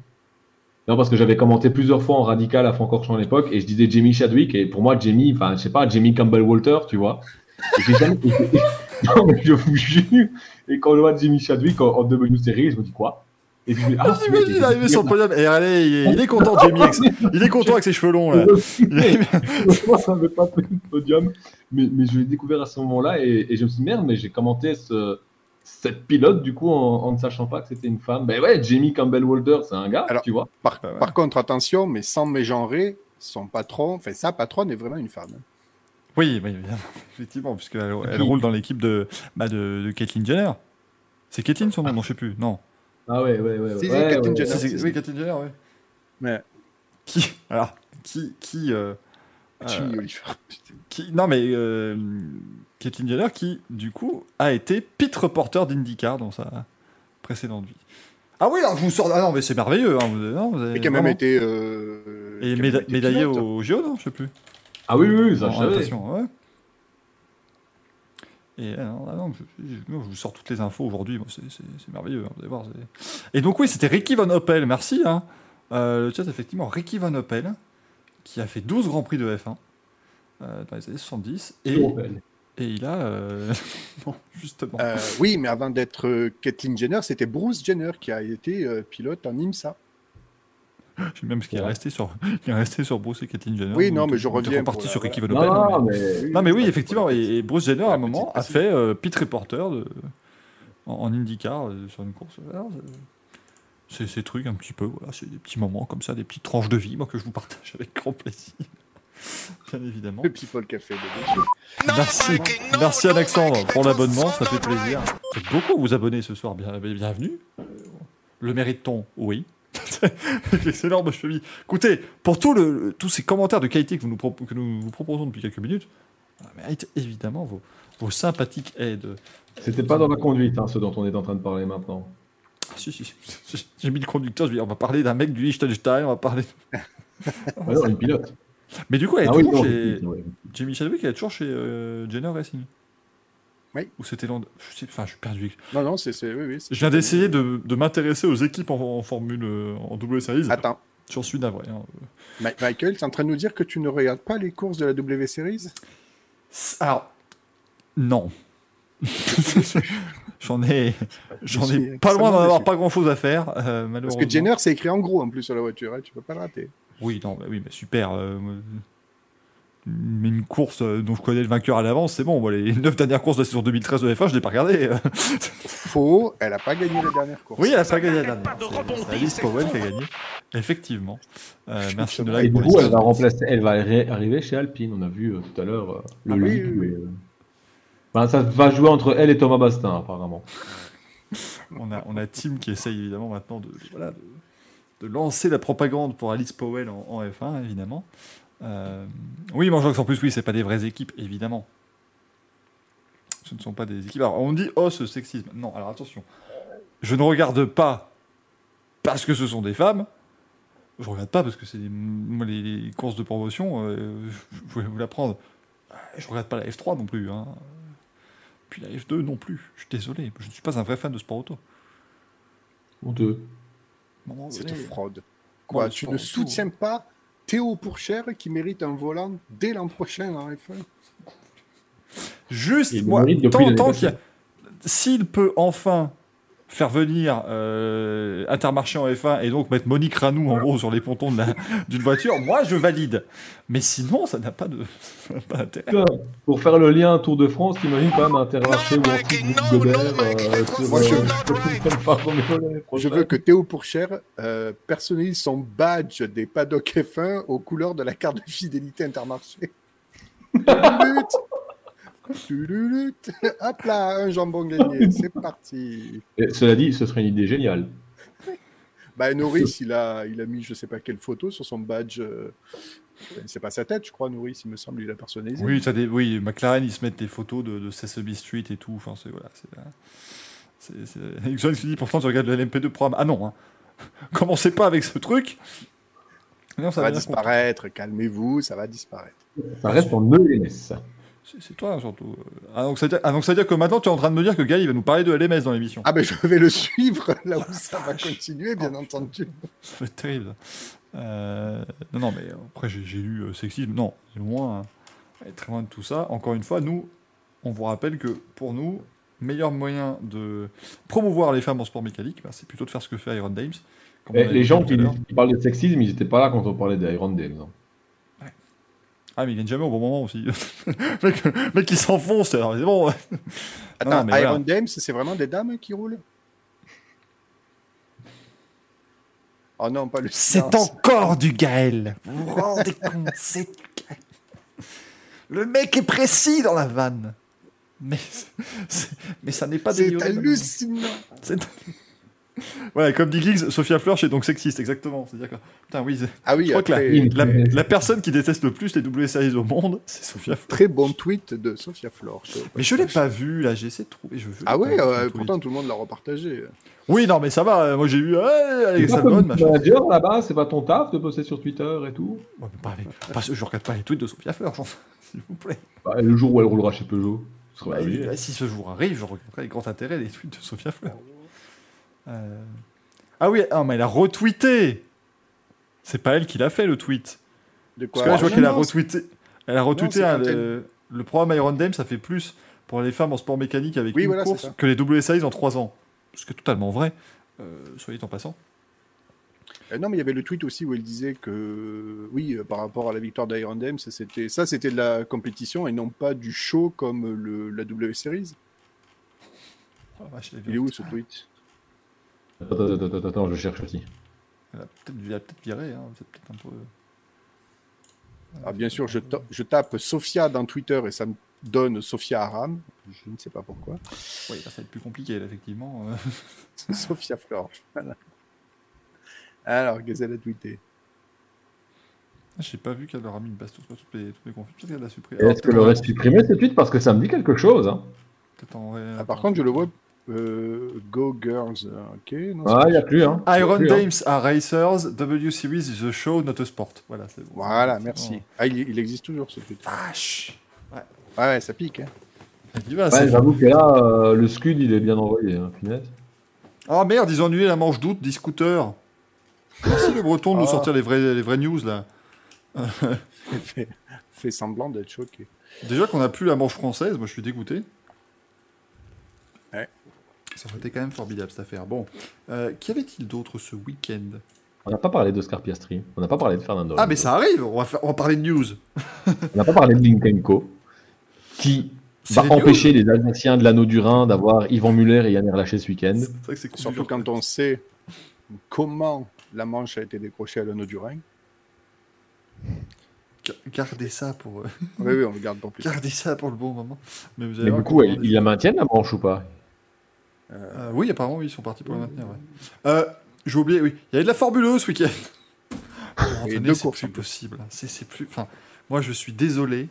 Speaker 3: Non, parce que j'avais commenté plusieurs fois en radical à Francorchamps à l'époque et je disais Jamie Chadwick et pour moi Jamie, enfin je sais pas, Jamie Campbell Walter, tu vois. Et jamais- non mais je vous jure. Et quand je vois Jamie Chadwick en W Series, je me dis quoi? Et puis dis, ah,
Speaker 2: J'imagine arriver sur le podium. Et allez, il est, il est content, Jamie. Il est content avec ses cheveux longs, là.
Speaker 3: Moi, ça m'avait pas fait le podium, mais, mais je l'ai découvert à ce moment-là et, et je me suis dit merde, mais j'ai commenté ce, cette pilote du coup en, en ne sachant pas que c'était une femme. Ben ouais, Jamie Campbell Walter, c'est un gars,
Speaker 4: Alors-
Speaker 3: tu vois.
Speaker 4: Par,
Speaker 2: Ouais, ouais.
Speaker 4: par contre, attention, mais sans mégenrer, son patron, enfin sa patronne est vraiment une femme.
Speaker 2: Oui, oui, bien. effectivement, puisqu'elle elle roule dans l'équipe de, bah, de, de Caitlyn Jenner. C'est Caitlyn son nom Non, je sais plus. Non.
Speaker 3: Ah ouais, ouais, ouais.
Speaker 4: Si,
Speaker 3: ouais,
Speaker 4: Caitlyn
Speaker 3: ouais,
Speaker 4: Jenner.
Speaker 2: Si, oui, Caitlyn Jenner, oui.
Speaker 4: Mais
Speaker 2: Qui Alors, qui. qui, euh, euh, qui non, mais. Euh, Caitlyn Jenner, qui, du coup, a été pit reporter d'IndyCar dans sa précédente vie. Ah oui, alors je vous sors. Ah non, mais c'est merveilleux. Hein, vous, non, vous avez
Speaker 4: Et qui a même été. euh,
Speaker 2: Et méda- médaillé
Speaker 4: pilote.
Speaker 2: au JO, non Je sais plus.
Speaker 3: Ah oui, oui, oui, ça je savais.
Speaker 2: ouais. Et euh, non, non, je, je- je vous sors toutes les infos aujourd'hui, moi, c'est c'est- c'est merveilleux, hein, vous allez voir. Et donc oui, c'était Ricky Van Oppel, merci. Hein. Euh, le chat, effectivement, Ricky Van Oppel, qui a fait 12 Grands Prix de F1 euh, dans les années 70, et, et il a... euh, non, justement.
Speaker 4: Euh, oui, mais avant d'être euh, Caitlyn Jenner, c'était Bruce Jenner qui a été euh, pilote en IMSA.
Speaker 2: Je sais même ce qu'il est resté sur, il est resté sur Bruce et Kathleen Jenner.
Speaker 4: Oui, non, mais je reviens pour
Speaker 2: sur Van
Speaker 3: Non,
Speaker 2: mais-
Speaker 3: mais...
Speaker 2: Non mais oui, effectivement, et, et Bruce Jenner à un
Speaker 4: la
Speaker 2: moment
Speaker 4: petite
Speaker 2: a fait euh, pit reporter de, en, en IndyCar euh, sur une course. Alors, euh, C'est ces trucs un petit peu, voilà, c'est des petits moments comme ça, des petites tranches de vie, moi que je vous partage avec grand plaisir, bien évidemment.
Speaker 4: Le People Café, bien sûr.
Speaker 2: Merci, merci Alexandre pour l'abonnement, ça fait plaisir. Vous êtes beaucoup à vous abonner ce soir, bien, bienvenue. Euh, Le mérite-t-on? Oui. Je te dis. Écoutez, pour tout le, tous ces commentaires de qualité que, vous nous, que nous vous proposons depuis quelques minutes, mérite évidemment vos, vos sympathiques aides.
Speaker 3: C'était pas dans la conduite, hein, ce dont on est en train de parler maintenant.
Speaker 2: Ah, si, si, si, j'ai mis le conducteur, je vais dire, on va parler d'un mec du Liechtenstein, on va parler.
Speaker 3: Ah non, une pilote.
Speaker 2: Mais du coup, elle est
Speaker 3: Ah
Speaker 2: toujours chez. Jamie Chadwick, elle est toujours chez euh, Jenner Racing.
Speaker 4: Oui.
Speaker 2: Ou c'était Land... je Enfin, je suis perdu.
Speaker 4: Non, non, c'est. Oui, oui,
Speaker 2: Je viens d'essayer de, de m'intéresser aux équipes en, en Formule euh, en W Series.
Speaker 4: Attends,
Speaker 2: J'en suis navré. hein.
Speaker 4: Ma- Michael, tu es en train de nous dire que tu ne regardes pas les courses de la W Series?
Speaker 2: Alors, non. j'en ai, j'en
Speaker 4: Je
Speaker 2: ai pas loin d'en avoir pas grand chose à faire, euh,
Speaker 4: Parce
Speaker 2: malheureusement.
Speaker 4: que Jenner, c'est écrit en gros en plus sur la voiture, hein, tu peux pas le rater.
Speaker 2: Oui, non, bah oui, mais super. euh, une course euh, dont je connais le vainqueur à l'avance, c'est bon. Les 9 dernières courses de la saison 2013 de F1, je l'ai pas regardé.
Speaker 4: Faux, elle a pas gagné la dernière course.
Speaker 2: oui, elle a pas gagné la dernière. C'est- Alice Powell qui a gagné. Effectivement. Euh, merci de
Speaker 3: Et
Speaker 2: like
Speaker 3: du coup, elle va remplacer, elle va arri- arriver chez Alpine. On a vu euh, tout à l'heure euh, le
Speaker 4: Ah oui,
Speaker 3: euh, enfin, ça va jouer entre elle et Thomas Bastin, apparemment.
Speaker 2: On a, on a Tim qui essaye évidemment maintenant de, voilà, de, de lancer la propagande pour Alice Powell en, en F1, évidemment. Euh, oui, Mangeox en plus, oui, c'est pas des vraies équipes, évidemment. Ce ne sont pas des équipes. Alors, on dit, oh, ce sexisme. Non, alors attention. Je ne regarde pas parce que ce sont des femmes. Je regarde pas parce que c'est les, les courses de promotion. euh, je je voulais vous l'apprendre. Je regarde pas la F3 non plus. Hein. Puis la F2 non plus. Je suis désolé. Je ne suis pas un vrai fan de sport auto. Un moment
Speaker 4: C'est fraude. Quoi, tu ne soutiens pas Théo Pourchère qui mérite un volant dès l'an prochain en F1
Speaker 2: Juste, moi, tant, qu'il y a- S'il peut enfin faire venir euh, Intermarché en F1 et donc mettre Monique Ranou en gros sur les pontons d'une voiture, moi je valide. Mais sinon, ça n'a pas de- ça pas
Speaker 3: Pour faire le lien Tour de France, t'imagines quand même Intermarché ou un truc groupe Gobert euh,
Speaker 4: je-
Speaker 3: euh,
Speaker 4: veux que Théo Pourchère euh, personnalise son badge des paddocks F1 aux couleurs de la carte de fidélité Intermarché. Hop là, un jambon gagné, c'est parti.
Speaker 3: Et cela dit, ce serait une idée géniale.
Speaker 4: Bah, Norris, il a, il a mis je sais pas quelle photo sur son badge. euh, C'est pas sa tête, je crois, Norris, il me semble, il a personnalisé.
Speaker 2: Oui, t'as des, oui, McLaren, ils se mettent des photos de, de Sesame Street et tout. Enfin, c'est voilà. C'est, euh, dit pourtant tu regardes le LMP2 programme. Ah non, hein. commencez pas avec ce truc. Non,
Speaker 4: Ça va disparaître, calmez-vous, ça va disparaître.
Speaker 3: Ça reste en ELS.
Speaker 2: C'est, c'est toi surtout. Ah donc, ça veut dire, ah, donc ça veut dire que maintenant tu es en train de me dire que Guy il va nous parler de LMS dans l'émission.
Speaker 4: Ah ben je vais le suivre là où ça va continuer, bien entendu.
Speaker 2: Ça va être terrible. Euh, non, non, mais après j'ai, lu euh, sexisme. Non, c'est loin. hein. Très loin de tout ça. Encore une fois, nous, on vous rappelle que pour nous, meilleur moyen de promouvoir les femmes en sport mécanique, bah, c'est plutôt de faire ce que fait Iron Dames. Avait
Speaker 3: les gens qui, qui parlent de sexisme, ils n'étaient pas là quand on parlait des Iron Dames. hein.
Speaker 2: Ah, mais ils viennent jamais au bon moment aussi. mec, mec, il s'enfonce. Alors, c'est bon.
Speaker 4: Attends,
Speaker 2: Non,
Speaker 4: Iron
Speaker 2: voilà.
Speaker 4: Dames, c'est vraiment des dames qui roulent? Oh non, pas le
Speaker 2: C'est encore du Gaël. Vous vous rendez compte C'est. Le mec est précis dans la vanne. Mais, mais ça n'est pas
Speaker 4: C'est
Speaker 2: des
Speaker 4: hallucinant.
Speaker 2: C'est- Voilà, comme dit Giggs, Sophia Flörsch est donc sexiste, exactement. C'est-à-dire que, putain, oui,
Speaker 4: Ah oui,
Speaker 2: je crois que la, la- la personne qui déteste le plus les W series au monde, c'est Sophia Flörsch.
Speaker 4: très bon tweet de Sophia Flor.
Speaker 2: Mais je l'ai pas vu, là, j'ai essayé de trouver. Je,
Speaker 4: Ah ouais, euh, pourtant tout le monde l'a repartagé.
Speaker 2: Oui, non, mais ça va, euh, moi j'ai
Speaker 3: C'est pas
Speaker 2: Albon,
Speaker 3: comme
Speaker 2: machin.
Speaker 3: manager là-bas, c'est pas ton taf de poster sur Twitter et tout.
Speaker 2: Ouais, mais pas avec- pas- je regarde pas les tweets de Sophia enfin, s'il vous plaît.
Speaker 3: Bah, le jour où elle roulera chez Peugeot, ce sera
Speaker 2: Bah, bah, si ce jour arrive, je regarderai avec grand intérêt les tweets de Sophia Fleur. Euh, Ah oui, ah, mais elle a retweeté C'est pas elle qui l'a fait le tweet.
Speaker 4: De
Speaker 2: Parce que là, je vois
Speaker 4: Non,
Speaker 2: qu'elle a retweeté. Elle a retweeté hein, le, le programme Iron Dame, ça fait plus pour les femmes en sport mécanique avec
Speaker 4: Oui,
Speaker 2: une
Speaker 4: voilà,
Speaker 2: course que les WSIs en 3 ans. Ce qui est totalement vrai, euh, soyez en passant.
Speaker 4: Euh, non, mais il y avait le tweet aussi où elle disait que, oui, euh, par rapport à la victoire d'Iron Dame, ça c'était ça, c'était de la compétition et non pas du show comme le, la W Series.
Speaker 2: Oh,
Speaker 4: Il est où ce tweet?
Speaker 3: Attends, attends, attends, attends, je cherche aussi.
Speaker 2: elle a peut-être viré, hein, c'est peut-être un peu.
Speaker 4: Ah, Bien sûr, je, ta- je tape Sophia dans Twitter et ça me donne Sophia Aram. Je ne sais pas pourquoi.
Speaker 2: Oui, ça va être plus compliqué, là, effectivement. euh.
Speaker 4: Sophia Flor. Voilà. Alors, qu'est-ce qu'elle a tweeté
Speaker 2: J'ai pas vu qu'elle leur a mis une bastos sur toutes les, toutes les conflits. Peut-être qu'elle l'a supprimé.
Speaker 3: Est-ce qu'elle aurait supprimé ce tweet? Parce que ça me dit quelque chose hein
Speaker 2: en
Speaker 4: Ah, Par contre, je le vois. Euh, Go Girls. euh, Ok. non,
Speaker 3: Ah, il n'y a plus. Hein.
Speaker 2: Iron
Speaker 3: plus, hein.
Speaker 2: Dames are racers, W Series is a show, not a sport. Voilà, c'est bon.
Speaker 4: Voilà, merci.
Speaker 2: bon.
Speaker 4: Ah, il, il existe toujours ce tweet.
Speaker 2: Vache
Speaker 4: Ouais, ouais, ça pique. Hein.
Speaker 2: Il va,
Speaker 3: Ouais, j'avoue que là, euh, le scud, il est bien envoyé, hein, punaise.
Speaker 2: Oh merde, ils ont annulé la manche d'août des scooters. Merci le breton de nous
Speaker 4: Ah.
Speaker 2: sortir les vraies, les vraies news là.
Speaker 4: fait, fait semblant d'être choqué.
Speaker 2: Déjà qu'on n'a plus la manche française, moi je suis dégoûté. Ça aurait été quand même formidable cette affaire. Bon, euh, qu'y avait-il d'autre ce week-end?
Speaker 3: On n'a pas parlé d'Oscar Piastri, on n'a pas parlé de Fernando.
Speaker 2: Ah mais ça arrive, on va, faire- on va parler de news.
Speaker 3: On n'a pas parlé de Linkenko, qui va
Speaker 2: les news.
Speaker 3: empêcher les Alsaciens de l'anneau du Rhin d'avoir Yvan Muller et Yann Erlaché ce week-end.
Speaker 2: C'est vrai que c'est
Speaker 4: Surtout quand on sait comment la manche a été décrochée à l'anneau du Rhin.
Speaker 2: Gardez ça pour, euh,
Speaker 4: Oui, oui, on le garde pour plus tard.
Speaker 2: gardez ça pour le bon moment. Mais, vous allez
Speaker 3: Mais du coup, ils la maintiennent la manche ou pas?
Speaker 2: Euh, oui, apparemment, oui, ils sont partis pour le maintenir. Ouais. Euh, J'ai oublié, oui. Il y avait de la Formule 1 ce week-end.
Speaker 4: Deux courses
Speaker 2: plus possible. C'est c'est plus. Enfin, moi, je suis désolé.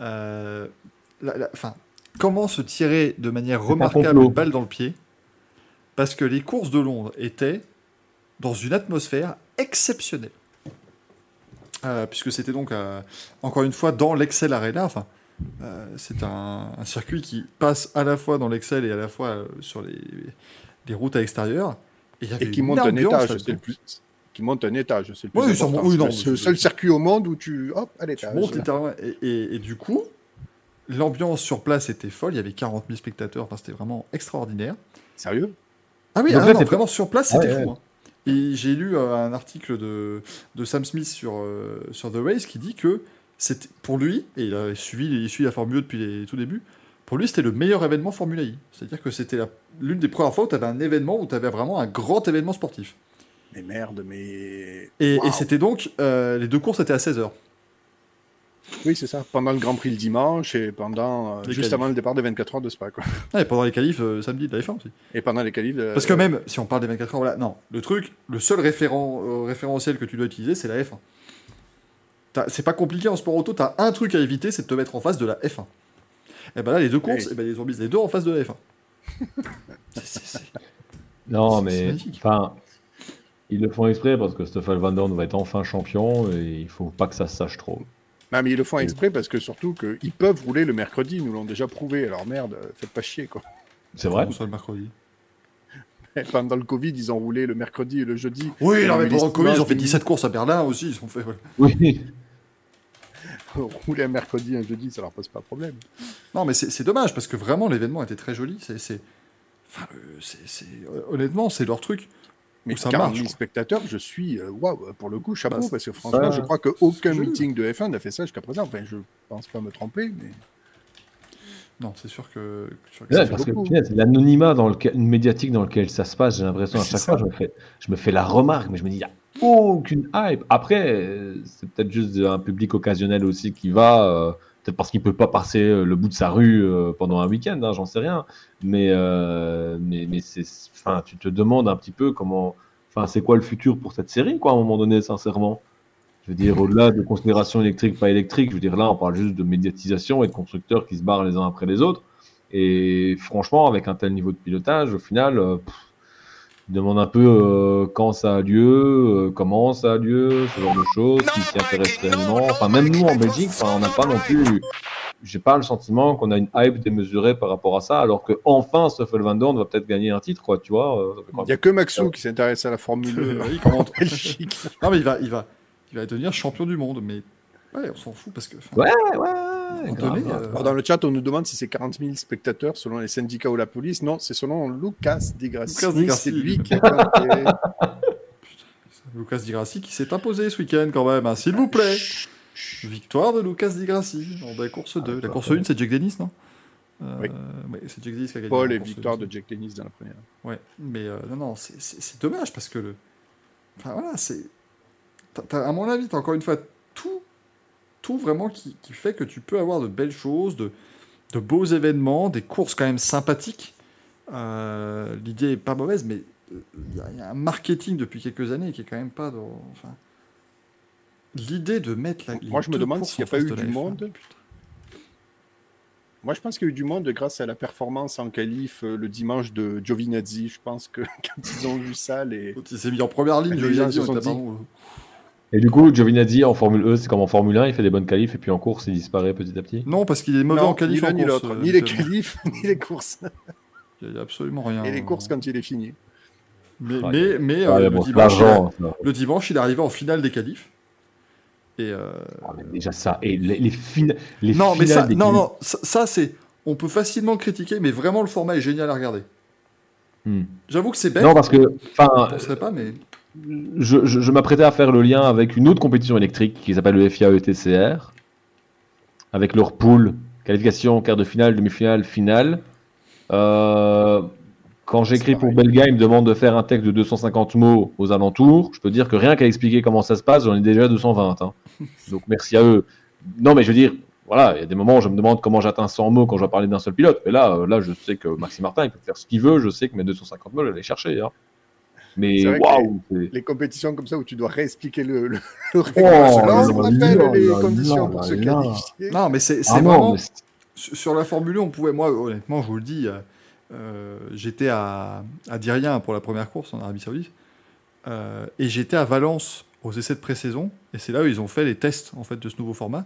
Speaker 2: Euh, la- la- Enfin, comment se tirer de manière remarquable une balle dans le pied Parce que les courses de Londres étaient dans une atmosphère exceptionnelle. Euh, puisque c'était donc, euh, encore une fois, dans l'Excel Arena. Enfin, euh, c'est un, un circuit qui passe à la fois dans l'Excel et à la fois euh, sur les, les routes à l'extérieur. Et, il y avait
Speaker 4: Et qui monte un étage, c'est le plus. Qui monte un étage, c'est le plus
Speaker 2: Oui, ça
Speaker 4: important.
Speaker 2: monte- oui, non,
Speaker 4: c'est le
Speaker 2: c'est-
Speaker 4: seul circuit au monde où tu hop à
Speaker 2: Tu
Speaker 4: l'étage.
Speaker 2: montes littéralement. Et, et- et du coup, l'ambiance sur place était folle. Il y avait 40 000 spectateurs. Enfin, c'était vraiment extraordinaire.
Speaker 4: Sérieux?
Speaker 2: Ah oui,
Speaker 3: Donc
Speaker 2: ah
Speaker 3: là,
Speaker 2: non,
Speaker 3: c'est-
Speaker 2: vraiment sur place,
Speaker 3: Ah
Speaker 2: c'était
Speaker 3: ouais,
Speaker 2: fou. hein. Et j'ai lu euh, un article de, de Sam Smith sur, euh, sur The Race qui dit que pour lui, et il a suivi, il suit la Formule 1 depuis les tout débuts, pour lui c'était le meilleur événement Formule I. C'est-à-dire que c'était l'une des premières fois où tu avais un événement, où tu avais vraiment un grand événement sportif.
Speaker 4: Mais merde, mais.
Speaker 2: Et, c'était donc, euh, les deux courses étaient à 16h.
Speaker 4: Oui, c'est ça. Pendant le Grand Prix le dimanche et pendant. euh, juste
Speaker 2: qualifs.
Speaker 4: avant le départ des 24 heures de Spa, quoi.
Speaker 2: et pendant les qualifs euh, samedi de la F1 aussi.
Speaker 4: Et pendant les qualifs.
Speaker 2: Parce que même, si on parle des 24 heures, voilà, non, le truc, le seul référent, référentiel que tu dois utiliser, c'est la F1. C'est pas compliqué en sport auto, t'as un truc à éviter, c'est de te mettre en face de la F1. Et ben là, les deux courses,
Speaker 4: Oui.
Speaker 2: et ben, ils ont mis les deux en face de la F1. C'est- c'est- c'est-
Speaker 3: Non, mais enfin, ils le font exprès parce que Stoffel Van Dorn va être enfin champion et il faut pas que ça se sache trop.
Speaker 4: Non, mais ils le font exprès parce que surtout qu'ils peuvent rouler le mercredi, ils nous l'ont déjà prouvé. Alors merde, faites pas chier, quoi.
Speaker 3: C'est vrai
Speaker 2: le mercredi?
Speaker 4: Pendant le Covid, ils ont roulé le mercredi et le jeudi.
Speaker 2: Oui,
Speaker 4: Ils
Speaker 2: non, mais pendant le Covid, ils ont fait
Speaker 4: de
Speaker 2: 17 courses à Berlin aussi, ils ont fait.
Speaker 3: Oui.
Speaker 4: Rouler un mercredi, un jeudi, ça leur pose pas de problème.
Speaker 2: Non, mais c'est dommage parce que vraiment l'événement était très joli. C'est, c'est- enfin, euh, honnêtement, c'est leur truc.
Speaker 4: Mais
Speaker 2: ça
Speaker 4: 40
Speaker 2: marche,
Speaker 4: 000
Speaker 2: quoi.
Speaker 4: spectateurs, je suis, euh, waouh, pour le coup, chapeau,
Speaker 2: Bah,
Speaker 4: parce que franchement,
Speaker 3: ça-
Speaker 4: je crois qu'aucun meeting de F1 n'a fait ça jusqu'à présent. Enfin, je pense pas me tromper, mais.
Speaker 2: Non, c'est sûr que. que sur-
Speaker 3: Ouais, parce que
Speaker 4: beaucoup.
Speaker 3: l'anonymat dans lequel, médiatique dans lequel ça se passe, j'ai l'impression à chaque
Speaker 2: ça.
Speaker 3: fois, je me, fais, je me fais la remarque, mais je me dis, il n'y a aucune hype. Après, euh, c'est peut-être juste un public occasionnel aussi qui va, euh, peut-être parce qu'il peut pas passer euh, le bout de sa rue euh, pendant un week-end, hein, j'en sais rien. Mais, euh, mais, mais c'est, tu te demandes un petit peu comment, enfin, c'est quoi le futur pour cette série, quoi, à un moment donné, sincèrement. Je veux dire, au-delà de considérations électriques, pas électriques, je veux dire, là, on parle juste de médiatisation et de constructeurs qui se barrent les uns après les autres. Et franchement, avec un tel niveau de pilotage, au final, euh, pff, je demande un peu euh, quand ça a lieu, euh, comment ça a lieu, ce genre de choses, qui s'y intéresse réellement. Enfin, même nous en Belgique, enfin, on n'a pas non plus. J'ai pas le sentiment qu'on a une hype démesurée par rapport à ça, alors que enfin, Stoffel Van Dorn va peut-être gagner un titre, quoi, tu vois. euh,
Speaker 4: Il n'y a que Maxou qui s'intéresse à la Formule 1
Speaker 2: Oui, comment-
Speaker 4: en Belgique.
Speaker 2: Non, mais il va, il va, il va devenir champion du monde, mais ouais, on s'en fout parce que.
Speaker 3: Ouais, ouais,
Speaker 2: donné, euh,
Speaker 4: Alors, dans le chat, on nous demande si c'est 40 000 spectateurs selon les syndicats ou la police. Non, c'est selon Lucas Di Grassi.
Speaker 2: Lucas Di Grassi.
Speaker 4: C'est lui qui.
Speaker 2: Lucas Di Grassi qui s'est imposé ce week-end quand même, hein, s'il vous plaît. Victoire de Lucas Di Grassi dans la course 2. La course 1, c'est Jack Dennis, non? Euh,
Speaker 4: Oui.
Speaker 2: ouais, c'est Jack Dennis qui a gagné.
Speaker 4: Paul
Speaker 2: la
Speaker 4: et victoire de Jack Dennis dans la première.
Speaker 2: Ouais, mais euh, non, non, c'est dommage parce que le. Enfin voilà, c'est. T'as- à mon avis, t'as encore une fois tout, tout vraiment qui, qui fait que tu peux avoir de belles choses, de, de beaux événements, des courses quand même sympathiques. Euh, L'idée est pas mauvaise, mais euh, il y, a- il y a un marketing depuis quelques années qui est quand même pas dans. Enfin, L'idée de mettre la.
Speaker 4: Moi, je me demande s'il n'y a pas eu du
Speaker 2: F1,
Speaker 4: monde. Moi, je pense qu'il y a eu du monde grâce à la performance en qualif euh, le dimanche de Giovinazzi. Je pense que quand ils ont vu ça, les...
Speaker 2: Il s'est mis en première ligne,
Speaker 4: Les gens se sont dit-
Speaker 2: pardon,
Speaker 3: Et du coup, Giovinazzi en Formule E, c'est comme en Formule 1, il fait des bonnes qualifs et puis en course, il disparaît petit à petit.
Speaker 2: Non, parce qu'il est mauvais
Speaker 4: Non,
Speaker 2: en qualif
Speaker 4: ni
Speaker 2: en
Speaker 4: l'un ni
Speaker 2: course,
Speaker 4: l'autre,
Speaker 2: euh,
Speaker 4: ni les qualifs, ni les courses.
Speaker 2: Il n'y a absolument rien.
Speaker 4: Et les courses quand il est fini.
Speaker 2: Mais,
Speaker 3: Ouais.
Speaker 2: mais, mais,
Speaker 3: Ah,
Speaker 2: euh, le, dimanche, il
Speaker 3: ça.
Speaker 2: le dimanche, il est arrivé en finale des qualifs. Et euh,
Speaker 3: Ah, mais déjà ça. Et les, les, fina- les
Speaker 2: non, mais ça,
Speaker 3: des
Speaker 2: non,
Speaker 3: qualifs-
Speaker 2: non, ça, ça, c'est. On peut facilement critiquer, mais vraiment le format est génial à regarder.
Speaker 3: Hmm.
Speaker 2: J'avoue que c'est bête.
Speaker 3: Non, parce que,
Speaker 2: je
Speaker 3: enfin,
Speaker 2: penserais pas, mais
Speaker 3: je, je, je m'apprêtais à faire le lien avec une autre compétition électrique qui s'appelle le FIA ETCR, avec leur pool, qualification, quart de finale, demi-finale, finale. Euh, quand j'écris pour. Belga, il me demande de faire un texte de 250 mots aux alentours. Je peux dire que rien qu'à expliquer comment ça se passe, j'en ai déjà 220. hein. Donc merci à eux. Non, mais je veux dire, voilà, il y a des moments où je me demande comment j'atteins 100 mots quand je dois parler d'un seul pilote. Mais là, euh, là, je sais que Maxime Martin, il peut faire ce qu'il veut. Je sais que mes 250 mots, je vais les chercher. hein. Mais waouh,
Speaker 4: Les compétitions comme ça où tu dois réexpliquer le, le, le.
Speaker 3: Oh,
Speaker 4: Là, on
Speaker 3: là
Speaker 4: rappelle
Speaker 3: là
Speaker 4: les
Speaker 3: là
Speaker 4: conditions pour se qualifier.
Speaker 2: non, mais c'est c'est
Speaker 3: Ah
Speaker 2: vraiment
Speaker 3: mais
Speaker 2: sur la Formule 1, on pouvait. Moi, honnêtement, je vous le dis, euh, j'étais à, à dire rien pour la première course en Arabie Saoudite, euh, et j'étais à Valence aux essais de pré-saison, et c'est là où ils ont fait les tests en fait de ce nouveau format.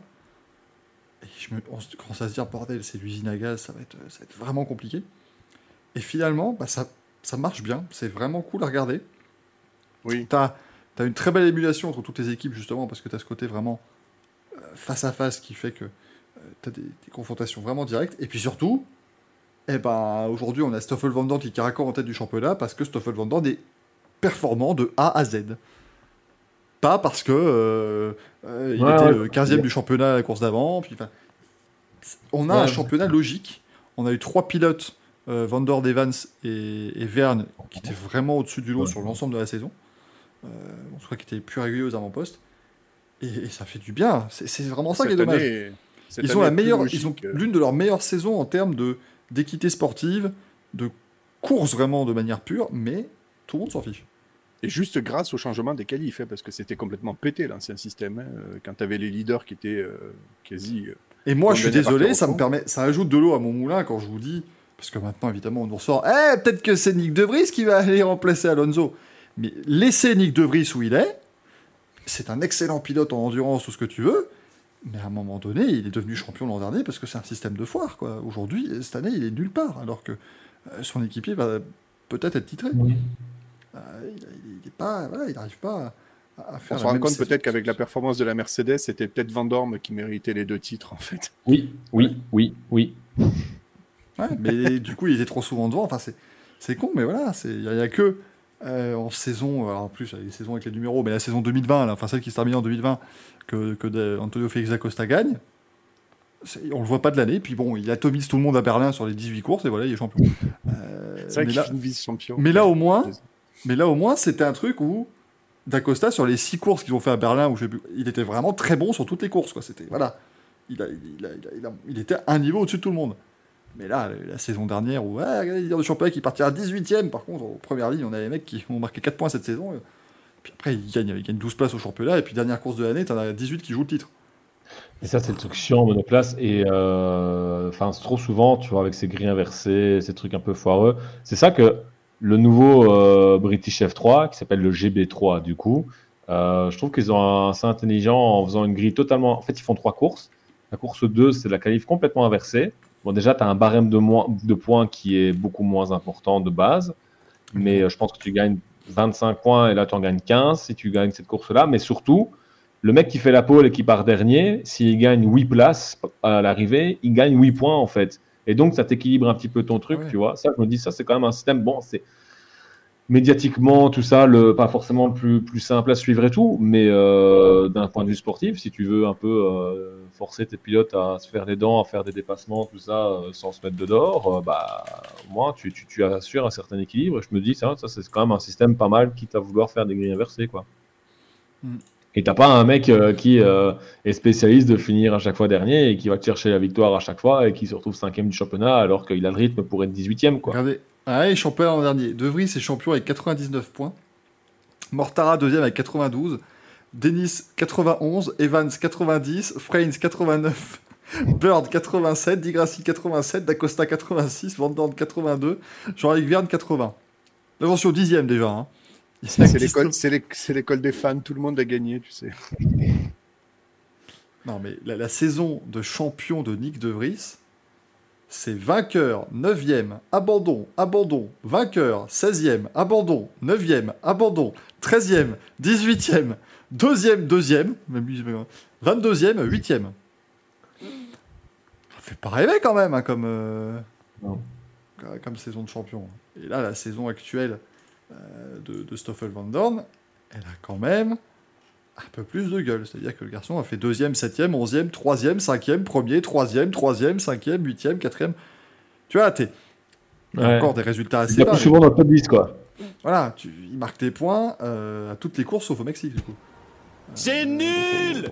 Speaker 2: Et je me, on se commence à se dire bordel, c'est l'usine à gaz, ça va être, ça va être vraiment compliqué. Et finalement, bah, ça, ça marche bien, c'est vraiment cool à regarder.
Speaker 4: Oui.
Speaker 2: Tu as, une très belle émulation entre toutes les équipes, justement, parce que tu as ce côté vraiment euh, face à face qui fait que tu as des, des confrontations vraiment directes. Et puis surtout, Et ben aujourd'hui, on a Stoffel Van Dorn qui caracole en tête du championnat parce que Stoffel Van est performant de A à Z. Pas parce que euh, euh, il
Speaker 3: Ouais,
Speaker 2: était
Speaker 3: ouais.
Speaker 2: le 15e du championnat à la course d'avant. Puis, on a
Speaker 3: Ouais.
Speaker 2: un championnat logique. On a eu trois pilotes, euh, Van Dorn, Evans et, et Verne, qui étaient vraiment au-dessus du lot
Speaker 3: Ouais.
Speaker 2: sur l'ensemble de la saison. Euh, on croit qu'ils étaient plus réguliers aux avant-postes. Et, et ça fait du bien. C'est vraiment ça qui est dommage.
Speaker 4: année-
Speaker 2: Ils ont la meilleure,
Speaker 4: logique,
Speaker 2: ils ont
Speaker 4: euh,
Speaker 2: l'une de leurs meilleures saisons en termes de d'équité sportive, de course vraiment de manière pure, mais tout le monde s'en fiche.
Speaker 4: Et juste grâce au changement des qualifs, hein, parce que c'était complètement pété l'ancien système. hein, euh, quand tu avais les leaders qui étaient euh, quasi. euh,
Speaker 2: Et moi, je suis désolé, ça me permet, ça ajoute de l'eau à mon moulin quand je vous dis, parce que maintenant, évidemment, on nous ressort, eh, peut-être que c'est Nick De Vries qui va aller remplacer Alonso. Mais laissez Nick De Vries où il est. C'est un excellent pilote en endurance, tout ce que tu veux. Mais à un moment donné, il est devenu champion l'an dernier parce que c'est un système de foire. quoi. Aujourd'hui, cette année, il est nulle part, alors que euh, son équipier va peut-être être titré. Euh, il, est pas, voilà, il n'arrive pas à, à faire
Speaker 4: On se rend compte peut-être qu'avec la performance de la Mercedes, c'était peut-être Van Dorme qui méritait les deux titres en fait.
Speaker 3: Oui, oui, oui, oui.
Speaker 2: Ouais, mais du coup, il était trop souvent devant. Enfin, c'est, c'est con, mais voilà, il n'y a, y a que euh, en saison, alors en plus, il y a les saisons avec les numéros, mais la saison 2020, là, enfin celle qui se termine en 2020, que, que Antonio Félix Acosta gagne. on le voit pas de l'année, puis bon, il atomise tout le monde à Berlin sur les 18 courses, et voilà, il est champion. Euh,
Speaker 4: C'est vrai
Speaker 2: mais,
Speaker 4: qu'il
Speaker 2: là,
Speaker 4: finit vice-champion.
Speaker 2: mais là, au moins, mais là, au moins, c'était un truc où D'Acosta, sur les 6 courses qu'ils ont fait à Berlin, où il était vraiment très bon sur toutes les courses. Quoi. C'était, voilà. il, a- il a- il a- il a- il était un niveau au-dessus de tout le monde. Mais là, la saison dernière, où ouais, regardez, le championnat qui partira 18ème, par contre, en première ligne, on a les mecs qui ont marqué 4 points cette saison. puis après, ils gagnent, ils gagnent 12 places au championnat, et puis dernière course de l'année, t'en as 18 qui jouent le titre.
Speaker 3: Et ça, c'est le truc chiant en monoplace. Et euh, enfin, trop souvent, tu vois, avec ces grilles inversées, ces trucs un peu foireux. C'est ça que le nouveau euh, British F3, qui s'appelle le GB3, du coup, euh, je trouve qu'ils ont un assez intelligent en faisant une grille totalement. En fait, ils font trois courses. La course 2, c'est la qualif complètement inversée. Bon, déjà, tu as un barème de, moins, de points qui est beaucoup moins important de base. Mais euh, je pense que tu gagnes 25 points et là, tu en gagnes 15 si tu gagnes cette course-là. Mais surtout, le mec qui fait la pole et qui part dernier, s'il gagne 8 places à l'arrivée, il gagne 8 points en fait. Et donc ça t'équilibre un petit peu ton truc,
Speaker 2: Ouais.
Speaker 3: tu vois. Ça, je me dis, ça c'est quand même un système, bon, c'est médiatiquement, tout ça, le, pas forcément le plus, plus simple à suivre et tout, mais euh, d'un point de vue sportif, si tu veux un peu euh, forcer tes pilotes à se faire les dents, à faire des dépassements, tout ça, euh, sans se mettre de dehors, euh, bah, moins tu, tu, tu assures un certain équilibre. Et je me dis, ça, ça c'est quand même un système pas mal, quitte à vouloir faire des grilles inversées, quoi.
Speaker 2: Mm.
Speaker 3: Et t'as pas un mec euh, qui euh, est spécialiste de finir à chaque fois dernier et qui va te chercher la victoire à chaque fois et qui se retrouve cinquième du championnat alors qu'il a le rythme pour être 18ème, quoi.
Speaker 2: Regardez, ah, il est champion l'an dernier. De Vries est champion avec 99 points. Mortara deuxième avec 92. Dennis 91. Evans 90. Frains 89. Bird 87. Digrassi 87. D'Acosta 86. Van Dorn 82. Jean-Luc Verne 80. Attention, dixième déjà. Hein. Il
Speaker 4: C'est l'école, c'est l'é- c'est l'école des fans, tout le monde a gagné, tu sais.
Speaker 2: Non, mais la, la saison de champion de Nick De Vries, c'est vainqueur, 9e, abandon, abandon, vainqueur, 16e, abandon, 9e, abandon, 13e, 18e, 2e, 2e, même lui, c'est pas grave, 22e, 8e. Ça fait pas rêver quand même, hein, comme, euh, comme saison de champion. Et là, la saison actuelle euh, de, de Stoffel Van Dorn, elle a quand même un peu plus de gueule. C'est-à-dire que le garçon a fait deuxième, septième, onzième, troisième, cinquième, premier, troisième, troisième, cinquième, huitième, quatrième. Tu vois, t'es il y a
Speaker 3: Ouais.
Speaker 2: encore des résultats assez
Speaker 3: Il est
Speaker 2: bas.
Speaker 3: plus souvent dans le top 10, quoi.
Speaker 2: Voilà, tu, il marque tes points euh, à toutes les courses sauf au Mexique, du coup.
Speaker 5: C'est nul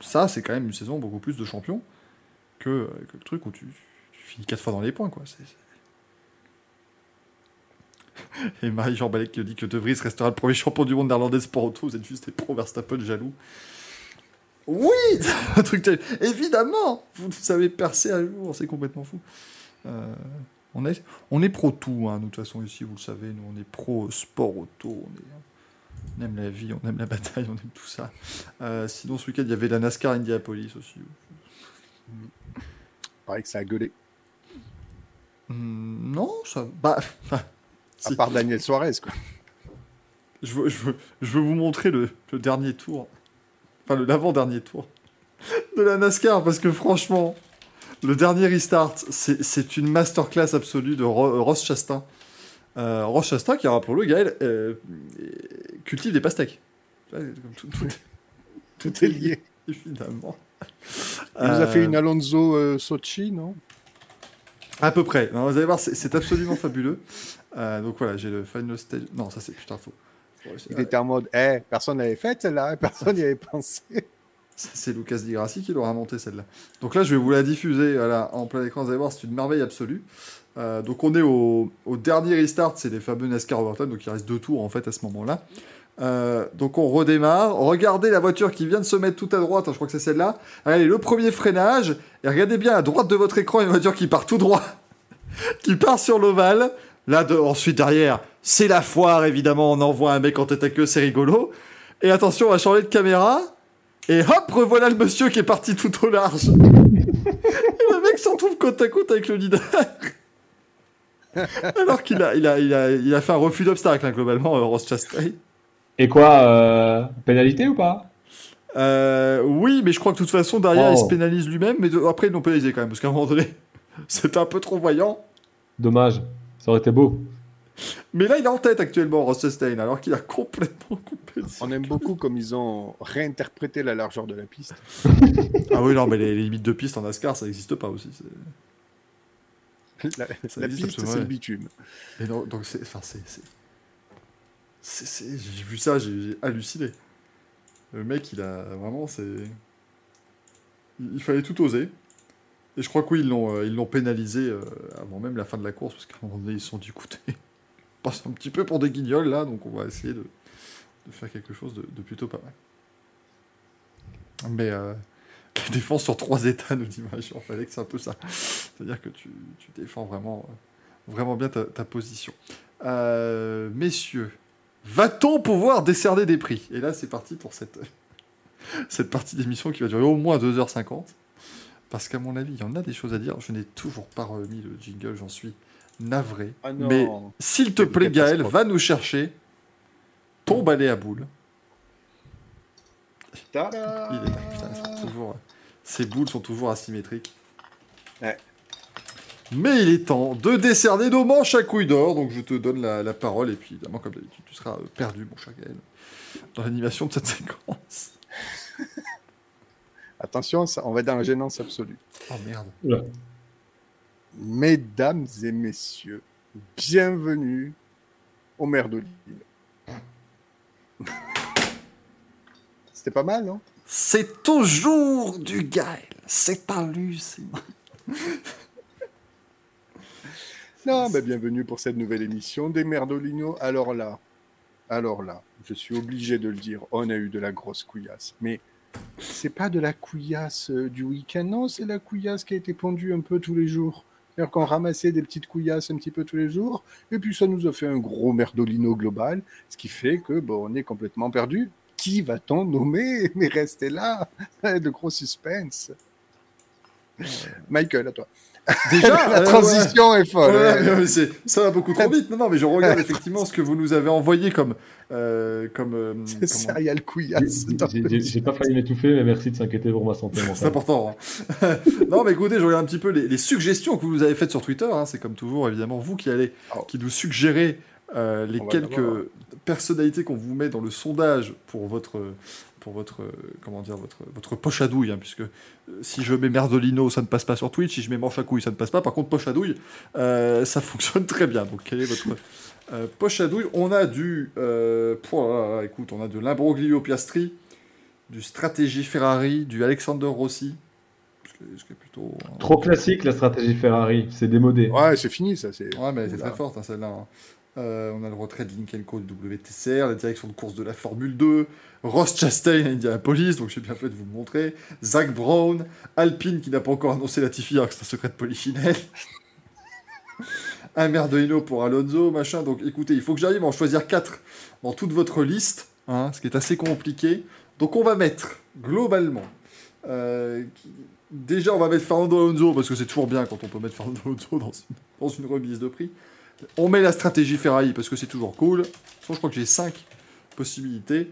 Speaker 2: Ça, c'est quand même une saison beaucoup plus de champion que, le truc où tu, finis quatre fois dans les points, quoi. Et Marie-Jean Balek qui dit que De Vries restera le premier champion du monde néerlandais sport auto. Vous êtes juste des pro Verstappen jaloux. Oui Un truc tel- Évidemment Vous savez percer un jour, c'est complètement fou. Euh, on, est, on est pro tout, hein, de toute façon, ici, vous le savez. Nous, on est pro sport auto. On aime la vie, on aime la bataille, on aime tout ça. Euh, sinon, ce week-end, il y avait la NASCAR Indianapolis aussi.
Speaker 4: Pareil que ça a gueulé.
Speaker 2: Hmm, non, ça. Bah.
Speaker 4: À
Speaker 2: Si.
Speaker 4: part Daniel Suarez, quoi.
Speaker 2: Je veux, je veux, je veux vous montrer le, le dernier tour. Enfin, le l'avant-dernier tour de la NASCAR, parce que franchement, Le dernier restart, c'est c'est une masterclass absolue de Ro- Ross Chastain. Euh, Ross Chastain, qui, rappelons-le, Gaël, euh, cultive des pastèques. Tout- tout-
Speaker 4: Tout est lié.
Speaker 2: évidemment.
Speaker 4: Il nous a fait
Speaker 2: Euh,
Speaker 4: une Alonso euh, Sochi, non?
Speaker 2: À peu près. Non, vous allez voir, c'est absolument fabuleux. Euh, donc voilà, j'ai le final stage. Non, ça c'est putain faux.
Speaker 4: Il était en mode, eh, personne n'avait fait celle-là, personne n'y avait pensé.
Speaker 2: C'est Lucas Di Grassi qui l'aura monté celle-là. Donc là, je vais vous la diffuser voilà, en plein écran. Vous allez voir, c'est une merveille absolue. Euh, donc on est au, dernier restart, c'est les fameux NASCAR Overton, donc il reste deux tours en fait à ce moment-là. Euh, donc on redémarre. Regardez la voiture qui vient de se mettre tout à droite, hein, je crois que c'est celle-là. Allez, le premier freinage. Et regardez bien à droite de votre écran, une voiture qui part tout droit, qui part sur l'ovale. Là, de, ensuite derrière, c'est la foire évidemment. On envoie un mec en tête à queue, c'est rigolo. Et attention, on va changer de caméra. Et hop, revoilà le monsieur qui est parti tout au large. Et le mec s'en trouve côte à côte avec le leader. Alors qu'il a, il a, il a, il a fait un refus d'obstacle, hein, globalement, euh, Ross Chastain.
Speaker 3: Et quoi, euh, pénalité ou pas?
Speaker 2: Euh, oui, mais je crois que de toute façon, derrière,
Speaker 3: Oh.
Speaker 2: il se pénalise lui-même, mais de- après, ils l'ont pénalisé quand même, parce qu'à un moment donné, c'était un peu trop voyant.
Speaker 3: Dommage, ça aurait été beau.
Speaker 2: Mais là, il est en tête actuellement, Ross Chastain, alors qu'il a complètement coupé le
Speaker 4: On aime beaucoup comme ils ont réinterprété la largeur de la piste.
Speaker 2: Ah oui, non, mais les, les limites de piste en NASCAR, ça n'existe pas aussi. c'est-
Speaker 4: La, la piste, c'est le bitume.
Speaker 2: Et donc, donc c'est, enfin, c'est, j'ai vu ça, j'ai, halluciné. Le mec, il a vraiment, c'est, il, il fallait tout oser. Et je crois que oui, ils l'ont, euh, ils l'ont pénalisé euh, avant même la fin de la course, parce qu'à un moment donné, ils se sont dit, écoutez, on passe un petit peu pour des guignols là, donc on va essayer de, de faire quelque chose de, de plutôt pas mal. Mais euh, la défense sur trois états, nous dit Major, fallait que c'est un peu ça. C'est-à-dire que tu, tu défends vraiment, euh, vraiment bien ta, ta position. Euh, messieurs, va-t-on pouvoir décerner des prix? Et là, c'est parti pour cette, cette partie d'émission qui va durer au moins 2h50. Parce qu'à mon avis, il y en a des choses à dire. Je n'ai toujours pas remis le jingle, j'en suis navré.
Speaker 4: Ah.
Speaker 2: Mais s'il te plaît, Gaël, va nous chercher ton balai à boules. Il est là, putain, sont toujours- Ces boules sont toujours asymétriques.
Speaker 4: Ouais.
Speaker 2: Mais il est temps de décerner nos manches à couilles d'or. Donc je te donne la, la parole. Et puis évidemment, comme d'habitude, tu seras euh, perdu, mon cher Gaël, dans l'animation de cette séquence.
Speaker 4: Attention, ça, on va être dans la gênance absolue.
Speaker 2: Oh merde.
Speaker 4: Mesdames et messieurs, bienvenue au maire de Lille. C'était pas mal, non?
Speaker 2: C'est toujours du Gaël. C'est hallucinant.
Speaker 4: Non, mais bienvenue pour cette nouvelle émission des Merdolino. Alors là, alors là, je suis obligé de le dire, on a eu de la grosse couillasse. Mais c'est pas de la couillasse euh, du week-end, non, c'est la couillasse qui a été pondue un peu tous les jours. C'est-à-dire qu'on ramassait des petites couillasses un petit peu tous les jours, et puis ça nous a fait un gros Merdolino global, ce qui fait que bon, on est complètement perdu. Qui va-t-on nommer Mais restez là, de gros suspense. Michael, à toi.
Speaker 2: Déjà,
Speaker 4: la
Speaker 2: euh,
Speaker 4: transition est folle.
Speaker 2: Ouais,
Speaker 4: ouais.
Speaker 2: mais, mais c'est- ça va beaucoup trop vite. Non, non, mais je regarde effectivement ce que vous nous avez envoyé comme. euh, comme euh,
Speaker 4: le couillasse.
Speaker 3: J'ai- pas failli m'étouffer, mais merci de s'inquiéter pour ma santé.
Speaker 2: C'est important. hein. non, mais écoutez, je regarde un petit peu les, les suggestions que vous nous avez faites sur Twitter. hein. C'est comme toujours, évidemment, vous qui allez,
Speaker 4: Oh.
Speaker 2: qui nous suggérez euh, les
Speaker 4: On
Speaker 2: quelques
Speaker 4: l'avoir.
Speaker 2: personnalités qu'on vous met dans le sondage pour votre, pour votre, euh, comment dire, votre, votre poche à douille, hein, puisque euh, si je mets Merdolino, ça ne passe pas sur Twitch. Si je mets manche à couille, ça ne passe pas. Par contre, poche à douille, euh, ça fonctionne très bien. Donc, quel est votre euh, poche à douille? On a du, euh, là, là, écoute, on a de l'imbroglio Piastri, du stratégie Ferrari, du Alexander Rossi. Ce qui est- plutôt. hein.
Speaker 3: Trop classique la stratégie Ferrari, c'est démodé.
Speaker 4: Ouais, c'est fini, ça. C'est...
Speaker 2: Ouais, mais
Speaker 4: Oula.
Speaker 2: très forte, hein, celle-là. hein. Euh, on a le retrait de Lincoln du WTCR, la direction de course de la Formule 2, Ross Chastain à Indianapolis, donc j'ai bien fait de vous le montrer, Zach Brown, Alpine qui n'a pas encore annoncé la Tiffy alors que c'est un secret de Polichinelle, un Merdolino pour Alonso, machin. Donc écoutez, il faut que j'arrive à en choisir 4 dans toute votre liste, hein, ce qui est assez compliqué. Donc on va mettre, globalement, euh, déjà on va mettre Fernando Alonso, parce que c'est toujours bien quand on peut mettre Fernando Alonso dans une, dans une remise de prix. On met la stratégie Ferrari parce que c'est toujours cool. Façon, je crois que j'ai 5 possibilités.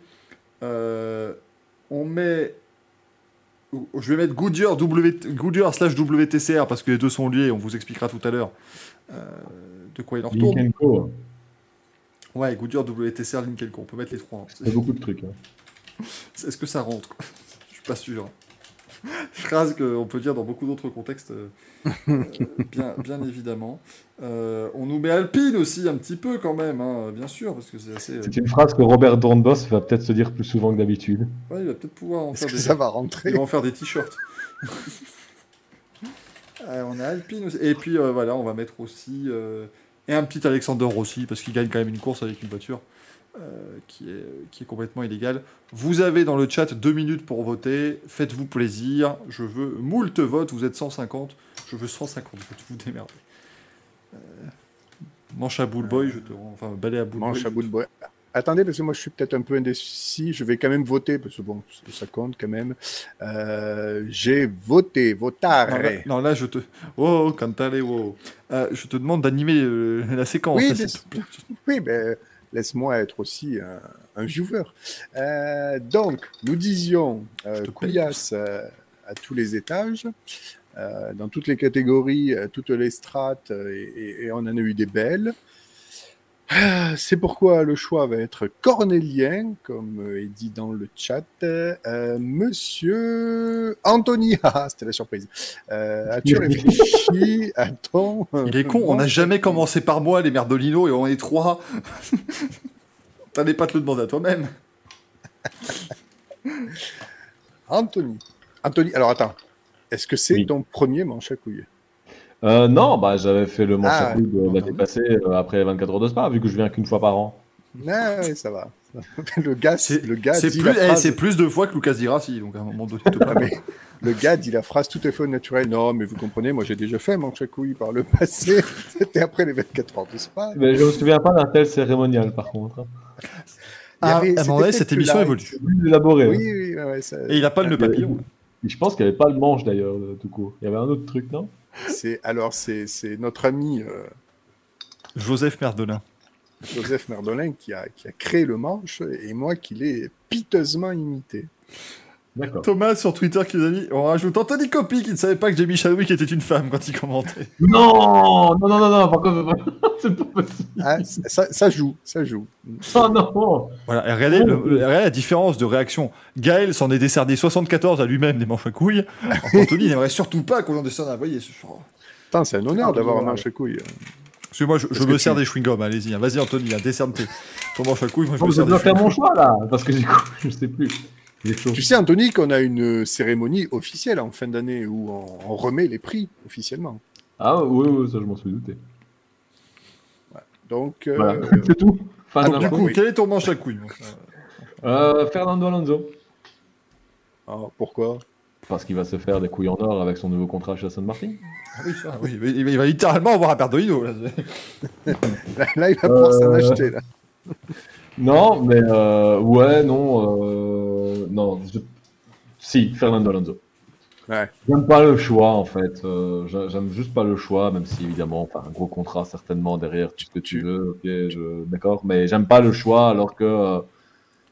Speaker 2: Euh, on met je vais mettre Goodyear, w, Goodyear slash WTCR parce que les deux sont liés, on vous expliquera tout à l'heure euh, de quoi il en retourne.
Speaker 3: Linkenko,
Speaker 2: Ouais, Goodyear, WTCR, Linkelco, on peut mettre les trois. hein.
Speaker 3: c'est beaucoup de trucs. hein.
Speaker 2: Est-ce que ça rentre? Je suis pas sûr. Phrase qu'on peut dire dans beaucoup d'autres contextes, euh, bien, bien évidemment. Euh, on nous met Alpine aussi un petit peu quand même, hein, bien sûr, parce que c'est assez. euh,
Speaker 3: C'est une phrase que Robert Dornbos va peut-être se dire plus souvent que d'habitude.
Speaker 2: ouais, il va peut-être pouvoir en faire
Speaker 4: que
Speaker 2: des.
Speaker 4: ça va rentrer
Speaker 2: Ils vont en faire des t-shirts. Euh, on a Alpine aussi. Et puis euh, voilà, on va mettre aussi. euh, et un petit Alexander Rossi, parce qu'il gagne quand même une course avec une voiture euh, qui, est, qui est complètement illégale. Vous avez dans le chat deux minutes pour voter. Faites-vous plaisir. Je veux moult votes. Vous êtes 150. Je veux 150 votes. Vous démerdez. Euh, manche à boule boy, je te rends. Enfin, balai à boule
Speaker 4: Manche
Speaker 2: boy.
Speaker 4: à bout de bois. Attendez, parce que moi je suis peut-être un peu indécis. Je vais quand même voter, parce que bon, ça compte quand même. Euh, J'ai voté, votare.
Speaker 2: Non là, non, là, je te. Oh, cantale, wow. Euh, je te demande d'animer euh, la séquence.
Speaker 4: Oui,
Speaker 2: là,
Speaker 4: mais
Speaker 2: s'il te plaît.
Speaker 4: Oui, mais laisse-moi être aussi un, un viewer. Euh, donc, nous disions euh, couillasse euh, à tous les étages, euh, dans toutes les catégories, euh, toutes les strates, et, et- et on en a eu des belles. Ah, C'est pourquoi le choix va être cornélien, comme euh, est dit dans le chat. Euh, monsieur Anthony, ah, c'était la surprise. Euh, As-tu réfléchi? À ton...
Speaker 2: Il est con, on n'a jamais commencé par moi, les merdolinos, et on est trois. T'allais pas te le demander à toi-même.
Speaker 4: Anthony. Anthony, alors attends. Est-ce que c'est
Speaker 3: Oui.
Speaker 4: ton premier manche à couilles?
Speaker 3: Euh, non, bah, j'avais fait le manche
Speaker 4: Ah,
Speaker 3: à couilles de l'année passée euh, après les 24 heures de Spa, vu que je viens qu'une fois par an.
Speaker 4: Ah oui, ça va. Le gars,
Speaker 2: C'est
Speaker 4: le gars
Speaker 2: c'est
Speaker 4: dit
Speaker 2: plus,
Speaker 4: la
Speaker 2: eh,
Speaker 4: phrase.
Speaker 2: c'est plus de fois que Lucas Dirassi, donc à un moment donné, te
Speaker 4: Ah, mais le gars dit la phrase tout à fait naturelle. Non, mais vous comprenez, moi j'ai déjà fait manche à couilles par le passé. C'était après les 24 heures de spa.
Speaker 3: Mais je me souviens pas d'un tel cérémonial, par contre.
Speaker 2: Ah,
Speaker 4: avait-
Speaker 2: à un moment donné, cette émission évolue.
Speaker 3: Élaboré.
Speaker 4: Oui,
Speaker 3: hein.
Speaker 4: oui, ouais, ouais, ça-
Speaker 2: Et il a pas le nœud papillon.
Speaker 3: Je pense qu'il n'y avait pas le manche d'ailleurs, euh, tout court. Il y avait un autre truc, non?
Speaker 4: C'est alors c'est c'est notre ami euh,
Speaker 2: Joseph Merdelin.
Speaker 4: Joseph Merdolin qui a, qui a créé le manche et moi qui l'ai piteusement imité.
Speaker 2: Thomas sur Twitter qui nous a mis on rajoute Anthony Copy qui ne savait pas que Jamie Chadwick était une femme quand il commentait.
Speaker 3: Non Non, non, non, non, par contre, c'est pas possible.
Speaker 4: Ah, ça, ça joue, ça joue.
Speaker 3: Oh non
Speaker 2: Voilà, et regardez, le- le- regardez la différence de réaction. Gaël s'en est décerné 74 à lui-même des manches à couilles. Alors qu'Anthony n'aimerait surtout pas qu'on en décerne un. Vous voyez, c'est-
Speaker 4: Putain, c'est un honneur
Speaker 3: Ah,
Speaker 4: d'avoir un manche à couilles.
Speaker 2: Parce que moi, je, je me sers
Speaker 4: tu-
Speaker 2: des chewing-gums, allez-y. hein. Vas-y, Anthony, hein, décerne ton manche à couilles. Moi, je me
Speaker 3: Je
Speaker 2: sers des
Speaker 3: dois faire mon choix là, parce que du coup, je sais plus.
Speaker 4: Tu sais, Anthony, qu'on a une cérémonie officielle en fin d'année où on, on remet les prix officiellement.
Speaker 3: Ah oui, oui, ça je m'en suis douté.
Speaker 4: Donc, euh,
Speaker 3: Voilà, c'est tout.
Speaker 4: Ah,
Speaker 3: de
Speaker 2: Du coup,
Speaker 4: Oui.
Speaker 2: quel est ton manche à couilles
Speaker 3: Euh, Fernando Alonso.
Speaker 4: ah, pourquoi?
Speaker 3: Parce qu'il va se faire des couilles en or avec son nouveau contrat chez Aston Martin.
Speaker 2: Ah oui, ça, oui, il va littéralement avoir un Berdolino. Là.
Speaker 4: là, là, il va pouvoir s'en
Speaker 3: Euh,
Speaker 4: acheter. Là.
Speaker 3: Non, mais euh, ouais, non, euh, non. je- Si, Fernando Alonso.
Speaker 4: Ouais.
Speaker 3: J'aime pas le choix en fait. euh, j'a- J'aime juste pas le choix, même si évidemment, enfin, un gros contrat certainement derrière tout ce que tu veux. Ok, je- d'accord. Mais j'aime pas le choix alors que, euh,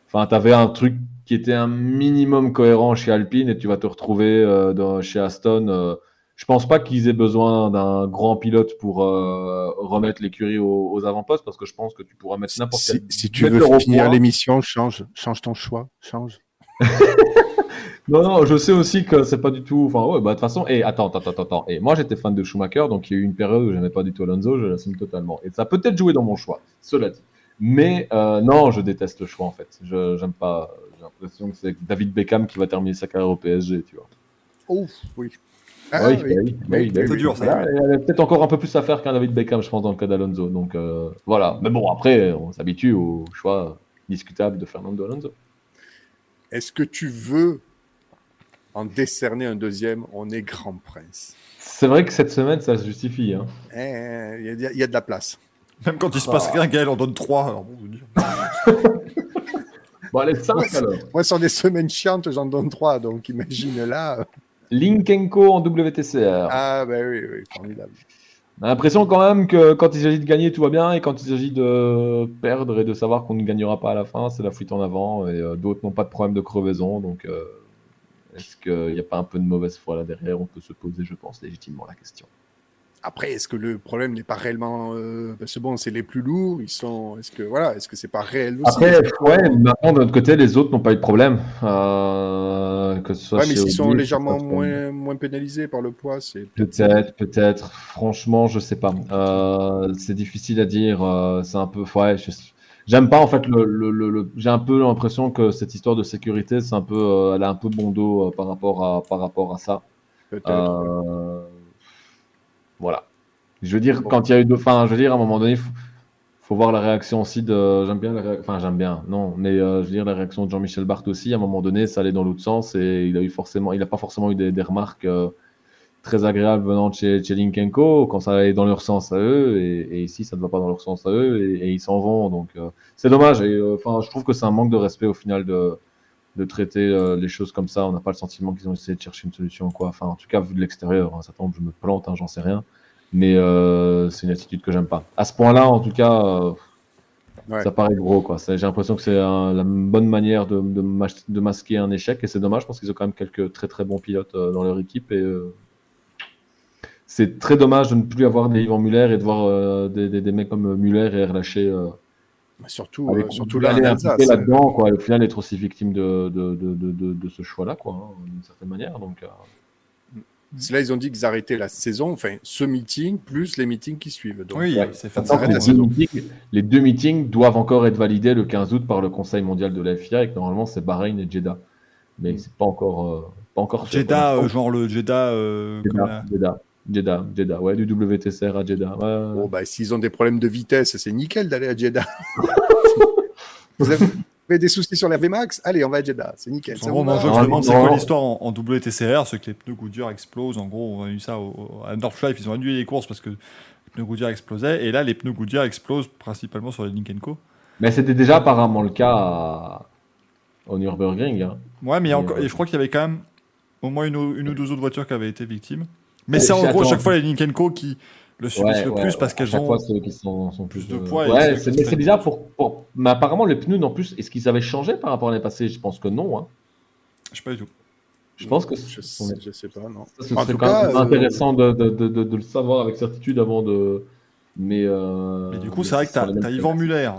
Speaker 3: enfin, t'avais un truc qui était un minimum cohérent chez Alpine et tu vas te retrouver euh, dans- chez Aston. Je pense pas qu'ils aient besoin d'un grand pilote pour euh, remettre l'écurie aux, aux avant-postes parce que je pense que tu pourras mettre n'importe
Speaker 4: Si,
Speaker 3: quel.
Speaker 4: si tu veux finir
Speaker 3: point.
Speaker 4: l'émission, change, change ton choix, change.
Speaker 3: Non, non, je sais aussi que c'est pas du tout. Enfin, ouais, bah, de toute façon, et attends, attends, attends, attends. Et moi, j'étais fan de Schumacher, donc il y a eu une période où j'aimais pas du tout Alonso, je l'assume totalement. Et ça a peut-être joué dans mon choix, cela dit. Mais euh, non, je déteste le choix en fait. Je j'aime pas. J'ai l'impression que c'est David Beckham qui va terminer sa carrière au PSG, tu vois.
Speaker 4: Ouf, oui.
Speaker 3: Oui,
Speaker 4: Ah,
Speaker 3: oui,
Speaker 4: oui.
Speaker 3: oui, oui,
Speaker 2: C'est
Speaker 3: oui.
Speaker 2: dur, ça.
Speaker 3: Voilà, y avait peut-être encore un peu plus à faire qu'un David Beckham, je pense, dans le cas d'Alonso. Donc euh, voilà. Mais bon, après, on s'habitue au choix discutable de Fernando Alonso.
Speaker 4: Est-ce que tu veux en décerner un deuxième? On est grand prince.
Speaker 3: C'est vrai que cette semaine, ça se justifie. Hein.
Speaker 4: Eh, Il y, a- il y a de la place.
Speaker 2: Même quand il se passe rien, Gaël en donne 3. Alors bon.
Speaker 3: Bon, allez, 5 alors.
Speaker 4: Moi, sur des semaines chiantes, j'en donne trois, donc imagine là.
Speaker 3: Linkenko en WTCR.
Speaker 4: Ah, ben oui, oui, formidable.
Speaker 3: On a l'impression quand même que quand il s'agit de gagner, tout va bien, et quand il s'agit de perdre et de savoir qu'on ne gagnera pas à la fin, c'est la fuite en avant, et euh, d'autres n'ont pas de problème de crevaison, donc euh, Est-ce qu'il n'y a pas un peu de mauvaise foi là derrière? On peut se poser, je pense, légitimement la question.
Speaker 4: Après, est-ce que le problème n'est pas réellement. Euh, parce que bon, c'est les plus lourds, ils sont. Est-ce que voilà, est-ce que c'est pas réel aussi?
Speaker 3: Après, ouais, maintenant de notre côté, les autres n'ont pas eu de problème. Euh, que ce soit
Speaker 4: Ouais, mais s'ils sont légèrement moins, moins pénalisés par le poids, c'est.
Speaker 3: Peut-être, peut-être. Franchement, je sais pas. Euh, c'est difficile à dire. euh, c'est un peu. Ouais, je- j'aime pas en fait le. le- le- le- J'ai un peu l'impression que cette histoire de sécurité, c'est un peu. euh, elle a un peu bon dos par rapport à par rapport à ça.
Speaker 4: Peut-être.
Speaker 3: Voilà. Je veux dire, quand il y a eu deux. Enfin, je veux dire, à un moment donné, il faut, faut voir la réaction aussi de. J'aime bien la Enfin, j'aime bien, non, mais euh, je veux dire, la réaction de Jean-Michel Barthes aussi, à un moment donné, ça allait dans l'autre sens et il a eu forcément. Il n'a pas forcément eu des, des remarques euh, très agréables venant de chez, chez Link Co quand ça allait dans leur sens à eux et, et ici, ça ne va pas dans leur sens à eux et, et ils s'en vont. Donc, euh, c'est dommage. Et enfin, je trouve que c'est un manque de respect au final de de traiter euh, les choses comme ça. On n'a pas le sentiment qu'ils ont essayé de chercher une solution, quoi. Enfin, en tout cas, vu de l'extérieur, hein, ça tombe, je me plante, hein, j'en sais rien. Mais euh, c'est une attitude que j'aime pas. À ce point-là, en tout cas, euh,
Speaker 4: Ouais.
Speaker 3: ça paraît gros, quoi. J'ai l'impression que c'est la bonne manière de, de, mas- de masquer un échec, et c'est dommage parce qu'ils ont quand même quelques très très bons pilotes dans leur équipe. Et c'est très dommage de ne plus avoir des Yvan Muller et de voir des, des, des mecs comme Muller et relâcher. Euh,
Speaker 4: Surtout,
Speaker 3: avec-
Speaker 4: euh, surtout là,
Speaker 3: là-dedans, quoi. Et au final, être aussi victime de, de, de, de, de, de ce choix-là, quoi, hein, d'une certaine manière. Donc, euh,
Speaker 4: C'est Là, ils ont dit qu'ils arrêtaient la saison, enfin, ce meeting, plus les meetings qui suivent. Donc,
Speaker 2: Oui,
Speaker 3: Ouais.
Speaker 2: c'est
Speaker 3: les,
Speaker 4: la
Speaker 3: deux
Speaker 4: saison.
Speaker 3: meetings, les deux meetings doivent encore être validés le 15 août par le Conseil mondial de la FIA et que normalement c'est Bahreïn et Jeddah. Mais
Speaker 4: Mm.
Speaker 3: c'est pas encore, euh, pas encore fait.
Speaker 2: Jeddah, euh, genre le Jeddah. euh, comme
Speaker 3: l'instant,
Speaker 2: la-
Speaker 3: Jeddah, Jeddah, Jeddah, ouais, du WTCR à Jeddah. Ouais,
Speaker 4: Bon, bah, s'ils ont des problèmes de vitesse, c'est nickel d'aller à Jeddah. Vous avez des soucis sur la VMAX? Allez, on va à Jeddah, c'est nickel.
Speaker 2: En gros, moi, je me demande c'est quoi l'histoire en, en WTCR, c'est que les pneus Goodyear explosent. En gros, on a eu ça au, au- à Nordschleife, ils ont annulé les courses parce que les pneus Goodyear explosaient. Et là, les pneus Goodyear explosent principalement sur les Link Co.
Speaker 3: Mais c'était déjà apparemment le cas à- au Nürburgring. Hein.
Speaker 2: Ouais, mais encore,
Speaker 3: euh,
Speaker 2: et je crois qu'il y avait quand même au moins une, ou- une ou deux autres voitures qui avaient été victimes. Mais c'est en gros
Speaker 3: attends.
Speaker 2: chaque fois les Link Co qui le subissent
Speaker 3: Ouais,
Speaker 2: le
Speaker 3: ouais,
Speaker 2: plus
Speaker 3: ouais.
Speaker 2: parce
Speaker 3: À
Speaker 2: qu'elles
Speaker 3: chaque
Speaker 2: ont.
Speaker 3: fois, qui sont, sont
Speaker 2: plus de poids
Speaker 3: Ouais, c'est- bizarre pour, pour- Mais apparemment, les pneus, en plus, est-ce qu'ils avaient changé par rapport à l'année passée? Je pense que non. Hein.
Speaker 2: Je sais pas du tout.
Speaker 3: Je pense que
Speaker 4: Je sais, je sais pas, non.
Speaker 3: Ça, ce
Speaker 4: En
Speaker 3: serait quand
Speaker 4: cas,
Speaker 3: même
Speaker 4: euh,
Speaker 3: intéressant de, de, de, de, de le savoir avec certitude avant de. Mais, euh,
Speaker 2: Mais du coup, c'est vrai que
Speaker 3: mêmes
Speaker 2: as Yvan. Muller,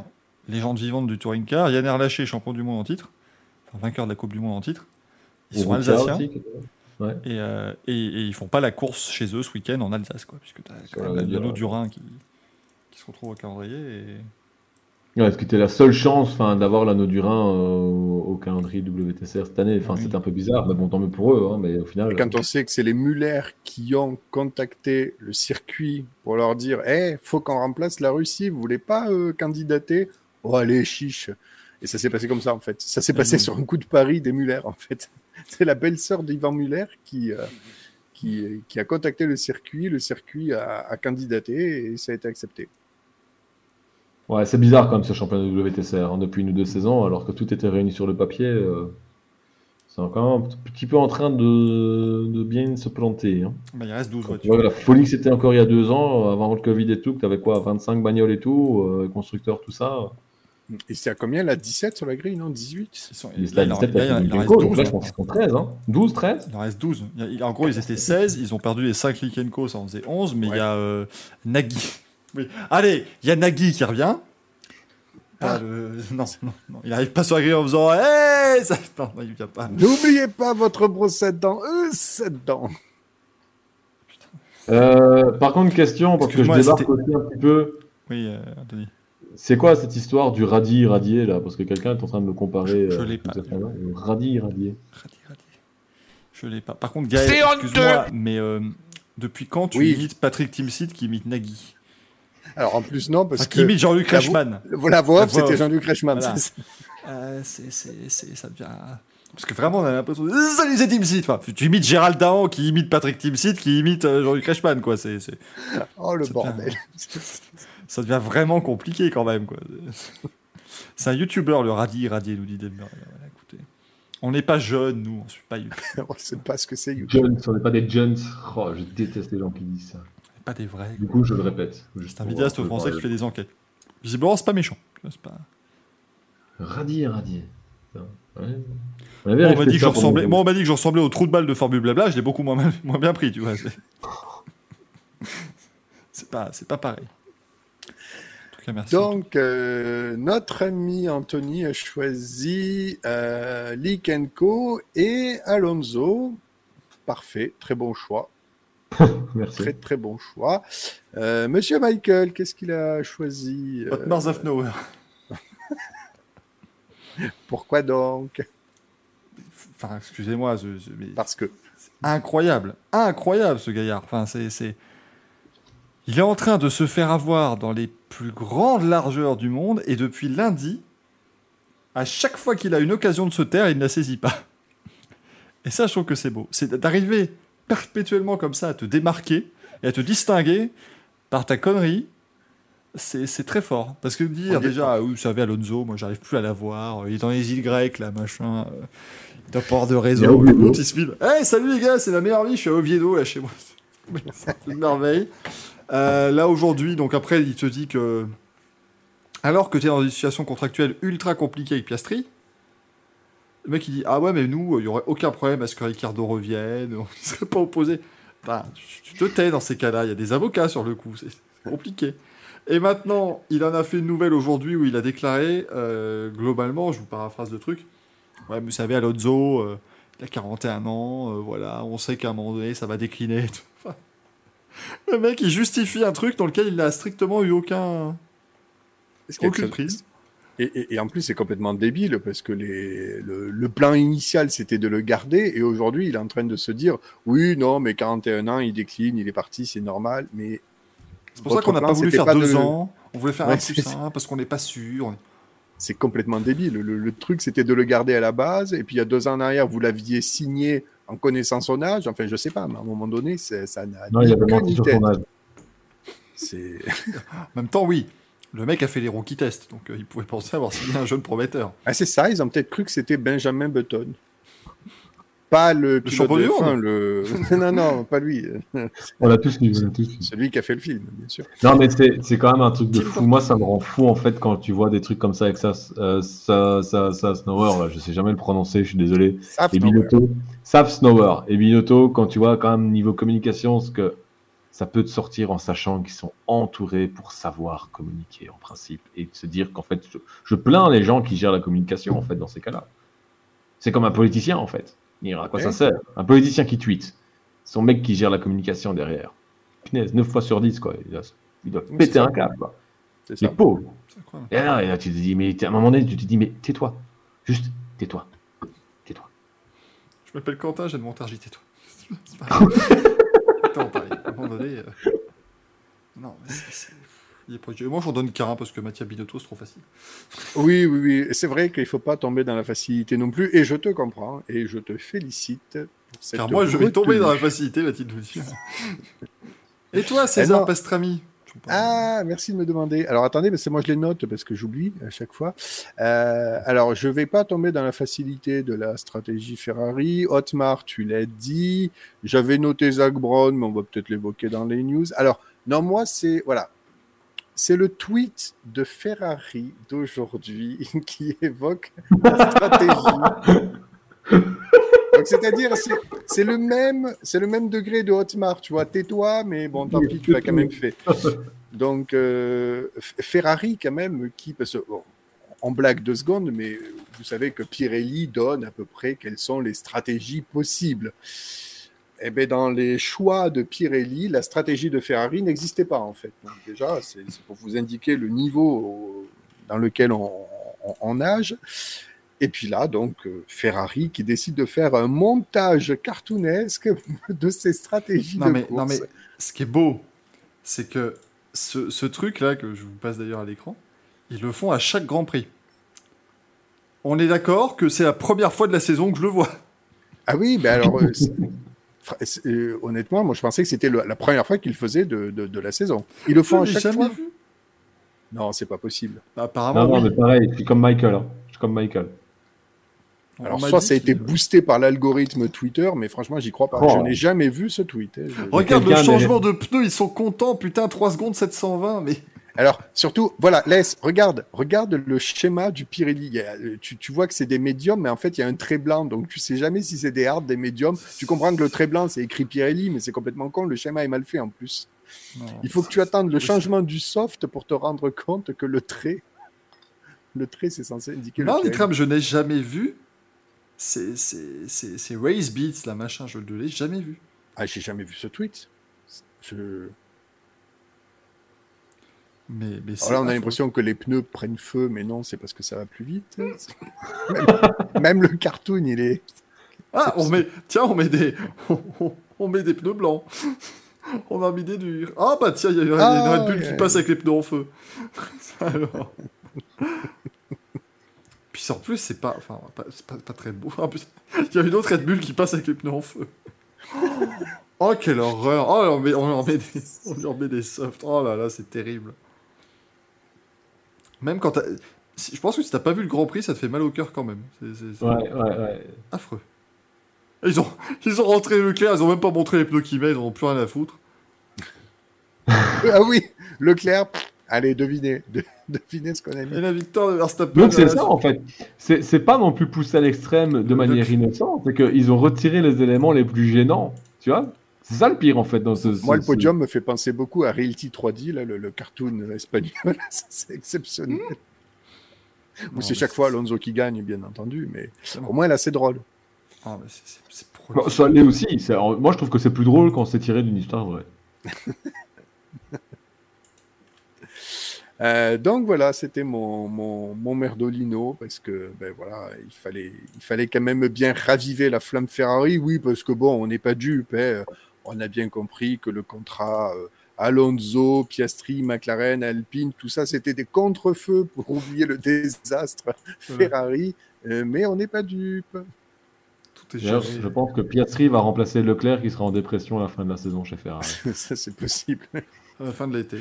Speaker 2: légende vivante du Touring Car, Yann Erlaché, champion du monde en titre, enfin vainqueur de la Coupe du monde en titre. Ils sont alsaciens
Speaker 3: aussi, Ouais.
Speaker 2: et, euh, et, et ils font pas la course chez eux ce week-end en Alsace, quoi, puisque t'as
Speaker 3: Sur
Speaker 2: quand
Speaker 3: la
Speaker 2: même l'anneau du Rhin qui, qui se retrouve au calendrier. Et...
Speaker 3: Ouais, ce qui était la seule chance enfin, d'avoir l'anneau du Rhin euh, au, calendrier WTCR cette année. Enfin,
Speaker 2: Oui.
Speaker 3: c'était un peu bizarre, mais bon, tant mieux pour eux. Hein, mais au final.
Speaker 4: Et quand on sait que c'est les Muller qui ont contacté le circuit pour leur dire Eh, faut qu'on remplace la Russie, vous voulez pas euh, candidater? Oh, allez, chiche Et ça s'est passé comme ça, en fait. Ça s'est passé
Speaker 2: Mhm.
Speaker 4: sur un coup de pari des Muller, en fait. C'est la belle-sœur d'Ivan Muller qui, euh, qui, qui a contacté le circuit. Le circuit a, a candidaté et ça a été accepté.
Speaker 3: Ouais, c'est bizarre quand même ce championnat de WTCR hein, depuis une ou deux saisons, alors que tout était réuni sur le papier. euh, c'est encore un petit peu en train de, de bien se planter. Hein.
Speaker 2: Bah, il reste 12
Speaker 3: Tu
Speaker 2: voitures.
Speaker 3: vois, la folie que c'était encore il y a deux ans, euh, avant le Covid et tout, que tu avais quoi, 25 bagnoles et tout, euh, constructeurs, tout ça.
Speaker 4: Et c'est à combien là 17 sur la grille, non 18
Speaker 2: Ils sont-
Speaker 3: Il
Speaker 2: là, il en- là, il en- il en reste
Speaker 3: donc
Speaker 2: 12.
Speaker 3: là je pense qu'ils sont 13. Hein. 12, 13
Speaker 2: Il en reste 12. Il y a- il- En gros, ils étaient 16. Ils ont perdu les 5 Likenko, ça en faisait 11. Mais il
Speaker 4: Ouais.
Speaker 2: y a euh, Nagui. Oui. Allez, il y a Nagui qui revient.
Speaker 4: Ah.
Speaker 2: le- Non, non, non. Il arrive pas sur la grille en faisant Hey ça... Non, non, il vient pas.
Speaker 4: N'oubliez pas votre brosse à dents, euh, cette dent.
Speaker 3: Euh, Par contre, question, parce que je débarque aussi un petit peu.
Speaker 2: Oui, euh, Anthony.
Speaker 3: C'est quoi cette histoire du radis irradié là? Parce que quelqu'un est en train de me comparer.
Speaker 2: Je- je
Speaker 3: euh,
Speaker 2: l'ai pas.
Speaker 3: radis irradié.
Speaker 2: Radis, radis. Je l'ai pas. Par contre, Gaël,
Speaker 5: C'est
Speaker 2: excuse-moi, mais euh, depuis quand tu
Speaker 4: Oui.
Speaker 2: imites Patrick Timsit qui imite Nagui?
Speaker 4: Alors en plus, non, parce
Speaker 2: Enfin, qui
Speaker 4: que
Speaker 2: imite Jean-Luc Reichmann
Speaker 4: la voix off,
Speaker 2: La voix
Speaker 4: c'était. Jean-Luc Reichmann.
Speaker 2: Voilà.
Speaker 4: c'est ça.
Speaker 2: Euh, c'est, ça devient. Parce que vraiment, on a l'impression. Salut, c'est Timsit enfin, Tu imites Gérald Dahan qui imite Patrick Timsit qui imite euh, Jean-Luc Reichmann, quoi. C'est, c'est-
Speaker 4: Oh le bordel.
Speaker 2: Ça devient vraiment compliqué quand même, quoi. C'est un youtubeur, le Radi Radier, nous dit Denver. Voilà, écoutez. On n'est pas jeunes, nous, on suit pas YouTube.
Speaker 4: On sait pas ce que c'est. YouTube.
Speaker 3: Jones, on n'est pas des Jones. Oh, je déteste les gens qui disent ça.
Speaker 2: On n'est pas des vrais.
Speaker 3: Du coup, je le répète.
Speaker 2: C'est un vidéaste français qui fait des enquêtes. Visiblement, c'est pas méchant. C'est pas...
Speaker 3: Irradié. Ouais.
Speaker 2: On m'a dit, que je ressemblais... Moi, on m'a dit que je ressemblais au trou de balle de Formule Blabla, je l'ai beaucoup moins, moins bien pris, tu vois. C'est pas, pas pareil.
Speaker 4: Donc, euh, notre ami Anthony a choisi euh, Likenko et Alonso. Parfait, très bon choix.
Speaker 3: Merci.
Speaker 4: Très très bon choix. Euh, Monsieur Michael, qu'est-ce qu'il a choisi
Speaker 2: euh... Mars of Nowhere.
Speaker 4: Pourquoi donc?
Speaker 2: Enfin, excusez-moi,
Speaker 4: parce que
Speaker 2: incroyable, incroyable ce gaillard. Enfin, c'est, il est en train de se faire avoir dans les plus grandes largeurs du monde et depuis lundi, à chaque fois qu'il a une occasion de se taire, il ne la saisit pas. Et ça, je trouve que c'est beau. C'est d'arriver perpétuellement comme ça à te démarquer et à te distinguer par ta connerie. C'est très fort. Parce que dire déjà, ah, vous savez, Alonso, moi j'arrive plus à la voir, il est dans les îles grecques, là, machin. Euh, il doit pas avoir de réseau. Il, se filme. Hey, salut les gars, c'est la meilleure vie, je suis à Oviedo, là, chez moi. c'est une merveille. Euh, là aujourd'hui, donc après, il te dit que alors que tu es dans une situation contractuelle ultra compliquée avec Piastri, le mec il dit Ah ouais, mais nous, il n'y aurait aucun problème à ce que Ricardo revienne, on ne serait pas opposé. tu te tais dans ces cas-là, il y a des avocats sur le coup, c'est compliqué. Et maintenant, il en a fait une nouvelle aujourd'hui où il a déclaré, euh, globalement, je vous paraphrase le truc, vous savez, Alonso, euh, il a 41 ans, voilà, on sait qu'à un moment donné, ça va décliner. Le mec, il justifie un truc dans lequel il n'a strictement eu aucun. Aucune prise.
Speaker 4: Et, en plus, c'est complètement débile parce que les, le, plan initial, c'était de le garder. Et aujourd'hui, il est en train de se dire Oui, non, mais 41 ans, il décline, il est parti, c'est normal. Mais.
Speaker 2: C'est pour ça qu'on n'a pas voulu faire deux ans. On voulait faire un plus un parce qu'on n'est pas sûr.
Speaker 4: C'est complètement débile. Le, le truc, c'était de le garder à la base. Et puis, il y a deux ans en arrière, vous l'aviez signé en connaissant son âge, enfin, je sais pas, mais à un moment donné, ça n'a
Speaker 3: Non, il avait menti sur son âge.
Speaker 2: C'est... en même temps, oui. Le mec a fait les rookie tests, donc euh, il pouvait penser avoir signé un jeune prometteur.
Speaker 4: Ah, c'est ça, ils ont peut-être cru que c'était Benjamin Button. Pas le,
Speaker 2: le champion du monde
Speaker 4: le... Non, non, pas lui.
Speaker 3: On l'a tous vu,
Speaker 4: Celui qui a fait le film, bien sûr.
Speaker 3: Non, mais c'est quand même un truc de fou. Moi, ça me rend fou, en fait, quand tu vois des trucs comme ça avec ça, euh, ça, ça, ça, Snower, là, je sais jamais le prononcer, je suis désolé. Et Binotto, Saf Snower. Et Binotto, quand tu vois quand même niveau communication, ce que ça peut te sortir en sachant qu'ils sont entourés pour savoir communiquer, en principe. Et se dire qu'en fait, je, je plains les gens qui gèrent la communication, en fait, dans ces cas-là. C'est comme un politicien, en fait à quoi ça sert? Un politicien qui tweet, son mec qui gère la communication derrière. Punaise, 9 fois sur 10, quoi. Il doit, péter un câble, quoi. C'est ça. pauvre. Et là, tu te dis, mais à un moment donné, tu te dis, mais tais-toi. Juste, tais-toi. Tais-toi.
Speaker 2: Je m'appelle Quentin, j'ai de montage, tais-toi. Attends, pareil. À un moment donné. Euh, non, mais c'est. Moi, j'en donne qu'un parce que Mathias Binotto, c'est trop facile.
Speaker 4: Oui, oui, oui. C'est vrai qu'il ne faut pas tomber dans la facilité non plus. Et je te comprends. Et je te félicite.
Speaker 2: Car moi, je vais tomber dans la facilité, va-t-il dire. Et toi, César eh Pastrami?
Speaker 4: Ah, merci de me demander. Alors attendez, c'est moi je les note parce que j'oublie à chaque fois. Euh, alors je vais pas tomber dans la facilité de la stratégie Ferrari. Otmar, tu l'as dit. J'avais noté Zach Brown, mais on va peut-être l'évoquer dans les news. Alors non, moi c'est voilà, c'est le tweet de Ferrari d'aujourd'hui qui évoque la stratégie. c'est-à-dire, c'est le même, c'est le même degré de Hotmart, tu vois. Tais-toi, mais bon, tant pis, tu l'as quand même fait. Donc, euh, Ferrari, quand même, qui, parce en blague deux secondes, mais vous savez que Pirelli donne à peu près quelles sont les stratégies possibles eh bien, dans les choix de Pirelli, la stratégie de Ferrari n'existait pas en fait. déjà, c'est pour vous indiquer le niveau dans lequel on, nage. Et puis là, donc, euh, Ferrari qui décide de faire un montage cartoonesque de ses stratégies
Speaker 2: non,
Speaker 4: de
Speaker 2: mais,
Speaker 4: course.
Speaker 2: Non, mais ce qui est beau, c'est que ce, ce truc-là, que je vous passe d'ailleurs à l'écran, ils le font à chaque Grand Prix. On est d'accord que c'est la première fois de la saison que je le vois.
Speaker 4: Ah oui, mais alors, Euh, honnêtement, moi je pensais que c'était la première fois qu'ils faisaient de, de, la saison. Ils le font à chaque fois. Vu. Non, c'est pas possible.
Speaker 2: Bah, apparemment,
Speaker 3: non, mais pareil, je suis comme Michael. Hein. Je suis comme Michael.
Speaker 4: Alors, soit ça a été boosté par l'algorithme Twitter, mais franchement, j'y crois pas. Je oh. n'ai jamais vu ce tweet. Hein.
Speaker 2: Regarde le changement de pneus, ils sont contents. Putain, 3 secondes 720, mais.
Speaker 4: Alors, surtout, voilà, laisse, regarde, regarde le schéma du Pirelli. A- tu, tu vois que c'est des médiums, mais en fait, il y a un trait blanc, donc tu sais jamais si c'est des hard, des médiums. Tu comprends que le trait blanc, c'est écrit Pirelli, mais c'est complètement con. Le schéma est mal fait en plus.
Speaker 2: Non.
Speaker 4: Il faut que tu attendes le changement du soft pour te rendre compte que le trait, le trait, c'est censé indiquer le
Speaker 2: Non,
Speaker 4: Pirelli.
Speaker 2: Nikram, je n'ai jamais vu. C'est c'est- c'est- c'est Race Beats, la machin, je ne l'ai jamais vu.
Speaker 4: Ah, j'ai jamais vu ce tweet. Je...
Speaker 2: Mais, mais c'est
Speaker 4: Alors là, on a l'impression que les pneus prennent feu, mais non, c'est parce que ça va plus vite. même, même le cartoon, il est.
Speaker 2: Ah, on met, tiens, on met des, on, met des pneus blancs. On a mis des durs. Ah bah tiens, il y a une, il y a une
Speaker 4: Ah,
Speaker 2: Red Bull qui passe avec les pneus en feu. Alors. Puis en plus, c'est pas, enfin, pas, pas, pas très beau. En plus, il y a une autre Red Bull qui passe avec les pneus en feu. Oh quelle horreur Oh, on, met, on, met des, on leur met des softs. Oh là là, c'est terrible. Même quand Je pense que si t'as pas vu le Grand Prix, ça te fait mal au cœur quand même. C'est- c'est- c'est-
Speaker 3: Ouais, ouais, ouais.
Speaker 2: affreux. Ils ont, ils ont rentré Leclerc, ils ont même pas montré les pneus qu'ils mettent, ils en ont plus rien à foutre.
Speaker 4: Ah oui, Leclerc. Allez, devinez, de- devinez ce qu'on a mis.
Speaker 2: Et la victoire de Verstappen.
Speaker 3: Donc c'est
Speaker 2: la-
Speaker 3: ça en fait. C'est c'est pas non plus poussé à l'extrême de manière innocente, c'est qu'ils ont retiré les éléments les plus gênants. Tu vois C'est ça le pire en fait dans ce.
Speaker 4: Moi,
Speaker 3: ce-
Speaker 4: le podium me fait penser beaucoup à Reality 3D, là, le, le cartoon espagnol. C'est exceptionnel. Ou c'est chaque fois Alonso qui gagne, bien entendu, mais au moins là, c'est drôle.
Speaker 2: Ah, mais c'est- c'est- c'est pro-
Speaker 3: Bon, ça l'est aussi. Moi je trouve que c'est plus drôle quand c'est tiré d'une histoire vraie.
Speaker 4: Euh, donc voilà, c'était mon, mon, mon merdolino, parce que ben voilà, il fallait, il fallait quand même bien raviver la flamme Ferrari, oui, parce que bon, on n'est pas dupe, hein. On a bien compris que le contrat euh, Alonso, Piastri, McLaren, Alpine, tout ça, c'était des contre-feux pour oublier le désastre Ferrari, euh, mais on n'est pas dupe.
Speaker 2: Tout est géré.
Speaker 3: je pense que Piastri va remplacer Leclerc qui sera en dépression à la fin de la saison chez Ferrari.
Speaker 4: ça, c'est possible.
Speaker 2: À la fin de l'été.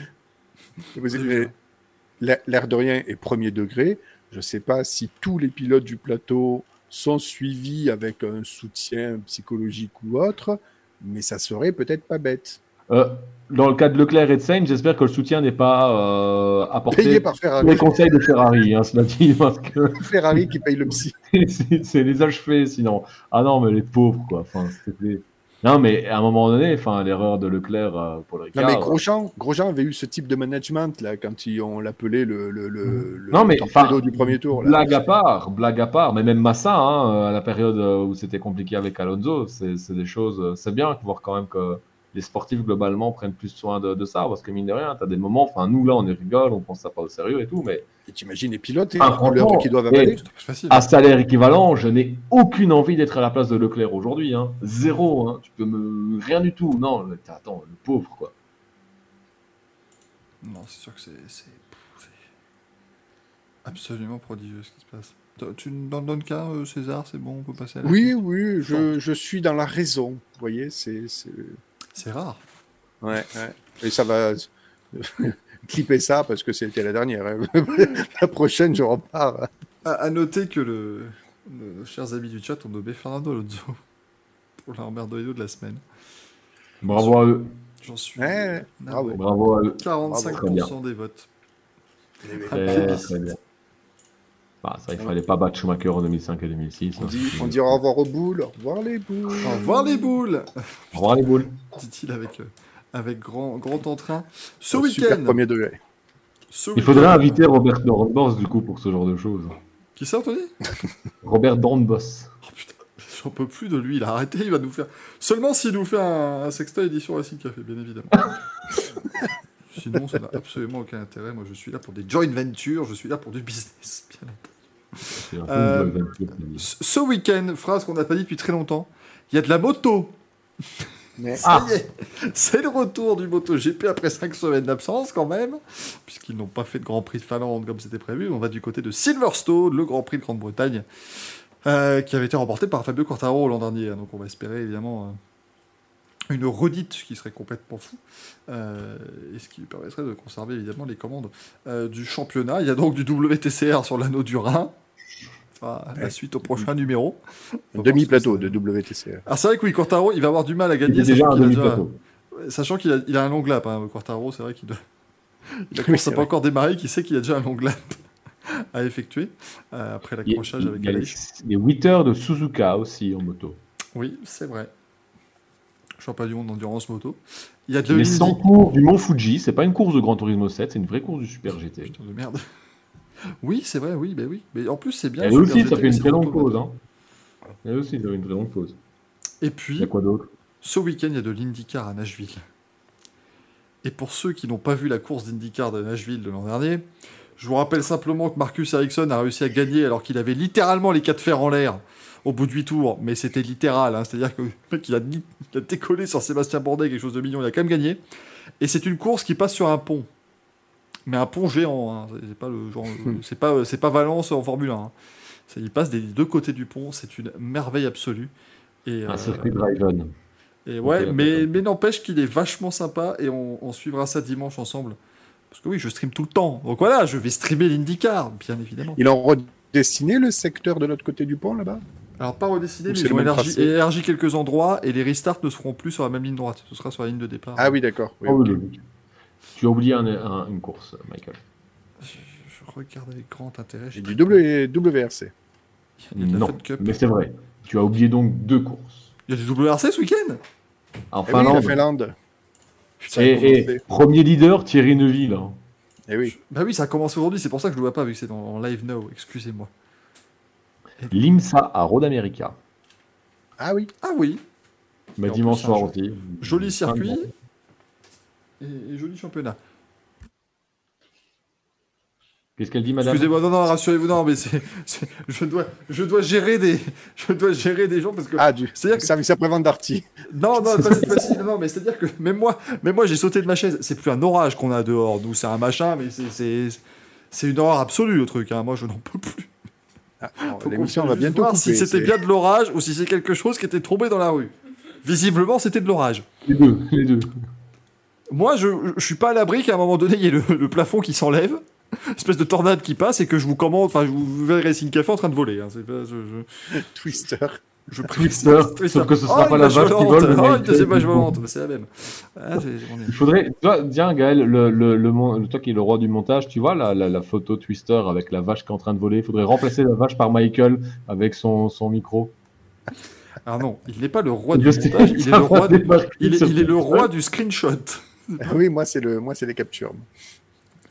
Speaker 4: L'air de rien est premier degré. Je ne sais pas si tous les pilotes du plateau sont suivis avec un soutien psychologique ou autre, mais ça serait peut-être pas bête.
Speaker 3: Euh, dans le cas de Leclerc et de Sainz, j'espère que le soutien n'est pas euh, apporté
Speaker 4: Payé par Ferrari.
Speaker 3: les conseils de Ferrari, hein, cela dit, parce que
Speaker 4: Ferrari qui paye le psy.
Speaker 3: c'est c'est les achevés sinon. Ah non, mais les pauvres, quoi. Enfin, c'était- Non, mais à un moment donné, enfin, l'erreur de Leclerc euh, pour le
Speaker 4: Non,
Speaker 3: Ricard.
Speaker 4: mais Grosjean, Grosjean avait eu ce type de management là, quand ils, on l'appelait le, le, le, le
Speaker 3: Non, mais,
Speaker 4: torpedo du premier tour. Là.
Speaker 3: Blague à part, blague à part, mais même Massa, hein, à la période où c'était compliqué avec Alonso, c'est des choses. C'est bien de voir quand même que les sportifs globalement prennent plus soin de, de ça, parce que mine de rien, t'as des moments. Enfin, nous là, on est rigole, on pense ça pas au sérieux et tout, mais
Speaker 4: Et t'imagines les pilotes et
Speaker 3: Ah,
Speaker 4: l'heure qu'ils doivent avaler.
Speaker 2: Facile.
Speaker 3: à salaire équivalent, je n'ai aucune envie d'être à la place de Leclerc aujourd'hui. Hein. Zéro, hein. tu peux me rien du tout. Non, le- attends, le pauvre quoi.
Speaker 2: Non, c'est sûr que c'est c'est- c'est absolument prodigieux ce qui se passe. Tu n'en donnes qu'un, euh, César, c'est bon, on peut passer à la
Speaker 4: Oui,
Speaker 2: suite?
Speaker 4: oui, je, je suis dans la raison. Vous voyez, c'est. C'est-
Speaker 2: rare.
Speaker 4: Ouais, ouais. Et ça va clipper ça parce que c'était la dernière. hein. la prochaine, je repars.
Speaker 2: À, à noter que le, le- nos chers amis du chat ont nommé Fernando Alonso pour leur merdoyo de la semaine.
Speaker 3: Bravo à eux.
Speaker 2: J'en suis
Speaker 4: Ouais,
Speaker 2: navré.
Speaker 3: Bravo à eux.
Speaker 2: 45% des votes.
Speaker 3: Très, très bien. Bah, ça, il fallait pas battre Schumacher en 2005 et 2006.
Speaker 4: On
Speaker 3: hein.
Speaker 4: dit, on dit au revoir aux boules, au revoir les boules.
Speaker 2: Au revoir les boules
Speaker 3: Au revoir les boules.
Speaker 2: dit-il avec, euh, avec grand, grand entrain. Ce week-end,
Speaker 4: premier degré.
Speaker 2: ce
Speaker 3: Il faudrait inviter Robert Dornbos du coup pour ce genre de choses.
Speaker 2: Qui ça, Anthony?
Speaker 3: Robert Dornbos.
Speaker 2: Oh putain, j'en peux plus de lui, il a arrêté, il va nous faire. Seulement s'il nous fait un, un sextoy édition Racing Café, bien évidemment. Sinon, ça n'a absolument aucun intérêt. Moi, je suis là pour des joint ventures, je suis là pour du business. Bien entendu. Euh. Ce week-end, phrase qu'on n'a pas dit depuis très longtemps, il y a de la moto.
Speaker 4: Mais-
Speaker 2: Ça y est, c'est le retour du MotoGP après 5 semaines d'absence quand même, puisqu'ils n'ont pas fait de Grand Prix de Finlande comme c'était prévu. On va du côté de Silverstone, le Grand Prix de Grande-Bretagne, euh, qui avait été remporté par Fabio Quartaro l'an dernier. Donc on va espérer évidemment euh, une redite qui serait complètement fou, euh, et ce qui lui permettrait de conserver évidemment les commandes euh, du championnat. Il y a donc du WTCR sur l'anneau du Rhin. Enfin, la suite au prochain numéro.
Speaker 4: Un demi-plateau de WTCR.
Speaker 2: Alors c'est vrai que oui, Quartaro, il va avoir du mal à
Speaker 3: Il
Speaker 2: gagner.
Speaker 3: est déjà
Speaker 2: sachant
Speaker 3: un
Speaker 2: qu'il a déjà-
Speaker 3: demi-plateau.
Speaker 2: Sachant qu'il a, il a un long lap, hein, Quartaro, c'est vrai qu'il doit, La
Speaker 4: Oui,
Speaker 2: course
Speaker 4: c'est
Speaker 2: n'a pas
Speaker 4: vrai.
Speaker 2: encore démarré, qui sait qu'il y a déjà un long lap à effectuer euh, après
Speaker 3: Il a,
Speaker 2: l'accrochage avec
Speaker 3: il y a les,
Speaker 2: Aleix.
Speaker 3: les 8 heures de Suzuka aussi en moto.
Speaker 2: Oui, c'est vrai. Champion du monde d'endurance moto. Il y a de
Speaker 3: Les
Speaker 2: l'Indy-
Speaker 3: 100 cours du Mont Fuji, c'est pas une course de Gran Turismo 7, c'est une vraie course du Super GT.
Speaker 2: Putain de merde. Oui, c'est vrai, oui, bah oui. Mais en plus, c'est bien.
Speaker 3: Elle aussi, ça fait une très longue pause. Hein. Elle aussi, ça fait une très longue pause.
Speaker 2: Et
Speaker 3: Il y
Speaker 2: puis,
Speaker 3: a quoi d'autre?
Speaker 2: ce week-end, il y a de l'IndyCar à Nashville. Et pour ceux qui n'ont pas vu la course d'IndyCar de Nashville de l'an dernier, je vous rappelle simplement que Marcus Ericsson a réussi à gagner alors qu'il avait littéralement les quatre fers en l'air au bout de 8 tours. Mais c'était littéral, hein, c'est-à-dire que le mec, il a, ni- il a décollé sur Sébastien Bourdet, quelque chose de mignon, il a quand même gagné. Et c'est une course qui passe sur un pont. Mais un pont géant, hein. c'est c'est pas le genre, c'est pas, c'est pas Valence en Formule 1. hein. Il passe des deux côtés du pont, c'est une merveille absolue. Et,
Speaker 3: Un
Speaker 2: euh, et ouais, mais, mais n'empêche qu'il est vachement sympa et on, on suivra ça dimanche ensemble. Parce que oui, je stream tout le temps. Donc voilà, je vais streamer l'IndyCar, bien évidemment.
Speaker 4: Ils ont redessiné le secteur de l'autre côté du pont là-bas?
Speaker 2: Alors pas redessiné,
Speaker 4: Ou
Speaker 2: mais ils ont élargi, quelques endroits et les restarts ne seront plus sur la même ligne droite. Ce sera sur la ligne de départ.
Speaker 4: Ah oui, d'accord. Oui,
Speaker 3: Oh, oui. Tu as oublié un- un- une course, Michael.
Speaker 2: Je, je regarde avec grand intérêt.
Speaker 4: J'ai du w, WRC.
Speaker 3: Non, mais c'est vrai. Tu as oublié donc deux courses.
Speaker 2: Il y a du WRC ce week-end?
Speaker 3: En
Speaker 4: Eh oui, la
Speaker 3: Finlande.
Speaker 2: Putain,
Speaker 3: et, et premier leader, Thierry Neuville. hein.
Speaker 4: Eh oui.
Speaker 2: Bah oui, ça a commencé aujourd'hui, c'est pour ça que je le vois pas vu que c'est en, live now, excusez-moi.
Speaker 3: L'IMSA à Road America.
Speaker 4: Ah oui.
Speaker 2: Ah oui,
Speaker 3: Bah,
Speaker 2: Et
Speaker 3: dimanche soir aussi.
Speaker 2: joli circuit et, et joli championnat.
Speaker 3: Qu'est-ce qu'elle dit, madame?
Speaker 2: Excusez-moi, non, non, rassurez-vous, non, mais c'est, c'est- je dois, je dois gérer des, je dois gérer des gens parce que,
Speaker 4: Ah, du
Speaker 2: c'est-à-dire que,
Speaker 4: service après-vente d'Arty.
Speaker 2: non, non, pas cette fois-ci, non, mais c'est-à-dire que même moi, même moi, j'ai sauté de ma chaise. C'est plus un orage qu'on a dehors, nous, c'est un machin, mais c'est, c'est, c'est une horreur absolue le truc. Hein. Moi, je n'en peux plus.
Speaker 4: Ah, alors, L'émission
Speaker 2: qu'on
Speaker 4: va bientôt
Speaker 2: voir
Speaker 4: couper.
Speaker 2: si c'était
Speaker 4: c'est-
Speaker 2: bien de l'orage ou si c'est quelque chose qui était tombé dans la rue. Visiblement, c'était de l'orage.
Speaker 3: Les deux, les deux.
Speaker 2: Moi, je, je suis pas à l'abri qu'à un moment donné, il y ait le, le plafond qui s'enlève, espèce de tornade qui passe et que je vous commande, enfin, je vous verrai Racing Café en train de voler. hein. C'est pas- je, je,
Speaker 4: Twister.
Speaker 2: je
Speaker 3: Twister, sauf que ce sera
Speaker 2: Oh,
Speaker 3: pas la
Speaker 2: vache
Speaker 3: vache qui vole, mais
Speaker 2: Oh, une deuxième vache volante, c'est la même. Ah, est-
Speaker 3: Il faudrait. Toi, tiens, Gaël, le, le, le, toi qui es le roi du montage, tu vois la, la, la photo Twister avec la vache qui est en train de voler. Il faudrait remplacer la vache par Michael avec son, son micro.
Speaker 2: Ah non, il n'est pas le roi du montage, il est le roi,
Speaker 3: débarquer
Speaker 2: il est, il est le roi du screenshot.
Speaker 4: Ah oui, moi, c'est le, moi, c'est les captures.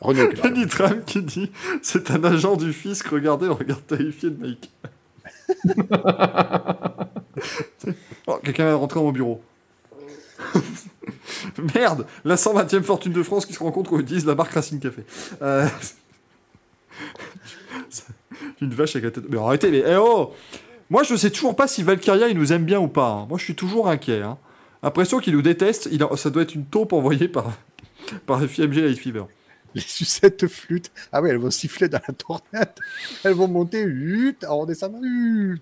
Speaker 4: Renaud. fait.
Speaker 2: Nitram qui dit c'est un agent du fisc, regardez le regard terrifié de Mike. oh, quelqu'un va rentrer dans mon bureau. Merde, la 120e fortune de France qui se rencontre ils disent la marque Racing Café. Euh, Une vache avec la tête. Mais arrêtez, mais eh oh Moi je sais toujours pas si Valkyria il nous aime bien ou pas. hein. Moi je suis toujours inquiet. Hein. L'impression qu'il nous déteste, il a- ça doit être une taupe envoyée par, par FMG Light Fever.
Speaker 4: Les sucettes flûtes. Ah oui, elles vont siffler dans la tornade. Elles vont monter, huit, en redescendant, huit.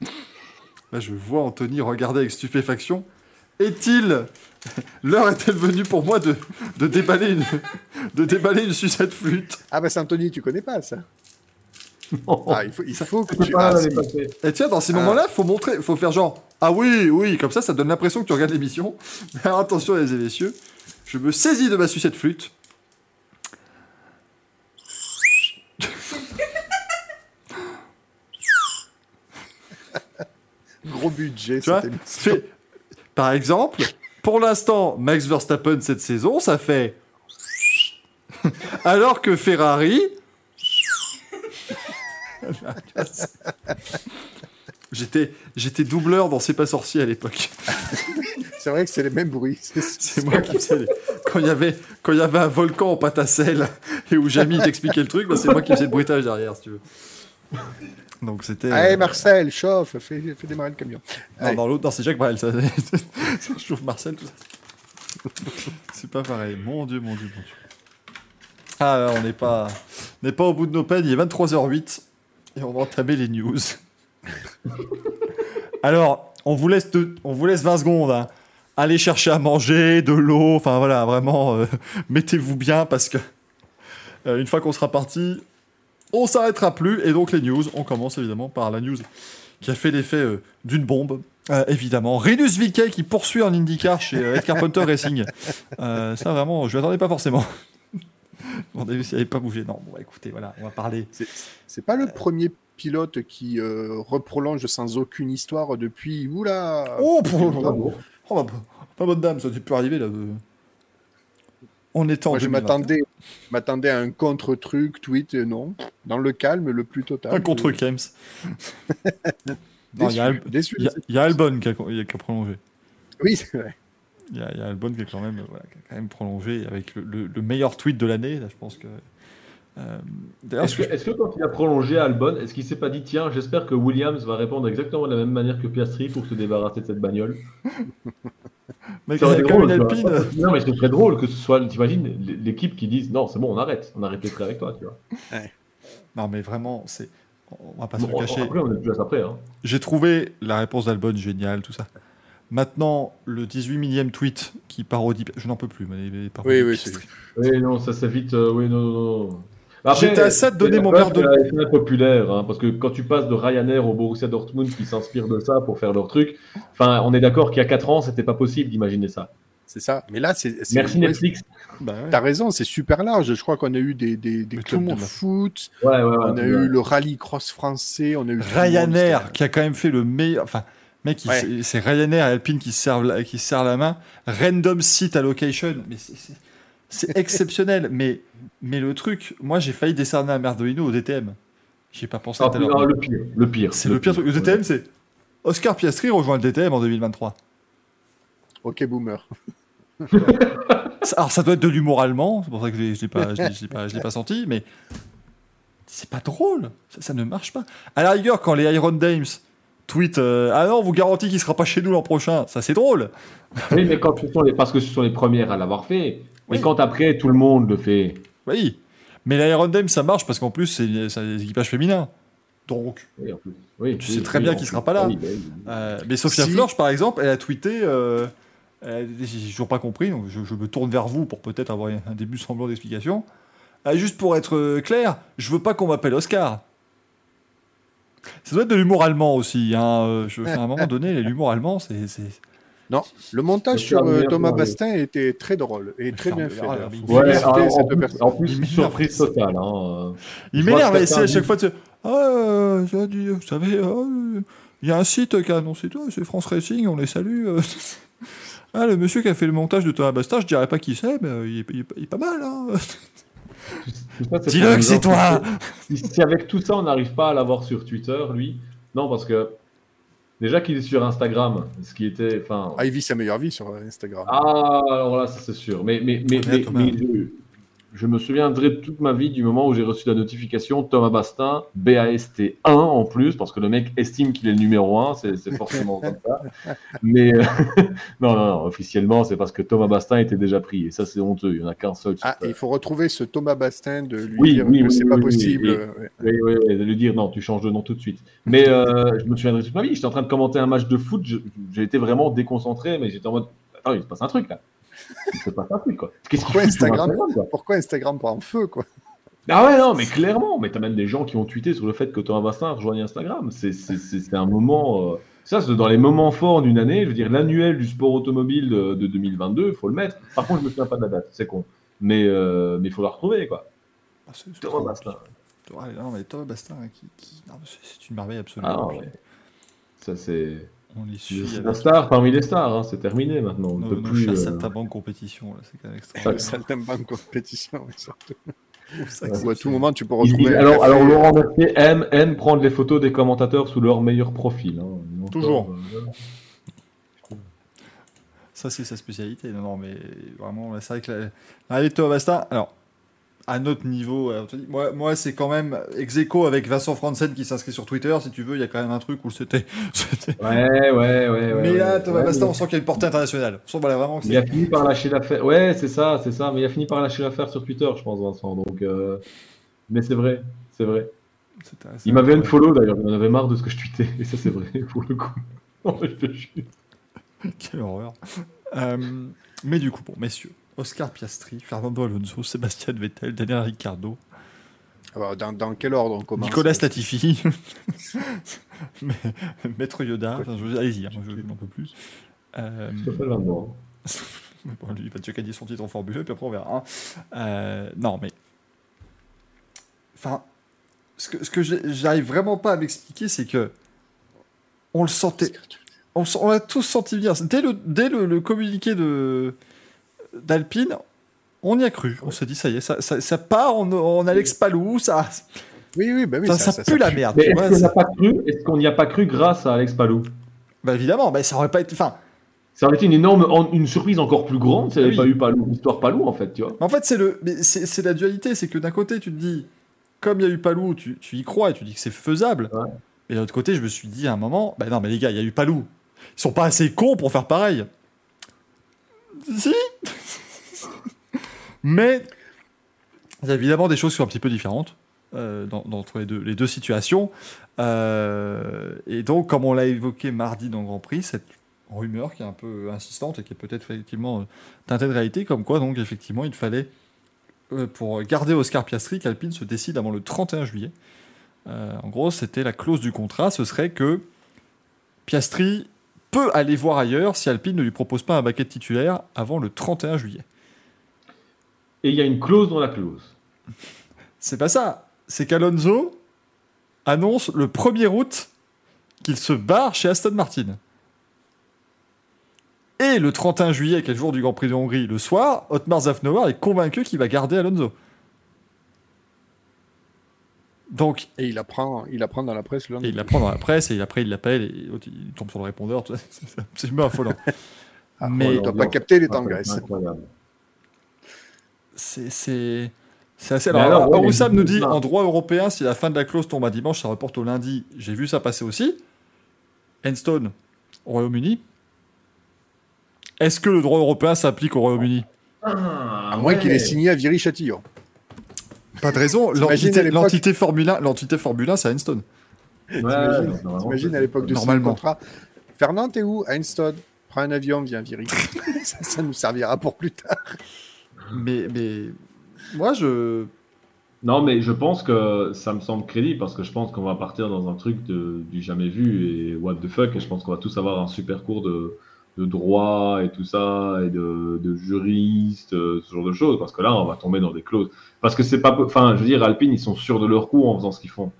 Speaker 2: Là, je vois Anthony regarder avec stupéfaction. Est-il L'heure est-elle venue pour moi de, de, déballer, une, de déballer une sucette flûte?
Speaker 4: Ah bah c'est Anthony, tu connais pas ça.
Speaker 3: Non.
Speaker 4: Ah, il faut, il faut que tu...
Speaker 3: pas
Speaker 4: Ah, si.
Speaker 3: passée.
Speaker 2: Et tiens, dans ces
Speaker 4: Ah.
Speaker 2: moments-là, faut montrer, faut faire genre Ah oui, oui, comme ça, ça donne l'impression que tu regardes l'émission. Mais alors, attention, les messieurs, je me saisis de ma sucette flûte.
Speaker 4: Gros budget,
Speaker 2: Tu vois fait, Par exemple, pour l'instant, Max Verstappen cette saison, ça fait. Alors que Ferrari. J'étais, j'étais doubleur dans C'est pas sorcier à l'époque.
Speaker 4: C'est vrai que c'est les mêmes bruits. C'est-
Speaker 2: C'est moi qui faisais les- quand il y avait quand il y avait un volcan en pâte à sel et où Jamie t'expliquait le truc, bah, c'est moi qui faisais le bruitage derrière si tu veux. Donc c'était.
Speaker 4: Allez,
Speaker 2: euh,
Speaker 4: Marcel, chauffe, fais, fais démarrer le camion.
Speaker 2: Non,
Speaker 4: Allez.
Speaker 2: dans l'autre, non, c'est Jacques Brel. Ça, chauffe Marcel, tout ça. C'est pas pareil. Mon Dieu, mon Dieu, mon Dieu. Ah, on n'est pas, on n'est pas au bout de nos peines. Il est 23h08 et on va entamer les news. Alors, on vous laisse, on vous laisse 20 secondes. hein. Allez chercher à manger, de l'eau. Enfin voilà, vraiment, euh, mettez-vous bien parce que euh, une fois qu'on sera parti, on s'arrêtera plus. Et donc les news, on commence évidemment par la news qui a fait l'effet euh, d'une bombe. Évidemment, Rinus VK qui poursuit en IndyCar chez Ed Carpenter Racing. Ça vraiment, je ne attendais pas forcément. On a vu s'il n'avait pas bougé. Non, bon, écoutez, voilà, on va parler.
Speaker 4: C'est pas le premier pilote qui euh, reprolonge sans aucune histoire depuis. Oula
Speaker 2: Oh, pour... oh bah, pas bonne dame, ça tu peux arriver là. euh. On est en
Speaker 4: Moi, je
Speaker 2: 2021.
Speaker 4: m'attendais, m'attendais à un contre-truc, tweet, euh, non. Dans le calme le plus total.
Speaker 2: Un contre Kems. Non, il y a,
Speaker 4: Déçu,
Speaker 2: y a- a Albon qui a, qui a prolongé.
Speaker 4: Oui, c'est vrai.
Speaker 2: Il y, a, il y a Albon qui a quand même, euh, voilà, qui a quand même prolongé avec le, le- le meilleur tweet de l'année. Là, je pense que. Euh,
Speaker 3: Est-ce que, quand il a prolongé à Albon, est-ce qu'il s'est pas dit tiens, j'espère que Williams va répondre exactement de la même manière que Piastri pour se débarrasser de cette bagnole?
Speaker 2: Il
Speaker 3: Ça
Speaker 2: une
Speaker 3: drôle.
Speaker 2: Alpine.
Speaker 3: Non, mais ce serait drôle que ce soit, t'imagines, l'équipe qui dise non, c'est bon, on arrête, on arrête les avec toi, tu vois.
Speaker 2: Non, mais vraiment, c'est. On va pas se le cacher.
Speaker 3: après, on est plus à ça près. Hein.
Speaker 2: J'ai trouvé la réponse d'Albon géniale, tout ça. Maintenant, le 18 millième tweet qui parodie. Je n'en peux plus, mais
Speaker 4: Oui, oui.
Speaker 3: Oui, non, ça c'est vite. euh, oui, non, non, non. Après,
Speaker 2: J'étais à ça de donner
Speaker 3: c'est
Speaker 2: mon verre de-
Speaker 3: preuve que la F1 est populaire, hein, parce que quand tu passes de Ryanair au Borussia Dortmund qui s'inspire de ça pour faire leur truc, enfin, on est d'accord qu'il y a 4 ans, c'était pas possible d'imaginer ça.
Speaker 4: C'est ça. Mais là, c'est. c'est-
Speaker 3: Merci Netflix.
Speaker 2: Bah ouais.
Speaker 4: T'as raison, c'est super large. Je crois qu'on a eu des, des, clubs de foot,
Speaker 3: Ouais, ouais, ouais.
Speaker 4: on a eu le rallye cross français, on a eu. monde,
Speaker 2: Ryanair, qui a quand même fait le meilleur. Enfin, mec, c'est- c'est Ryanair et Alpine qui se servent la, qui se serrent la main. Random seat allocation. Mais c'est- c'est- exceptionnel. mais, mais le truc, moi, j'ai failli décerner un Merdolino au DTM. J'ai pas pensé
Speaker 3: Ah,
Speaker 2: tout à l'heure.
Speaker 3: le pire, le pire.
Speaker 2: C'est le pire truc. Le DTM, c'est Oscar Piastri rejoint le DTM en 2023.
Speaker 4: Ok, boomer.
Speaker 2: Ça- Alors, ça doit être de l'humour allemand, c'est pour ça que je l'ai- pas, pas, je l'ai pas senti, mais c'est pas drôle. Ça, ça ne marche pas. À la rigueur, quand les Iron Dames tweetent euh, Ah non, on vous garantit qu'il sera pas chez nous l'an prochain, ça c'est drôle.
Speaker 3: Oui, mais quand ce sont les, parce que ce sont les premières à l'avoir fait.
Speaker 2: Oui.
Speaker 3: Et quand après tout le monde le fait.
Speaker 2: Oui. Mais les Iron Dames, ça marche parce qu'en plus, c'est c'est des équipages féminins. Donc,
Speaker 3: Oui, en plus. Oui,
Speaker 2: Tu sais très bien
Speaker 3: en
Speaker 2: qu'il
Speaker 3: plus.
Speaker 2: sera pas là. Euh, mais Sophia
Speaker 4: Si.
Speaker 2: Par exemple, elle a tweeté. Euh, J'ai toujours pas compris, donc je, je me tourne vers vous pour peut-être avoir un début semblant d'explication. Ah, juste pour être euh, clair, je veux pas qu'on m'appelle Oscar. Ça doit être de l'humour allemand aussi. Hein. euh, Je, à un moment donné, l'humour allemand, c'est. c'est-
Speaker 4: Non, le montage sur euh, Thomas
Speaker 3: ouais.
Speaker 4: Bastin était très drôle et très bien fait.
Speaker 2: ah,
Speaker 3: Ouais,
Speaker 4: féliciter
Speaker 3: alors, en,
Speaker 4: cette
Speaker 3: plus, en plus,
Speaker 2: Il
Speaker 3: surprise totale. Hein.
Speaker 2: Il m'énerve, à chaque fois. tu sais, Ah, euh, ça dit, vous savez, ah, euh, il y a un site qui a annoncé toi, c'est France Racing, on les salue. euh. Ah, le monsieur qui a fait le montage de Thomas Bastard, je dirais pas qui c'est, mais euh, il, est, il est- il est pas mal. Hein.
Speaker 3: Tout
Speaker 2: Dis-le que c'est toi
Speaker 3: si avec tout ça, on n'arrive pas à l'avoir sur Twitter, lui, non, parce que déjà qu'il est sur Instagram, ce qui était. Enfin,
Speaker 4: Ah, il vit sa meilleure vie sur Instagram.
Speaker 3: Ah, alors là, ça c'est sûr. Mais, mais, mais, mais je, me souviendrai toute ma vie du moment où j'ai reçu la notification Thomas Bastin, BAST 1 en plus, parce que le mec estime qu'il est le numéro 1, c'est forcément comme ça. Mais euh, non, non, non, officiellement, c'est parce que Thomas Bastin était déjà pris. Et ça, c'est honteux. Il n'y en a qu'un seul.
Speaker 4: Ah, il faut retrouver ce Thomas Bastin de lui
Speaker 3: Oui,
Speaker 4: dire
Speaker 3: oui,
Speaker 4: que
Speaker 3: oui,
Speaker 4: c'est pas possible.
Speaker 3: oui. de lui dire non, tu changes de nom tout de suite. Mais euh, je me souviendrai toute ma vie. J'étais en train de commenter un match de foot. J'ai été vraiment déconcentré, mais j'étais en mode Attends, il se passe un truc là. Passe un truc quoi.
Speaker 4: Pourquoi Instagram
Speaker 3: quoi
Speaker 4: Pourquoi Instagram prend feu, quoi
Speaker 3: Ah ouais, non, mais clairement. Mais t'as même des gens qui ont tweeté sur le fait que Thomas Bastin rejoigne Instagram. C'est- C'est c'est- c'est un moment. euh, Ça, c'est dans les moments forts d'une année. Je veux dire, l'annuel du sport automobile de, de 2022, il faut le mettre. Par contre, je me souviens pas de la date, c'est con. Mais euh, mais il faut la retrouver quoi.
Speaker 2: Ah, c'est- c'est
Speaker 3: Thomas Bastin.
Speaker 2: Ouais, non, mais Thomas Bastin, qui, c'est c'est une merveille absolue.
Speaker 3: Ah, ouais. Ça, c'est.
Speaker 2: On les suit.
Speaker 3: C'est la star parmi les stars, hein, c'est terminé maintenant. On ne peut plus. euh,
Speaker 2: compétition. là, C'est quand même extra.
Speaker 3: Ouais.
Speaker 4: Saltimbanque compétition, oui, surtout.
Speaker 2: Ça,
Speaker 4: à tout moment, tu peux retrouver.
Speaker 3: il- alors, alors, Laurent Mercier aime, aime prendre les photos des commentateurs sous leur meilleur profil. hein.
Speaker 2: Toujours.
Speaker 3: euh,
Speaker 2: Ça, c'est sa spécialité. Non, non, mais vraiment, c'est vrai que la- l'arrivée de Thomas Bastin, alors, à notre niveau, euh, moi, moi c'est quand même ex aequo avec Vincent Franzen qui s'inscrit sur Twitter. Si tu veux, il y a quand même un truc où c'était.
Speaker 3: Ouais, ouais, ouais. ouais
Speaker 2: mais là. Thomas
Speaker 3: Ouais,
Speaker 2: on sent qu'il y a une portée internationale. On sent voilà, vraiment que
Speaker 3: Il a fini par lâcher l'affaire. Ouais, c'est ça, c'est ça. Mais il a fini par lâcher l'affaire sur Twitter, je pense, Vincent. Donc, euh, mais c'est vrai, c'est vrai. Il m'avait une
Speaker 2: incroyable.
Speaker 3: follow d'ailleurs. Il en avait marre de ce que je tweetais. Et ça, c'est vrai pour le coup.
Speaker 2: Quelle horreur. Euh, mais du coup, bon, messieurs, Oscar Piastri, Fernando Alonso, Sébastien Vettel, Daniel Ricciardo,
Speaker 4: Alors, dans, dans quel ordre on commence
Speaker 2: Nicolas Latifi, mais- Maître Yoda, enfin, allez-y, hein, je n'en peux plus. Euh,
Speaker 3: Je te fais le 22.
Speaker 2: Bon, lui, il va déjà gagner son titre en Formule 1, puis après on verra. hein. Euh, non, mais. Enfin, ce que, ce que j'arrive vraiment pas à m'expliquer, c'est que. On le sentait. On, on l'a tous senti venir. Dès le, dès le, le communiqué de d'Alpine, on y a cru. On s'est dit, ça y est, ça, ça, ça part en, en Alex Palou, ça,
Speaker 4: Oui, oui, bah oui.
Speaker 2: ça, ça pue la merde.
Speaker 3: Est-ce qu'on n'y
Speaker 2: ça-
Speaker 3: a pas cru Est-ce qu'on n'y a pas cru grâce à Alex Palou
Speaker 2: bah, évidemment, bah, ça aurait pas été. Enfin,
Speaker 3: Ça aurait été une énorme, une surprise encore plus grande s'il n'y avait
Speaker 2: Oui.
Speaker 3: pas eu Palou, l'histoire Palou en fait, tu vois.
Speaker 2: En fait, c'est le, c'est la dualité, c'est que d'un côté, tu te dis, comme il y a eu Palou, tu, tu y crois et tu dis que c'est faisable.
Speaker 3: Ouais.
Speaker 2: Et de l'autre côté, je me suis dit à un moment, bah non, mais les gars, il y a eu Palou. Ils sont pas assez cons pour faire pareil. Si. Mais il y a évidemment des choses qui sont un petit peu différentes euh, dans, entre les deux, situations. Euh, et donc, comme on l'a évoqué mardi dans le Grand Prix, cette rumeur qui est un peu insistante et qui est peut-être effectivement euh, teintée de réalité, comme quoi, donc, effectivement, il fallait, pour garder Oscar Piastri, qu'Alpine se décide avant le 31 juillet. En gros, c'était la clause du contrat, ce serait que Piastri peut aller voir ailleurs si Alpine ne lui propose pas un baquet titulaire avant le 31 juillet.
Speaker 3: Et il y a une clause dans la clause.
Speaker 2: C'est pas ça. C'est qu'Alonso annonce le 1er août qu'il se barre chez Aston Martin. Et le 31 juillet, qui est le jour du Grand Prix de Hongrie, le soir, Otmar Zafnauer est convaincu qu'il va garder Alonso. Donc,
Speaker 4: Et il apprend, il apprend dans la presse le
Speaker 2: et
Speaker 4: lendemain.
Speaker 2: il l'apprend dans la presse, et après il l'appelle, et il tombe sur le répondeur. tout ça. C'est absolument affolant.
Speaker 4: Ah,
Speaker 2: Mais-
Speaker 4: on doit pas capter les temps de Grèce.
Speaker 3: c'est incroyable.
Speaker 2: C'est assez. Alors,
Speaker 3: alors, ouais,
Speaker 2: nous dit en droit européen, si la fin de la clause tombe à dimanche, ça reporte au lundi. J'ai vu ça passer aussi. Enstone, au Royaume-Uni. Est-ce que le droit européen s'applique au Royaume-uni?
Speaker 3: Ah,
Speaker 4: À moins qu'il ait signé à Viry-Châtillon.
Speaker 2: Pas de raison.
Speaker 4: À
Speaker 2: L'entité Formule 1, l'entité Formule 1, c'est Enstone.
Speaker 3: Ouais,
Speaker 4: T'imagines à l'époque de
Speaker 2: Normalement.
Speaker 4: contrat Fernand, t'es où? À Einstein. Prends un avion, viens à Viry. ça, ça nous servira pour plus tard.
Speaker 2: Mais, mais moi, je.
Speaker 3: Non, mais je pense que ça me semble crédible parce que je pense qu'on va partir dans un truc de, du jamais vu et what the fuck. Et je pense qu'on va tous avoir un super cours de, droit et tout ça et de, de juriste, euh, ce genre de choses. Parce que là, on va tomber dans des clauses. Parce que c'est pas. Enfin, je veux dire, Alpine, ils sont sûrs de leur coup en faisant ce qu'ils font.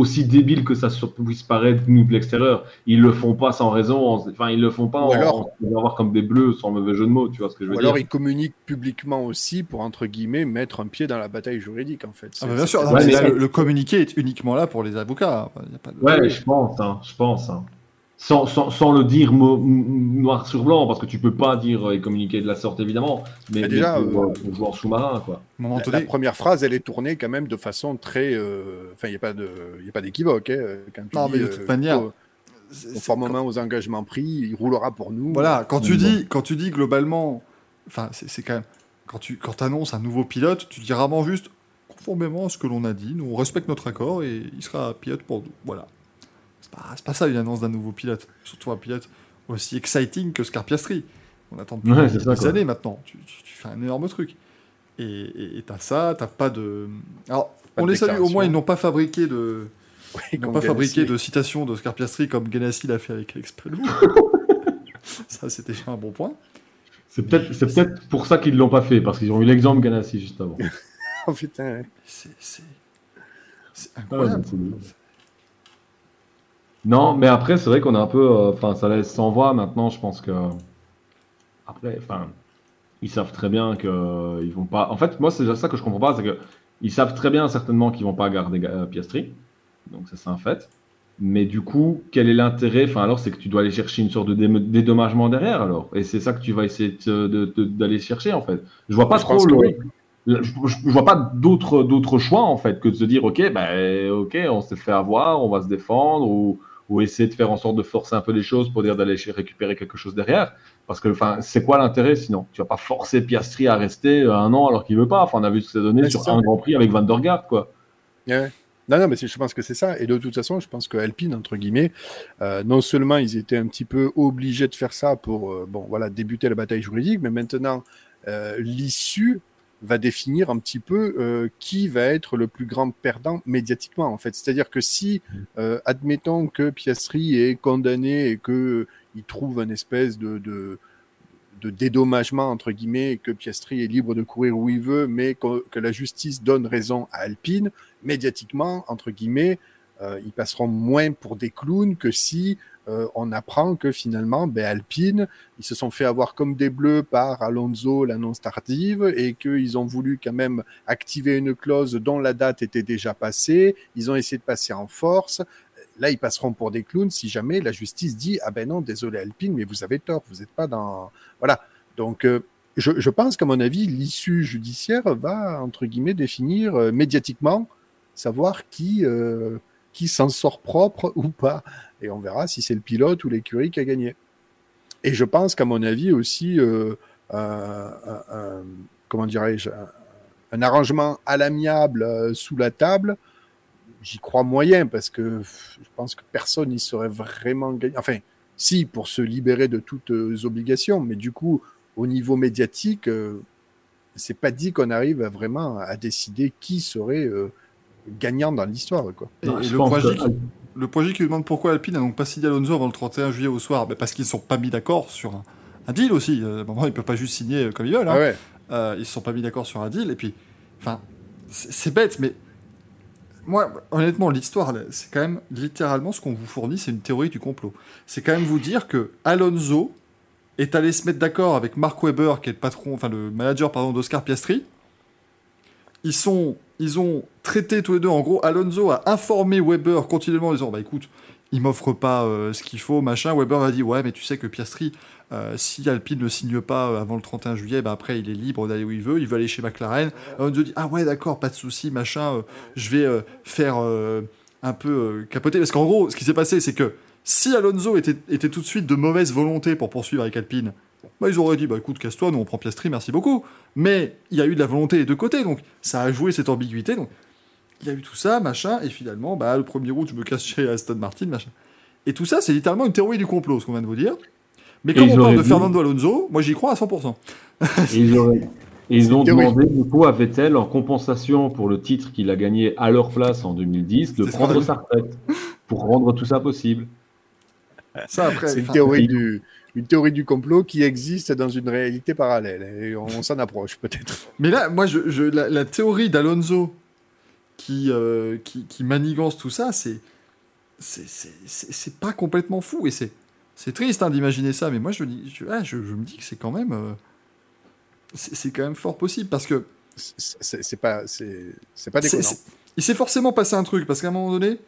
Speaker 3: Aussi débile que ça se- puisse paraître, nous, de l'extérieur, ils le font pas sans raison. en- Enfin, ils le font pas
Speaker 4: Ou
Speaker 3: en,
Speaker 4: alors-
Speaker 3: en avoir comme des bleus, sans mauvais jeu de mots. Tu vois ce que je veux
Speaker 4: Ou
Speaker 3: dire
Speaker 4: alors il communique publiquement aussi pour, entre guillemets, mettre un pied dans la bataille juridique, en fait.
Speaker 2: Ah bien sûr, non,
Speaker 3: Ouais,
Speaker 2: mais
Speaker 3: mais
Speaker 2: là,
Speaker 3: c'est-
Speaker 2: le, le communiqué est uniquement là pour les avocats. hein. Il y a pas de-
Speaker 3: Ouais, je pense, hein, je pense. hein. Sans, sans, sans le dire mo- m- noir sur blanc, parce que tu peux pas dire euh, et communiquer de la sorte évidemment, mais,
Speaker 4: déjà,
Speaker 3: mais pour,
Speaker 4: euh,
Speaker 3: euh, joueur sous-marin, quoi.
Speaker 2: À un moment
Speaker 4: La,
Speaker 2: donné,
Speaker 4: la première phrase, elle est tournée quand même de façon très. euh, Enfin, il n'y a pas de, il y a pas d'équivoque. hein, quand tu
Speaker 2: Non,
Speaker 4: dis,
Speaker 2: mais de toute manière,
Speaker 4: euh, conformément aux engagements pris, il roulera pour nous.
Speaker 2: Voilà, quand tu
Speaker 3: Bon.
Speaker 2: dis, quand tu dis globalement, enfin, c'est c'est quand même, quand tu quand annonces un nouveau pilote, tu dis rarement juste, conformément à ce que l'on a dit, nous on respecte notre accord et il sera pilote pour nous. Voilà. C'est pas, pas ça une annonce d'un nouveau pilote, surtout un pilote aussi exciting que Scar Piastri. On attend depuis
Speaker 3: Ouais,
Speaker 2: des
Speaker 3: quoi.
Speaker 2: années maintenant. Tu, tu- tu fais un énorme truc. Et t'as ça, t'as pas de. Alors,
Speaker 4: Pas
Speaker 2: on
Speaker 4: de
Speaker 2: les salue, au moins ils n'ont pas fabriqué de.
Speaker 4: Oui,
Speaker 2: Ils n'ont pas fabriqué de citations d'Oscar Piastri comme Ganassi l'a fait avec Alex Palou. ça, déjà un bon point.
Speaker 3: C'est peut-être c'est peut-être pour ça qu'ils l'ont pas fait, parce qu'ils ont eu l'exemple Ganassi juste avant.
Speaker 4: Oh, putain, ouais.
Speaker 2: C'est
Speaker 3: Ouais,
Speaker 2: incroyable.
Speaker 3: c'est- Non, mais après, c'est vrai qu'on est un peu. euh, Enfin, ça laisse sans voix maintenant. Je pense que. Après, enfin. Ils savent très bien que euh, ils vont pas. En fait, moi, c'est déjà ça que je comprends pas. C'est que. Ils savent très bien, certainement, qu'ils vont pas garder euh, Piastri. Donc, ça, c'est un fait. Mais du coup, quel est l'intérêt Enfin, alors, c'est que tu dois aller chercher une sorte de dé- dédommagement derrière, alors. Et c'est ça que tu vas essayer d'aller chercher, en fait. Je vois pas
Speaker 4: Je
Speaker 3: trop le.
Speaker 4: oui.
Speaker 3: Je, je- je vois pas d'autres d'autres choix en fait que de se dire ok ben ok on s'est fait avoir on va se défendre ou, ou essayer de faire en sorte de forcer un peu les choses pour dire d'aller récupérer quelque chose derrière parce que enfin c'est quoi l'intérêt sinon? Tu vas pas forcer Piastri à rester euh, un an alors qu'il veut pas enfin on a vu ce que donné
Speaker 4: Ouais,
Speaker 3: sur
Speaker 4: ça.
Speaker 3: un Grand Prix avec Van der Garde quoi
Speaker 4: Ouais. Non, non, mais je pense que c'est ça. Et de toute façon, je pense que Alpine, entre guillemets, euh, non seulement ils étaient un petit peu obligés de faire ça pour euh, bon, voilà, débuter la bataille juridique, mais maintenant, euh, l'issue va définir un petit peu euh, qui va être le plus grand perdant médiatiquement, en fait. C'est-à-dire que si, euh, admettons que Piastri est condamné et que il trouve un espèce de, dédommagement, entre guillemets, que Piastri est libre de courir où il veut, mais que, que la justice donne raison à Alpine, médiatiquement, entre guillemets, euh, ils passeront moins pour des clowns que si euh, on apprend que finalement, ben, Alpine, ils se sont fait avoir comme des bleus par Alonso, l'annonce tardive, et qu'ils ont voulu quand même activer une clause dont la date était déjà passée. Ils ont essayé de passer en force. Là, ils passeront pour des clowns si jamais la justice dit ah ben non, désolé Alpine, mais vous avez tort, vous n'êtes pas dans voilà. Donc euh, je, pense qu'à mon avis, l'issue judiciaire va entre guillemets définir euh, médiatiquement savoir qui qui s'en sort propre ou pas, et on verra si c'est le pilote ou l'écurie qui a gagné. Et je pense qu'à mon avis aussi, euh, un, un, comment dirais-je, un, un, arrangement à l'amiable sous la table j'y crois moyen parce que je pense que personne n'y serait vraiment gagné. Enfin, si, pour se libérer de toutes euh, obligations, mais du coup, au niveau médiatique, euh, c'est pas dit qu'on arrive à vraiment à décider qui serait euh, gagnant dans l'histoire. Quoi.
Speaker 2: Et, et le, projet que... qui, le projet qui demande pourquoi Alpine n'a donc pas signé Alonso avant le 31 juillet au soir, ben parce qu'ils ne sont pas mis d'accord sur un, un, deal aussi. À un moment, ils ne peuvent pas juste signer comme ils veulent. Hein.
Speaker 4: Ah ouais.
Speaker 2: euh, ils ne se sont pas mis d'accord sur un deal. Et puis, enfin, c'est bête, mais moi, honnêtement, l'histoire, c'est quand même littéralement ce qu'on vous fournit, c'est une théorie du complot. C'est quand même vous dire que Alonso est allé se mettre d'accord avec Mark Webber, qui est le patron, enfin le manager pardon d'Oscar Piastri. Ils sont, ils ont traité tous les deux. En gros, Alonso a informé Webber continuellement en disant, bah écoute, il m'offre pas euh, ce qu'il faut, machin. Webber a dit, ouais, mais tu sais que Piastri, euh, si Alpine ne signe pas avant le 31 juillet, bah après il est libre d'aller où il veut, il veut aller chez McLaren. Alonso dit ah ouais d'accord, pas de souci, machin, euh, je vais euh, faire un peu capoter. Parce qu'en gros, ce qui s'est passé, c'est que si Alonso était, était, tout de suite de mauvaise volonté pour poursuivre avec Alpine, bah ils auraient dit bah écoute casse-toi, nous on prend Piastri, merci beaucoup. Mais il y a eu de la volonté des deux côtés, donc ça a joué cette ambiguïté. Donc il y a eu tout ça, machin, et finalement bah le 1er août je me casse chez Aston Martin, machin. Et tout ça, c'est littéralement une théorie du complot, ce qu'on vient de vous dire. Mais comme on parle de dit... Fernando Alonso, moi j'y crois à 100%.
Speaker 3: Et ils, auraient... ils ont demandé du coup à Vettel en compensation pour le titre qu'il a gagné à leur place en 2010 de prendre ça. sa retraite pour rendre tout ça possible.
Speaker 4: Ça c'est une théorie du une théorie du complot qui existe dans une réalité parallèle et on, on s'en approche peut-être.
Speaker 2: Mais là, moi, je, je la, la, théorie d'Alonso qui, euh, qui, qui manigance tout ça, c'est c'est pas complètement fou et c'est c'est triste hein, d'imaginer ça, mais moi je, dis, je, ah, je, je me dis que c'est quand même, euh, c'est quand même fort possible parce que
Speaker 4: c'est pas, c'est pas déconnant.
Speaker 2: Il s'est forcément passé un truc parce qu'à un moment donné,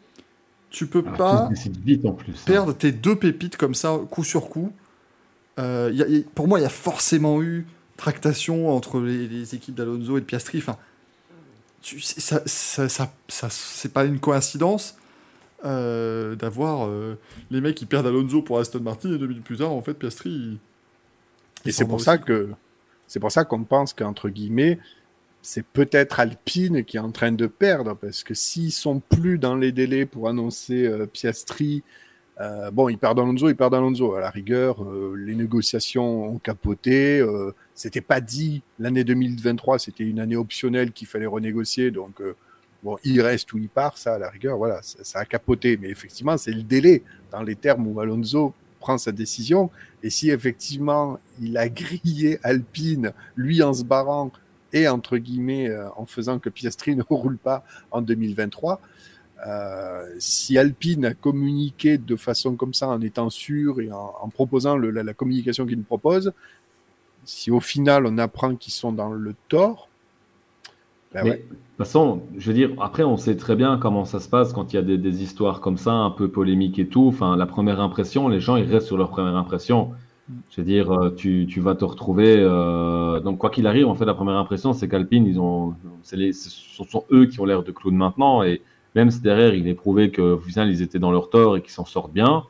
Speaker 2: tu peux
Speaker 3: Alors,
Speaker 2: pas
Speaker 3: vite en plus,
Speaker 2: perdre hein. tes deux pépites comme ça coup sur coup. Euh, y a, y a, pour moi, il y a forcément eu tractation entre les, les équipes d'Alonso et de Piastri. Enfin, tu, ça, ça, ça, ça c'est pas une coïncidence euh, d'avoir euh, les mecs qui perdent Alonso pour Aston Martin et deux minutes plus tard, en fait, Piastri. Il...
Speaker 4: Et c'est pour, ça que c'est pour ça qu'on pense qu'entre guillemets, c'est peut-être Alpine qui est en train de perdre parce que s'ils sont plus dans les délais pour annoncer Piastri, euh, bon, ils perdent Alonso, ils perdent Alonso. À la rigueur, euh, les négociations ont capoté. c'était pas dit l'année 2023, c'était une année optionnelle qu'il fallait renégocier, donc Bon, il reste ou il part, ça, à la rigueur, voilà, ça, ça a capoté. Mais effectivement, c'est le délai dans les termes où Alonso prend sa décision. Et si effectivement il a grillé Alpine, lui en se barrant et entre guillemets euh, en faisant que Piastri ne roule pas en 2023, euh, si Alpine a communiqué de façon comme ça en étant sûr et en, en proposant le, la, la, communication qu'il nous propose, si au final on apprend qu'ils sont dans le tort,
Speaker 3: ben ouais. De toute façon, je veux dire, après, on sait très bien comment ça se passe quand il y a des, des, histoires comme ça, un peu polémiques et tout. Enfin, la première impression, les gens, ils restent sur leur première impression. Je veux dire, euh, tu, tu vas te retrouver. Euh... Donc, quoi qu'il arrive, en fait, la première impression, c'est qu'Alpine, ils ont, les, ce sont eux qui ont l'air de clowns maintenant. Et même si derrière, il est prouvé que, final, ils étaient dans leur tort et qu'ils s'en sortent bien,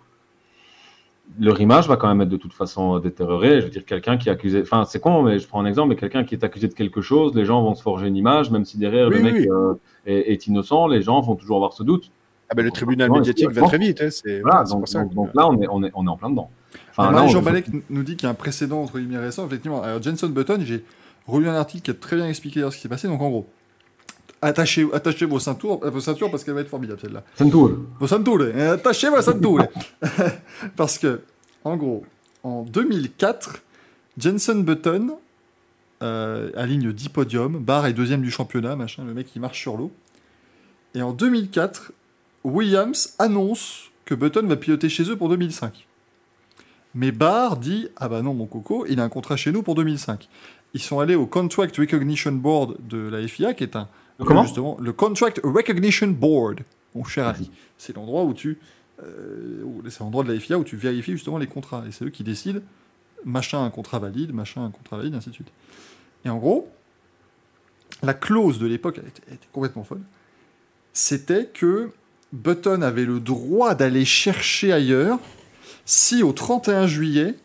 Speaker 3: leur image va quand même être de toute façon détériorée. Je veux dire, quelqu'un qui est accusé, enfin, c'est con, mais je prends un exemple, mais quelqu'un qui est accusé de quelque chose, les gens vont se forger une image, même si derrière oui, le mec oui. euh, est, est, innocent, les gens vont toujours avoir ce doute.
Speaker 4: Ah ben, le tribunal donc, médiatique va très vite. Hein,
Speaker 3: voilà, donc, donc, donc, là, on est, on, est, on est en plein dedans.
Speaker 2: Enfin, là, Jean Balek nous dit qu'il y a un précédent entre guillemets récent. Effectivement, alors Jenson Button, j'ai relu un article qui a très bien expliqué ce qui s'est passé. Donc, en gros, attachez, attachez vos ceintures, vos ceintures parce qu'elle va être formidable celle-là.
Speaker 3: Ceinture.
Speaker 2: Vos ceintures. Attachez vos ceintures. parce que en gros, en 2004, Jenson Button euh, aligne 10 podiums. Barr est deuxième du championnat, machin. Le mec, il marche sur l'eau. Et en 2004, Williams annonce que Button va piloter chez eux pour 2005. Mais Barr dit Ah bah non, mon coco, il a un contrat chez nous pour 2005. Ils sont allés au Contract Recognition Board de la FIA, qui est un.
Speaker 3: Comment
Speaker 2: justement, Le Contract Recognition Board, mon cher ami. C'est l'endroit où tu. euh, c'est l'endroit de la FIA où tu vérifies justement les contrats. Et c'est eux qui décident machin un contrat valide, machin un contrat valide, ainsi de suite. Et en gros, la clause de l'époque, était, elle était complètement folle. C'était que Button avait le droit d'aller chercher ailleurs si au 31 juillet,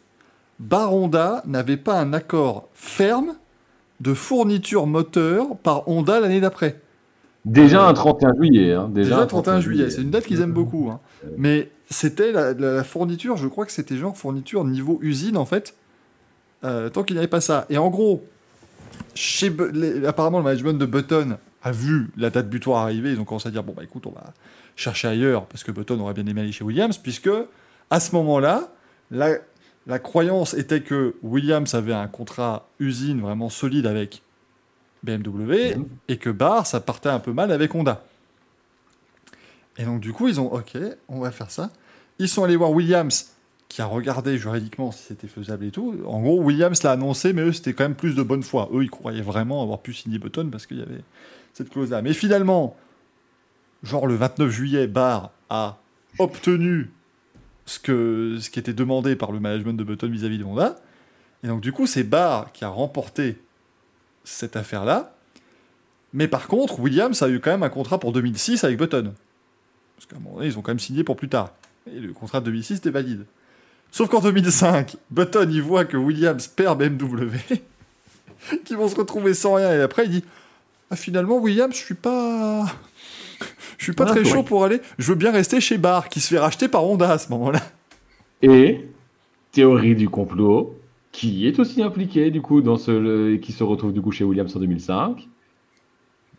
Speaker 2: Baronda n'avait pas un accord ferme de fourniture moteur par Honda l'année d'après.
Speaker 3: Déjà un 31 juillet. Hein. Déjà,
Speaker 2: Déjà
Speaker 3: un
Speaker 2: 31 juillet, c'est une date qu'ils aiment beaucoup. hein. Mais c'était la, la- la fourniture, je crois que c'était genre fourniture niveau usine en fait, euh, tant qu'il n'y avait pas ça. Et en gros, chez Bu- les- apparemment le management de Button a vu la date butoir arriver, ils ont commencé à dire bon bah écoute on va chercher ailleurs parce que Button aurait bien aimé aller chez Williams puisque à ce moment-là la, la croyance était que Williams avait un contrat usine vraiment solide avec BMW
Speaker 3: Mhm.
Speaker 2: et que Barr ça partait un peu mal avec Honda. Et donc du coup ils ont ok on va faire ça. Ils sont allés voir Williams qui a regardé juridiquement si c'était faisable et tout. En gros, Williams l'a annoncé, mais eux, c'était quand même plus de bonne foi. Eux, ils croyaient vraiment avoir pu signer Button parce qu'il y avait cette clause-là. Mais finalement, genre le 29 juillet, Barr a obtenu ce, qui était demandé par le management de Button vis-à-vis de Honda. Et donc, du coup, c'est Barr qui a remporté cette affaire-là. Mais par contre, Williams a eu quand même un contrat pour 2006 avec Button. Parce qu'à un moment donné, ils ont quand même signé pour plus tard. Et le contrat de 2006 était valide. Sauf qu'en 2005, Button, il voit que Williams perd BMW, qu'ils vont se retrouver sans rien, et après il dit Ah, finalement, Williams, je suis pas. Je suis pas
Speaker 3: Ah,
Speaker 2: très
Speaker 3: ouais.
Speaker 2: chaud pour aller. Je veux bien rester chez Barr, qui se fait racheter par Honda à ce moment-là.
Speaker 3: Et théorie du complot, qui est aussi impliqué du coup dans ce, le- qui se retrouve du coup chez Williams en 2005.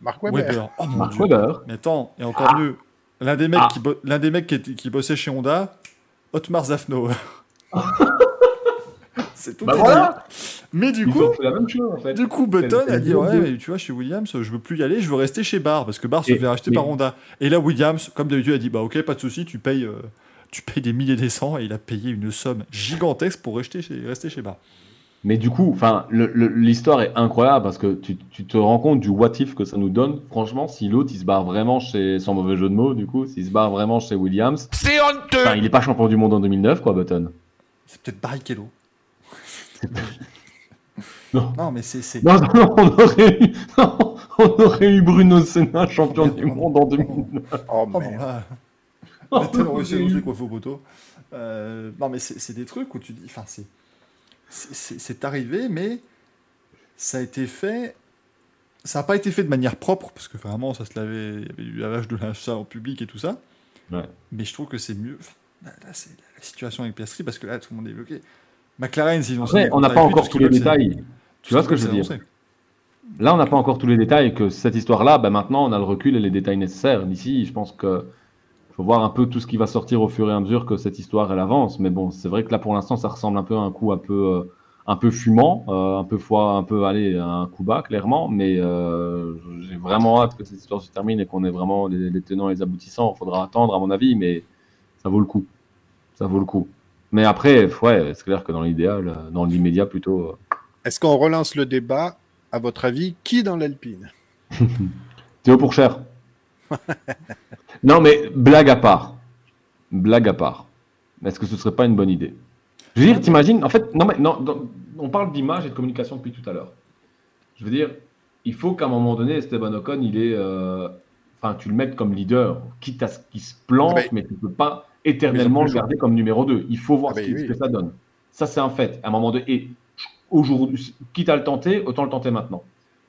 Speaker 4: Marc Webber.
Speaker 2: Weber. Oh mon
Speaker 3: Mark
Speaker 2: dieu.
Speaker 3: Webber.
Speaker 2: Mais attends, et encore mieux, l'un des mecs,
Speaker 3: Ah.
Speaker 2: qui, bo- l'un des mecs qui, bossait chez Honda, Otmar Zafnauer. C'est tout
Speaker 3: Bah voilà.
Speaker 2: Mais du
Speaker 3: Ils
Speaker 2: coup,
Speaker 3: ont fait la même chose en fait.
Speaker 2: Du coup, Button a dit Ouais, mais tu vois, chez Williams, je veux plus y aller, je veux rester chez Barr, parce que Barr se fait racheter par Honda. Et là, Williams, comme d'habitude, a dit Bah, ok, pas de souci, tu payes, euh, tu payes des milliers des cents, et il a payé une somme gigantesque pour rester chez, rester chez Barr.
Speaker 3: Mais du coup, enfin, l'histoire est incroyable parce que tu, tu te rends compte du what if que ça nous donne. Franchement, si l'autre il se barre vraiment chez, sans mauvais jeu de mots, du coup, s'il se barre vraiment chez Williams,
Speaker 5: C'est honteux
Speaker 3: il est pas champion du monde en 2009, quoi, Button.
Speaker 2: C'est peut-être Barrichello.
Speaker 3: Non.
Speaker 2: Non, mais c'est. c'est-
Speaker 3: Non, non, non, on aurait eu, non, on aurait eu Bruno Senna champion du monde en 2009.
Speaker 4: Oh,
Speaker 2: Oh, bon,
Speaker 4: merde.
Speaker 2: là. Vettel aurait réussi à nous coiffé au poteau. Euh, non, mais c'est c'est des trucs où tu dis. Enfin, c'est. c'est- arrivé, mais ça a été fait. Ça n'a pas été fait de manière propre, parce que vraiment, ça se lavait. Il y avait du lavage de linge sale en public et tout ça.
Speaker 3: Ouais.
Speaker 2: Mais je trouve que c'est mieux. Enfin, là, là, c'est la situation avec Piastri, parce que là, tout le monde est bloqué. McLaren, s'ils ont
Speaker 3: Après, on n'a pas encore tous les détails. Tu vois ce que je veux dire. Là, on n'a pas encore tous les détails. Que cette histoire-là, ben maintenant, on a le recul et les détails nécessaires. D'ici, je pense que faut voir un peu tout ce qui va sortir au fur et à mesure que cette histoire elle avance. Mais bon, c'est vrai que là, pour l'instant, ça ressemble un peu à un coup un peu, euh, un peu fumant, euh, un peu foi, un peu aller un coup bas, clairement. Mais euh, j'ai vraiment hâte que cette histoire se termine et qu'on ait vraiment les, les tenants et les aboutissants. Il faudra attendre, à mon avis, mais ça vaut le coup. Ça vaut le coup. Mais après, ouais, c'est clair que dans l'idéal, euh, dans l'immédiat plutôt. euh,
Speaker 4: Est-ce qu'on relance le débat À votre avis, qui dans l'Alpine?
Speaker 3: Théo pour cher. non, mais blague à part. Blague à part. Est-ce que ce serait pas une bonne idée? Je veux dire, t'imagines, en fait, non, mais non, on parle d'image et de communication depuis tout à l'heure. Je veux dire, il faut qu'à un moment donné, Esteban Ocon, il est. euh, Enfin, tu le mettes comme leader, quitte à ce qu'il se plante,
Speaker 4: ben-
Speaker 3: mais tu peux pas éternellement le garder comme numéro 2. Il faut voir
Speaker 4: Ah
Speaker 3: ce, qui- que ça donne. Ça, c'est un fait. À un moment donné, et aujourd'hui, quitte à le tenter, autant le tenter maintenant.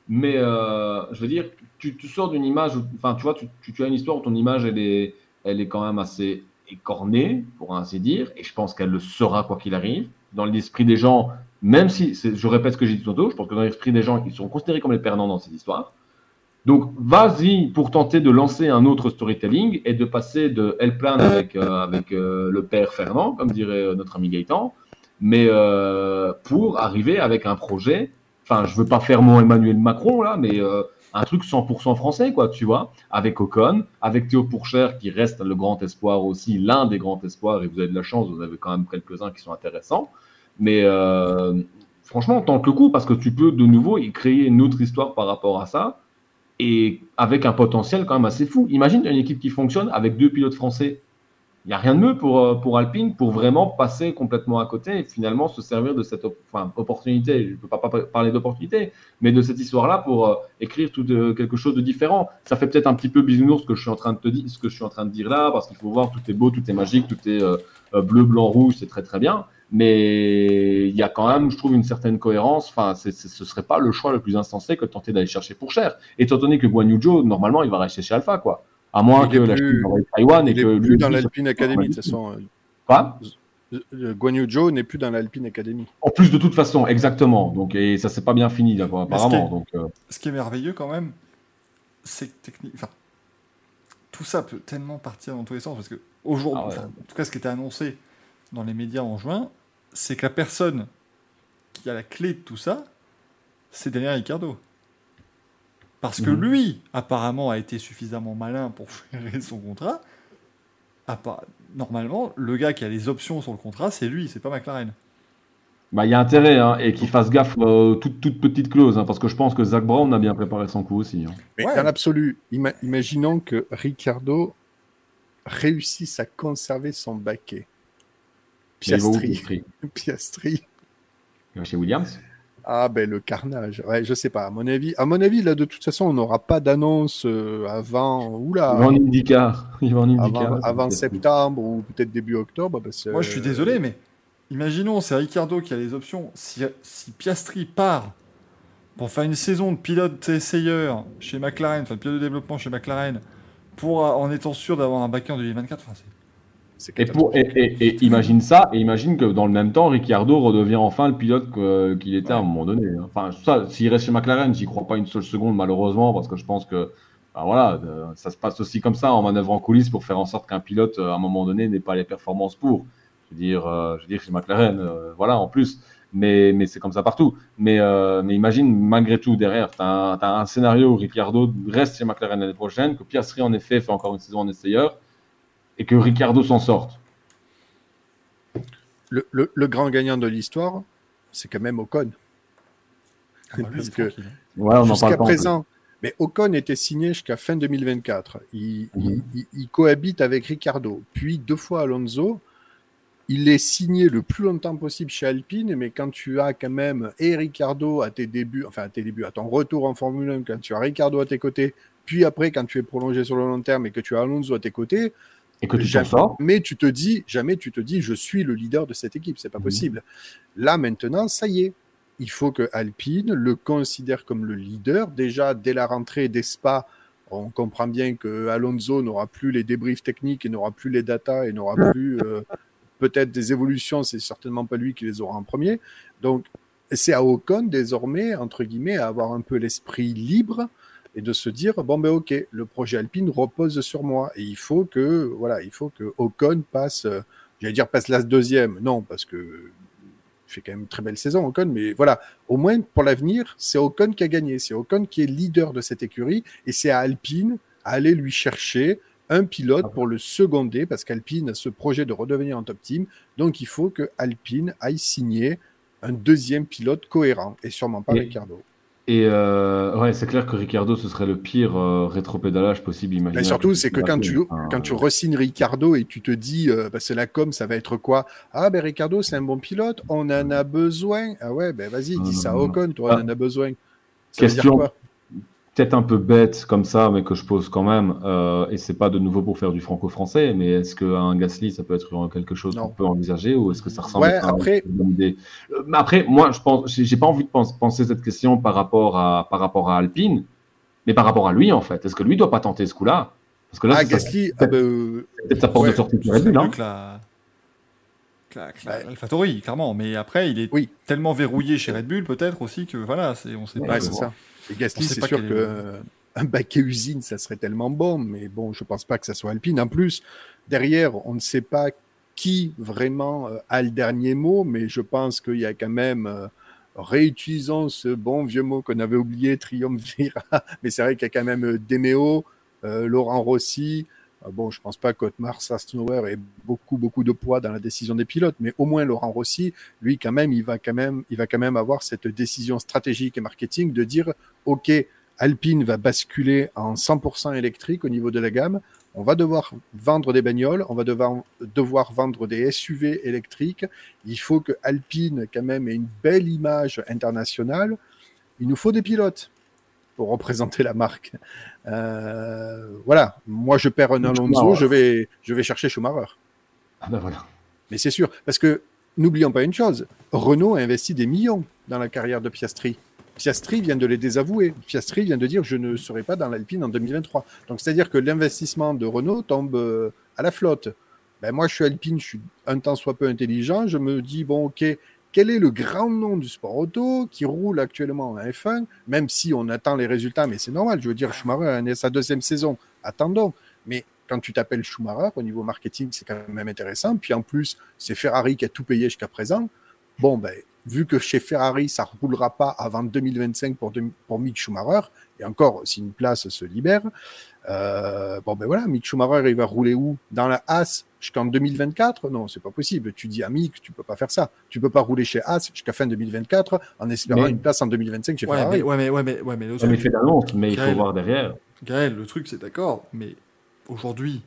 Speaker 3: Mais euh, je veux dire, tu, tu sors d'une image, enfin, tu vois, tu, tu- tu as une histoire où ton image, elle est, elle est quand même assez écornée, pour ainsi dire, et je pense qu'elle le sera quoi qu'il arrive. Dans l'esprit des gens, même si, je répète ce que j'ai dit tantôt, je pense que dans l'esprit des gens, ils sont considérés comme les perdants dans cette histoire. Donc, vas-y pour tenter de lancer un autre storytelling et de passer de L-Plan avec, euh, avec euh, le père Fernand, comme dirait euh, notre ami Gaëtan, mais euh, pour arriver avec un projet. Enfin, je veux pas faire mon Emmanuel Macron là, mais euh, un truc 100% français, quoi, tu vois, avec Ocon, avec Théo Pourchère qui reste le grand espoir aussi, l'un des grands espoirs, et vous avez de la chance, vous avez quand même quelques-uns qui sont intéressants. Mais euh, franchement, tente le coup parce que tu peux de nouveau y créer une autre histoire par rapport à ça et avec un potentiel quand même assez fou. Imagine une équipe qui fonctionne avec deux pilotes français il n'y a rien de mieux pour, euh, pour Alpine pour vraiment passer complètement à côté et finalement se servir de cette opportunité. Je ne peux pas, parler d'opportunité, mais de cette histoire-là pour euh, écrire quelque chose de différent. Ça fait peut-être un petit peu bisounours ce que je suis en train de te dire, ce que je suis en train de dire là, parce qu'il faut voir tout est beau, tout est magique, tout est euh, bleu, blanc, rouge, c'est très très bien. Mais il y a quand même, je trouve, une certaine cohérence. Enfin, ce ne serait pas le choix le plus insensé que de tenter d'aller chercher pour cher. Étant donné que Guan Yu normalement, il va rester chez Alpha, quoi. À moins que la Chine Taïwan et que
Speaker 4: plus dans l'Alpine Academy, de toute façon.
Speaker 3: Quoi?
Speaker 4: Guan Yu Zhou n'est plus dans l'Alpine Academy.
Speaker 3: En plus, de toute façon, exactement. Donc, et ça s'est pas bien fini, apparemment.
Speaker 2: Ce qui, est,
Speaker 3: donc, euh...
Speaker 2: ce qui est merveilleux quand même, c'est que technique. Enfin, tout ça peut tellement partir dans tous les sens parce que aujourd'hui, ah ouais. en tout cas, ce qui était annoncé dans les médias en juin, c'est que la personne qui a la clé de tout ça, c'est Daniel Ricciardo. Parce que mmh. lui, apparemment, a été suffisamment malin pour gérer son contrat. Normalement, le gars qui a les options sur le contrat, c'est lui, c'est pas McLaren.
Speaker 3: Bah, il y a intérêt, hein, et qu'il fasse gaffe aux euh, toutes toute petites clauses, hein, parce que je pense que Zach Brown a bien préparé son coup aussi. Hein.
Speaker 4: Mais ouais. dans l'absolu, ima imaginons que Ricardo réussisse à conserver son baquet.
Speaker 3: Piastri.
Speaker 4: Piastri?
Speaker 3: Chez Williams?
Speaker 4: Ah ben le carnage. Ouais, je sais pas. À mon avis, à mon avis là de toute façon on n'aura pas d'annonce euh, avant oula.
Speaker 3: Avant IndyCar.
Speaker 4: Avant, avant septembre ou peut-être début octobre. Parce,
Speaker 2: Moi je suis désolé mais imaginons c'est Ricardo qui a les options. Si, si, Piastri part pour faire une saison de pilote essayeur chez McLaren, enfin de pilote de développement chez McLaren, pour en étant sûr d'avoir un backer en 2024, enfin,
Speaker 3: et, pour, et, et, et, imagine ça, et imagine que dans le même temps, Ricciardo redevient enfin le pilote qu'il était ouais. à un moment donné. Hein. Enfin, ça, s'il reste chez McLaren, j'y crois pas une seule seconde, malheureusement, parce que je pense que ben voilà, ça se passe aussi comme ça en manœuvre en coulisses pour faire en sorte qu'un pilote, à un moment donné, n'ait pas les performances pour. Je veux dire, euh, je veux dire chez McLaren, euh, voilà, en plus. Mais, mais c'est comme ça partout. Mais, euh, mais imagine, malgré tout, derrière, tu as, as, un scénario où Ricciardo reste chez McLaren l'année prochaine, que Piastri, en effet, fait encore une saison en essayeur et que Ricardo s'en sorte.
Speaker 4: Le, le, le, grand gagnant de l'histoire, c'est quand même Ocon.
Speaker 3: Ah bah Parce que ouais,
Speaker 4: jusqu'à présent, mais Ocon était signé jusqu'à fin 2024. Il, mm -hmm. il, il, cohabite avec Ricardo, puis deux fois Alonso. Il est signé le plus longtemps possible chez Alpine, mais quand tu as quand même et Ricardo à tes débuts, enfin à tes débuts, à ton retour en Formule 1, quand tu as Ricardo à tes côtés, puis après quand tu es prolongé sur le long terme et que tu as Alonso à tes côtés,
Speaker 3: et que tu
Speaker 4: jamais. Mais tu te dis, jamais tu te dis, je suis le leader de cette équipe, c'est pas mmh. possible. Là maintenant, ça y est, il faut que Alpine le considère comme le leader. Déjà dès la rentrée des Spa, on comprend bien que Alonso n'aura plus les débriefs techniques et n'aura plus les datas et n'aura plus euh, peut-être des évolutions. C'est certainement pas lui qui les aura en premier. Donc c'est à Ocon désormais entre guillemets à avoir un peu l'esprit libre et de se dire bon ben ok le projet Alpine repose sur moi et il faut que voilà il faut que Ocon passe euh, j'allais dire passe la deuxième non parce que fait quand même une très belle saison Ocon mais voilà au moins pour l'avenir c'est Ocon qui a gagné c'est Ocon qui est leader de cette écurie et c'est à Alpine à aller lui chercher un pilote pour le seconder parce qu'Alpine a ce projet de redevenir un top team donc il faut que Alpine aille signer un deuxième pilote cohérent et sûrement pas et... Ricardo
Speaker 3: et euh, ouais, c'est clair que Ricardo, ce serait le pire euh, rétropédalage possible.
Speaker 4: Mais surtout, c'est que quand tu, enfin, quand tu re-signes Ricardo et tu te dis, euh, bah, c'est la com, ça va être quoi? Ah, ben Ricardo, c'est un bon pilote, on en a besoin. Ah ouais, ben vas-y, dis ça à Ocon, toi, on en a besoin.
Speaker 3: Ça question, peut-être un peu bête comme ça, mais que je pose quand même, euh, et c'est pas de nouveau pour faire du franco-français, mais est-ce qu'un Gasly, ça peut être quelque chose qu'on peut envisager, ou est-ce que ça ressemble
Speaker 4: ouais,
Speaker 3: à
Speaker 4: après...
Speaker 3: une idée? Euh, Après, moi, je pense, j'ai pas envie de penser cette question par rapport à, par rapport à Alpine, mais par rapport à lui, en fait. Est-ce que lui doit pas tenter ce coup-là?
Speaker 4: Parce que là, ah, Gasly,
Speaker 3: ah, ben, peut-être sa porte ouais, de sortie pour Red Bull,
Speaker 2: AlphaTauri, clairement. Mais après, il est
Speaker 4: oui.
Speaker 2: tellement verrouillé chez Red Bull, peut-être aussi que voilà, on sait
Speaker 4: ouais,
Speaker 2: pas.
Speaker 4: c'est ça. Et Gasly, c'est sûr que est... un baquet usine, ça serait tellement bon, mais bon, je pense pas que ça soit Alpine. En plus, derrière, on ne sait pas qui vraiment euh, a le dernier mot, mais je pense qu'il y a quand même, euh, réutilisons ce bon vieux mot qu'on avait oublié, triumvirat, mais c'est vrai qu'il y a quand même euh, Demeo, euh, Laurent Rossi. Euh, Bon, je pense pas qu'Otmar Sasnauer ait beaucoup, beaucoup de poids dans la décision des pilotes, mais au moins Laurent Rossi, lui, quand même, il va quand même, il va quand même avoir cette décision stratégique et marketing de dire, OK, Alpine va basculer en 100% électrique au niveau de la gamme. On va devoir vendre des bagnoles, on va devoir, devoir vendre des SUV électriques. Il faut que Alpine, quand même, ait une belle image internationale. Il nous faut des pilotes pour représenter la marque. Euh, voilà, moi je perds un Alonso, je vais, je vais chercher Schumacher.
Speaker 3: Ah ben voilà.
Speaker 4: Mais c'est sûr, parce que n'oublions pas une chose, Renault a investi des millions dans la carrière de Piastri. Piastri vient de les désavouer. Piastri vient de dire je ne serai pas dans l'Alpine en 2023. Donc c'est-à-dire que l'investissement de Renault tombe euh, à la flotte. Ben, moi je suis Alpine, je suis un temps soit peu intelligent, je me dis bon ok, quel est le grand nom du sport auto qui roule actuellement en F1, même si on attend les résultats, mais c'est normal, je veux dire, Schumacher est sa deuxième saison, attendons. Mais quand tu t'appelles Schumacher, au niveau marketing, c'est quand même intéressant. Puis en plus, c'est Ferrari qui a tout payé jusqu'à présent. Bon, ben, vu que chez Ferrari, ça ne roulera pas avant 2025 pour, Mick Schumacher, et encore, si une place se libère, euh, bon, ben voilà, Mick Schumacher, il va rouler où? Dans la Haas jusqu'en 2024 Non, c'est pas possible. Tu dis à Mick, tu peux pas faire ça. Tu peux pas rouler chez Haas jusqu'à fin 2024 en espérant
Speaker 3: Mais-
Speaker 4: une place en 2025 chez
Speaker 2: Ouais,
Speaker 4: Ferrari.
Speaker 2: mais, ouais, mais, ouais, mais, ouais, mais truc,
Speaker 3: effet d'annonce, mais il faut
Speaker 2: Gaël.
Speaker 3: voir derrière.
Speaker 2: Gaël, le truc, c'est d'accord, mais aujourd'hui,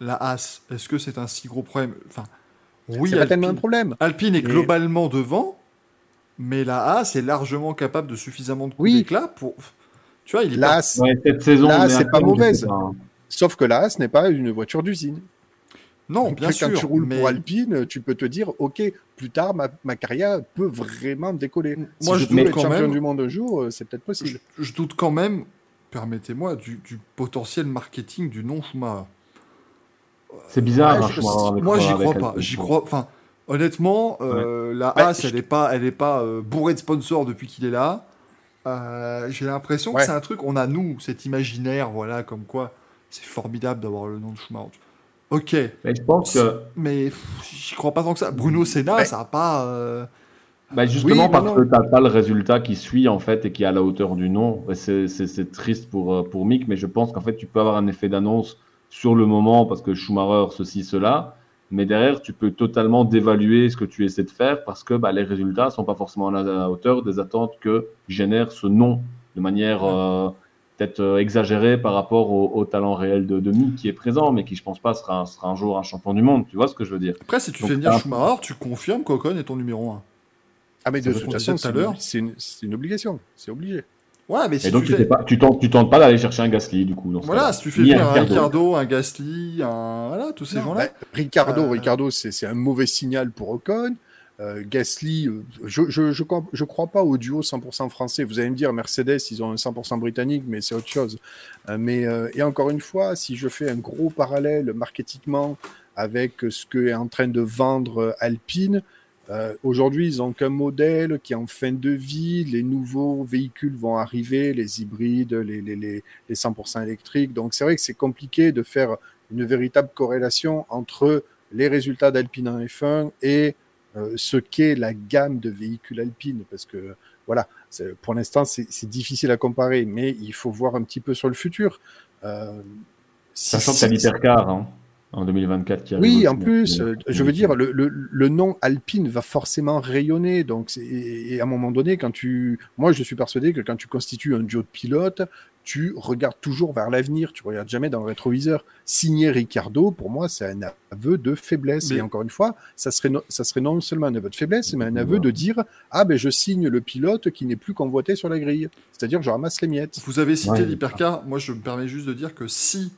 Speaker 2: la Haas, est-ce que c'est un si gros problème? Enfin, oui,
Speaker 4: c'est pas tellement un
Speaker 2: Alpine,
Speaker 4: problème.
Speaker 2: Alpine est
Speaker 4: Mais-
Speaker 2: globalement devant, mais la Haas est largement capable de suffisamment de coups
Speaker 4: Oui.
Speaker 2: d'éclat pour. Tu vois, il pas-
Speaker 3: Ouais, cette saison,
Speaker 4: Là, c'est pas mauvaise.
Speaker 3: pas.
Speaker 4: sauf que la Haas n'est pas une voiture d'usine.
Speaker 2: Non,
Speaker 4: Donc,
Speaker 2: bien
Speaker 4: quand
Speaker 2: sûr.
Speaker 4: tu roules
Speaker 2: mais
Speaker 4: pour Alpine, tu peux te dire, OK, plus tard, ma, ma carrière peut vraiment décoller.
Speaker 2: Moi,
Speaker 4: si
Speaker 2: je doute
Speaker 4: être
Speaker 2: quand
Speaker 4: champion
Speaker 2: même-
Speaker 4: du monde un jour, euh, c'est peut-être possible.
Speaker 2: je doute quand même, permettez-moi, du, du potentiel marketing du nom Schumacher.
Speaker 3: C'est bizarre,
Speaker 4: Ouais,
Speaker 3: hein,
Speaker 4: je-
Speaker 2: Moi, j'y crois pas. J'y crois. Enfin, honnêtement, euh, la
Speaker 4: Bah,
Speaker 2: Haas, elle est pas, elle est pas euh, bourrée de sponsors depuis qu'il est là. Euh, J'ai l'impression que c'est un truc. On a nous cet imaginaire, voilà, comme quoi c'est formidable d'avoir le nom de Schumacher. Ok,
Speaker 3: Mais je pense que
Speaker 2: mais j'y crois pas tant que ça. Bruno Senna,
Speaker 4: Ouais.
Speaker 2: ça a pas. euh,
Speaker 3: Bah justement
Speaker 4: Oui,
Speaker 3: parce
Speaker 4: non,
Speaker 3: que tu n'as pas le résultat qui suit en fait et qui est à la hauteur du nom. Et C'est c'est- c'est triste pour, euh, pour Mick, mais je pense qu'en fait tu peux avoir un effet d'annonce sur le moment parce que Schumacher, ceci, cela. Mais derrière, tu peux totalement dévaluer ce que tu essaies de faire parce que bah, les résultats ne sont pas forcément à la, hauteur des attentes que génère ce nom de manière euh, peut-être euh, exagérée par rapport au, au talent réel de, de Mick qui est présent, mais qui je pense pas sera, sera un jour un champion du monde. Tu vois ce que je veux dire?
Speaker 2: Après, si tu
Speaker 3: Donc,
Speaker 2: fais venir Schumacher, tu confirmes qu'Ocon est ton numéro 1.
Speaker 4: Ah, mais de toute façon, une, c'est une obligation. C'est obligé.
Speaker 2: Ouais, mais si
Speaker 3: Et donc
Speaker 2: tu fais.
Speaker 3: pas, tu, tentes, tu tentes pas d'aller chercher un Gasly du coup. dans
Speaker 2: Voilà, si tu fais venir un. Ricardo, un Gasly, un. Voilà, tous ces gens-là.
Speaker 4: bah, Ricardo,
Speaker 2: Euh,
Speaker 4: Ricardo c'est un mauvais signal pour Ocon. Euh, Gasly, euh, je je, je, crois- je crois pas au duo 100% français. Vous allez me dire, Mercedes, ils ont un 100% britannique, mais c'est autre chose. Euh, mais, euh, et encore une fois, si je fais un gros parallèle marketingement avec ce que est en train de vendre euh, Alpine, euh, aujourd'hui, ils ont qu'un modèle qui est en fin de vie. Les nouveaux véhicules vont arriver, les hybrides, les, les, les, les 100% électriques. Donc, c'est vrai que c'est compliqué de faire une véritable corrélation entre les résultats d'Alpine en F1 et euh, ce qu'est la gamme de véhicules Alpine. Parce que, voilà, c'est- pour l'instant, c'est c'est difficile à comparer, mais il faut voir un petit peu sur le futur. Euh, si-
Speaker 3: Sachant que as l'hypercar hein, en 2024 qui arrive.
Speaker 4: oui, en plus,
Speaker 3: euh,
Speaker 4: euh, je veux dire, le, le, le nom Alpine va forcément rayonner. Donc, c'est- et et à un moment donné, quand tu, moi, je suis persuadé que quand tu constitues un duo de pilotes, tu regardes toujours vers l'avenir. Tu regardes jamais dans le rétroviseur. Signer Ricardo, pour moi, c'est un aveu de faiblesse.
Speaker 2: Mais-
Speaker 4: Et encore une fois, ça serait, no- ça serait non seulement un aveu de faiblesse, mais un aveu de dire, ah ben, je signe le pilote qui n'est plus convoité sur la grille. C'est-à-dire, je ramasse les miettes.
Speaker 2: Vous avez cité
Speaker 3: Ouais.
Speaker 2: l'hypercar. Moi, je me permets juste de dire que si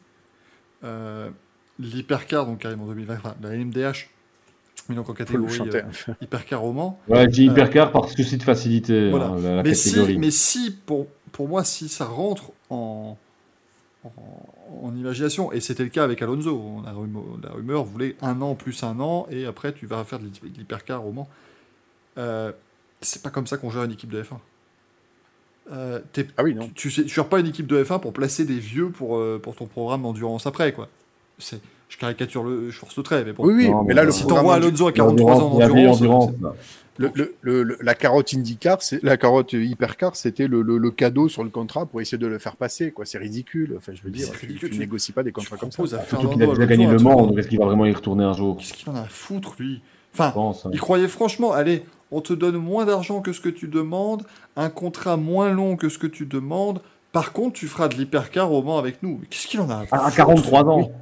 Speaker 2: euh, l'hypercar, donc arrive en 2020, enfin, la NMDH, mais donc en catégorie euh, hypercar roman.
Speaker 3: Ouais, je dis hypercar par souci de facilité,
Speaker 2: Voilà.
Speaker 3: hein, la, la
Speaker 2: Mais si,
Speaker 3: catégorie.
Speaker 2: mais si pour, pour moi, si ça rentre en, en, en imagination, et c'était le cas avec Alonso, on a rumeur, la rumeur voulait un an plus un an, et après tu vas faire de l'hy- de l'hypercar roman. Euh, c'est pas comme ça qu'on gère une équipe de F1. Euh,
Speaker 4: Ah oui, non.
Speaker 2: tu, tu, sais- tu gères pas une équipe de F1 pour placer des vieux pour, euh, pour ton programme d'endurance après, quoi. C'est, je caricature le, je force le trait, mais bon.
Speaker 4: Oui, oui,
Speaker 3: Non,
Speaker 4: mais là, le
Speaker 3: si
Speaker 2: t'envoies Alonso à 43 ans d'endurance,
Speaker 4: le, le- le- le- la carotte IndyCar, c'est la carotte hypercar, c'était le, le- le cadeau sur le contrat pour essayer de le faire passer. Quoi, c'est ridicule. Enfin, je veux dire, tu, tu
Speaker 2: tu-
Speaker 4: négocies pas des contrats comme ça.
Speaker 3: Surtout qu'il a déjà gagné le Mans, est-ce qu'il va vraiment y retourner un jour?
Speaker 2: Qu'est-ce qu'il en a à foutre, lui? Enfin,
Speaker 3: pense. hein.
Speaker 2: il croyait franchement, allez, on te donne moins d'argent que ce que tu demandes, un contrat moins long que ce que tu demandes. Par contre, tu feras de l'hypercar au Mans avec nous. Mais Qu'est-ce qu'il en a à
Speaker 3: À à
Speaker 2: foutre?
Speaker 3: 43 ans.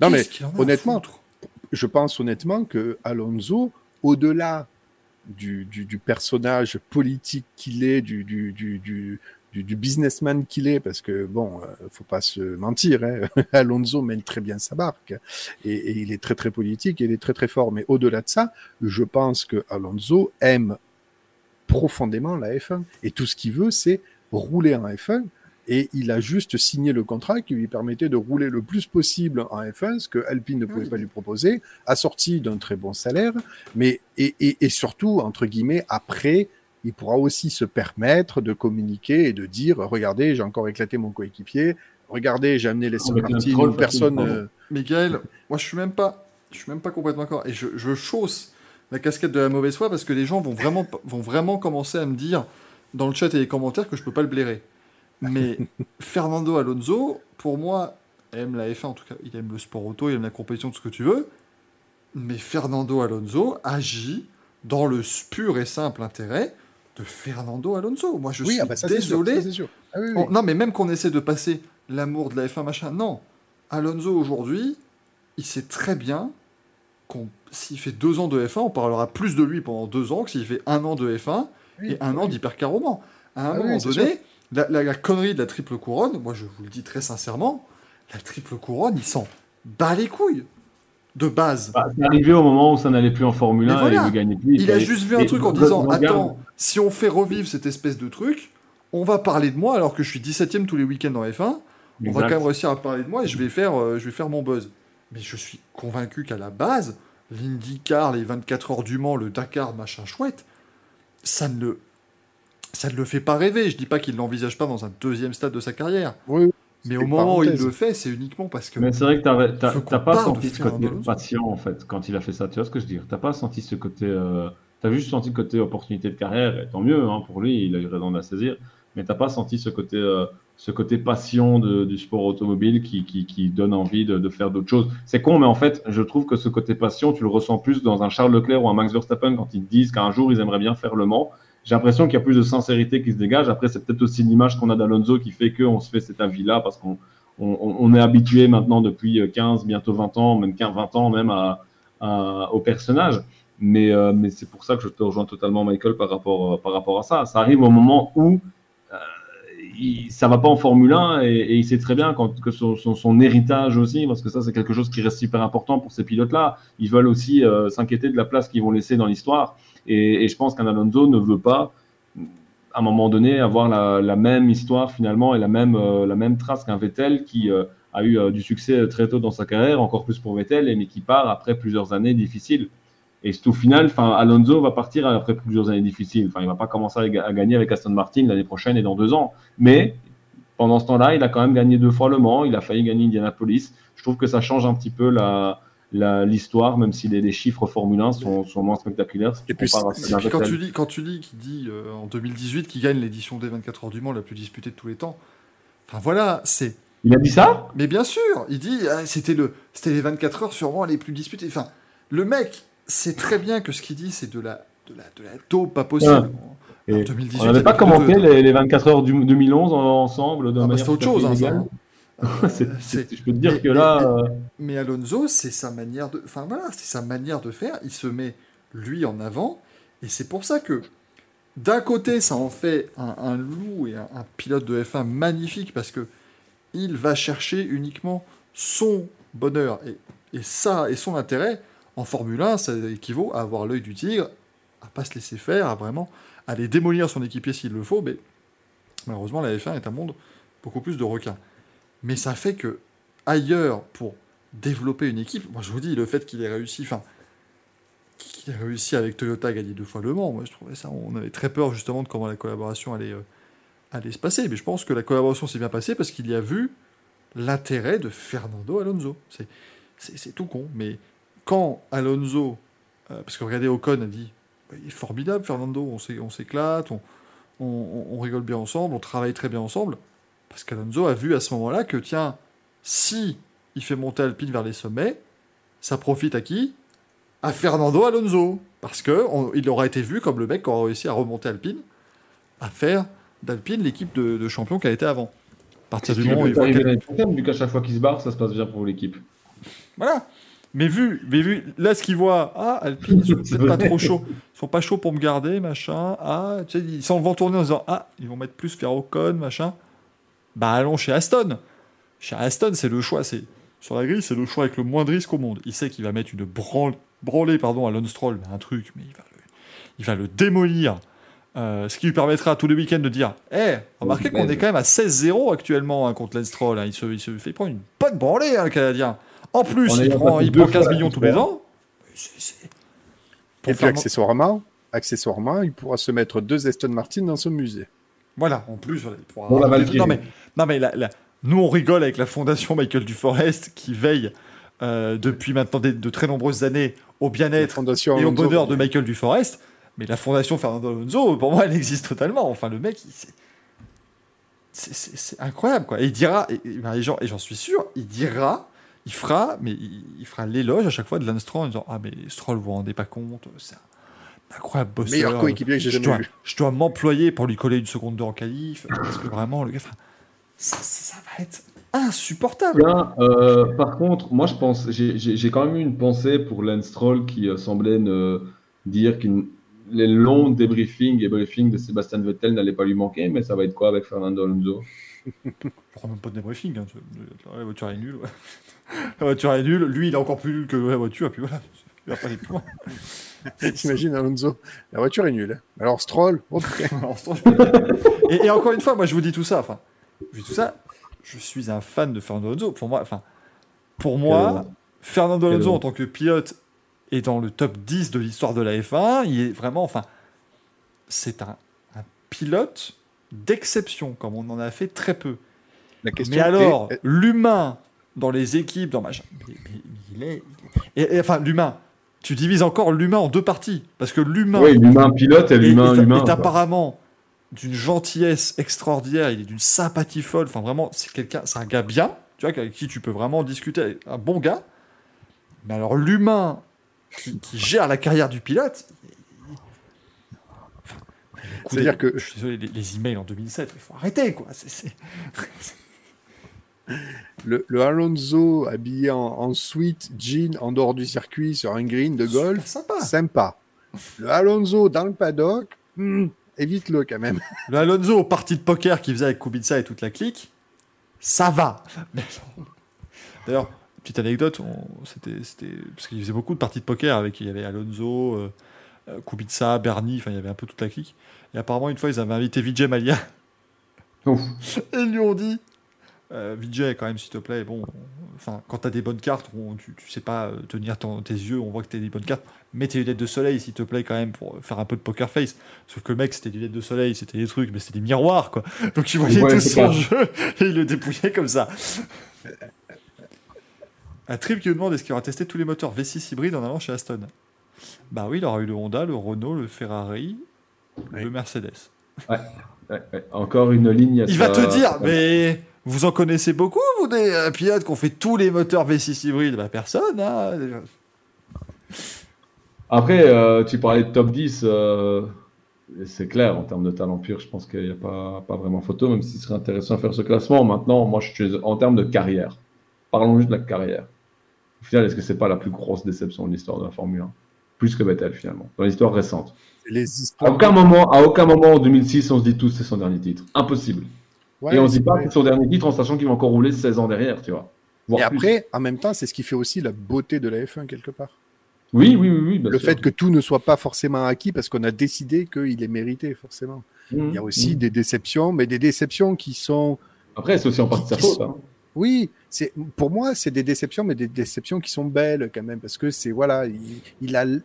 Speaker 4: Non, mais honnêtement, je pense honnêtement que Alonso, au-delà du, du- du personnage politique qu'il est, du, du, du, du, du- du businessman qu'il est, parce que bon, euh, faut pas se mentir, hein, Alonso mène très bien sa barque et, et il est très très politique, et il est très très fort. Mais au-delà de ça, je pense que Alonso aime profondément la F1 et tout ce qu'il veut, c'est rouler en F1 et il a juste signé le contrat qui lui permettait de rouler le plus possible en F1, ce que Alpine ne pouvait
Speaker 2: Oui.
Speaker 4: pas lui proposer, assorti d'un très bon salaire, mais et, et, et surtout, entre guillemets, après, il pourra aussi se permettre de communiquer et de dire, regardez, j'ai encore éclaté mon coéquipier, regardez, j'ai amené les
Speaker 3: troll
Speaker 4: une personne... euh,
Speaker 2: Mais Gaël, moi je suis même pas, je suis même pas complètement d'accord. Et je, je chausse la casquette de la mauvaise foi parce que les gens vont vraiment, vont vraiment commencer à me dire dans le chat et les commentaires que je peux pas le blairer. Mais Fernando Alonso, pour moi, aime la F1 en tout cas. Il aime le sport auto, il aime la compétition, tout ce que tu veux. Mais Fernando Alonso agit dans le pur et simple intérêt de Fernando Alonso. Moi je
Speaker 4: oui,
Speaker 2: suis
Speaker 4: ah bah ça c'est sûr,
Speaker 2: désolé.
Speaker 4: ça, c'est sûr. Ah oui, oui.
Speaker 2: On- non, mais même qu'on essaie de passer l'amour de la F1, machin, non. Alonso, aujourd'hui, il sait très bien qu'on s'il fait deux ans de F1, on parlera plus de lui pendant deux ans que s'il fait un an de F1
Speaker 4: Oui,
Speaker 2: et un an d'hypercar au Mans. À un
Speaker 4: Ah
Speaker 2: moment donné, la, la- la connerie de la triple couronne, moi je vous le dis très sincèrement, la triple couronne, il s'en bat les couilles de base.
Speaker 3: Bah, c'est arrivé au moment où ça n'allait plus en Formule
Speaker 2: Mais
Speaker 3: 1
Speaker 2: voilà.
Speaker 3: et il gagnait plus.
Speaker 2: Il a juste vu un truc en disant Attends, si on fait revivre cette espèce de truc, on va parler de moi alors que je suis 17ème tous les week-ends dans F1. On va quand même réussir à parler de moi et je vais faire, euh, je vais faire mon buzz. Mais je suis convaincu qu'à la base, l'IndyCar, les 24 heures du Mans, le Dakar, machin chouette, ça ne le, ça ne le fait pas rêver. Je dis pas qu'il l'envisage pas dans un deuxième stade de sa carrière.
Speaker 4: Oui,
Speaker 2: Mais au moment où il le fait, c'est uniquement parce que.
Speaker 3: Mais c'est vrai que t'as- pas senti ce côté patient en fait quand il a fait ça. Tu vois ce que je veux dire? T'as pas senti ce côté. euh, T'as juste senti le côté opportunité de carrière. Et tant mieux hein, pour lui, il a eu raison de la saisir. Mais t'as pas senti ce côté, euh, ce côté passion de- du sport automobile qui, qui, qui donne envie de, de faire d'autres choses. C'est con, mais en fait, je trouve que ce côté passion, tu le ressens plus dans un Charles Leclerc ou un Max Verstappen quand ils te disent qu'un jour ils aimeraient bien faire le Mans. J'ai l'impression qu'il y a plus de sincérité qui se dégage. Après, c'est peut-être aussi l'image qu'on a d'Alonso qui fait qu'on se fait cet avis-là parce qu'on on, on- on est habitué maintenant depuis 15, bientôt 20 ans, même 15, 20 ans même au personnage. Mais, euh, mais c'est pour ça que je te rejoins totalement, Michael, par rapport, euh, par rapport à ça. Ça arrive au moment où euh, il, ça va pas en Formule 1 et, il sait très bien que son, héritage aussi, parce que ça c'est quelque chose qui reste super important pour ces pilotes-là. Ils veulent aussi euh, s'inquiéter de la place qu'ils vont laisser dans l'histoire. Et, je pense qu'un Alonso ne veut pas à un moment donné avoir la, même histoire finalement et la même, euh, la même trace qu'un Vettel qui euh, a eu euh, du succès très tôt dans sa carrière, encore plus pour Vettel, et, mais qui part après plusieurs années difficiles. Et c'est au final, enfin, Alonso va partir après plusieurs années difficiles. Enfin, il va pas commencer à, ga- à gagner avec Aston Martin l'année prochaine et dans deux ans. Mais pendant ce temps-là, il a quand même gagné deux fois Le Mans. Il a failli gagner Indianapolis. Je trouve que ça change un petit peu la- l'histoire, même si les, les chiffres Formule 1 sont, sont moins spectaculaires.
Speaker 4: Et puis,
Speaker 3: à
Speaker 2: Et puis quand tu lis, quand tu lis qui dit euh, en 2018 qu'il gagne l'édition des 24 heures du Mans la plus disputée de tous les temps. Enfin voilà, c'est.
Speaker 3: Il a dit ça?
Speaker 2: Mais bien sûr, il dit ah, c'était le, c'était les 24 heures sûrement les plus disputées. Enfin, le mec sait très bien que ce qu'il dit c'est de la, de la, de la taupe pas possible.
Speaker 3: Ouais. Et
Speaker 2: 2018,
Speaker 3: On n'avait pas
Speaker 2: de
Speaker 3: commenté les, les 24 heures du 2011 en- ensemble
Speaker 2: Ah, bah, c'est autre chose. hein, ça, hein. Euh,
Speaker 3: je peux te dire
Speaker 2: mais-
Speaker 3: que là,
Speaker 2: mais-
Speaker 3: euh,
Speaker 2: Mais Alonso, c'est sa manière de, enfin voilà, c'est sa manière de faire. Il se met lui en avant, et c'est pour ça que d'un côté, ça en fait un, loup et un, un pilote de F1 magnifique parce que il va chercher uniquement son bonheur et, et ça et son intérêt. En Formule 1, ça équivaut à avoir l'œil du tigre, à pas se laisser faire, à vraiment aller démolir son équipier s'il le faut. Mais malheureusement, la F1 est un monde beaucoup plus de requins. Mais ça fait que ailleurs pour développer une équipe. Moi, je vous dis, le fait qu'il ait réussi, enfin, qu'il ait réussi avec Toyota à gagner deux fois Le Mans, moi, je trouvais ça, on avait très peur justement de comment la collaboration allait, euh, allait se passer. Mais je pense que la collaboration s'est bien passée parce qu'il y a vu l'intérêt de Fernando Alonso. C'est- C'est c'est tout con, mais quand Alonso, euh, parce que regardez, Ocon a dit, il est formidable Fernando, on on s'éclate, on, on- on rigole bien ensemble, on travaille très bien ensemble, parce qu'Alonso a vu à ce moment-là que, tiens, si il fait monter Alpine vers les sommets, ça profite à qui? À Fernando Alonso, parce que on- il aura été vu comme le mec qui aura réussi à remonter Alpine, à faire d'Alpine l'équipe de, de champion qu'elle était avant. À partir du moment où il voit
Speaker 3: vu qu'à chaque fois qu'il se barre, ça se passe bien pour l'équipe.
Speaker 2: Voilà. Mais vu, mais vu là ce qu'ils voient, ah Alpine, ils sont pas trop chauds, ils sont pas chauds pour me garder, machin. Ah, tu sais, ils s'en vont tourner en disant ah, ils vont mettre plus vers Ocon, machin. Bah allons chez Aston. Chez Aston, c'est le choix, c'est sur la grille, c'est le choix avec le moins de risque au monde. Il sait qu'il va mettre une branle, branlée pardon à mais un truc, mais il va le, il va le démolir. Euh, ce qui lui permettra tous les week-ends de dire Eh, remarquez qu'on est quand même à 16-0 actuellement hein, contre Lance Stroll. hein. Il, se, il se fait prendre une bonne branlée, hein, le Canadien. En plus, il prend, il prend
Speaker 3: fois
Speaker 2: 15
Speaker 3: la
Speaker 2: millions tous les ans.
Speaker 4: Et puis accessoirement, accessoirement, il pourra se mettre deux Aston Martin dans son musée.
Speaker 2: Voilà, en plus, il pourra
Speaker 3: Bon, la.
Speaker 2: Non, mais, non, mais la- la- nous, on rigole avec la fondation Michael Duforest qui veille euh, depuis maintenant de très nombreuses années au bien-être et au bonheur de Michael Duforest. Mais la fondation Fernando Alonso, pour moi, elle existe totalement. Enfin, le mec, c'est- incroyable, quoi. Et il dira, et, et ben, et j'en suis sûr, il dira, il fera, mais il, il fera l'éloge à chaque fois de Lance Stroll en disant Ah, mais Stroll, vous vous rendez pas compte, c'est un incroyable bosseur.
Speaker 4: Meilleur coéquipier que j'ai jamais
Speaker 2: dois,
Speaker 4: vu.
Speaker 2: je dois m'employer pour lui coller une seconde d'heure en qualif, parce que vraiment, le gars, enfin, ça, ça va être insupportable.
Speaker 3: Bien, euh, par contre, moi je pense, j'ai- quand même eu une pensée pour Lance Stroll qui euh, semblait ne dire que les longs débriefings et briefings de Sébastien Vettel n'allaient pas lui manquer, mais ça va être quoi avec Fernando Alonso?
Speaker 2: Je prends même pas de débriefing, hein, la voiture est nulle. ouais. La voiture est nulle, lui il est encore plus nul que la voiture, et puis voilà, il va pas aller plus loin.
Speaker 4: T'imagines Alonso? La voiture est nulle. hein. Alors Stroll, putain.
Speaker 2: Alors, Stroll, je et, et encore une fois, moi je vous dis tout ça, enfin, je dis tout ça, je suis un fan de Fernando Alonso. Pour moi, enfin, pour moi, Fernando Alonso en tant que pilote est dans le top 10 de l'histoire de la F1. Il est vraiment, enfin, c'est un, un pilote d'exception, comme on en a fait très peu.
Speaker 4: La question
Speaker 2: Mais alors,
Speaker 4: est-
Speaker 2: l'humain dans les équipes, dans machin, mais- mais il est, il est- et, et, enfin, l'humain. Tu divises encore l'humain en deux parties, parce que l'humain
Speaker 3: Oui, l'humain pilote et
Speaker 2: est,
Speaker 3: l'humain
Speaker 2: est-
Speaker 3: humain.
Speaker 2: est
Speaker 3: quoi.
Speaker 2: apparemment d'une gentillesse extraordinaire, il est d'une sympathie folle. Enfin, vraiment, c'est quelqu'un, c'est un gars bien, tu vois, avec qui tu peux vraiment discuter, un bon gars. Mais alors, l'humain qui, qui gère la carrière du pilote. il- enfin, le coup
Speaker 4: C'est-à dire
Speaker 2: des-
Speaker 4: que-
Speaker 2: Je suis désolé, les, les emails en 2007, il faut arrêter, quoi. C'est-
Speaker 4: le, le Alonso habillé en, en sweat, jean, en dehors du circuit, sur un green de golf,
Speaker 2: Sympa.
Speaker 4: sympa. Le Alonso dans le paddock, hmm, évite-le quand même.
Speaker 2: Le Alonso, partie de poker qu'il faisait avec Kubica et toute la clique, ça va. D'ailleurs, petite anecdote, on- c'était, c'était, parce qu'il faisait beaucoup de parties de poker avec, il y avait Alonso, euh, euh, Kubica, Bernie, enfin il y avait un peu toute la clique. Et apparemment, une fois, ils avaient invité Vijay Malia.
Speaker 3: Ouf.
Speaker 2: Et ils lui ont dit euh, Vijay, quand même, s'il te plaît, bon, enfin, quand t'as des bonnes cartes, on- tu, tu sais pas euh, tenir ton- tes yeux, on voit que t'as des bonnes cartes. Mets tes lunettes de soleil, s'il te plaît, quand même, pour faire un peu de poker face. Sauf que le mec, c'était des lunettes de soleil, c'était des trucs, mais c'était des miroirs, quoi. Donc tu voyais
Speaker 3: Ouais,
Speaker 2: tout son
Speaker 3: clair.
Speaker 2: jeu et il le dépouillait comme ça. Un trip qui nous demande est-ce qu'il aura testé tous les moteurs V6 hybrides en allant chez Aston? Bah oui, il aura eu le Honda, le Renault, le Ferrari,
Speaker 4: Oui.
Speaker 2: le Mercedes.
Speaker 3: Ouais, ouais. Encore une ligne.
Speaker 2: Il
Speaker 3: ça-
Speaker 2: va te dire,
Speaker 3: ça-
Speaker 2: mais vous en connaissez beaucoup, vous, des euh, pilotes qui ont fait tous les moteurs V6 hybrides? Bah personne, hein
Speaker 3: Après, euh, tu parlais de top 10. euh, et c'est clair, en termes de talent pur, je pense qu'il n'y a pas, pas vraiment photo, même s'il serait intéressant à faire ce classement. Maintenant, moi, je suis en termes de carrière. Parlons juste de la carrière. Au final, est-ce que c'est pas la plus grosse déception de l'histoire de la Formule 1 Plus que Vettel, finalement, dans l'histoire récente.
Speaker 4: Les
Speaker 3: À aucun moment, à aucun moment en 2006, on se dit tous c'est son dernier titre. Impossible.
Speaker 4: Ouais,
Speaker 3: Et on se
Speaker 4: c'est
Speaker 3: dit pas que son dernier titre en sachant qu'il va encore rouler 16 ans derrière, tu vois. Voire
Speaker 4: Et
Speaker 3: plus.
Speaker 4: après, en même temps, c'est ce qui fait aussi la beauté de la F1 quelque part.
Speaker 3: Oui, oui, oui, oui. bien
Speaker 4: le
Speaker 3: sûr.
Speaker 4: fait que tout ne soit pas forcément acquis parce qu'on a décidé qu'il est mérité, forcément.
Speaker 3: Mhm.
Speaker 4: Il y a aussi
Speaker 3: Mhm.
Speaker 4: des déceptions, mais des déceptions qui sont.
Speaker 3: Après, c'est aussi en partie sa faute.
Speaker 4: sont-
Speaker 3: hein.
Speaker 4: Oui, c'est pour moi, c'est des déceptions, mais des déceptions qui sont belles quand même, parce que c'est voilà, il, il a il-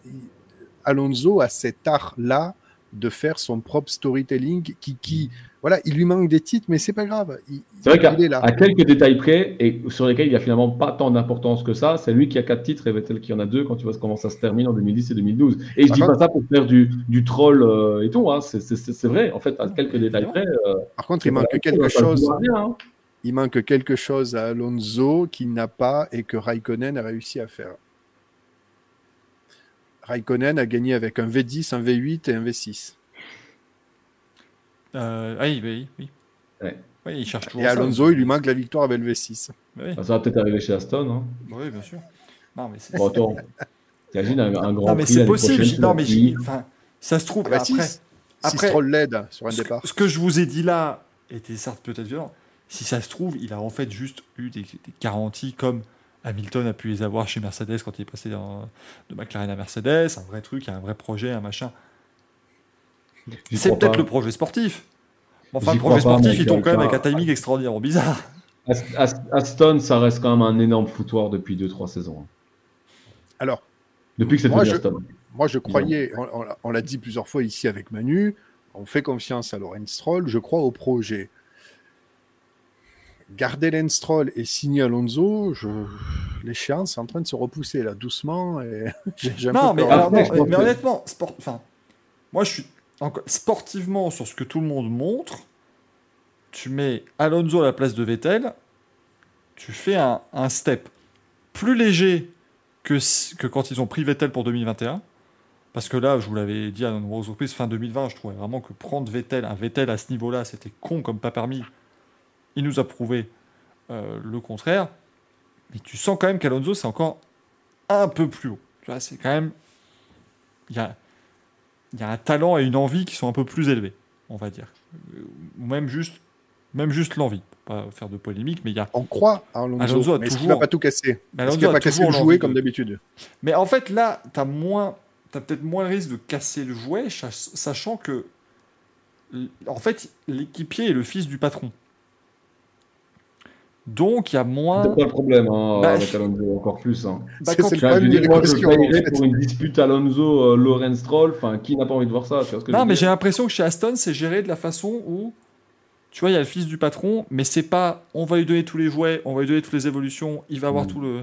Speaker 4: Alonso a cet art là de faire son propre storytelling qui, qui voilà, il lui manque des titres, mais c'est pas grave. Il-
Speaker 3: C'est vrai qu'à à quelques détails près, et sur lesquels il n'y a finalement pas tant d'importance que ça, c'est lui qui a quatre titres et Vettel qui en a deux quand tu vois comment ça se termine en 2010 et 2012. Et je
Speaker 4: Par
Speaker 3: dis pas ça pour faire du, du troll euh, et tout, hein. c'est vrai. En fait, à quelques détails près, euh,
Speaker 4: Par contre, il manque
Speaker 3: voilà,
Speaker 4: quelque chose.
Speaker 3: rien, hein.
Speaker 4: Il manque quelque chose à Alonso qu'il n'a pas et que Raikkonen a réussi à faire. Raikkonen a gagné avec un V10, un V8 et un V6.
Speaker 2: Euh, ah oui, oui, oui.
Speaker 3: Ouais.
Speaker 2: Il cherche toujours
Speaker 4: Et
Speaker 2: ça.
Speaker 4: Alonso, il lui manque la victoire avec le V6.
Speaker 2: Bah oui,
Speaker 3: Enfin, ça va peut-être arriver chez Aston. Hein.
Speaker 2: oui, bien sûr. Non, mais c'est
Speaker 3: Bon, attends. T'imagines un, un grand
Speaker 2: non, mais c'est possible. Non, mais enfin, ça se trouve.
Speaker 4: Ah bah,
Speaker 2: après,
Speaker 4: si, si
Speaker 2: après-
Speaker 4: Stroll l'aide sur un
Speaker 2: ce,
Speaker 4: départ.
Speaker 2: que- ce que je vous ai dit là était certes peut-être violent. Si ça se trouve, il a en fait juste eu des, des garanties comme Hamilton a pu les avoir chez Mercedes quand il est passé dans- de McLaren à Mercedes, un vrai truc, un vrai projet, un machin. C'est peut-être le projet sportif. Enfin, le projet sportif, il tombe quand même avec un timing extraordinairement bizarre.
Speaker 3: Ast- Ast- Aston, ça reste quand même un énorme foutoir depuis 2-3 saisons.
Speaker 4: Alors,
Speaker 3: Depuis que c'est
Speaker 4: Moi,
Speaker 3: devenu
Speaker 4: je-
Speaker 3: Aston.
Speaker 4: moi, je croyais, on, on l'a- on l'a dit plusieurs fois ici avec Manu, on fait confiance à Lorenz Stroll, je crois au projet. Garder Lance Stroll et signer Alonso, je... l'échéance est en train de se repousser là, doucement. Et... j'ai- j'ai un
Speaker 2: Non,
Speaker 4: peu
Speaker 2: mais, alors,
Speaker 3: Après,
Speaker 2: non,
Speaker 3: je
Speaker 2: mais, honnêtement, sport, enfin, moi je suis sportivement sur ce que tout le monde montre. Tu mets Alonso à la place de Vettel, tu fais un, step plus léger que, que quand ils ont pris Vettel pour 2021. Parce que là, je vous l'avais dit à de nombreuses reprises, fin 2020, je trouvais vraiment que prendre Vettel, un Vettel à ce niveau-là, c'était con comme pas permis. Il nous a prouvé euh, le contraire. Mais tu sens quand même qu'Alonso, c'est encore un peu plus haut. Tu vois, c'est quand même. Il y a, il y a un talent et une envie qui sont un peu plus élevés, on va dire. Ou même juste, même juste l'envie. Pas faire de polémique, mais il y a.
Speaker 4: On croit à Alonso,
Speaker 2: Alonso a
Speaker 4: mais
Speaker 2: toujours-
Speaker 4: va pas tout casser?
Speaker 2: Alonso
Speaker 4: qu'il va
Speaker 2: a
Speaker 4: pas casser le jouet comme
Speaker 2: de-
Speaker 4: d'habitude?
Speaker 2: Mais en fait, là, tu as moins. T'as peut-être moins le risque de casser le jouet, sach- sachant que. En fait, l'équipier est le fils du patron. Donc, il y a moins.
Speaker 3: C'est pas le problème hein,
Speaker 2: Bah,
Speaker 3: avec Alonso, encore plus. Hein.
Speaker 2: Bah,
Speaker 4: C'est-
Speaker 2: quand
Speaker 4: c'est
Speaker 2: tu-
Speaker 4: le problème
Speaker 3: pour une dispute Alonso, euh, Lorenz Stroll. Enfin, qui n'a pas envie de voir ça tu vois ce que je
Speaker 2: Non, mais j'ai l'impression que chez Aston, c'est géré de la façon où, tu vois, il y a le fils du patron, mais c'est pas on va lui donner tous les jouets, on va lui donner toutes les évolutions, il va avoir
Speaker 3: Mm.
Speaker 2: tout le.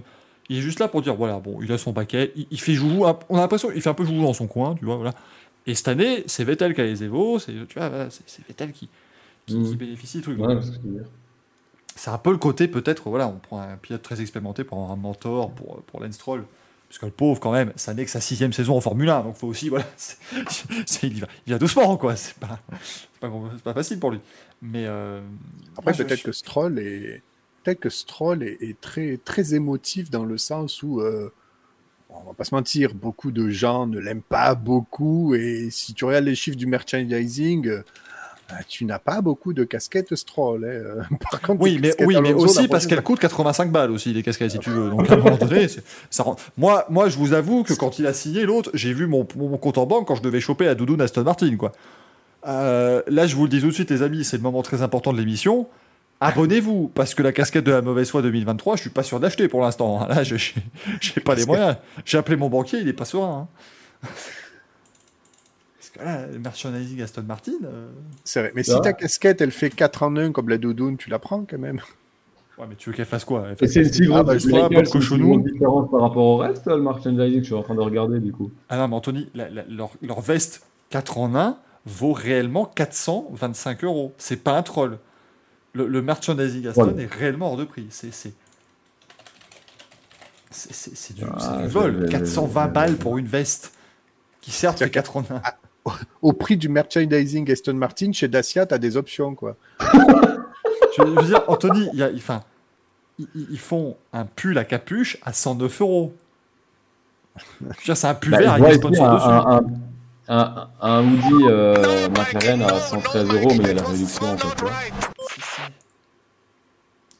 Speaker 2: Il est juste là pour dire voilà, bon, il a son paquet, il, il fait joujou, on a l'impression qu'il fait un peu joujou dans son coin, tu vois, voilà. Et cette année, c'est Vettel qui a les évos, c'est, tu vois, voilà, c'est, c'est Vettel qui, qui,
Speaker 3: Mm.
Speaker 2: qui bénéficie du truc.
Speaker 3: Ouais, c'est
Speaker 2: un peu le côté, peut-être, voilà, on prend un pilote très expérimenté pour un mentor pour, pour Lance Stroll. Parce que le pauvre, quand même, ça n'est que sa sixième saison en Formule 1, donc faut aussi, voilà, c'est- c'est- il, y va, il va doucement, quoi. C'est pas, c'est pas, c'est pas facile pour lui. Mais euh,
Speaker 4: Après,
Speaker 2: moi,
Speaker 4: peut-être
Speaker 2: je-
Speaker 4: que Stroll est peut-être que Stroll est, est très très émotif dans le sens où euh, on va pas se mentir, beaucoup de gens ne l'aiment pas beaucoup et si tu regardes les chiffres du merchandising, euh, bah, tu n'as pas beaucoup de casquettes Stroll. hein. Euh, Par contre,
Speaker 2: Oui, mais, oui, mais aussi parce qu'elles coûtent 85 balles aussi, les casquettes, si tu veux. Donc à un moment donné, c'est- ça rend- moi, moi, je vous avoue que quand il a signé l'autre, j'ai vu mon, mon compte en banque quand je devais choper la doudoune Aston Martin, quoi. Euh, là, je vous le dis tout de suite, les amis, c'est le moment très important de l'émission. Abonnez-vous, parce que la casquette de la mauvaise foi 2023, je suis pas sûr d'acheter pour l'instant. Là, je j'ai pas les moyens. J'ai appelé mon banquier, il est pas serein. hein. Parce que là, le merchandising Aston Martin. euh,
Speaker 4: C'est vrai. Mais si ta casquette elle fait 4 en 1 comme la doudoune, tu la prends quand même.
Speaker 2: Ouais, mais tu veux qu'elle fasse quoi? Elle
Speaker 3: c'est une si
Speaker 2: Ah, bah, je
Speaker 3: c'est
Speaker 2: le
Speaker 3: une différence par rapport au reste, le merchandising que je suis en train de regarder du coup.
Speaker 2: Ah non, mais Anthony, la- la- leur, leur veste 4 en 1 vaut réellement 425 euros. C'est pas un troll. Le, le merchandising Aston
Speaker 3: Ouais.
Speaker 2: est réellement hors de prix. C'est c'est c'est- c'est- c'est du,
Speaker 3: Ah,
Speaker 2: c'est du vol.
Speaker 3: je-
Speaker 2: 420
Speaker 3: je-
Speaker 2: balles pour une veste qui certes fait
Speaker 4: C'est-à-dire
Speaker 2: 4 en 1.
Speaker 4: Au prix du merchandising Aston Martin, chez Dacia, tu as des options. quoi.
Speaker 2: Je veux dire, Anthony, y a- ils, font un pull à capuche à 109 euros. C'est un pull
Speaker 3: Bah,
Speaker 2: vert
Speaker 3: je
Speaker 2: avec des sponsors
Speaker 3: un,
Speaker 2: dessus.
Speaker 3: un, un, un, euh, McLaren à 113 euros, mais il y a la réduction en fait.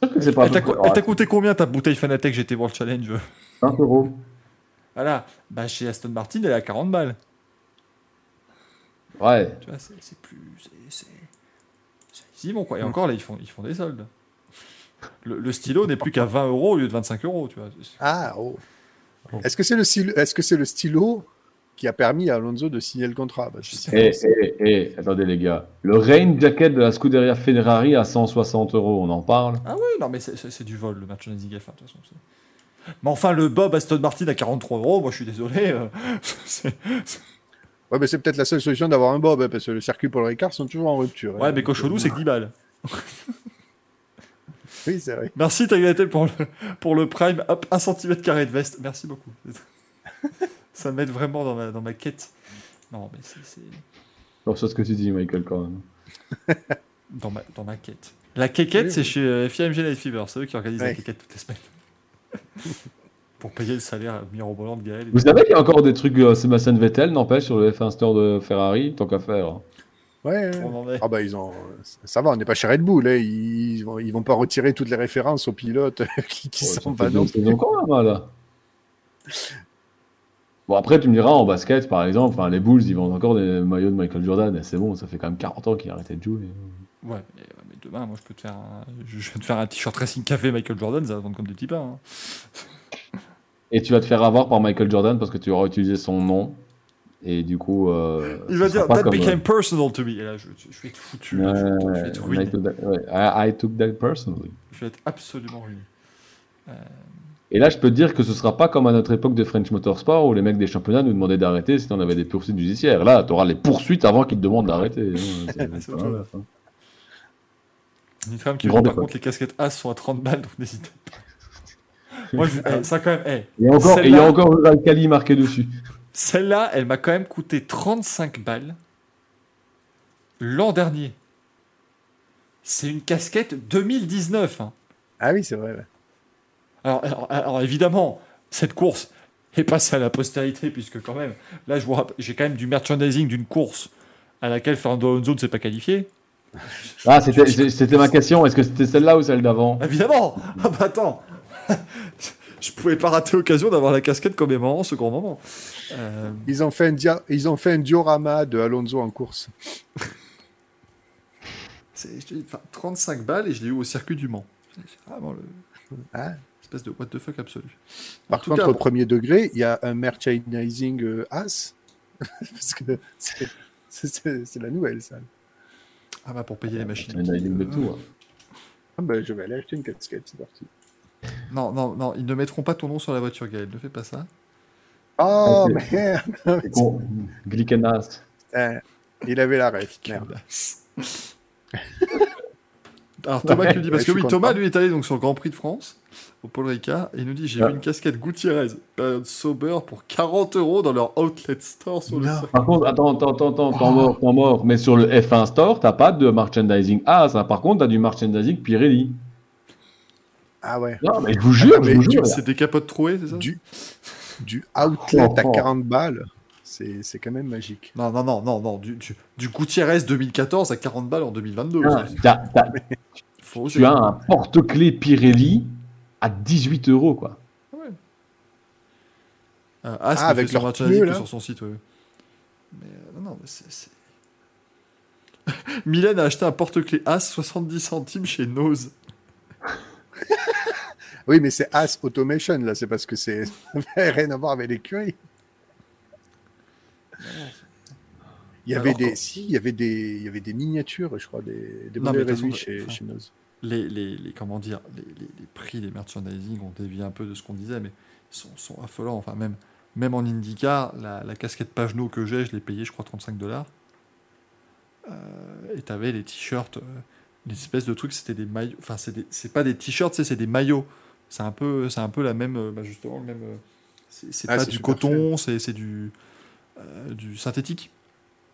Speaker 2: Elle t'a co-
Speaker 3: près-
Speaker 2: elle t'a coûté combien ta bouteille Fanatec GT World Challenge?
Speaker 3: 20 euros.
Speaker 2: Voilà, bah chez Aston Martin, elle est à 40 balles.
Speaker 3: Ouais.
Speaker 2: Tu vois, c'est c'est plus. c'est- C'est c'est- ils y vont, quoi. Et encore, là, ils font, ils font des soldes. Le, le stylo n'est plus qu'à 20 euros au lieu de 25 euros, tu vois.
Speaker 4: Ah, oh. Est-ce que c'est le, stylo- est-ce que c'est le stylo qui a permis à Alonso de signer le contrat? Sinon,
Speaker 3: Et,
Speaker 4: c'est-
Speaker 3: et, et, Eh, attendez les gars, le rain jacket de la Scuderia Ferrari à 160 euros, on en parle
Speaker 2: Ah oui, non, mais c'est- du vol, le merchandising F1, de toute façon. Mais enfin, le Bob Aston Martin à 43 euros, moi je suis désolé. euh, c'est-
Speaker 4: Ouais, mais c'est peut-être la seule solution d'avoir un Bob, hein, parce que le circuit pour le Ricard sont toujours en rupture. hein.
Speaker 2: Ouais, mais cochonou, c'est que 10 balles.
Speaker 4: Oui, c'est vrai.
Speaker 2: Merci Tagliatelle pour le, pour le prime. Hop, 1 cm carré de veste. Merci beaucoup. Ça m'aide vraiment dans ma, dans ma quête. Non, mais c'est- c'est.
Speaker 3: Alors, sur ce que tu dis, Michael, quand même.
Speaker 2: Dans ma, dans ma quête. La quéquette,
Speaker 4: Oui,
Speaker 2: c'est
Speaker 4: oui.
Speaker 2: chez euh, FIMG Night Fever. C'est eux qui organisent la quéquette toutes les semaines. Pour payer le salaire mirobolant de Gaël.
Speaker 3: Vous savez qu'il y a encore des trucs euh, Sébastien Vettel, n'empêche, sur le F1 Store de Ferrari, tant qu'à faire.
Speaker 4: Ouais,
Speaker 2: est.
Speaker 4: Ah bah ils ont, ça va, on n'est pas chez Red Bull, hein. ils, vont, ils vont pas retirer toutes les références aux pilotes qui, qui
Speaker 3: Ouais, même, là. Bon, après, tu me diras, en basket, par exemple, enfin, les Bulls, ils vendent encore des maillots de Michael Jordan, et c'est bon, ça fait quand même 40 ans qu'il a arrêté de jouer.
Speaker 2: Ouais, mais, ouais, mais demain, moi, je peux te faire un, je je vais te faire un t-shirt Racing Café Michael Jordan, ça va vendre comme des petits pains. hein.
Speaker 3: Et tu vas te faire avoir par Michael Jordan parce que tu auras utilisé son nom, et du coup. euh,
Speaker 2: Il va dire, that
Speaker 3: comme, euh,
Speaker 2: became personal to me. Et là, je, je vais être foutu. là, je, vais- je vais être
Speaker 3: I
Speaker 2: ruiné.
Speaker 3: took that- ouais, I, I took that personally.
Speaker 2: Je vais être absolument ruiné.
Speaker 3: Et là, je peux te dire que ce sera pas comme à notre époque de French Motorsport où les mecs des championnats nous demandaient d'arrêter si on avait des poursuites judiciaires. Là, tu auras les poursuites avant qu'ils te demandent d'arrêter. hein.
Speaker 2: Une femme qui dit par contre les casquettes As sont à 30 balles, donc n'hésitez pas. Moi, je, eh, ça quand même, eh,
Speaker 3: Il y a encore, et il y
Speaker 2: Celle-là-
Speaker 3: a encore Alcali marqué dessus.
Speaker 2: celle-là, elle m'a quand même coûté 35 balles l'an dernier. C'est une casquette 2019. hein.
Speaker 4: Ah oui, c'est vrai. ouais.
Speaker 2: Alors, alors, alors, évidemment, cette course est passée à la postérité, puisque quand même, là, j'ai quand même du merchandising d'une course à laquelle Fernando Alonso ne s'est pas qualifié.
Speaker 3: Ah, c'était c'était ma question. Est-ce que c'était celle-là ou celle d'avant?
Speaker 2: Évidemment Ah bah attends Je pouvais pas rater l'occasion d'avoir la casquette commémorant ce grand moment. Euh,
Speaker 4: Ils ont fait un dia- ils ont fait un diorama de Alonso en course.
Speaker 2: c'est- je te dis, enfin, 35 balles et je l'ai eu au circuit du Mans. C'est vraiment le...
Speaker 4: Ah.
Speaker 2: espèce de what the fuck absolu.
Speaker 4: Par contre,
Speaker 2: cas,
Speaker 4: au premier degré, il y a un merchandising euh, as. Parce que c'est- c'est c'est la nouvelle, ça.
Speaker 2: Ah bah pour payer les machines.
Speaker 3: Une de tout. hein.
Speaker 4: Ah ben, je vais aller acheter une casquette, c'est parti.
Speaker 2: Non, non, non, ils ne mettront pas ton nom sur la voiture, Gaël, ne fais pas ça.
Speaker 4: Oh, merde
Speaker 3: con. Glickenas.
Speaker 4: Putain, Il avait la ref, merde.
Speaker 2: Alors Thomas
Speaker 3: Ouais,
Speaker 2: qui nous dit, parce
Speaker 4: ouais,
Speaker 2: que oui, Thomas lui est allé donc sur le Grand Prix de France, au Paul Ricard, et il nous dit, j'ai
Speaker 3: Ah.
Speaker 2: vu une casquette Gutiérrez, période sober, pour 40 euros dans leur outlet store sur le
Speaker 4: Non.
Speaker 2: circuit.
Speaker 3: Par contre, attends, attends, attends, attends, temps mort, temps mort. Mais sur le F1 Store, t'as pas de merchandising As. hein. Par contre, t'as du merchandising Pirelli.
Speaker 4: Ah ouais.
Speaker 3: Non, mais je vous jure,
Speaker 4: Attends,
Speaker 3: je
Speaker 4: mais
Speaker 3: vous
Speaker 4: du-
Speaker 3: jure.
Speaker 2: C'est des capotes trouées, c'est ça
Speaker 4: Du, du outlet à
Speaker 3: Oh.
Speaker 4: 40 balles, c'est c'est quand même magique.
Speaker 2: Non, non, non, non, non, du, du, du Gutiérrez 2014 à 40 balles en 2022.
Speaker 3: Ah,
Speaker 2: ça,
Speaker 3: t'as- t'as-
Speaker 2: faut oser.
Speaker 3: tu as un porte-clés Pirelli à 18 euros, quoi.
Speaker 2: Euh, As
Speaker 4: Ah, avec leur pneu, là.
Speaker 2: sur son site, ouais. Mais euh, non, non, mais c'est... c'est- Mylène a acheté un porte-clés As 70 centimes chez Nose.
Speaker 4: Oui, mais c'est As Automation, là, c'est parce que c'est rien à voir avec l'écurie. Il y avait
Speaker 2: Alors,
Speaker 4: des, si, il y avait des, il y avait des miniatures, je crois, des, des
Speaker 2: Non,
Speaker 4: modèles réduits chez,
Speaker 2: enfin,
Speaker 4: chez.
Speaker 2: Les, les, les- comment dire, les, les- prix des merchandising ont dévié un peu de ce qu'on disait, mais sont, sont affolants. Enfin, même, même en IndyCar, la, la casquette Pagenot que j'ai, je l'ai payée, je crois, 35 dollars. et t'avais les t-shirts, euh, les espèces de trucs, c'était des maillots. Enfin, c'est des- c'est pas des t-shirts, c'est c'est des maillots. C'est un peu, c'est un peu la même, euh, bah, justement, le même. euh, c'est
Speaker 4: Ah,
Speaker 2: pas du coton, c'est c'est du, euh, du synthétique.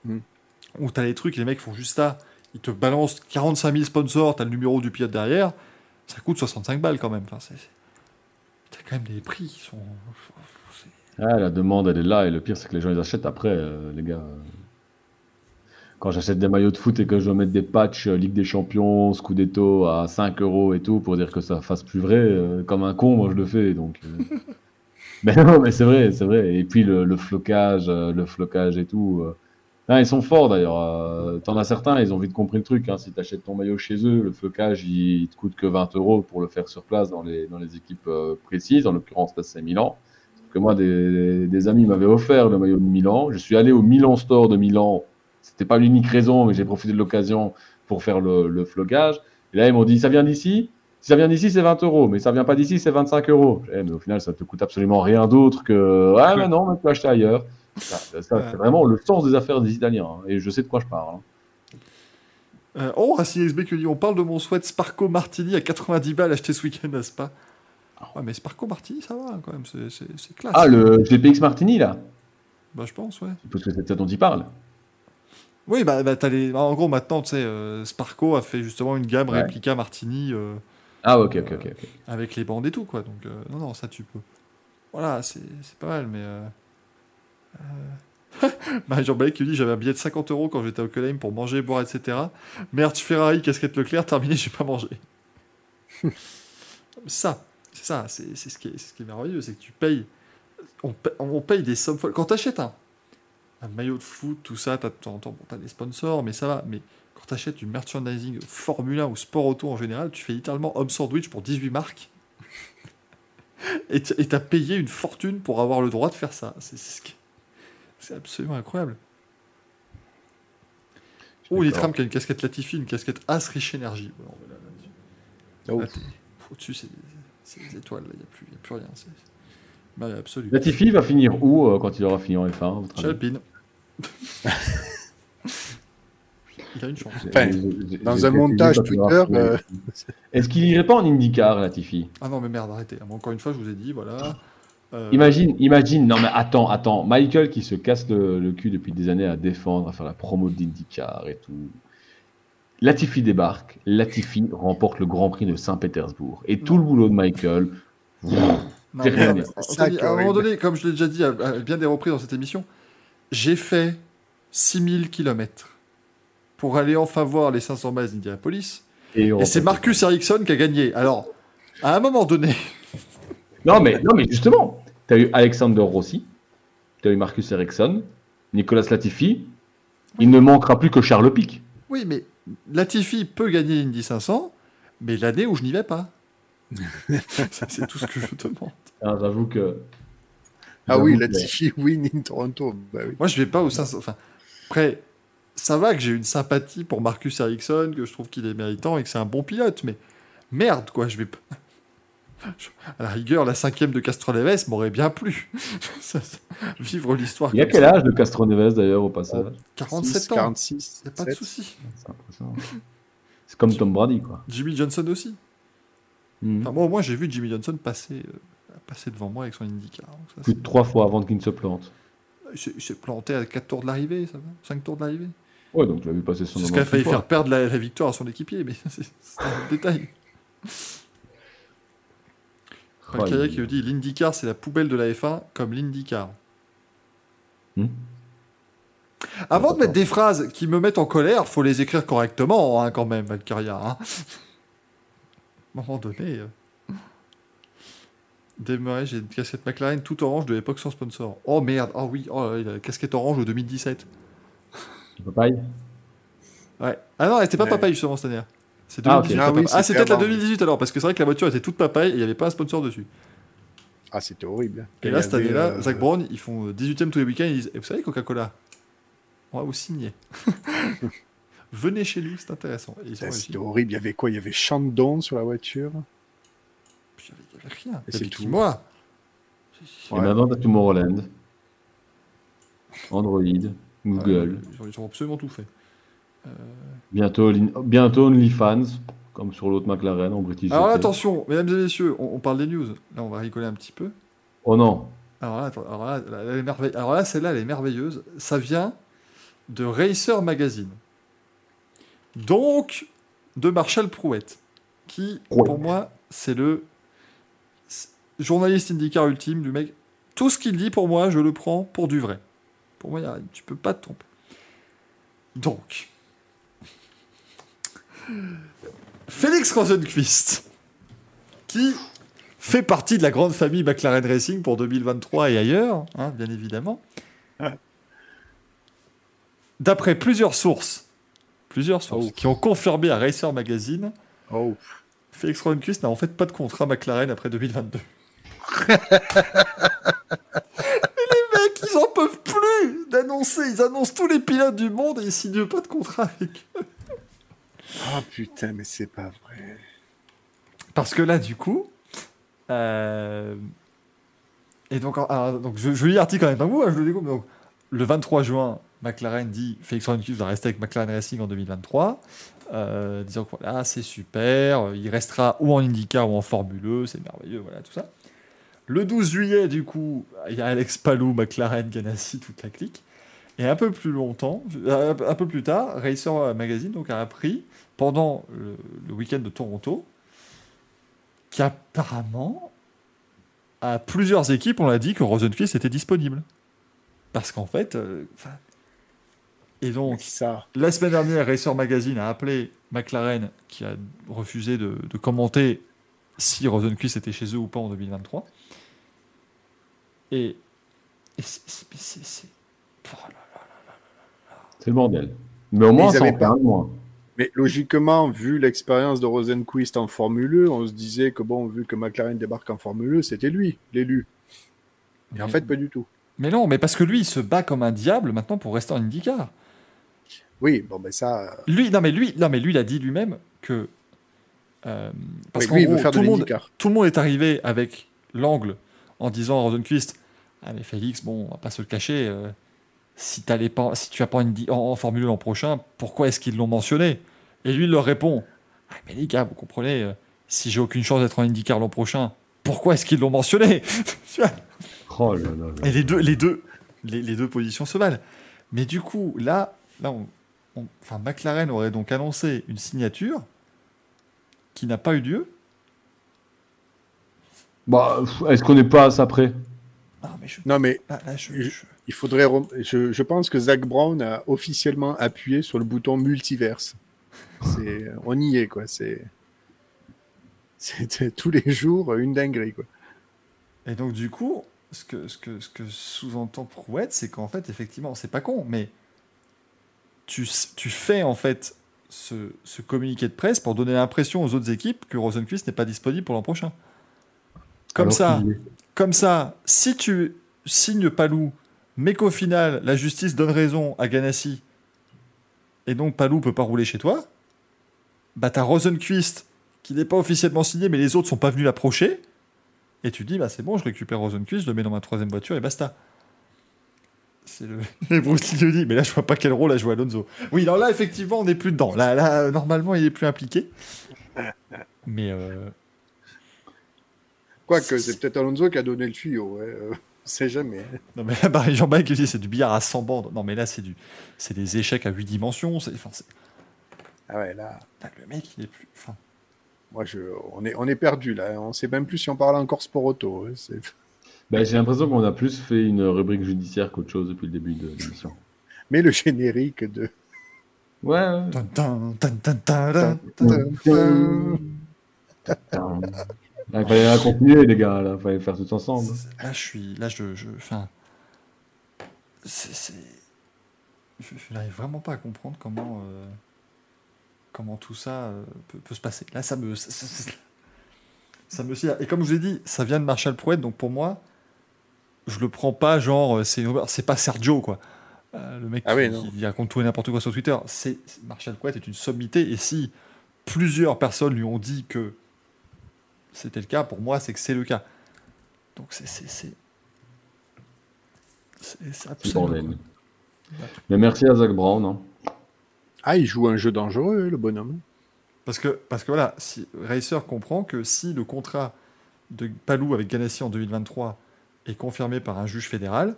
Speaker 4: Hmm.
Speaker 2: Où t'as les trucs, les mecs font juste ça. Ils te balancent 45 000 sponsors, t'as le numéro du pilote derrière. Ça coûte 65 balles quand même. Enfin, c'est- c'est- t'as quand même des prix qui sont.
Speaker 3: Ah, la demande, elle est là, et le pire, c'est que les gens les achètent après, euh, les gars. Quand j'achète des maillots de foot et que je mettre des patchs euh, Ligue des Champions, Scudetto à 5 euros et tout, pour dire que ça fasse plus vrai, euh, comme un con, moi je le fais. Donc, euh. mais non, mais c'est vrai, c'est vrai. Et puis le, le flocage, le flocage et tout. ils sont forts d'ailleurs. T'en as certains, ils ont vite compris le truc. Hein. Si t'achètes ton maillot chez eux, le flocage, il, il te coûte que 20 euros pour le faire sur place dans les, dans les équipes précises. En l'occurrence, là, c'est Milan que moi, des, des amis m'avaient offert le maillot de Milan. Je suis allé au Milan Store de Milan. C'était pas l'unique raison, mais j'ai profité de l'occasion pour faire le, le flogage. Et là, ils m'ont dit, ça vient d'ici Si ça vient d'ici, c'est 20 euros. Mais ça vient pas d'ici, c'est 25 euros. Eh, mais au final, ça te coûte absolument rien d'autre que, ah, mais non, mais tu peux acheter ailleurs. Ça, ça, c'est vraiment le sens des affaires des Italiens. hein. Et je sais de quoi je parle. hein.
Speaker 2: Euh, oh, XB qui dit on parle de mon sweat Sparco Martini à 90 balles acheté ce week-end, n'est-ce pas? Ouais, mais Sparco Martini, ça va quand même, c'est- classe.
Speaker 3: Ah, le GPX Martini, là?
Speaker 2: Bah, je pense, ouais.
Speaker 3: Parce que c'est ça dont il parle.
Speaker 2: Oui, bah, bah, les... bah, en gros, maintenant, tu sais, euh, Sparco a fait justement une gamme
Speaker 3: Ouais.
Speaker 2: réplica Martini euh,
Speaker 3: Ah, ok, ok, ok.
Speaker 2: avec les bandes et tout, quoi. Donc, euh, non, non, ça, tu peux. Voilà, c'est pas mal, mais. Marie-Jean Balek qui dit j'avais un billet de 50 euros quand j'étais au Colheim pour manger, boire, etc. Merde, Ferrari, casquette Leclerc, terminé, j'ai pas mangé. ça, c'est ça, c'est ce, qui est- ce qui est merveilleux, c'est que tu payes. On, paye, on paye des sommes folles. Quand t'achètes un, un maillot de foot, tout ça, t'as de temps en temps, bon, t'as des sponsors, mais ça va. Mais quand t'achètes du merchandising Formule 1 ou sport auto en général, tu fais littéralement homme sandwich pour 18 marques. Et t'as payé une fortune pour avoir le droit de faire ça. C'est ce qui- absolument incroyable. Oh, il
Speaker 3: D'accord.
Speaker 2: qui a une casquette Latifi, une casquette As Rich Energy. Bon, voilà, là-dessus.
Speaker 4: Oh.
Speaker 2: Là, t'es- Au-dessus, c'est des étoiles, il n'y a, plus- y a plus rien. Bah, absolu.
Speaker 3: Latifi va finir où euh, quand il aura fini en F1 à votre
Speaker 2: Chez Alpine. Il a une chance.
Speaker 4: Enfin, dans un montage Twitter, euh,
Speaker 3: Est-ce qu'il irait pas en IndyCar, Latifi?
Speaker 2: Ah non, mais merde, arrêtez. Ah, Encore une fois, je vous ai dit, voilà. Euh,
Speaker 3: Imagine, imagine, non mais attends, attends, Michael qui se casse le, le cul depuis des années à défendre, à faire la promo d'IndyCar et tout. Latifi débarque, Latifi remporte le Grand Prix de Saint-Pétersbourg. Et tout le boulot de Michael,
Speaker 2: Non, mais, euh, à un moment donné, comme je l'ai déjà dit à, à bien des reprises dans cette émission, j'ai fait 6000 km pour aller enfin voir les 500 miles d'Indianapolis.
Speaker 3: et,
Speaker 2: Et c'est Marcus Ericsson qui a gagné. Alors, à un moment donné,
Speaker 3: Non mais, non mais justement, tu as eu Alexander Rossi, tu as eu Marcus Ericsson, Nicolas Latifi, il ne manquera plus que Charles Pic.
Speaker 2: oui, mais Latifi peut gagner l'Indy 500, mais l'année où je n'y vais pas. C'est tout ce que je demande.
Speaker 3: Ah, J'avoue que.
Speaker 4: Ah oui,
Speaker 3: j'avoue
Speaker 4: la
Speaker 3: que-
Speaker 4: Tichy win in Toronto. Bah oui.
Speaker 2: Moi, je vais pas au 500. Enfin, après, ça va que j'ai une sympathie pour Marcus Ericsson, que je trouve qu'il est méritant et que c'est un bon pilote, mais merde, quoi, je vais pas. À la rigueur, la cinquième de Castroneves m'aurait bien plu. Ça- ça- Vivre l'histoire.
Speaker 3: Il a
Speaker 2: comme
Speaker 3: quel
Speaker 2: ça.
Speaker 3: âge de Castroneves d'ailleurs au passage
Speaker 2: 47 ans.
Speaker 4: 46.
Speaker 2: Y a pas de
Speaker 4: 7.
Speaker 2: souci.
Speaker 3: C'est impressionnant. C'est comme Tom Brady quoi.
Speaker 2: Jimmy Johnson aussi.
Speaker 3: Hmm.
Speaker 2: Enfin, moi, au moins, j'ai vu Jimmy Johnson passer, euh, passer devant moi avec son IndyCar. Donc ça,
Speaker 3: Plus de trois fois avant qu'il ne se plante.
Speaker 2: il s'est- planté à 4 tours de l'arrivée, ça va 5 tours de l'arrivée.
Speaker 3: Ouais, donc tu l'as vu passer son
Speaker 2: C'est ce qui a failli faire perdre la, la victoire à son équipier, mais c'est un détail.
Speaker 3: Il-
Speaker 2: qui nous dit l'IndyCar c'est la poubelle de la F1 comme l'IndyCar.
Speaker 3: Hmm.
Speaker 2: Avant de mettre des phrases qui me mettent en colère, faut les écrire correctement hein, quand même, Valkyria. hein. À un moment donné. Euh... Démarrer, j'ai une casquette McLaren tout orange de l'époque sans sponsor. Oh merde, oh oui, oh, il a casquette orange de 2017.
Speaker 3: Papaye
Speaker 2: Ouais. Ah non, elle était pas
Speaker 4: Ouais.
Speaker 2: papaye justement cette année. C'est
Speaker 3: Ah, ok.
Speaker 2: 2018.
Speaker 4: Ah
Speaker 2: pas
Speaker 4: oui,
Speaker 2: papaye. Ah, c'est
Speaker 4: c'était
Speaker 2: peut-être la
Speaker 4: avant.
Speaker 2: 2018 alors, parce que c'est vrai que la voiture était toute papaye et il n'y avait pas un sponsor dessus.
Speaker 4: Ah, c'était horrible.
Speaker 2: Et là, cette année-là,
Speaker 4: euh,
Speaker 2: Zach Brown, ils font euh, 18ème tous les week-ends, ils disent Et vous savez, Coca-Cola, on va vous signer. Venez chez nous, c'est intéressant.
Speaker 4: C'était horrible. Il y avait quoi? Il y avait Chandon sur la voiture.
Speaker 2: Puis Il n'y avait, rien.
Speaker 4: Et c'est tout.
Speaker 2: moi
Speaker 3: Et
Speaker 4: Ouais.
Speaker 3: maintenant, t'as Tomorrowland. Android, Google.
Speaker 2: ils, ont, ils ont absolument tout fait. Euh,
Speaker 3: Bientôt, bientôt OnlyFans, comme sur l'autre McLaren en British.
Speaker 2: Alors là, attention, mesdames et messieurs, on, on parle des news. Là, on va rigoler un petit peu.
Speaker 3: Oh non.
Speaker 2: Alors là, alors celle-là, elle est merveilleuse. Ça vient de Racer Magazine. Donc, de Marshall Prouette, qui, pour moi, c'est le journaliste IndyCar ultime du mec. Tout ce qu'il dit, pour moi, je le prends pour du vrai. Pour moi, y a- tu peux pas te tromper. Donc, Félix Rosenquist, qui fait partie de la grande famille McLaren Racing pour 2023 et ailleurs, hein, bien évidemment. D'après plusieurs sources, plusieurs sources
Speaker 4: Oh.
Speaker 2: qui ont confirmé à Racer Magazine,
Speaker 4: Oh,
Speaker 2: Félix Rosenquist n'a en fait pas de contrat McLaren après 2022. Annoncé, ils annoncent tous les pilotes du monde et ils signent pas de contrat avec eux.
Speaker 4: Ah putain, mais c'est pas vrai.
Speaker 2: Parce que là, du coup. euh, Et donc, alors, donc je, je lis l'article quand même pas vous, hein, je le. Donc, le 23 juin, McLaren dit Félix Rosenqvist va rester avec McLaren Racing en 2023. Euh, disant que voilà, c'est super, il restera ou en IndyCar ou en Formule E, c'est merveilleux, voilà, tout ça. Le 12 juillet, du coup, il y a Alex Palou, McLaren, Ganassi, toute la clique. Et un peu plus longtemps, euh, un peu plus tard, Racer Magazine donc, a appris, pendant le, le week-end de Toronto, qu'apparemment, à plusieurs équipes, on a dit que Rosenqvist était disponible. Parce qu'en fait, euh, et donc,
Speaker 4: Ça.
Speaker 2: la semaine dernière, Racer Magazine a appelé McLaren, qui a refusé de, de commenter si Rosenqvist était chez eux ou pas en 2023. Et, et c'est- c'est-
Speaker 3: le bordel. Mais au moins,
Speaker 4: ils
Speaker 3: ça en de moins.
Speaker 4: Mais logiquement, vu l'expérience de Rosenquist en Formule E, on se disait que bon, vu que McLaren débarque en Formule E, c'était lui, l'élu. Et en
Speaker 2: Mais-
Speaker 4: fait, pas du tout.
Speaker 2: Mais non, mais parce que lui, il se bat comme un diable maintenant pour rester en IndyCar.
Speaker 4: Oui, bon, ben ça. euh,
Speaker 2: Lui, non mais lui, non mais lui, il a dit lui-même que euh, parce
Speaker 4: oui,
Speaker 2: qu'en
Speaker 4: lui, il veut
Speaker 2: gros,
Speaker 4: faire de
Speaker 2: tout le monde,
Speaker 4: l'IndyCar.
Speaker 2: tout le monde est arrivé avec l'angle en disant à Rosenquist Ah, mais Félix, bon, on va pas se le cacher, euh, si, t'allais pas, si tu vas pas en, Indy- en, en Formule 1 l'an prochain, pourquoi est-ce qu'ils l'ont mentionné? Et lui, il leur répond Ah, mais les gars, vous comprenez, euh, si j'ai aucune chance d'être en IndyCar l'an prochain, pourquoi est-ce qu'ils l'ont mentionné?
Speaker 3: Oh là là là.
Speaker 2: Et les deux, les, deux, les, les deux positions se valent. Mais du coup, là, là on- on- enfin, McLaren aurait donc annoncé une signature qui n'a pas eu lieu.
Speaker 3: Bah, est-ce qu'on n'est pas à ça près?
Speaker 2: Non, mais je,
Speaker 4: Non, mais
Speaker 2: là, là, je-
Speaker 4: il faudrait. rem- Je, je pense que Zach Brown a officiellement appuyé sur le bouton multiverse. C'est, on y est, quoi. C'est, c'est tous les jours une dinguerie, quoi.
Speaker 2: Et donc, du coup, ce que, ce que, ce que sous-entend Prouette, c'est qu'en fait, effectivement, c'est pas con, mais tu, tu fais en fait ce, ce communiqué de presse pour donner l'impression aux autres équipes que Rosenquist n'est pas disponible pour l'an prochain. Comme
Speaker 3: Alors
Speaker 2: ça. Comme ça, si tu signes Palou, mais qu'au final, la justice donne raison à Ganassi, et donc Palou peut pas rouler chez toi, bah t'as Rosenquist, qui n'est pas officiellement signé, mais les autres sont pas venus l'approcher, et tu dis, bah c'est bon, je récupère Rosenquist, je le mets dans ma troisième voiture, et basta. C'est le... Et Bruce Lee le dit, mais là je vois pas quel rôle a joué Alonso. Oui, alors là, effectivement, on n'est plus dedans. Là, normalement, il est plus impliqué. Mais... euh,
Speaker 4: Quoique, c'est peut-être Alonso qui a donné le tuyau. Ouais. euh, on sait jamais.
Speaker 2: Non mais là, Barry Jean-Baptiste qui dit c'est du billard à 100 bandes. Non mais là c'est du, c'est des échecs à 8 dimensions. C'est, enfin, c'est-
Speaker 4: Ah ouais, là,
Speaker 2: le mec il est plus. Enfin,
Speaker 4: moi, je, on est, on est perdu là. On sait même plus si on parle encore sport auto. hein, c'est-
Speaker 3: Bah, j'ai l'impression qu'on a plus fait une rubrique judiciaire qu'autre chose depuis le début de l'émission.
Speaker 4: Mais le générique de.
Speaker 3: Ouais, Il fallait la continuer, les gars, là. Il fallait faire tout ensemble.
Speaker 2: Là je suis, là je, je, enfin, c'est, je, je n'arrive vraiment pas à comprendre comment, euh, comment tout ça euh, peut, peut se passer. Là ça me, ça, ça- ça- ça me et comme je vous ai dit, ça vient de Marshall Prouette, donc pour moi, je le prends pas genre, euh, c'est, c'est pas Sergio quoi. Euh, le mec
Speaker 4: Ah
Speaker 2: qui,
Speaker 4: oui,
Speaker 2: qui raconte tout et n'importe quoi sur Twitter, c'est Marshall Prouette est une sommité et si plusieurs personnes lui ont dit que c'était le cas, pour moi c'est que c'est le cas. Donc c'est c'est c'est c'est- c'est
Speaker 3: C'est le
Speaker 2: absolument.
Speaker 3: Mais merci à Zach Brown. hein.
Speaker 4: Ah, il joue un jeu dangereux, le bonhomme.
Speaker 2: parce que parce que voilà, si Racer comprend que si le contrat de Palou avec Ganassi en 2023 est confirmé par un juge fédéral,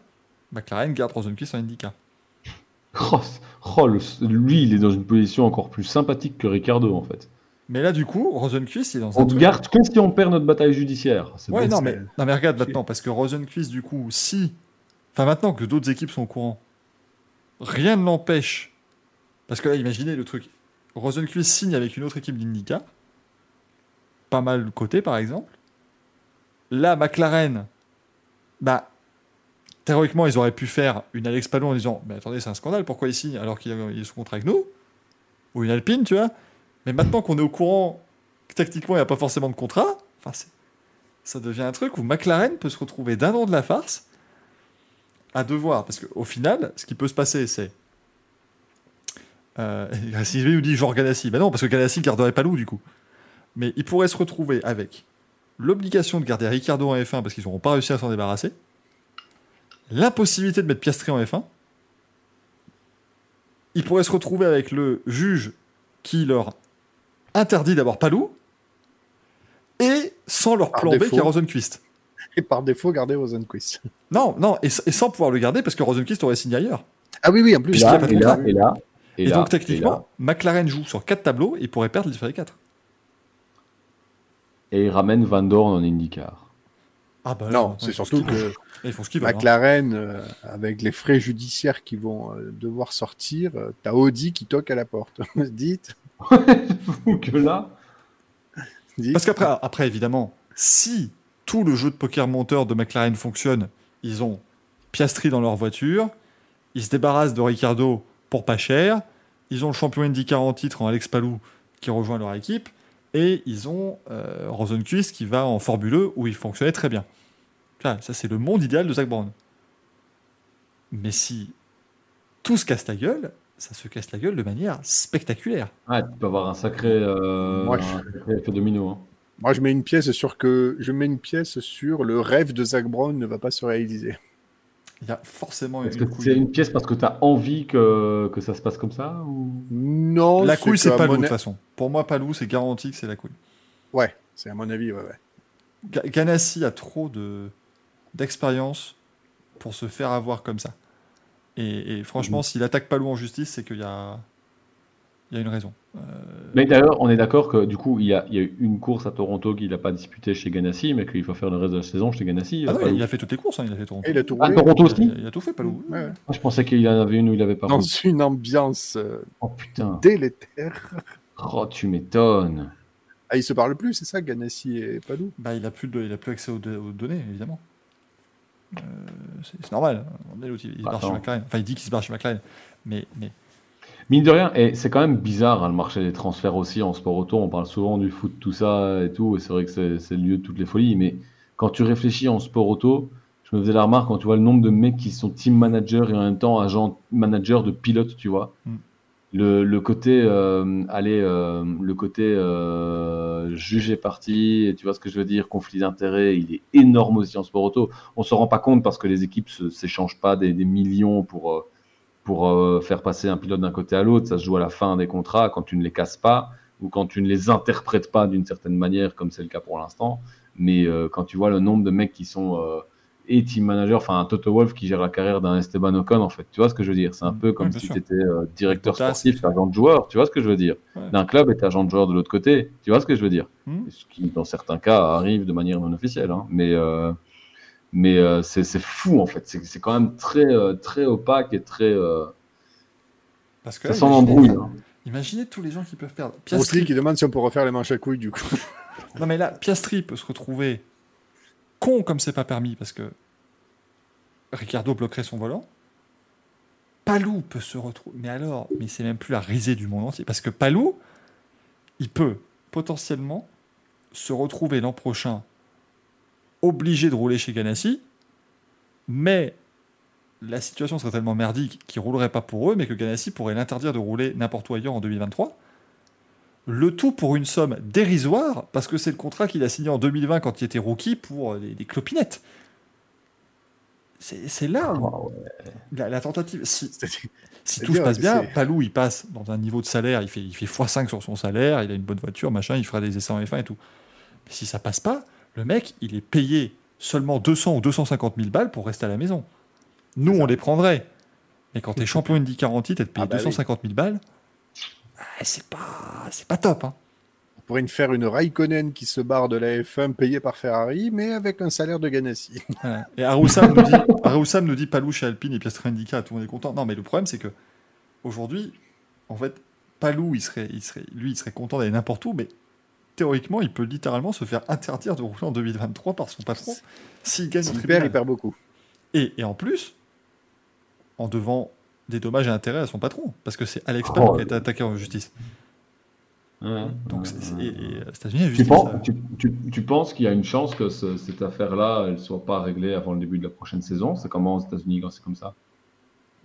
Speaker 2: McLaren garde Rosenquist en IndyCar.
Speaker 3: Oh, oh, le- lui, il est dans une position encore plus sympathique que Ricardo, en fait.
Speaker 2: Mais là du coup, Rosenquist il est dans
Speaker 3: On
Speaker 2: un
Speaker 3: ne
Speaker 2: truc-
Speaker 3: garde que si on perd notre bataille judiciaire.
Speaker 2: Ouais, non mais, non mais regarde maintenant, parce que Rosenquist, du coup, si. Enfin, maintenant que d'autres équipes sont au courant, rien ne l'empêche. Parce que là, imaginez le truc. Rosenquist signe avec une autre équipe d'Indica. Pas mal côté, par exemple. Là, McLaren, bah. Théoriquement, ils auraient pu faire une Alex Palou en disant Mais attendez, c'est un scandale, pourquoi signe alors qu'il est sous contrat avec nous? Ou une Alpine, tu vois? Mais maintenant qu'on est au courant que techniquement, il n'y a pas forcément de contrat, ça devient un truc où McLaren peut se retrouver d'un an de la farce à devoir, parce qu'au final, ce qui peut se passer, c'est. Euh, Sylvie nous dit genre Ganassi. Ben non, parce que Ganassi garderait Palou du coup. Mais il pourrait se retrouver avec l'obligation de garder Ricardo en F1 parce qu'ils n'auront pas réussi à s'en débarrasser, l'impossibilité de mettre Piastri en F1. Il pourrait se retrouver avec le juge qui leur interdit d'avoir Palou et sans leur
Speaker 4: Par
Speaker 2: plan B qui est Rosenquist.
Speaker 4: Et par défaut, gardez Rosenquist.
Speaker 2: Non, non, et, et sans pouvoir le garder parce que Rosenquist aurait signé ailleurs.
Speaker 4: Ah oui, oui, en plus.
Speaker 3: Là,
Speaker 2: pas de
Speaker 3: et là, et là, et
Speaker 2: Et,
Speaker 3: là,
Speaker 2: donc
Speaker 3: et là.
Speaker 2: techniquement, McLaren joue sur 4 tableaux et il pourrait perdre les 4.
Speaker 3: Et il ramène Van Dorn en IndyCar.
Speaker 2: Ah bah
Speaker 4: Non, c'est surtout que
Speaker 2: Ils font ce qu'ils veulent. hein.
Speaker 4: McLaren, euh, avec les frais judiciaires qui vont euh, devoir sortir, euh, t'as Audi qui toque à la porte. dites,
Speaker 3: que là.
Speaker 2: Parce qu'après, après, évidemment, si tout le jeu de poker monteur de McLaren fonctionne, ils ont Piastri dans leur voiture, ils se débarrassent de Ricardo pour pas cher, ils ont le champion IndyCar en titre en Alex Palou qui rejoint leur équipe, et ils ont euh, Rosenquist qui va en Formule E où il fonctionnait très bien. Ça, ça c'est le monde idéal de Zach Brown. Mais si tout se casse la gueule, ça se casse la gueule de manière spectaculaire.
Speaker 3: ah, tu peux avoir un sacré, euh,
Speaker 4: Moi, je-
Speaker 3: un sacré effet domino. hein.
Speaker 4: Moi, je mets une pièce sur que je mets une pièce sur le rêve de Zach Brown ne va pas se réaliser.
Speaker 2: Il y a forcément
Speaker 3: Est-ce
Speaker 2: une
Speaker 3: que
Speaker 2: couille.
Speaker 3: c'est une pièce parce que tu as envie que, que ça se passe comme ça ou...
Speaker 4: Non,
Speaker 2: La couille, c'est de
Speaker 4: mon
Speaker 2: toute
Speaker 4: a-
Speaker 2: façon. Pour moi, Palou, c'est garanti que c'est la couille.
Speaker 4: Ouais, c'est à mon avis, ouais, ouais.
Speaker 2: Ga- Ganassi a trop de d'expérience pour se faire avoir comme ça. Et, et franchement,
Speaker 3: Mhm.
Speaker 2: s'il attaque Palou en justice, c'est qu'il y a, il y a une raison. Euh,
Speaker 3: Mais d'ailleurs, on est d'accord que du coup, il y a, il y a eu une course à Toronto qu'il n'a pas disputée chez Ganassi, mais qu'il faut faire le reste de la saison chez Ganassi.
Speaker 2: ah
Speaker 3: Palou.
Speaker 2: il a fait toutes les courses, hein, il a fait Toronto.
Speaker 4: Et il a tout
Speaker 3: Ah. Toronto
Speaker 2: Il
Speaker 3: aussi
Speaker 2: a, il a tout fait, Palou.
Speaker 4: Ouais, ouais.
Speaker 3: Moi, Je pensais qu'il en avait une où il avait pas
Speaker 4: Dans
Speaker 3: roulé.
Speaker 4: une ambiance euh,
Speaker 3: Oh putain,
Speaker 4: délétère.
Speaker 3: oh, tu m'étonnes.
Speaker 4: Ah, ils se parlent plus, c'est ça, Ganassi et Palou?
Speaker 2: Bah, il a plus de, il a plus accès aux, de- aux données, évidemment. Euh, c'est normal. Il se barre chez
Speaker 3: Attends.
Speaker 2: McLaren. Enfin, il dit qu'il se barre chez McLaren. Mais, mais
Speaker 3: Mine de rien, et c'est quand même bizarre hein, le marché des transferts aussi en sport auto. On parle souvent du foot, tout ça et tout, et c'est vrai que c'est c'est le lieu de toutes les folies. Mais quand tu réfléchis en sport auto, je me faisais la remarque quand tu vois le nombre de mecs qui sont team manager et en même temps agent manager de pilote, tu vois.
Speaker 2: Mm.
Speaker 3: Le, le côté, euh, euh, le côté euh, parti, et tu vois ce que je veux dire, conflit d'intérêts, il est énorme aussi en sport auto. On se rend pas compte parce que les équipes s'échangent pas des, des millions pour, euh, pour faire passer un pilote d'un côté à l'autre. Ça se joue à la fin des contrats quand tu ne les casses pas ou quand tu ne les interprètes pas d'une certaine manière, comme c'est le cas pour l'instant. Mais quand tu vois le nombre de mecs qui sont et team manager, enfin un Toto Wolf qui gère la carrière d'un Esteban Ocon, en fait, tu vois ce que je veux dire? C'est un
Speaker 2: Mm.
Speaker 3: peu comme
Speaker 2: Oui,
Speaker 3: si tu étais directeur
Speaker 2: Bottas,
Speaker 3: sportif, agent de joueur, tu vois ce que je veux dire?
Speaker 2: Ouais.
Speaker 3: D'un club et agent de joueur de l'autre côté, tu vois ce que je veux dire?
Speaker 2: Hmm.
Speaker 3: Ce qui, dans certains cas, arrive de manière non officielle. hein. Mais, euh, mais euh, c'est c'est fou, en fait. C'est c'est quand même très, euh, très opaque et très. euh,
Speaker 2: parce que
Speaker 3: ça sent
Speaker 2: imaginez-
Speaker 3: l'embrouille. hein.
Speaker 2: Imaginez tous les gens qui peuvent perdre.
Speaker 4: Piastri
Speaker 2: Piastri,
Speaker 4: qui demande si on peut refaire les manches à couilles, du coup.
Speaker 2: Non mais là, Piastri peut se retrouver con comme c'est pas permis parce que Ricardo bloquerait son volant. Palou peut se retrouver. Mais alors, mais c'est même plus la risée du monde entier. Parce que Palou, il peut potentiellement se retrouver l'an prochain obligé de rouler chez Ganassi, mais la situation serait tellement merdique qu'il roulerait pas pour eux, mais que Ganassi pourrait l'interdire de rouler n'importe où ailleurs en 2023. Le tout pour une somme dérisoire, parce que c'est le contrat qu'il a signé en 2020 quand il était rookie pour des, des clopinettes. C'est là
Speaker 3: Ah ouais.
Speaker 2: la, la tentative. Si, tout se passe bien, Palou, il passe dans un niveau de salaire, il fait, il fait x5 sur son salaire, il a une bonne voiture, machin, il fera des essais en F1 et tout. Mais si ça passe pas, le mec, il est payé seulement 200 ou 250 000 balles pour rester à la maison. Nous, on les prendrait. Mais quand t'es champion Indy 40, t'es payé
Speaker 4: Ah bah oui.
Speaker 2: 250 000 balles, c'est pas, c'est pas top. Hein.
Speaker 4: On pourrait une faire une Raikkonen qui se barre de la F1 payée par Ferrari, mais avec un salaire de Ganassi.
Speaker 2: Et Aroussam nous dit, Aroussam nous dit Palou chez Alpine et Piastri Indica, tout le monde est content. Non, mais le problème, c'est que aujourd'hui, en fait, Palou, il serait, il serait, lui, il serait content d'aller n'importe où, mais théoriquement, il peut littéralement se faire interdire de rouler en 2023 par son patron s'il gagne
Speaker 4: S'il perd, il perd beaucoup.
Speaker 2: Et, et en plus, en devant des dommages et intérêts à son patron, parce que c'est Alex
Speaker 3: Oh,
Speaker 2: Palou qui a été attaqué en justice.
Speaker 3: Ouais.
Speaker 2: Donc, c'est- c'est- et, et aux États-Unis,
Speaker 3: Tu penses, tu, tu- tu penses qu'il y a une chance que ce- cette affaire-là, elle soit pas réglée avant le début de la prochaine saison? C'est comment aux États-Unis quand c'est comme ça?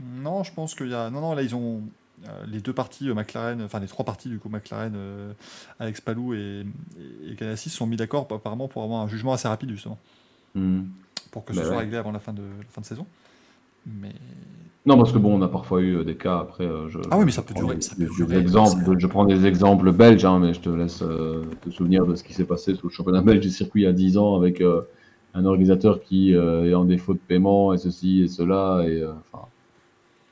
Speaker 2: Non, je pense qu'il y a. Non, non, là, ils ont euh, les deux parties, euh, McLaren, enfin les trois parties, du coup, McLaren, euh, Alex Palou et, et, et Ganassi se sont mis d'accord, apparemment, pour avoir un jugement assez rapide, justement,
Speaker 3: Hmm.
Speaker 2: pour que ce soit
Speaker 3: ouais.
Speaker 2: réglé avant la fin de, la fin de saison. Mais.
Speaker 3: Non, parce que bon, on a parfois eu euh, des cas après. euh, Je,
Speaker 2: Ah oui, mais ça peut durer,
Speaker 3: des-
Speaker 2: ça peut durer,
Speaker 3: exemples, je prends des exemples belges, hein, mais je te laisse euh, te souvenir de ce qui s'est passé sous le championnat belge du circuit il y a 10 ans avec euh, un organisateur qui euh, est en défaut de paiement et ceci et cela. Et, enfin,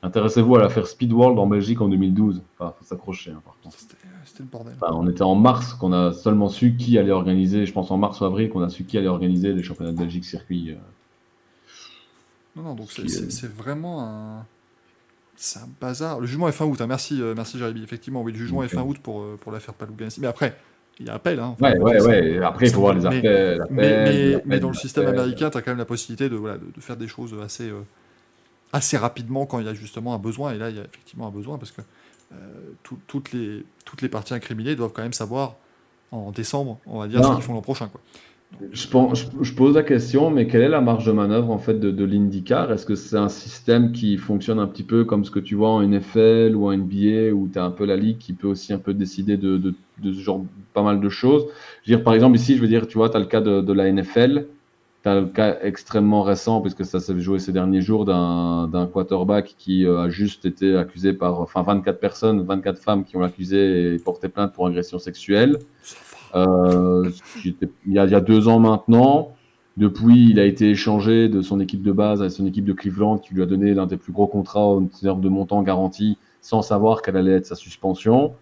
Speaker 3: Intéressez-vous à l'affaire Speedworld en Belgique en 2012. Enfin, faut s'accrocher, hein, par contre.
Speaker 2: C'était c'était le bordel.
Speaker 3: Enfin, on était en mars qu'on a seulement su qui allait organiser, je pense en mars ou avril, qu'on a su qui allait organiser les championnats de Belgique circuit. Euh.
Speaker 2: Non, non, donc c'est-
Speaker 3: est-
Speaker 2: c'est vraiment un. C'est un bazar. Le jugement est fin août, hein. merci, euh, merci Jérémy. Effectivement, oui, le jugement est fin août pour, euh, pour l'affaire Palou Ganassi. Mais après, il y a appel. Hein.
Speaker 3: Ouais,
Speaker 2: Enfin,
Speaker 3: ouais, ouais. Après, il faut voir les
Speaker 2: Mais-
Speaker 3: appels.
Speaker 2: Mais,
Speaker 3: appels,
Speaker 2: mais dans le système américain, tu as quand même la possibilité de, voilà, de, de faire des choses assez, euh, assez rapidement quand il y a justement un besoin. Et là, il y a effectivement un besoin parce que euh, tout- toutes, les, toutes les parties incriminées doivent quand même savoir en décembre, on va dire,
Speaker 3: Non.
Speaker 2: ce qu'ils font l'an prochain. Quoi.
Speaker 3: Je, pose la question, mais quelle est la marge de manœuvre en fait de, de l'IndyCar Est-ce que c'est un système qui fonctionne un petit peu comme ce que tu vois en NFL ou en NBA, où tu as un peu la ligue qui peut aussi un peu décider de, ce genre pas mal de choses? Dire, par exemple, ici, je veux dire, tu vois, tu as le cas de, la NFL, tu as le cas extrêmement récent, puisque ça s'est joué ces derniers jours, d'un d'un quarterback qui euh, a juste été accusé par, enfin, 24 personnes, 24 femmes qui ont accusé et porté plainte pour agression sexuelle. Euh, il y a deux ans maintenant. Depuis, il a été échangé de son équipe de base à son équipe de Cleveland qui lui a donné l'un des plus gros contrats en termes de montant garanti sans savoir quelle allait être sa suspension.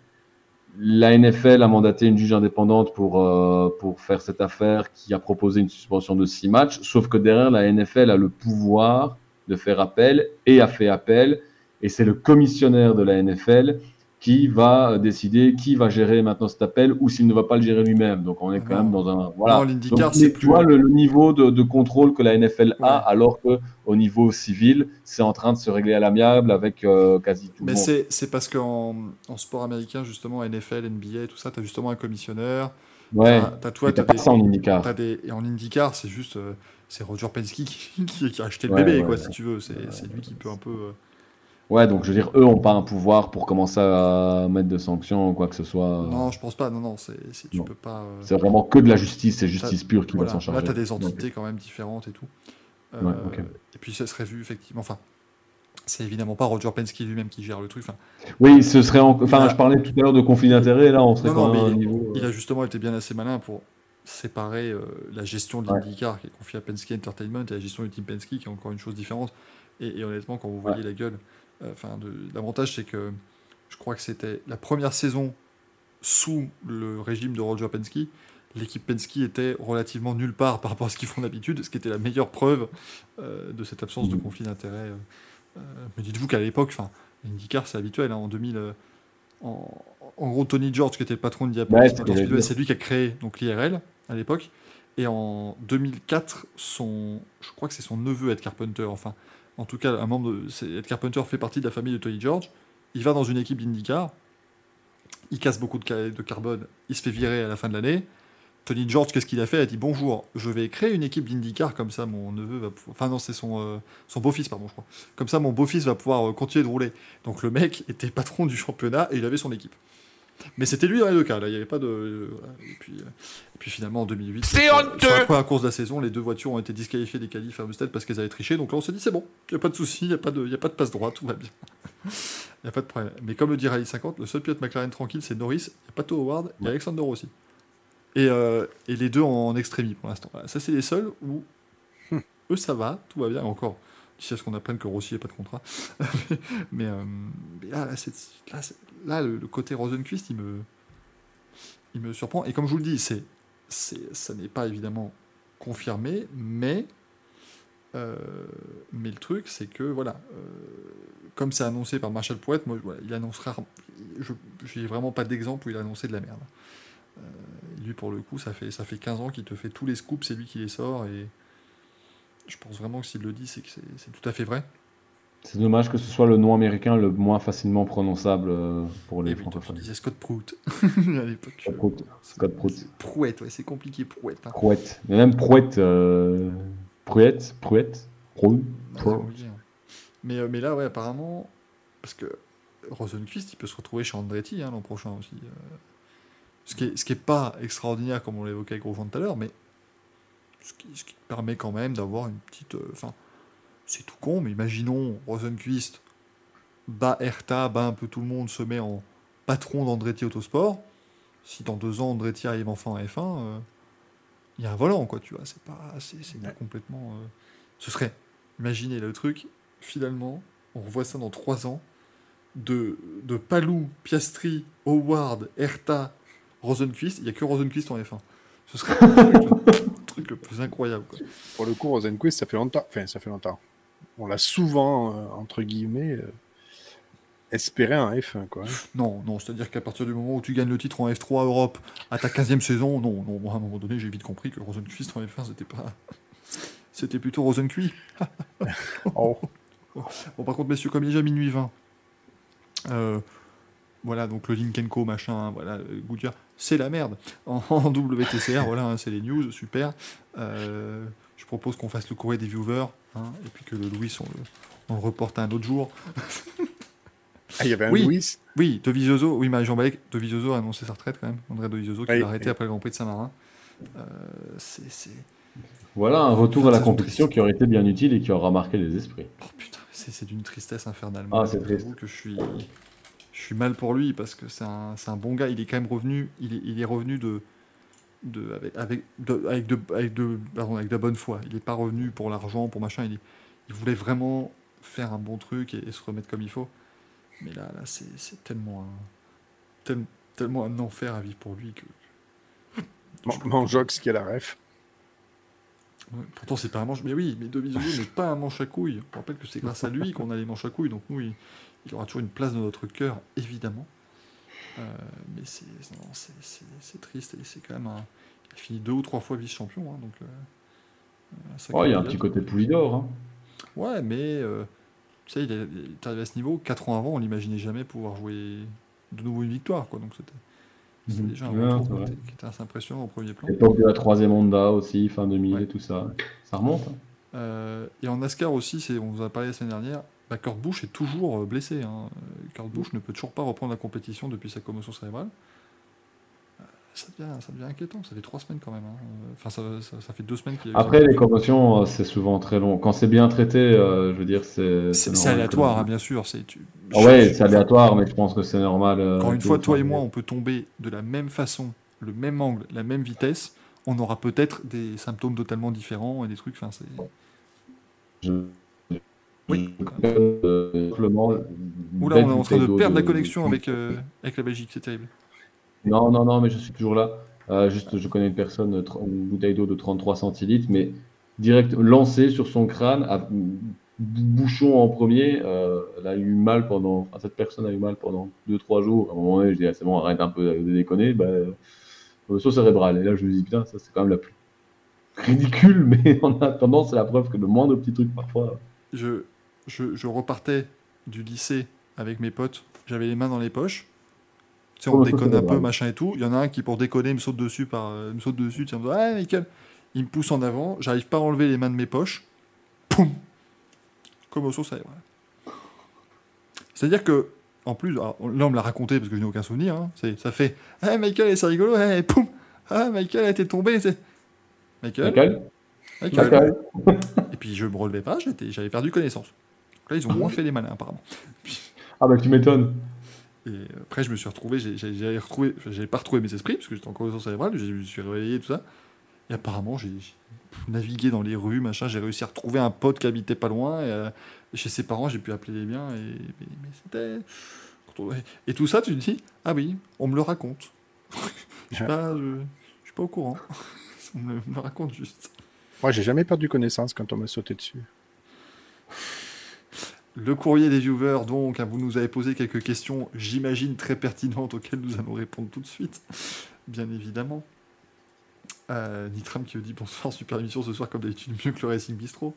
Speaker 3: La NFL a mandaté une juge indépendante pour, euh, pour faire cette affaire qui a proposé une suspension de six matchs. Sauf que derrière, la NFL a le pouvoir de faire appel et a fait appel. Et c'est le commissionnaire de la NFL qui va euh, décider qui va gérer maintenant cet appel ou s'il ne va pas le gérer lui-même. Donc on est quand
Speaker 2: Non.
Speaker 3: même dans un voilà.
Speaker 2: Non, c'est
Speaker 3: tu
Speaker 2: plus-
Speaker 3: vois le, le niveau de, de contrôle que la NFL a,
Speaker 2: Ouais.
Speaker 3: alors que au niveau civil, c'est en train de se régler à l'amiable avec euh, quasi tout
Speaker 2: Mais
Speaker 3: le monde.
Speaker 2: c'est c'est parce qu'en en sport américain, justement, NFL, NBA, tout ça, tu as justement un commissionnaire.
Speaker 3: Ouais.
Speaker 2: T'as- toi,
Speaker 3: t'as pas ça en IndyCar.
Speaker 2: Des... Et en IndyCar, c'est juste. euh, c'est Roger Penske qui, qui, qui a acheté le
Speaker 3: Ouais,
Speaker 2: bébé,
Speaker 3: ouais,
Speaker 2: quoi, si tu veux. C'est c'est lui qui peut un peu. euh,
Speaker 3: Ouais, donc je veux dire, eux ont pas un pouvoir pour commencer à mettre de sanctions ou quoi que ce soit.
Speaker 2: Non, je pense pas. Non, non, c'est c'est- tu
Speaker 3: Non.
Speaker 2: peux pas. euh,
Speaker 3: C'est vraiment que de la justice, c'est justice pure qui
Speaker 2: voilà.
Speaker 3: va s'en
Speaker 2: Là,
Speaker 3: charger.
Speaker 2: tu as des entités quand même différentes et tout. Euh,
Speaker 3: Ouais.
Speaker 2: Et puis, ça serait vu, effectivement. Enfin, c'est évidemment pas Roger Penske lui-même qui gère le truc. Enfin,
Speaker 3: Oui, ce serait. en- Enfin,
Speaker 2: Il a-
Speaker 3: je parlais tout à l'heure de conflit d'intérêt, là, on serait
Speaker 2: Non,
Speaker 3: quand
Speaker 2: non,
Speaker 3: même
Speaker 2: mais
Speaker 3: niveau. euh,
Speaker 2: il a justement été bien assez malin pour séparer euh, la gestion de
Speaker 3: Ouais.
Speaker 2: l'IndyCar qui est confiée à Penske Entertainment et la gestion du team Penske qui est encore une chose différente. Et, et honnêtement, quand vous voyez la gueule, euh, enfin, de- l'avantage c'est que je crois que c'était la première saison sous le régime de Roger Penske. L'équipe Penske était relativement nulle part par rapport à ce qu'ils font d'habitude, ce qui était la meilleure preuve euh, de cette absence de conflit d'intérêt. euh, euh, mais dites-vous qu'à l'époque, enfin, l'IndyCar c'est habituel, hein, en 2000, euh, en, en gros, Tony George, qui était le patron de
Speaker 3: Ouais,
Speaker 2: Diapolis
Speaker 3: c'est
Speaker 2: lui qui a créé donc l'IRL à l'époque. Et en 2004, son, je crois que c'est son neveu Ed Carpenter, enfin, en tout cas, un membre de, Ed Carpenter fait partie de la famille de Tony George. Il va dans une équipe d'IndyCar, il casse beaucoup de, ca- de carbone, il se fait virer à la fin de l'année. Tony George, qu'est-ce qu'il a fait? Il a dit bonjour, je vais créer une équipe d'IndyCar, comme ça mon neveu va pouvoir. Enfin, non, c'est son, euh, beau-fils, pardon, je crois. Comme ça mon beau-fils va pouvoir euh, continuer de rouler. Donc le mec était patron du championnat et il avait son équipe. Mais c'était lui dans les deux cas, là, il n'y avait pas de. euh, voilà. Et, puis, euh, et puis finalement en 2008,
Speaker 5: C'est
Speaker 2: sur- sur la première course de la saison, les deux voitures ont été disqualifiées des qualifs à Homestead parce qu'elles avaient triché. Donc là on s'est dit c'est bon, il n'y a pas de souci, il n'y a, pas de- y a pas de passe droit, tout va bien. Il n'y a pas de problème. Mais comme le dit Rally 50, le seul pilote McLaren tranquille c'est Norris, il n'y a pas Toe Howard, y a Alexander Rossi. Et, euh, et les deux en extrémie pour l'instant. Voilà, ça c'est les seuls où eux ça va, tout va bien encore. D'ici à ce qu'on apprenne que Rossi n'a pas de contrat. mais, euh, mais là, le, côté Rosenquist, il me, il me surprend. Et comme je vous le dis, c'est, c'est, ça n'est pas évidemment confirmé, mais, euh, mais le truc, c'est que voilà, euh, comme c'est annoncé par Marshall Poet, moi, il annoncera. Je n'ai vraiment pas d'exemple où il a annoncé de la merde. Lui, pour le coup, ça fait, ça fait 15 ans qu'il te fait tous les scoops, c'est lui qui les sort. Et je pense vraiment que s'il le dit, c'est que c'est, tout à fait vrai.
Speaker 3: C'est dommage que ce soit le nom américain le moins facilement prononçable euh, pour les
Speaker 2: oui,
Speaker 3: francophones.
Speaker 2: disais Scott Prout à l'époque.
Speaker 3: Scott Prout. Scott Prout.
Speaker 2: Prouette, ouais, c'est compliqué, Prouette. Hein.
Speaker 3: Prouette. Mais même Prouette. Euh... Prouette. Prouette. Prou.
Speaker 2: Ouais, c'est
Speaker 3: Prou.
Speaker 2: compliqué, hein. Mais, euh, mais là, ouais, apparemment, parce que Rosenquist, il peut se retrouver chez Andretti hein, l'an prochain aussi. euh. Ce qui est, ce qui est pas extraordinaire, comme on l'évoquait avec Grosjean tout à l'heure, mais ce qui, ce qui permet quand même d'avoir une petite. euh, Enfin, c'est tout con, mais imaginons Rosenquist bat Hertha, bat un peu tout le monde, se met en patron d'Andretti Autosport. Si dans deux ans Andretti arrive enfin en F1, euh, il y a un volant, quoi, tu vois. C'est pas, c'est, c'est
Speaker 4: Ouais.
Speaker 2: complètement. euh, Ce serait, imaginez le truc, finalement, on revoit ça dans trois ans, de, de Palou, Piastri, Howard, Hertha, Rosenquist, il n'y a que Rosenquist en F1. Ce serait truc, le plus incroyable, quoi.
Speaker 4: Pour le coup, Rosenquist, ça fait longtemps. Enfin, ça fait longtemps. On l'a souvent, euh, entre guillemets, euh, espéré un F1, quoi.
Speaker 2: Non, non, c'est-à-dire qu'à partir du moment où tu gagnes le titre en F3 Europe à ta 15e saison, non, non, moi, à un moment donné, j'ai vite compris que Rosenquist en F1, c'était pas. C'était plutôt Rosenquist.
Speaker 4: Oh.
Speaker 2: Bon, par contre, messieurs, comme il est déjà minuit 20, euh, voilà, donc le Linkenko, machin, voilà, euh, Goodyear, c'est la merde. En, en WTCR, voilà, hein, c'est les news, super. Euh, je propose qu'on fasse le courrier des viewers, hein, et puis que le Louis, on le, on le reporte à un autre jour.
Speaker 4: Ah, il y avait un
Speaker 2: Oui.
Speaker 4: Louis.
Speaker 2: Oui, De Vizioso, oui, mais Jean Balek, De Vizioso a annoncé sa retraite quand même. André De Vizioso qui
Speaker 4: Oui,
Speaker 2: l'a arrêté
Speaker 4: oui.
Speaker 2: après le Grand Prix de Saint-Marin. Euh, c'est.
Speaker 3: Voilà un retour à la compétition qui aurait été bien utile et qui aura marqué les esprits.
Speaker 2: Oh putain, c'est c'est d'une tristesse infernale.
Speaker 3: Ah, c'est triste.
Speaker 2: que je suis, je suis mal pour lui parce que c'est un, bon gars. Il est quand même revenu. Il est, il est revenu de, de avec avec de, avec de, avec de, pardon, avec de la bonne foi. Il n'est pas revenu pour l'argent, pour machin. Il, est- il voulait vraiment faire un bon truc et, et se remettre comme il faut. Mais là, là, c'est tellement un, tel- tellement un enfer à vivre pour lui que.
Speaker 4: Man- Manjox qui a la ref.
Speaker 2: Ouais, pourtant, c'est pas un manche. Mais oui, mais De Vizioso n'est pas un manche à couilles. On rappelle que c'est grâce à lui qu'on a les manches à couilles. Donc, nous, il, il aura toujours une place dans notre cœur, évidemment. Euh, mais c'est triste. Et c'est quand même un. Il a fini deux ou trois fois vice-champion. hein, donc, euh,
Speaker 3: il y a un petit côté Poulidor. Hein.
Speaker 2: Ouais, mais. euh, tu sais, il est, il est arrivé à ce niveau. Quatre ans avant, on n'imaginait jamais pouvoir jouer de nouveau une victoire. Quoi. Donc, c'était.
Speaker 3: Mhm.
Speaker 2: déjà un
Speaker 3: Ouais,
Speaker 2: retour qui était, assez impressionnant au premier plan.
Speaker 3: L'époque de la troisième Honda aussi, fin 2000
Speaker 2: Ouais.
Speaker 3: et tout ça. Ça remonte. hein.
Speaker 2: Euh, et en NASCAR aussi, on vous a parlé la semaine dernière, bah, Kurt Busch est toujours euh, blessé. Hein. Kurt Busch ne peut toujours pas reprendre la compétition depuis sa commotion cérébrale. Euh, ça, devient, ça devient inquiétant, ça fait trois semaines quand même. hein. Euh, Enfin, ça, ça- ça fait deux semaines qu'il y a eu
Speaker 3: Après, les commotions, c'est souvent très long. Quand c'est bien traité, euh, je veux dire, c'est.
Speaker 2: C'est, aléatoire, hein, bien sûr. C'est, tu-
Speaker 3: ouais, c'est aléatoire, mais je pense que c'est normal. euh,
Speaker 2: Encore une fois, toi et moi, on peut tomber de la même façon, le même angle, la même vitesse. On aura peut-être des symptômes totalement différents et des trucs. Enfin, c'est...
Speaker 3: Je-
Speaker 2: Oui.
Speaker 3: Euh, simplement,
Speaker 2: Oula, on est en train de perdre la connexion avec, euh, avec la Belgique, c'est terrible.
Speaker 3: Non, non, non, mais je suis toujours là. Euh, juste, je connais une personne, une bouteille d'eau de 33 centilitres, mais direct lancée sur son crâne, à bouchon en premier. euh, elle a eu mal pendant. enfin, cette personne a eu mal pendant 2-3 jours. À un moment donné, je dis, ah, c'est bon, arrête un peu de déconner. Bah, euh, commotion cérébrale. Et là, je me dis, putain, ça, c'est quand même la plus ridicule, mais en attendant, c'est la preuve que le moindre petit truc, parfois.
Speaker 2: je, je, je repartais du lycée avec mes potes, j'avais les mains dans les poches. Tu sais, on déconne un peu, machin et tout. Il y en a un qui, pour déconner, me saute dessus, par, euh, me saute dessus, tiens, ah, Michael, il me pousse en avant, j'arrive pas à enlever les mains de mes poches. Poum Commotion cérébrale. C'est-à-dire que, en plus, alors, là on me l'a raconté parce que je n'ai aucun souvenir, hein, ça fait Ah, Michael, c'est rigolo, eh, poum Ah, Michael a été tombé, c'est. Michael,
Speaker 3: Michael?
Speaker 2: Michael. Et puis je me relevais pas, j'avais perdu connaissance. Là, ils ont moins fait les malins, apparemment.
Speaker 3: Ah, bah, tu m'étonnes.
Speaker 2: Et après, je me suis retrouvé, j'avais retrouvé, j'avais pas retrouvé mes esprits, parce que j'étais en commotion cérébrale, je me suis réveillé, tout ça. Et apparemment, j'ai navigué dans les rues, machin, j'ai réussi à retrouver un pote qui habitait pas loin, et, euh, chez ses parents, j'ai pu appeler les miens, et, mais, mais c'était... Et tout ça, tu te dis, ah oui, on me le raconte. je suis pas, je, je suis pas au courant. on me, me le raconte juste.
Speaker 4: Moi, j'ai jamais perdu connaissance quand on m'a sauté dessus.
Speaker 2: Le courrier des viewers, donc, hein, vous nous avez posé quelques questions, j'imagine très pertinentes, auxquelles nous allons répondre tout de suite, bien évidemment. Euh, Nitram qui dit bonsoir, super émission ce soir, comme d'habitude, mieux que le Racing Bistro.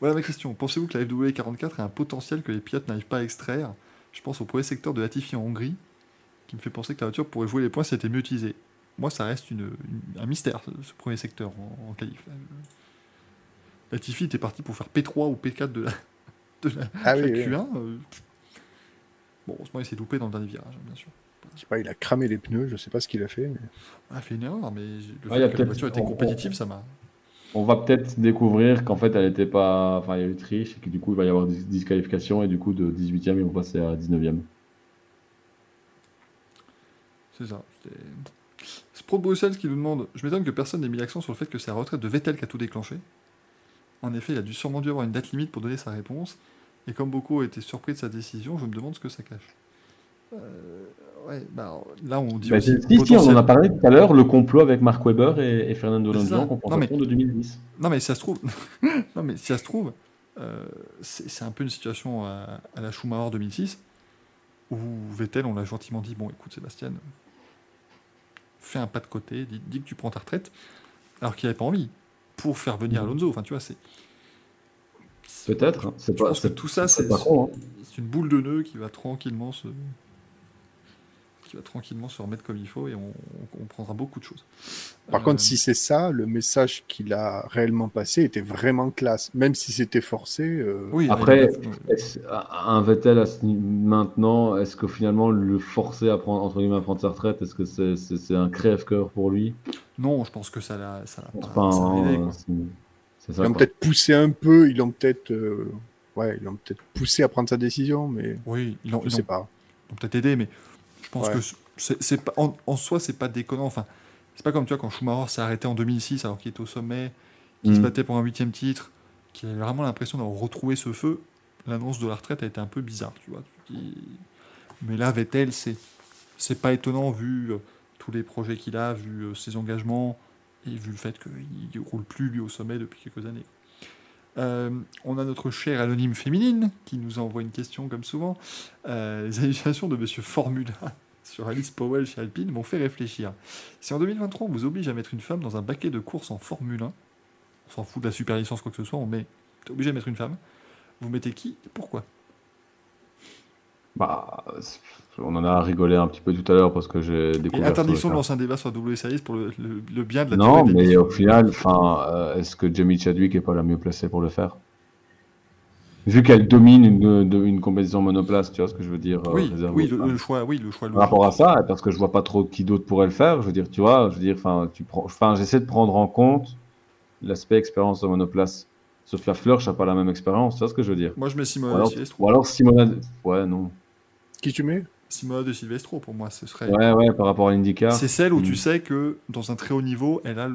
Speaker 2: Voilà ma question. Pensez-vous que la FW44 a un potentiel que les pilotes n'arrivent pas à extraire? Je pense au premier secteur de Latifi en Hongrie, qui me fait penser que la voiture pourrait jouer les points si elle était mieux utilisée. Moi, ça reste un mystère, ce, premier secteur en, en qualif. Latifi était parti pour faire P3 ou P4 de la, de la,
Speaker 4: Ah
Speaker 2: de la
Speaker 4: oui, oui.
Speaker 2: Q1. euh, Bon, heureusement, il s'est loupé dans le dernier virage, hein, bien sûr.
Speaker 4: Je sais pas, il a cramé les pneus, je sais pas ce qu'il a fait. mais-
Speaker 2: Il a fait une erreur, mais le fait que la voiture était
Speaker 3: on-
Speaker 2: compétitive, ça m'a.
Speaker 3: On va peut-être découvrir qu'en fait, elle était pas. Enfin, il y a eu triche et que du coup, il va y avoir dis- disqualification et du coup, de 18e, ils vont passer à 19e.
Speaker 2: C'est ça. Spro de Bruxelles qui nous demande Je m'étonne que personne n'ait mis l'accent sur le fait que c'est la retraite de Vettel qui a tout déclenché. En effet, il a dû sûrement dû avoir une date limite pour donner sa réponse. Et comme beaucoup ont été surpris de sa décision, je me demande ce que ça cache. Euh, ouais, bah, là, on dit
Speaker 3: Bah,
Speaker 2: aussi.
Speaker 3: si, si, on en a parlé tout à l'heure, le complot avec Mark Webber et, et Fernando Alonso en
Speaker 2: mais-
Speaker 3: de 2010.
Speaker 2: Non, mais si ça se trouve, non, mais si ça se trouve, euh, c'est c'est un peu une situation à, à la Schumacher 2006 où Vettel, on l'a gentiment dit bon, écoute, Sébastien, fais un pas de côté, dis, dis que tu prends ta retraite, alors qu'il n'avait pas envie pour faire venir. Alonso. Enfin, tu vois, c'est.
Speaker 3: Peut-être. hein.
Speaker 2: Je
Speaker 3: pas,
Speaker 2: pense que tout ça,
Speaker 3: c'est hein.
Speaker 2: c'est une boule de nœud qui va tranquillement se qui va tranquillement se remettre comme il faut et on, on- on prendra beaucoup de choses.
Speaker 4: Par
Speaker 2: Euh,
Speaker 4: contre, si c'est ça, le message qu'il a réellement passé était vraiment classe. Même si c'était forcé, euh,
Speaker 2: oui,
Speaker 3: Après, Un Vettel à ce ni- maintenant, est-ce que finalement le forcer à prendre entre guillemets à prendre sa retraite, est-ce que c'est un crève-cœur pour lui?
Speaker 2: Non, je pense que ça l'a ça l'a pas,
Speaker 3: pas,
Speaker 2: ça l'a aidé, quoi.
Speaker 3: c'est- C'est ça.
Speaker 4: ils l'ont peut-être poussé un peu, ils l'ont peut-être, euh, ouais, ils l'ont peut-être poussé à prendre sa décision, mais
Speaker 2: Oui, ils l'ont
Speaker 4: je
Speaker 2: ils
Speaker 4: sais
Speaker 2: l'ont-
Speaker 4: pas.
Speaker 2: ont peut-être aidé, mais pense
Speaker 4: Ouais.
Speaker 2: que c'est en, en soi, c'est pas déconnant. Enfin, c'est pas comme tu vois quand Schumacher s'est arrêté en 2006 alors qu'il était au sommet, qu'il se
Speaker 3: Mm.
Speaker 2: battait pour un huitième titre, qu'il avait vraiment l'impression d'avoir retrouvé ce feu. L'annonce de la retraite a été un peu bizarre, tu vois. Tu te dis- Mais là, Vettel, c'est c'est pas étonnant vu euh, tous les projets qu'il a, vu euh, ses engagements et vu le fait qu'il roule plus lui au sommet depuis quelques années. Euh, on a notre chère anonyme féminine qui nous envoie une question comme souvent. Euh, les annulations de Monsieur Formula sur Alice Powell chez Alpine m'ont fait réfléchir. Si en 2023 on vous oblige à mettre une femme dans un baquet de course en Formule 1, on s'en fout de la super licence quoi que ce soit, on met, t'es obligé à mettre une femme. Vous mettez qui et pourquoi?
Speaker 3: Bah, on en a rigolé un petit peu tout à l'heure parce que j'ai
Speaker 2: Et
Speaker 3: découvert.
Speaker 2: interdiction de lancer un débat sur la pour le, le- le bien de la
Speaker 3: Non, mais au final, enfin, euh, est-ce que Jamie Chadwick est pas la mieux placée pour le faire? Vu qu'elle domine une, de- une compétition monoplace, tu vois ce que je veux dire euh,
Speaker 2: Oui, oui, le, choix, oui, le choix
Speaker 3: Par rapport à ça, parce que je vois pas trop qui d'autre pourrait le faire. Je veux dire, tu vois, je veux dire, enfin, tu prends, enfin, j'essaie de prendre en compte l'aspect expérience de monoplace. Sophia Flörsch n'a pas la même expérience, tu vois ce que je veux dire
Speaker 2: Moi je mets
Speaker 3: ou
Speaker 2: Simona de Silvestro.
Speaker 3: ou alors Simona, ouais, non,
Speaker 4: Qui tu mets?
Speaker 2: Simona de Silvestro pour moi, ce serait.
Speaker 3: ouais, ouais, par rapport à l'IndyCar.
Speaker 2: C'est celle où tu sais que dans un très haut niveau, elle a,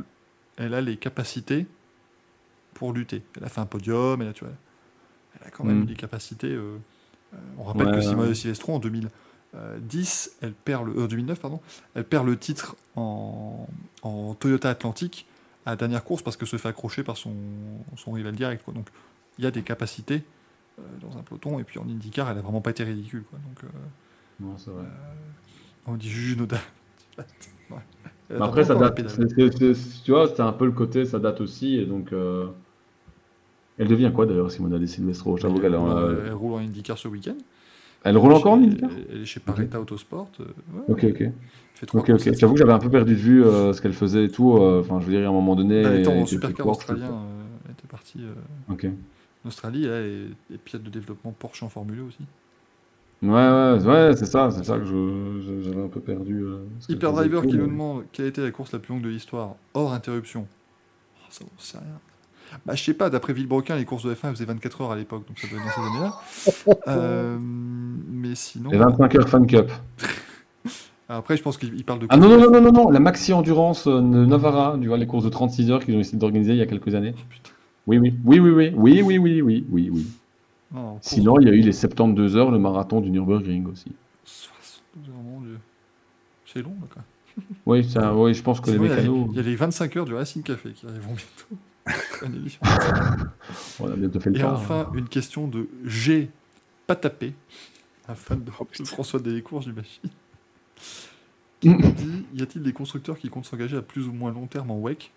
Speaker 2: elle a les capacités pour lutter. Elle a fait un podium, elle a, tu vois, elle a quand même
Speaker 3: Mm.
Speaker 2: eu des capacités. euh, euh, on rappelle
Speaker 3: Ouais,
Speaker 2: que Simona
Speaker 3: ouais.
Speaker 2: de Silvestro en 2010, elle perd le, euh, 2009, pardon, elle perd le titre en, en Toyota Atlantique à la dernière course parce que se fait accrocher par son, son rival direct. Quoi. Donc il y a des capacités euh, dans un peloton et puis en IndyCar, elle a vraiment pas été ridicule. Quoi. Donc
Speaker 3: Non, c'est vrai.
Speaker 2: on dit Juju Noda. Ouais.
Speaker 3: Après, ça date. tu vois, c'est un peu le côté, ça date aussi, et donc. Elle devient quoi d'ailleurs, Simona De Silvestro J'avoue
Speaker 2: Elle,
Speaker 3: qu'elle
Speaker 2: euh, elle roule en IndyCar ce week-end.
Speaker 3: Elle roule encore en IndyCar
Speaker 2: Elle est chez Paretta Autosport. euh,
Speaker 3: Ok, ok. J'avoue que j'avais un peu perdu de vue euh, ce qu'elle faisait et tout. Enfin, je veux dire, à un moment donné.
Speaker 2: Elle était en supercar australien. elle était partie en Australie. Elle est, pilote de développement Porsche en Formule 1 aussi.
Speaker 3: Ouais, ouais, ouais, c'est ça, c'est ça que j'avais un peu perdu. ce qu'elle
Speaker 2: Hyper
Speaker 3: faisait et
Speaker 2: Driver
Speaker 3: tout,
Speaker 2: qui nous demande quelle a été la course la plus longue de l'histoire hors interruption. Oh, ça, on sait rien. Bah, je sais pas, d'après Villebroquin, les courses de F1 elles faisaient 24 heures à l'époque, donc ça doit être dans ces années-là. Euh, mais sinon.
Speaker 3: Les 25 heures Fan Cup.
Speaker 2: Après, je pense qu'il il parle de.
Speaker 3: Ah non, non, non, non, non, non, la Maxi Endurance euh, de Novara, tu vois, les courses de 36 heures qu'ils ont essayé d'organiser il y a quelques années.
Speaker 2: Oh.
Speaker 3: Oui, oui, oui, oui, oui, oui, oui, oui, oui, oui, oui.
Speaker 2: Non, course
Speaker 3: Sinon, il y a eu les 72 heures, le marathon du Nürburgring aussi.
Speaker 2: 72 heures, mon dieu. C'est long, là, quoi.
Speaker 3: Oui, ça, oui, je pense que les
Speaker 2: Sinon, il y a les-
Speaker 3: mécanos,
Speaker 2: Il y a les 25 heures du Racing Café qui arriveront bientôt.
Speaker 3: On a bientôt fait le
Speaker 2: Et enfin, une question de G. Pas tapé, un fan de,
Speaker 4: Oh.
Speaker 2: François Délécourt, j'imagine. Qui nous dit Y a-t-il des constructeurs qui comptent s'engager à plus ou moins long terme en WEC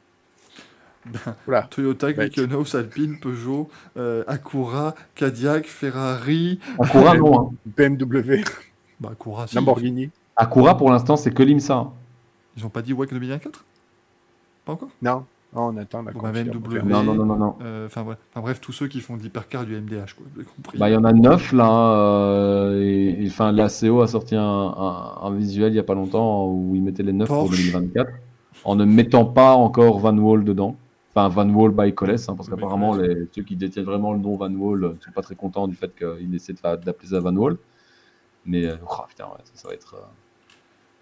Speaker 4: Voilà.
Speaker 2: Toyota, Mykonos, Alpine, Peugeot, euh, Acura, Cadillac, Ferrari.
Speaker 3: Acura, non. hein.
Speaker 4: BMW,
Speaker 2: Bah, Acura, si.
Speaker 4: Lamborghini.
Speaker 3: Acura, pour l'instant, c'est que l'IMSA. hein.
Speaker 2: Ils ont pas dit WEC 2024 Pas encore?
Speaker 4: Non, Oh, on attend la.
Speaker 2: BMW.
Speaker 3: Non, non, non, non. non.
Speaker 2: Euh, Enfin bref. Enfin, bref, tous ceux qui font de l'hypercar du MDH, quoi. Vous avez compris.
Speaker 3: Bah, il y en a neuf là. hein, euh, et, et, enfin, la CO a sorti un, un- un visuel il n'y a pas longtemps où ils mettaient les neuf pour
Speaker 2: Porsche.
Speaker 3: 2024 en ne mettant pas encore Van Wall dedans. Enfin, Van Wall by Coles, hein, parce qu'apparemment, les- ceux qui détiennent vraiment le nom Van Wall ne sont pas très contents du fait qu'ils essaient de fa- d'appeler ça Van Wall. Mais euh, oh, putain, ouais, ça, ça va être. euh,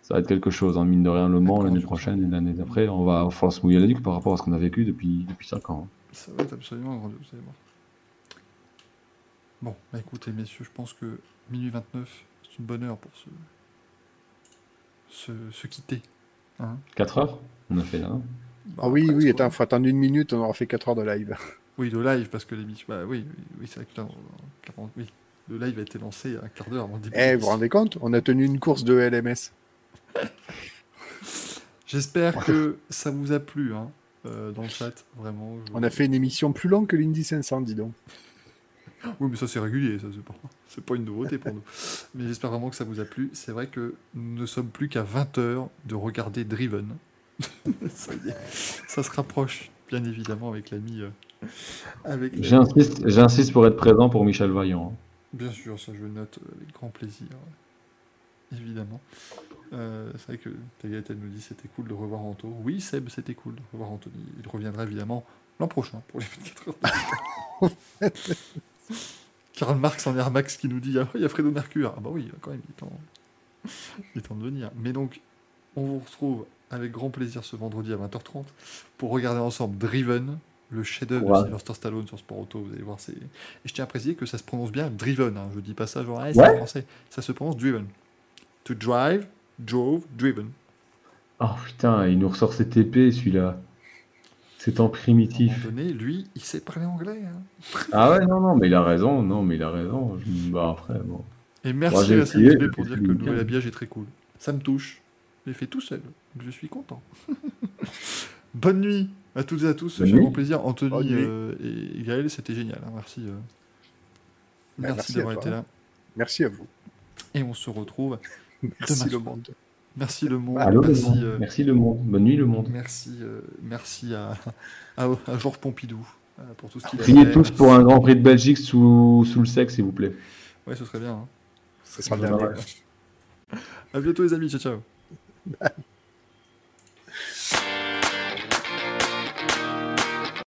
Speaker 3: ça va être quelque chose, hein, mine de rien, Le Mans l'année prochaine et l'année d'après, on va falloir se mouiller la nuque par rapport à ce qu'on a vécu depuis, depuis 5 ans. hein.
Speaker 2: Ça va être absolument grandiose, vous allez voir. Bon, bah écoutez, messieurs, je pense que minuit 29, c'est une bonne heure pour se, se, se quitter. Hein
Speaker 3: 4 heures? On a fait là.
Speaker 2: Bah,
Speaker 4: Ah oui, oui, attends, faut attendre une minute, on aura fait 4 heures de live.
Speaker 2: Oui, le live, parce que l'émission. Bah oui, oui, oui c'est vrai que là, on- 40 oui. Le live a été lancé un quart d'heure avant le début.
Speaker 4: Eh,
Speaker 2: de
Speaker 4: vous vous rendez compte? On a tenu une course de LMS.
Speaker 2: J'espère que ça vous a plu hein, euh, dans le chat, vraiment. je-
Speaker 4: On a fait une émission plus longue que l'Indy 500, dis donc.
Speaker 2: Oui, mais ça c'est régulier, ça c'est pas, c'est pas une nouveauté pour nous. Mais j'espère vraiment que ça vous a plu. C'est vrai que nous ne sommes plus qu'à 20 heures de regarder Driven. ça, y est, ça se rapproche, bien évidemment, avec l'ami. euh, avec l'ami-
Speaker 3: J'insiste, j'insiste pour être présent pour Michel Vaillant. hein.
Speaker 2: Bien sûr, ça je le note avec grand plaisir, évidemment. Euh, c'est vrai que Tagata nous dit c'était cool de revoir Anto. Oui, Seb, c'était cool de revoir Anthony. Il reviendra évidemment l'an prochain pour les 24 heures. de Karl Marx en Air Max qui nous dit Ah, il y a Fredo Mercure. Ah bah oui, quand même, il est temps, il est temps de venir. Mais donc, on vous retrouve avec grand plaisir ce vendredi à 20h30 pour regarder ensemble Driven, le chef-d'œuvre
Speaker 3: Ouais.
Speaker 2: de Sylvester Stallone sur Sport Auto. Vous allez voir, c'est. Et je tiens à préciser que ça se prononce bien Driven. Hein. Je dis pas ça genre, ah, c'est
Speaker 3: Ouais.
Speaker 2: français. Ça se prononce Driven. To drive, drove, driven.
Speaker 3: Oh putain, il nous ressort cette épée celui-là. C'est en
Speaker 2: À un
Speaker 3: primitif.
Speaker 2: moment donné, lui, il sait parler anglais. hein.
Speaker 3: Ah ouais, non, non, mais il a raison. Non, mais il a raison. Je- Bah après, bon.
Speaker 2: Et merci à
Speaker 3: essayé,
Speaker 2: pour dire que le nouvel habillage est très cool. Ça me touche. Je l'ai fait tout seul. Je suis content. Bonne nuit à toutes et à tous. J'ai grand plaisir. Anthony euh, et Gaël, c'était génial. hein. Merci. euh.
Speaker 4: Bah,
Speaker 2: Merci,
Speaker 4: merci
Speaker 2: d'avoir été là.
Speaker 4: Merci à vous.
Speaker 2: Et on se retrouve.
Speaker 4: Merci le monde.
Speaker 2: Merci le monde.
Speaker 3: Allô, le
Speaker 2: merci,
Speaker 3: monde.
Speaker 2: euh,
Speaker 3: Merci le monde. Bonne nuit le monde.
Speaker 2: merci, euh, merci à, à, à Georges Pompidou euh, pour tout ce qu'il a
Speaker 3: Priez
Speaker 2: fait.
Speaker 3: tous pour un Grand Prix de Belgique sous, sous le sexe, s'il vous plaît.
Speaker 2: Ouais, ce serait bien. hein.
Speaker 4: Ce sera le
Speaker 3: Ouais.
Speaker 4: dernier.
Speaker 2: À bientôt les amis. Ciao ciao.